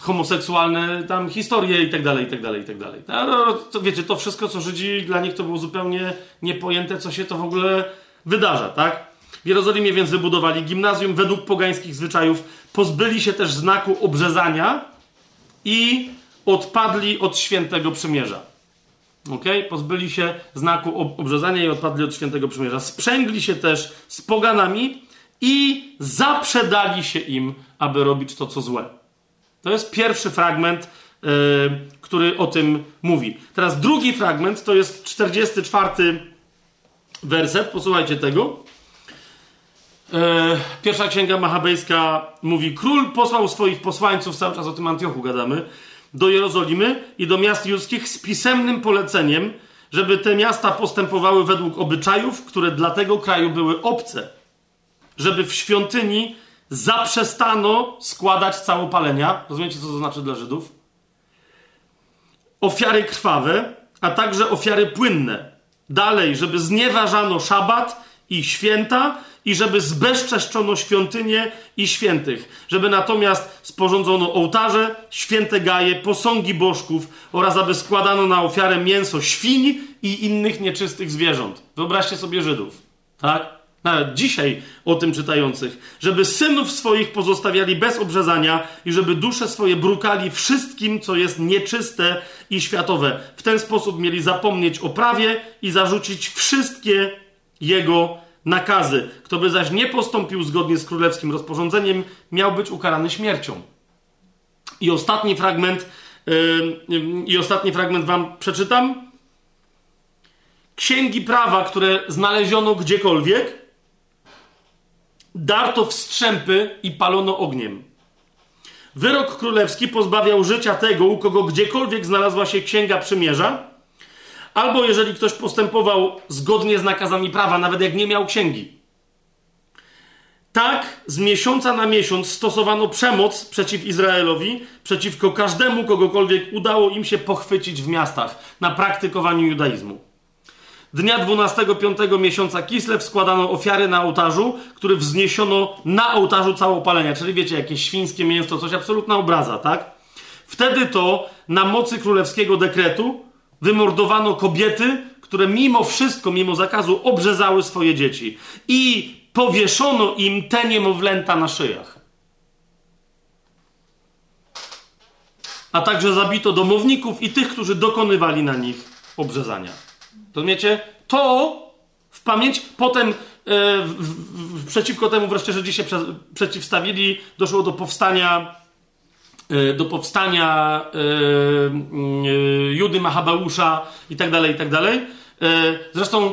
homoseksualne tam historie i tak dalej, i tak dalej, i tak dalej. No, to, wiecie, to wszystko, co Żydzi, dla nich to było zupełnie niepojęte, co się to w ogóle wydarza, tak? W Jerozolimie więc wybudowali gimnazjum według pogańskich zwyczajów, pozbyli się też znaku obrzezania i odpadli od świętego przymierza. Ok? Pozbyli się znaku obrzezania i odpadli od świętego przymierza. Sprzęgli się też z poganami i zaprzedali się im, aby robić to, co złe. To jest pierwszy fragment, yy, który o tym mówi. Teraz drugi fragment to jest 44 werset. Posłuchajcie tego. Yy, pierwsza księga machabejska mówi: Król posłał swoich posłańców, cały czas o tym Antiochu gadamy, do Jerozolimy i do miast judzkich z pisemnym poleceniem, żeby te miasta postępowały według obyczajów, które dla tego kraju były obce. Żeby w świątyni zaprzestano składać całopalenia. Rozumiecie, co to znaczy dla Żydów? Ofiary krwawe, a także ofiary płynne. Dalej, żeby znieważano szabat i święta i żeby zbezczeszczono świątynie i świętych. Żeby natomiast sporządzono ołtarze, święte gaje, posągi bożków oraz aby składano na ofiarę mięso świń i innych nieczystych zwierząt. Wyobraźcie sobie Żydów, tak? Nawet dzisiaj o tym czytających, żeby synów swoich pozostawiali bez obrzezania i żeby dusze swoje brukali wszystkim, co jest nieczyste i światowe. W ten sposób mieli zapomnieć o prawie i zarzucić wszystkie jego nakazy. Kto by zaś nie postąpił zgodnie z królewskim rozporządzeniem, miał być ukarany śmiercią. I ostatni fragment, yy, i ostatni fragment wam przeczytam. Księgi prawa, które znaleziono gdziekolwiek, darto w strzępy i palono ogniem. Wyrok królewski pozbawiał życia tego, u kogo gdziekolwiek znalazła się księga przymierza, albo jeżeli ktoś postępował zgodnie z nakazami prawa, nawet jak nie miał księgi. Tak, z miesiąca na miesiąc stosowano przemoc przeciw Izraelowi, przeciwko każdemu, kogokolwiek udało im się pochwycić w miastach na praktykowaniu judaizmu. Dnia 12 piątego miesiąca Kislew składano ofiary na ołtarzu, który wzniesiono na ołtarzu całopalenia. Czyli wiecie, jakieś świńskie mięso, coś absolutna obraza, tak? Wtedy to na mocy królewskiego dekretu wymordowano kobiety, które mimo wszystko, mimo zakazu, obrzezały swoje dzieci. I powieszono im te niemowlęta na szyjach. A także zabito domowników i tych, którzy dokonywali na nich obrzezania. Rozumiecie? To w pamięć, potem e, w, w, przeciwko temu wreszcie, że dzisiaj prze, przeciwstawili, doszło do powstania e, do powstania e, e, Judy Machabeusza i tak dalej, i tak dalej. Zresztą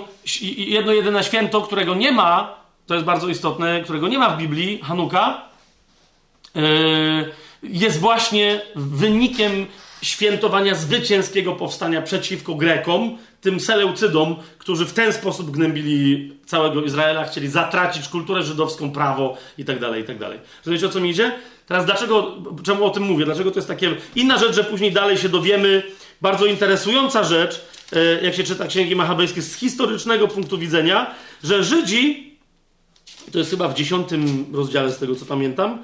jedno jedyne święto, którego nie ma, to jest bardzo istotne, którego nie ma w Biblii, Hanuka, jest właśnie wynikiem świętowania zwycięskiego powstania przeciwko Grekom, tym Seleucydom, którzy w ten sposób gnębili całego Izraela, chcieli zatracić kulturę żydowską, prawo i tak dalej, i tak dalej. Rozumiecie, o co mi idzie? Teraz dlaczego, czemu o tym mówię? Dlaczego to jest takie... Inna rzecz, że później dalej się dowiemy, bardzo interesująca rzecz, e, jak się czyta księgi machabejskie z historycznego punktu widzenia, że Żydzi, to jest chyba w dziesiątym rozdziale z tego co pamiętam,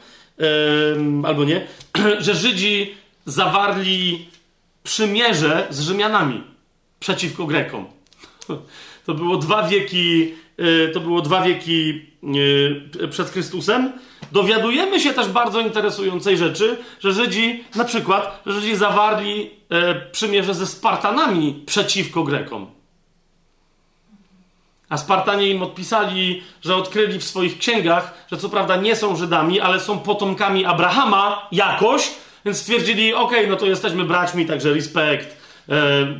albo nie, <clears throat> że Żydzi zawarli przymierze z Rzymianami przeciwko Grekom. To było dwa wieki, e, to było dwa wieki e, przed Chrystusem. Dowiadujemy się też bardzo interesującej rzeczy, że Żydzi, na przykład, że Żydzi zawarli e, przymierze ze Spartanami przeciwko Grekom. A Spartanie im odpisali, że odkryli w swoich księgach, że co prawda nie są Żydami, ale są potomkami Abrahama jakoś, więc stwierdzili, ok, no to jesteśmy braćmi, także respekt.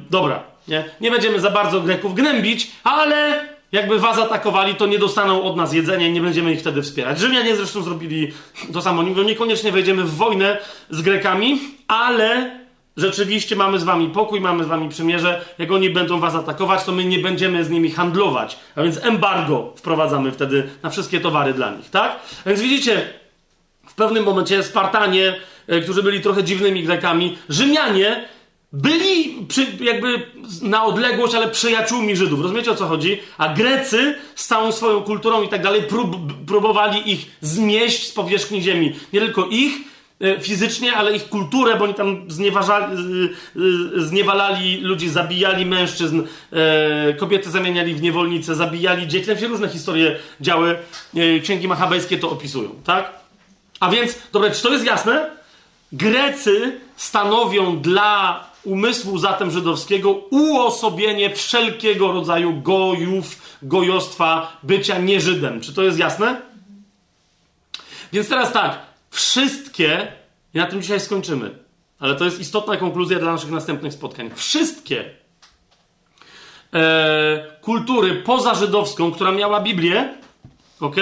Dobra, nie? nie będziemy za bardzo Greków gnębić, ale jakby was atakowali, to nie dostaną od nas jedzenia i nie będziemy ich wtedy wspierać. Rzymianie zresztą zrobili to samo. Niekoniecznie wejdziemy w wojnę z Grekami, ale rzeczywiście mamy z wami pokój, mamy z wami przymierze. Jak oni będą was atakować, to my nie będziemy z nimi handlować. A więc embargo wprowadzamy wtedy na wszystkie towary dla nich, tak? A więc widzicie, w pewnym momencie Spartanie, e, którzy byli trochę dziwnymi Grekami, Rzymianie byli przy, jakby na odległość, ale przyjaciółmi Żydów. Rozumiecie o co chodzi? A Grecy z całą swoją kulturą i tak dalej prób, próbowali ich zmieść z powierzchni ziemi. Nie tylko ich e, fizycznie, ale ich kulturę, bo oni tam znieważali, e, e, zniewalali ludzi, zabijali mężczyzn, kobiety zamieniali w niewolnice, zabijali dzieci. Tam się różne historie działy. Księgi machabejskie to opisują, tak? A więc, dobra, czy to jest jasne? Grecy stanowią dla umysłu zatem żydowskiego uosobienie wszelkiego rodzaju gojów, gojostwa, bycia nieżydem. Czy to jest jasne? Więc teraz tak, wszystkie, i na tym dzisiaj skończymy, ale to jest istotna konkluzja dla naszych następnych spotkań. Wszystkie e, kultury poza żydowską, która miała Biblię, ok,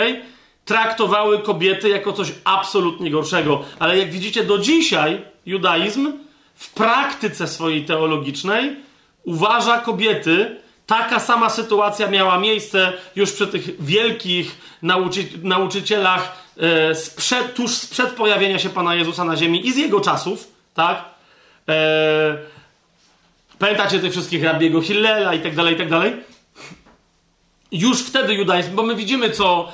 traktowały kobiety jako coś absolutnie gorszego. Ale jak widzicie, do dzisiaj judaizm w praktyce swojej teologicznej uważa kobiety, taka sama sytuacja miała miejsce już przy tych wielkich nauczy nauczycielach e, sprzed, tuż sprzed pojawienia się Pana Jezusa na ziemi i z jego czasów, tak? E, pamiętacie tych wszystkich rabiego Hillela i tak dalej, i tak dalej? Już wtedy judaizm, bo my widzimy, co,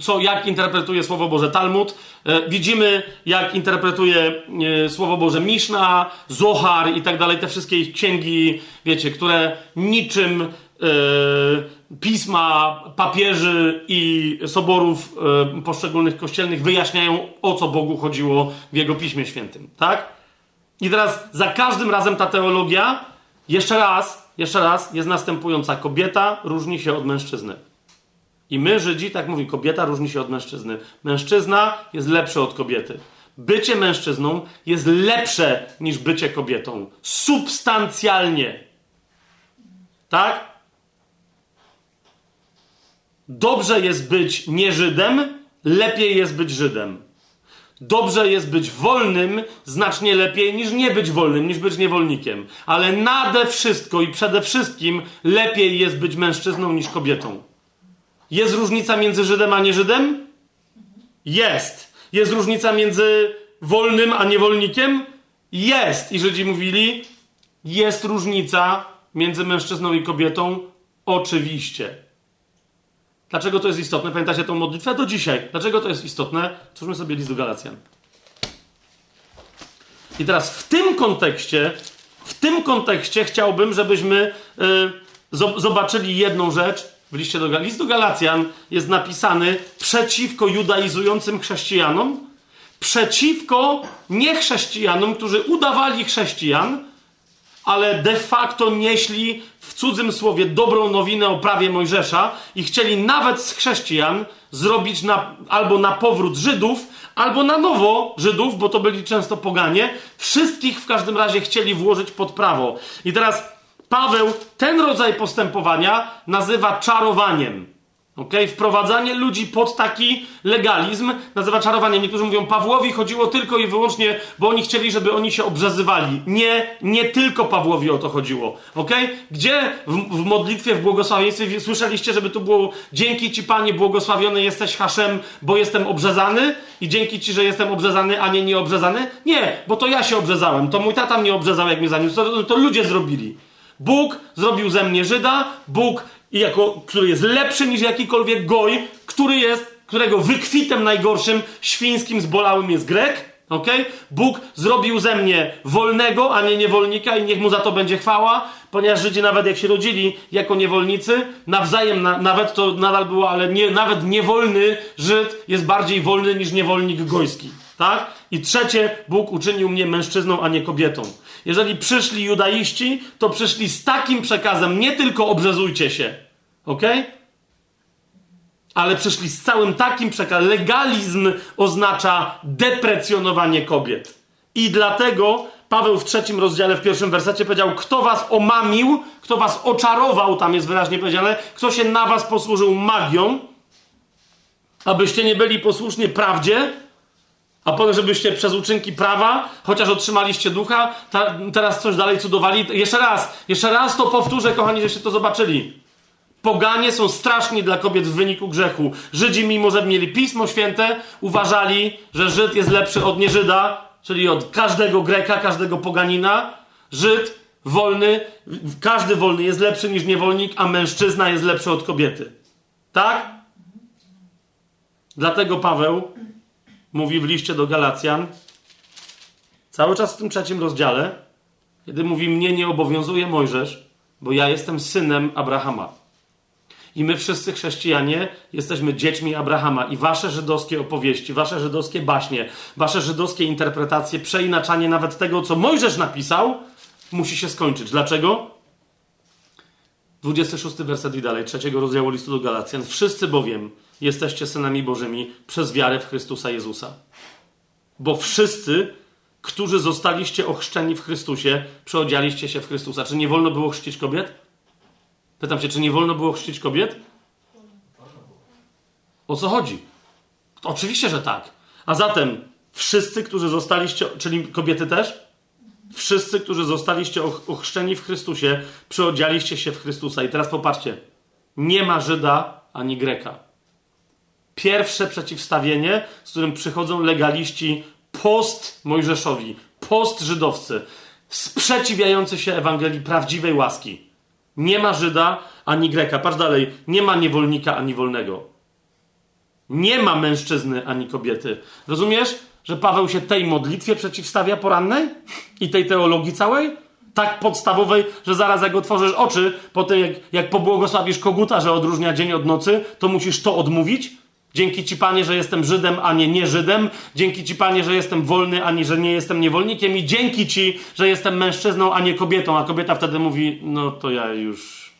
co, jak interpretuje Słowo Boże Talmud, e, widzimy, jak interpretuje Słowo Boże Miszna, Zohar i tak dalej, te wszystkie ich księgi, wiecie, które niczym pisma papieży i soborów poszczególnych kościelnych wyjaśniają, o co Bogu chodziło w Jego Piśmie Świętym, tak? I teraz za każdym razem ta teologia, jeszcze raz, jeszcze raz, jest następująca. Kobieta różni się od mężczyzny. I my, Żydzi, tak mówi, kobieta różni się od mężczyzny. Mężczyzna jest lepszy od kobiety. Bycie mężczyzną jest lepsze niż bycie kobietą. Substancjalnie. Tak? Dobrze jest być nie Żydem, lepiej jest być Żydem. Dobrze jest być wolnym znacznie lepiej niż nie być wolnym, niż być niewolnikiem. Ale nade wszystko i przede wszystkim lepiej jest być mężczyzną niż kobietą. Jest różnica między Żydem a nie Żydem? Jest. Jest różnica między wolnym a niewolnikiem? Jest. I Żydzi mówili, jest różnica między mężczyzną i kobietą? Oczywiście. Dlaczego to jest istotne? Pamiętacie tą modlitwę? Do dzisiaj. Dlaczego to jest istotne? Cóżmy sobie list do Galacjan. I teraz w tym kontekście, w tym kontekście chciałbym, żebyśmy y, zobaczyli jedną rzecz. W liście do, list do Galacjan jest napisany przeciwko judaizującym chrześcijanom, przeciwko niechrześcijanom, którzy udawali chrześcijan, ale de facto nieśli w cudzym słowie dobrą nowinę o prawie Mojżesza i chcieli nawet z chrześcijan zrobić na, albo na powrót Żydów, albo na nowo Żydów, bo to byli często poganie. Wszystkich w każdym razie chcieli włożyć pod prawo. I teraz Paweł ten rodzaj postępowania nazywa czarowaniem. Okay? Wprowadzanie ludzi pod taki legalizm nazywa czarowaniem. Niektórzy mówią, Pawłowi chodziło tylko i wyłącznie, bo oni chcieli, żeby oni się obrzezywali. Nie, nie tylko Pawłowi o to chodziło. Okay? Gdzie w, w modlitwie, w błogosławieństwie słyszeliście, żeby tu było dzięki Ci Panie błogosławiony jesteś Haszem, bo jestem obrzezany i dzięki Ci, że jestem obrzezany, a nie nieobrzezany? Nie, bo to ja się obrzezałem. To mój tata mnie obrzezał, jak mnie zaniósł. To, to ludzie zrobili. Bóg zrobił ze mnie Żyda, Bóg jako, który jest lepszy niż jakikolwiek goj, który jest, którego wykwitem najgorszym, świńskim, zbolałym jest Grek. Okay? Bóg zrobił ze mnie wolnego, a nie niewolnika, i niech mu za to będzie chwała, ponieważ Żydzi, nawet jak się rodzili jako niewolnicy, nawzajem, na, nawet to nadal było, ale nie, nawet niewolny Żyd jest bardziej wolny niż niewolnik gojski. Tak? I trzecie, Bóg uczynił mnie mężczyzną, a nie kobietą. Jeżeli przyszli judaiści, to przyszli z takim przekazem, nie tylko obrzezujcie się, ok? Ale przyszli z całym takim przekazem. Legalizm oznacza deprecjonowanie kobiet. I dlatego Paweł w trzecim rozdziale, w pierwszym wersecie powiedział: Kto was omamił, kto was oczarował, tam jest wyraźnie powiedziane, kto się na was posłużył magią, abyście nie byli posłuszni prawdzie, a potem, żebyście przez uczynki prawa, chociaż otrzymaliście ducha, ta, teraz coś dalej cudowali. Jeszcze raz, jeszcze raz to powtórzę, kochani, żeście to zobaczyli. Poganie są straszni dla kobiet w wyniku grzechu. Żydzi, mimo że mieli Pismo Święte, uważali, że Żyd jest lepszy od nieżyda, czyli od każdego Greka, każdego poganina. Żyd wolny, każdy wolny jest lepszy niż niewolnik, a mężczyzna jest lepszy od kobiety. Tak? Dlatego Paweł mówi w liście do Galacjan, cały czas w tym trzecim rozdziale, kiedy mówi: Mnie nie obowiązuje Mojżesz, bo ja jestem synem Abrahama. I my wszyscy chrześcijanie jesteśmy dziećmi Abrahama i wasze żydowskie opowieści, wasze żydowskie baśnie, wasze żydowskie interpretacje, przeinaczanie nawet tego, co Mojżesz napisał, musi się skończyć. Dlaczego? 26 werset i dalej, trzeciego rozdziału listu do Galacjan. Wszyscy bowiem jesteście synami Bożymi przez wiarę w Chrystusa Jezusa. Bo wszyscy, którzy zostaliście ochrzczeni w Chrystusie, przeodzialiście się w Chrystusa. Czy nie wolno było chrzcić kobiet? Pytam się, czy nie wolno było chrzcić kobiet? O co chodzi? Oczywiście, że tak. A zatem wszyscy, którzy zostaliście, czyli kobiety też? Wszyscy, którzy zostaliście ochrzczeni w Chrystusie, przeodzialiście się w Chrystusa. I teraz popatrzcie. Nie ma Żyda ani Greka pierwsze przeciwstawienie, z którym przychodzą legaliści post-mojżeszowi, post-żydowcy, sprzeciwiający się Ewangelii prawdziwej łaski. Nie ma Żyda ani Greka. Patrz dalej. Nie ma niewolnika ani wolnego. Nie ma mężczyzny ani kobiety. Rozumiesz, że Paweł się tej modlitwie przeciwstawia porannej i tej teologii całej? Tak podstawowej, że zaraz jak otworzysz oczy, potem jak, jak pobłogosławisz koguta, że odróżnia dzień od nocy, to musisz to odmówić? Dzięki Ci, Panie, że jestem Żydem, a nie nie Żydem. Dzięki Ci, Panie, że jestem wolny, a nie, że nie jestem niewolnikiem. I dzięki Ci, że jestem mężczyzną, a nie kobietą. A kobieta wtedy mówi, no to ja już...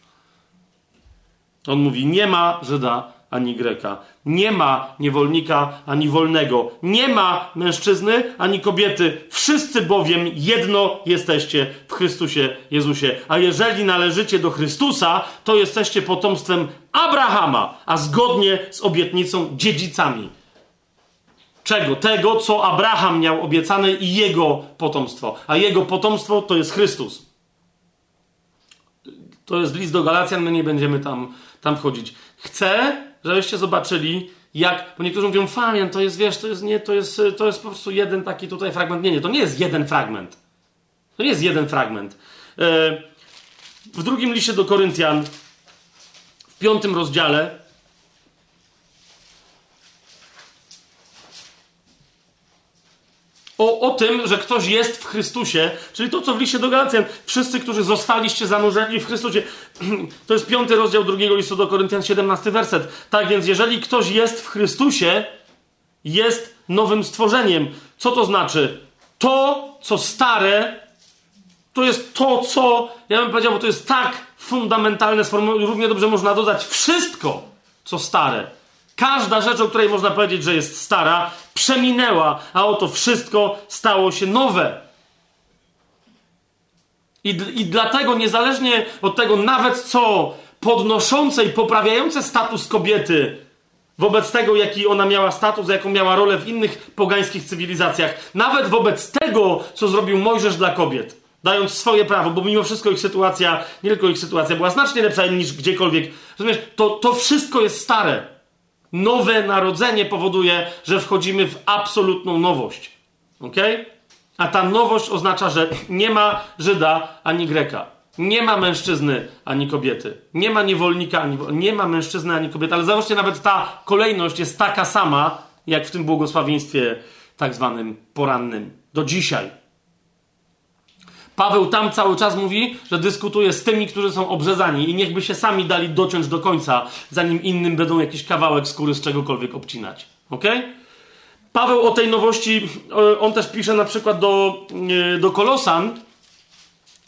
On mówi, nie ma Żyda, ani Greka. Nie ma niewolnika ani wolnego. Nie ma mężczyzny ani kobiety. Wszyscy bowiem jedno jesteście w Chrystusie Jezusie. A jeżeli należycie do Chrystusa, to jesteście potomstwem Abrahama, a zgodnie z obietnicą dziedzicami. Czego? Tego, co Abraham miał obiecane i jego potomstwo. A jego potomstwo to jest Chrystus. To jest list do Galacjan, my nie będziemy tam, tam wchodzić. Chcę, żebyście zobaczyli, jak, bo niektórzy mówią, Fabian, to jest, wiesz, to jest, nie, to jest, to jest po prostu jeden taki tutaj fragment. Nie, nie, to nie jest jeden fragment. To nie jest jeden fragment. E, w drugim liście do Koryntian, w piątym rozdziale, o, o tym, że ktoś jest w Chrystusie, czyli to, co w liście do Galacjan, wszyscy, którzy zostaliście zanurzeni w Chrystusie. <clears throat> To jest piąty rozdział drugiego listu do Koryntian, 17 werset. Tak więc, jeżeli ktoś jest w Chrystusie, jest nowym stworzeniem. Co to znaczy? To, co stare, to jest to, co, ja bym powiedział, bo to jest tak fundamentalne sformułowanie, równie dobrze można dodać wszystko, co stare Każda rzecz, o której można powiedzieć, że jest stara, przeminęła, a oto wszystko stało się nowe. I, I dlatego, niezależnie od tego, nawet co podnoszące i poprawiające status kobiety wobec tego, jaki ona miała status, jaką miała rolę w innych pogańskich cywilizacjach, nawet wobec tego, co zrobił Mojżesz dla kobiet, dając swoje prawo, bo mimo wszystko ich sytuacja, nie tylko ich sytuacja była znacznie lepsza niż gdziekolwiek. Rozumiesz, to, to wszystko jest stare. Nowe narodzenie powoduje, że wchodzimy w absolutną nowość. Ok? A ta nowość oznacza, że nie ma Żyda ani Greka. Nie ma mężczyzny ani kobiety. Nie ma niewolnika ani nie ma mężczyzny ani kobiety. Ale zobaczcie, nawet ta kolejność jest taka sama, jak w tym błogosławieństwie tak zwanym porannym. Do dzisiaj. Paweł tam cały czas mówi, że dyskutuje z tymi, którzy są obrzezani i niechby się sami dali dociąć do końca, zanim innym będą jakiś kawałek skóry z czegokolwiek obcinać. Ok? Paweł o tej nowości, on też pisze na przykład do, e, do Kolosan,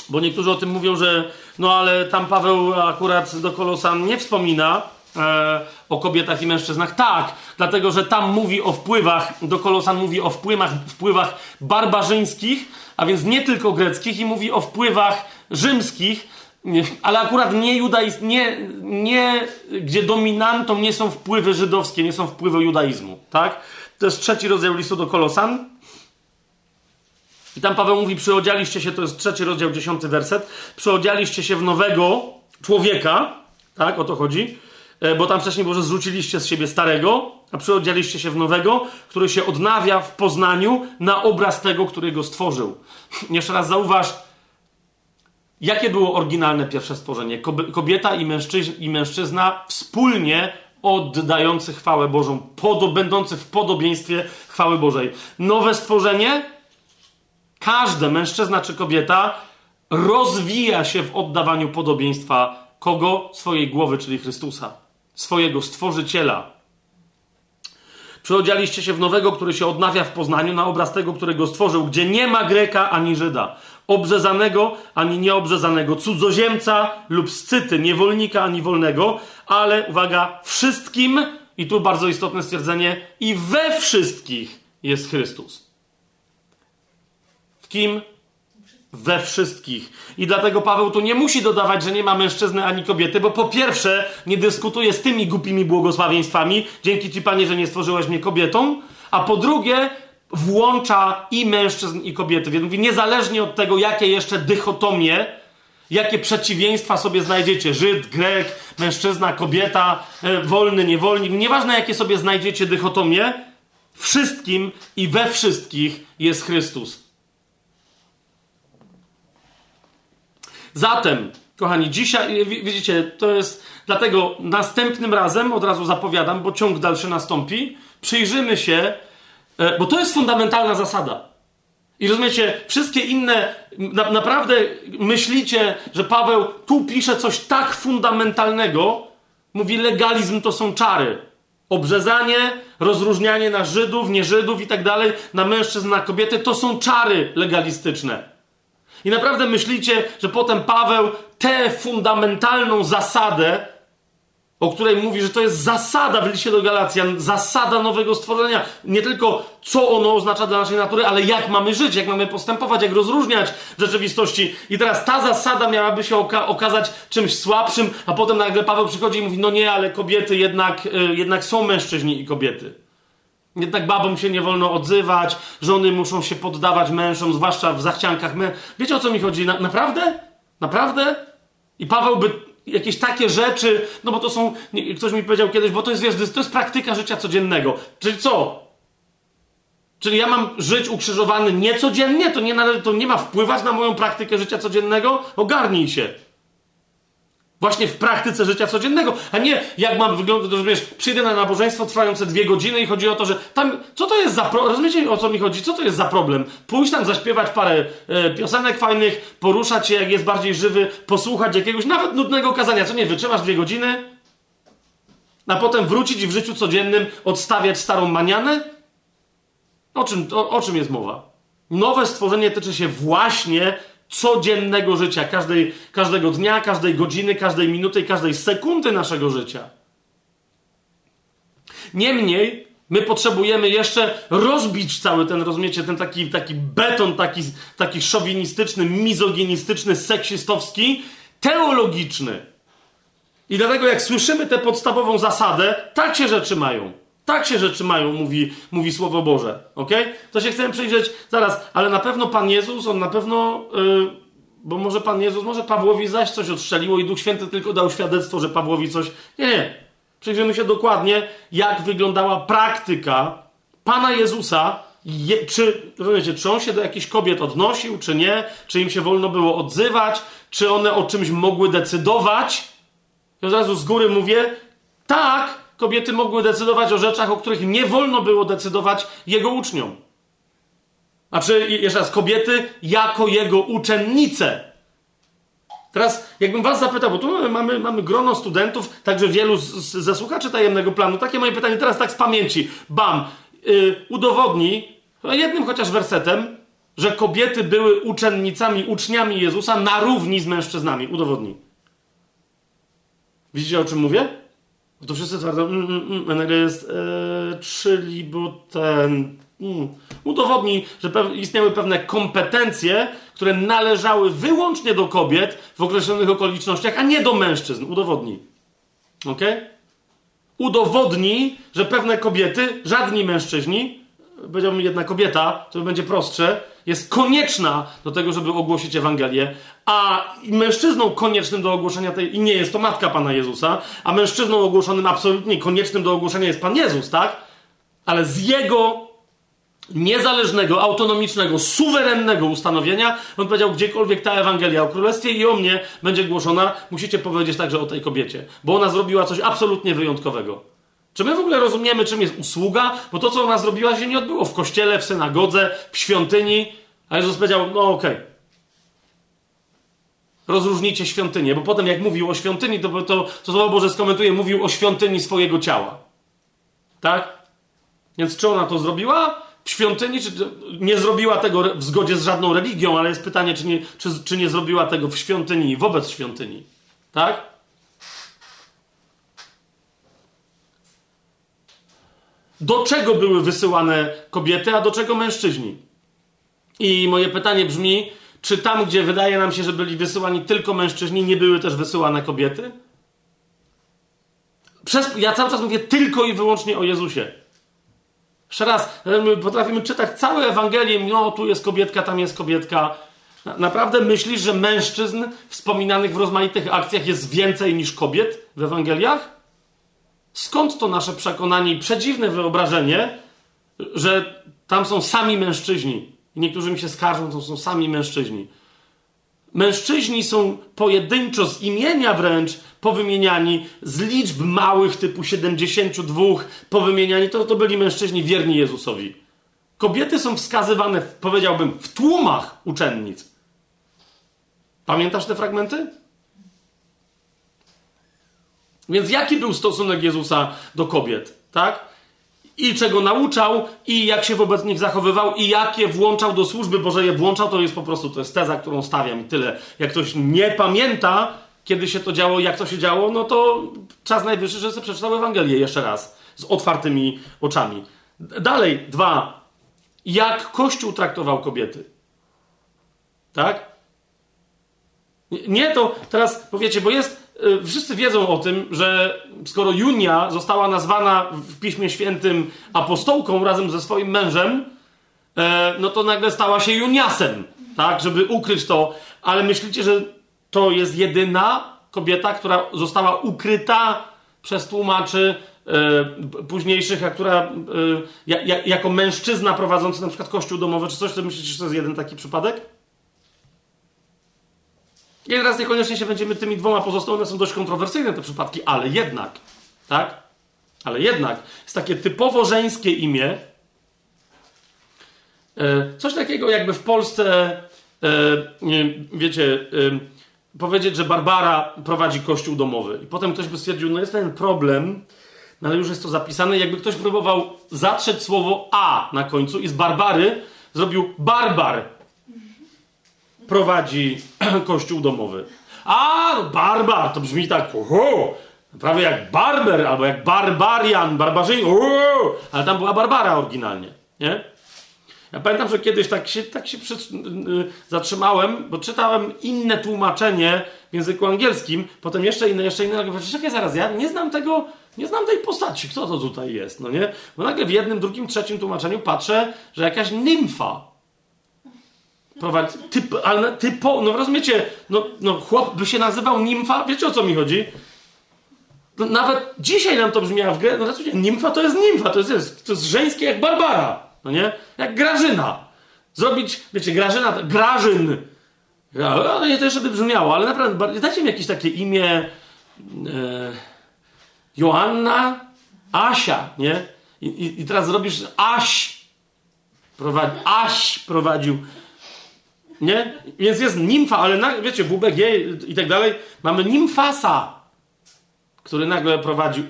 bo niektórzy o tym mówią, że no ale tam Paweł akurat do Kolosan nie wspomina e, o kobietach i mężczyznach. Tak, dlatego że tam mówi o wpływach, do Kolosan mówi o wpływach, wpływach barbarzyńskich, a więc nie tylko greckich, i mówi o wpływach rzymskich, ale akurat nie judaizm, nie, nie, gdzie dominantą nie są wpływy żydowskie, nie są wpływy judaizmu, tak? To jest trzeci rozdział listu do Kolosan. I tam Paweł mówi, przyodzialiście się, to jest trzeci rozdział, dziesiąty werset, przyodzialiście się w nowego człowieka, tak, o to chodzi, bo tam wcześniej było, że zrzuciliście z siebie starego, a przyodzialiście się w nowego, który się odnawia w poznaniu na obraz tego, który go stworzył. <laughs> Jeszcze raz zauważ, jakie było oryginalne pierwsze stworzenie? Kobieta i, i mężczyzna wspólnie oddający chwałę Bożą, podo, będący w podobieństwie chwały Bożej. Nowe stworzenie każde, mężczyzna czy kobieta, rozwija się w oddawaniu podobieństwa kogo? Swojej głowy, czyli Chrystusa, swojego stworzyciela. Przeodzialiście się w nowego, który się odnawia w poznaniu na obraz tego, którego stworzył, gdzie nie ma Greka ani Żyda, obrzezanego ani nieobrzezanego, cudzoziemca lub scyty, niewolnika ani wolnego, ale uwaga, wszystkim, i tu bardzo istotne stwierdzenie, i we wszystkich jest Chrystus kim? We wszystkich. I dlatego Paweł tu nie musi dodawać, że nie ma mężczyzny ani kobiety, bo po pierwsze nie dyskutuje z tymi głupimi błogosławieństwami, dzięki Ci Panie, że nie stworzyłeś mnie kobietą, a po drugie włącza i mężczyzn, i kobiety. Więc mówi, niezależnie od tego, jakie jeszcze dychotomie, jakie przeciwieństwa sobie znajdziecie, Żyd, Grek, mężczyzna, kobieta, e, wolny, niewolnik, nieważne jakie sobie znajdziecie dychotomie, wszystkim i we wszystkich jest Chrystus. Zatem, kochani, dzisiaj, widzicie, to jest, dlatego następnym razem, od razu zapowiadam, bo ciąg dalszy nastąpi, przyjrzymy się, e, bo to jest fundamentalna zasada. I rozumiecie, wszystkie inne, na, naprawdę myślicie, że Paweł tu pisze coś tak fundamentalnego, mówi legalizm to są czary. Obrzezanie, rozróżnianie na Żydów, nie Żydów i tak dalej, na mężczyzn, na kobiety, to są czary legalistyczne. I naprawdę myślicie, że potem Paweł tę fundamentalną zasadę, o której mówi, że to jest zasada w liście do Galacjan, zasada nowego stworzenia. Nie tylko co ono oznacza dla naszej natury, ale jak mamy żyć, jak mamy postępować, jak rozróżniać rzeczywistości. I teraz ta zasada miałaby się oka okazać czymś słabszym, a potem nagle Paweł przychodzi i mówi: No nie, ale kobiety jednak, yy, jednak są mężczyźni i kobiety. Jednak babom się nie wolno odzywać, żony muszą się poddawać mężom, zwłaszcza w zachciankach. My... Wiecie o co mi chodzi? Na, naprawdę? Naprawdę? I Paweł by jakieś takie rzeczy, no bo to są, ktoś mi powiedział kiedyś, bo to jest, wiesz, to jest praktyka życia codziennego. Czyli co? Czyli ja mam żyć ukrzyżowany niecodziennie? To nie, to nie ma wpływać na moją praktykę życia codziennego? Ogarnij się. Właśnie w praktyce życia codziennego, a nie jak mam wyglądać, rozumiesz, przyjdę na nabożeństwo trwające dwie godziny i chodzi o to, że tam, co to jest za problem, rozumiecie o co mi chodzi, co to jest za problem? Pójść tam, zaśpiewać parę e, piosenek fajnych, poruszać się jak jest bardziej żywy, posłuchać jakiegoś nawet nudnego kazania, co nie, wytrzymasz dwie godziny? A potem wrócić i w życiu codziennym odstawiać starą manianę? O czym, o, o czym jest mowa? Nowe stworzenie tyczy się właśnie codziennego życia, każdej, każdego dnia, każdej godziny, każdej minuty każdej sekundy naszego życia. Niemniej, my potrzebujemy jeszcze rozbić cały ten, rozumiecie, ten taki, taki beton, taki, taki szowinistyczny, mizoginistyczny, seksistowski, teologiczny. I dlatego jak słyszymy tę podstawową zasadę, tak się rzeczy mają. Tak się rzeczy mają, mówi, mówi Słowo Boże. ok? To się chcemy przyjrzeć zaraz, ale na pewno Pan Jezus, on na pewno, yy, bo może Pan Jezus, może Pawłowi zaś coś odstrzeliło i Duch Święty tylko dał świadectwo, że Pawłowi coś. Nie, nie. Przyjrzymy się dokładnie, jak wyglądała praktyka Pana Jezusa. Je, czy, rozumiecie, czy on się do jakichś kobiet odnosił, czy nie? Czy im się wolno było odzywać? Czy one o czymś mogły decydować? I od razu z góry mówię, tak, kobiety mogły decydować o rzeczach, o których nie wolno było decydować jego uczniom. Znaczy, jeszcze raz, kobiety jako jego uczennice. Teraz, jakbym was zapytał, bo tu mamy, mamy grono studentów, także wielu z, z, ze słuchaczy tajemnego planu. Takie moje pytanie teraz tak z pamięci. Bam! Yy, udowodni jednym chociaż wersetem, że kobiety były uczennicami, uczniami Jezusa na równi z mężczyznami. Udowodni. Widzicie, o czym mówię? To wszyscy twierdzą, mm, mm, mm, jest, e, czyli bo ten... Mm, udowodni, że istniały pewne kompetencje, które należały wyłącznie do kobiet w określonych okolicznościach, a nie do mężczyzn. Udowodni. Ok? Udowodni, że pewne kobiety, żadni mężczyźni, powiedziałbym jedna kobieta, to będzie prostsze, jest konieczna do tego, żeby ogłosić Ewangelię, a mężczyzną koniecznym do ogłoszenia tej, i nie jest to matka Pana Jezusa, a mężczyzną ogłoszonym absolutnie koniecznym do ogłoszenia jest Pan Jezus, tak? Ale z jego niezależnego, autonomicznego, suwerennego ustanowienia, on powiedział, gdziekolwiek ta Ewangelia o Królestwie i o mnie będzie głoszona, musicie powiedzieć także o tej kobiecie, bo ona zrobiła coś absolutnie wyjątkowego. Czy my w ogóle rozumiemy, czym jest usługa? Bo to, co ona zrobiła, się nie odbyło w kościele, w synagodze, w świątyni. A Jezus powiedział, no okej. Okay. Rozróżnijcie świątynię, bo potem jak mówił o świątyni, to, to, to Słowo Boże skomentuje, mówił o świątyni swojego ciała. Tak? Więc czy ona to zrobiła w świątyni, czy nie zrobiła tego w zgodzie z żadną religią, ale jest pytanie, czy nie, czy, czy nie zrobiła tego w świątyni, wobec świątyni. Tak? Do czego były wysyłane kobiety, a do czego mężczyźni. I moje pytanie brzmi, czy tam, gdzie wydaje nam się, że byli wysyłani tylko mężczyźni, nie były też wysyłane kobiety? Przez, ja cały czas mówię tylko i wyłącznie o Jezusie. Jeszcze raz, my potrafimy czytać całe Ewangelię, no tu jest kobietka, tam jest kobietka. Naprawdę myślisz, że mężczyzn wspominanych w rozmaitych akcjach jest więcej niż kobiet w Ewangeliach? Skąd to nasze przekonanie i przedziwne wyobrażenie, że tam są sami mężczyźni? I niektórzy mi się skarżą, to są sami mężczyźni. Mężczyźni są pojedynczo z imienia wręcz powymieniani, z liczb małych typu 72 powymieniani, to, to byli mężczyźni wierni Jezusowi. Kobiety są wskazywane, powiedziałbym, w tłumach uczennic. Pamiętasz te fragmenty? Więc jaki był stosunek Jezusa do kobiet, tak? I czego nauczał, i jak się wobec nich zachowywał, i jakie włączał do służby, bo że je włączał, to jest po prostu, to jest teza, którą stawiam i tyle. Jak ktoś nie pamięta, kiedy się to działo, jak to się działo, no to czas najwyższy, że sobie przeczytał Ewangelię jeszcze raz, z otwartymi oczami. Dalej, dwa. Jak Kościół traktował kobiety? Tak? Nie to, teraz powiecie, bo jest wszyscy wiedzą o tym, że skoro Junia została nazwana w Piśmie Świętym apostołką razem ze swoim mężem, e, no to nagle stała się Juniasem, tak, żeby ukryć to. Ale myślicie, że to jest jedyna kobieta, która została ukryta przez tłumaczy e, późniejszych, a która e, jako mężczyzna prowadzący na przykład kościół domowy czy coś, to myślicie, że to jest jeden taki przypadek? I teraz niekoniecznie się będziemy tymi dwoma pozostałymi, są dość kontrowersyjne te przypadki, ale jednak, tak? Ale jednak jest takie typowo żeńskie imię. E, coś takiego jakby w Polsce, e, wiecie, e, powiedzieć, że Barbara prowadzi kościół domowy. I potem ktoś by stwierdził, no jest ten problem, no ale już jest to zapisane. Jakby ktoś próbował zatrzeć słowo A na końcu i z Barbary zrobił barbar prowadzi <clears throat> kościół domowy. A, no barbar, to brzmi tak, oho, prawie jak barber, albo jak barbarian, barbarzyń, ale tam była Barbara oryginalnie, nie? Ja pamiętam, że kiedyś tak się, tak się przy, yy, zatrzymałem, bo czytałem inne tłumaczenie, w języku angielskim, potem jeszcze inne, jeszcze inne. Nagle czekaj zaraz, ja nie znam tego, nie znam tej postaci, kto to tutaj jest, no nie? Bo nagle w jednym, drugim, trzecim tłumaczeniu patrzę, że jakaś nimfa prowadzi, typ, ale typo, no rozumiecie, no, no chłop by się nazywał nimfa, wiecie o co mi chodzi? No, nawet dzisiaj nam to brzmiało w grę, no rozumiecie, nimfa to jest nimfa, to jest, to jest żeńskie jak Barbara, no nie? Jak Grażyna. Zrobić, wiecie, Grażyna, Grażyn. No nie to jeszcze by brzmiało, ale naprawdę, dajcie mi jakieś takie imię e, Joanna, Asia, nie? I, i, I, teraz zrobisz Aś. Prowadzi, Aś prowadził. Nie? Więc jest nimfa, ale na, wiecie, w UBG i tak dalej mamy nimfasa, który nagle prowadził.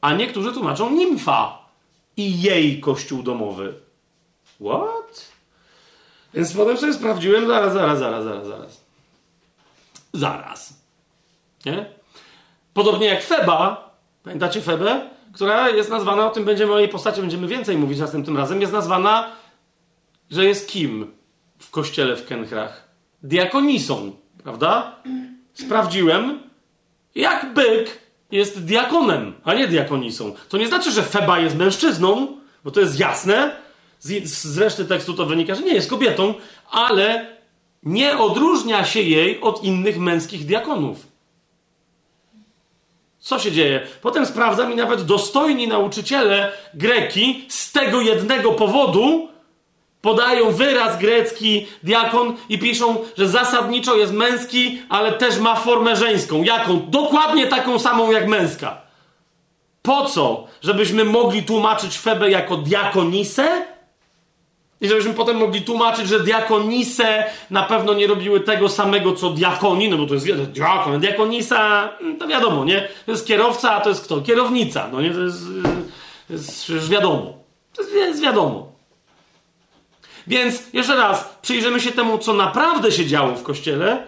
A niektórzy tłumaczą nimfa i jej kościół domowy. What? Więc potem sobie sprawdziłem, zaraz, zaraz, zaraz, zaraz, zaraz. Zaraz. Nie? Podobnie jak Feba, pamiętacie Febę? Która jest nazwana, o tym będziemy o jej postaci, będziemy więcej mówić następnym razem, jest nazwana, że jest kim w kościele w Kenchrach? Diakonisą, prawda? Sprawdziłem, jak byk jest diakonem, a nie diakonisą. To nie znaczy, że Feba jest mężczyzną, bo to jest jasne, z, z reszty tekstu to wynika, że nie jest kobietą, ale nie odróżnia się jej od innych męskich diakonów. Co się dzieje? Potem sprawdzam i nawet dostojni nauczyciele greki z tego jednego powodu podają wyraz grecki diakon i piszą, że zasadniczo jest męski, ale też ma formę żeńską. Jaką? Dokładnie taką samą jak męska. Po co? Żebyśmy mogli tłumaczyć Febę jako diakonisę? I żebyśmy potem mogli tłumaczyć, że diakonise na pewno nie robiły tego samego, co diakoni, no bo to jest diakon, diakonisa, mm, to wiadomo, nie? To jest kierowca, a to jest kto? Kierownica, no nie? To jest, to jest już wiadomo. To jest, jest wiadomo. Więc jeszcze raz, przyjrzymy się temu, co naprawdę się działo w kościele,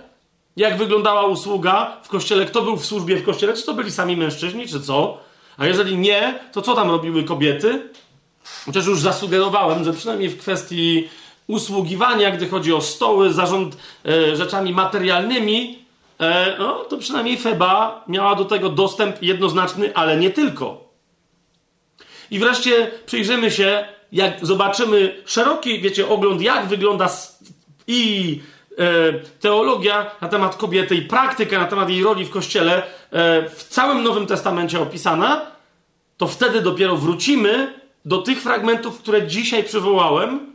jak wyglądała usługa w kościele, kto był w służbie w kościele, czy to byli sami mężczyźni, czy co? A jeżeli nie, to co tam robiły kobiety? Chociaż już zasugerowałem, że przynajmniej w kwestii usługiwania, gdy chodzi o stoły, zarząd e, rzeczami materialnymi, e, no, to przynajmniej Feba miała do tego dostęp jednoznaczny, ale nie tylko. I wreszcie przyjrzymy się, jak zobaczymy szeroki, wiecie, ogląd, jak wygląda i e, teologia na temat kobiety i praktyka na temat jej roli w kościele e, w całym Nowym Testamencie opisana, to wtedy dopiero wrócimy do tych fragmentów, które dzisiaj przywołałem,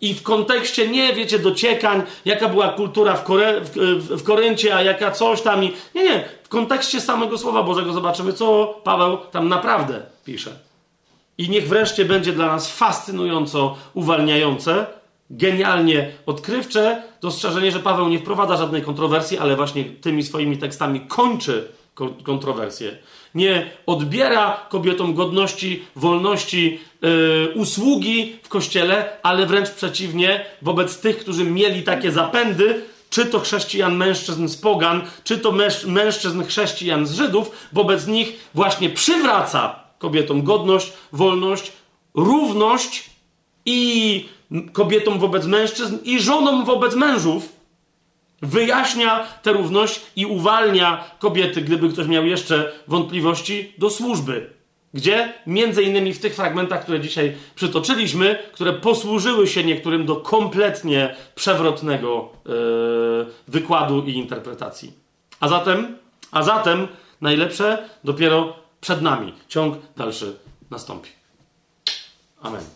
i w kontekście nie, wiecie, dociekań, jaka była kultura w, Kore, w, w, Koryncie, a jaka coś tam. I, nie, nie. W kontekście samego Słowa Bożego zobaczymy, co Paweł tam naprawdę pisze. I niech wreszcie będzie dla nas fascynująco uwalniające, genialnie odkrywcze dostrzeżenie, że Paweł nie wprowadza żadnej kontrowersji, ale właśnie tymi swoimi tekstami kończy kontrowersje nie odbiera kobietom godności, wolności, yy, usługi w kościele, ale wręcz przeciwnie, wobec tych, którzy mieli takie zapędy, czy to chrześcijan mężczyzn z Pogan, czy to mężczyzn chrześcijan z Żydów, wobec nich właśnie przywraca kobietom godność, wolność, równość i kobietom wobec mężczyzn i żonom wobec mężów, wyjaśnia tę równość i uwalnia kobiety, gdyby ktoś miał jeszcze wątpliwości, do służby. Gdzie? Między innymi w tych fragmentach, które dzisiaj przytoczyliśmy, które posłużyły się niektórym do kompletnie przewrotnego yy, wykładu i interpretacji. A zatem, a zatem najlepsze dopiero przed nami. Ciąg dalszy nastąpi. Amen.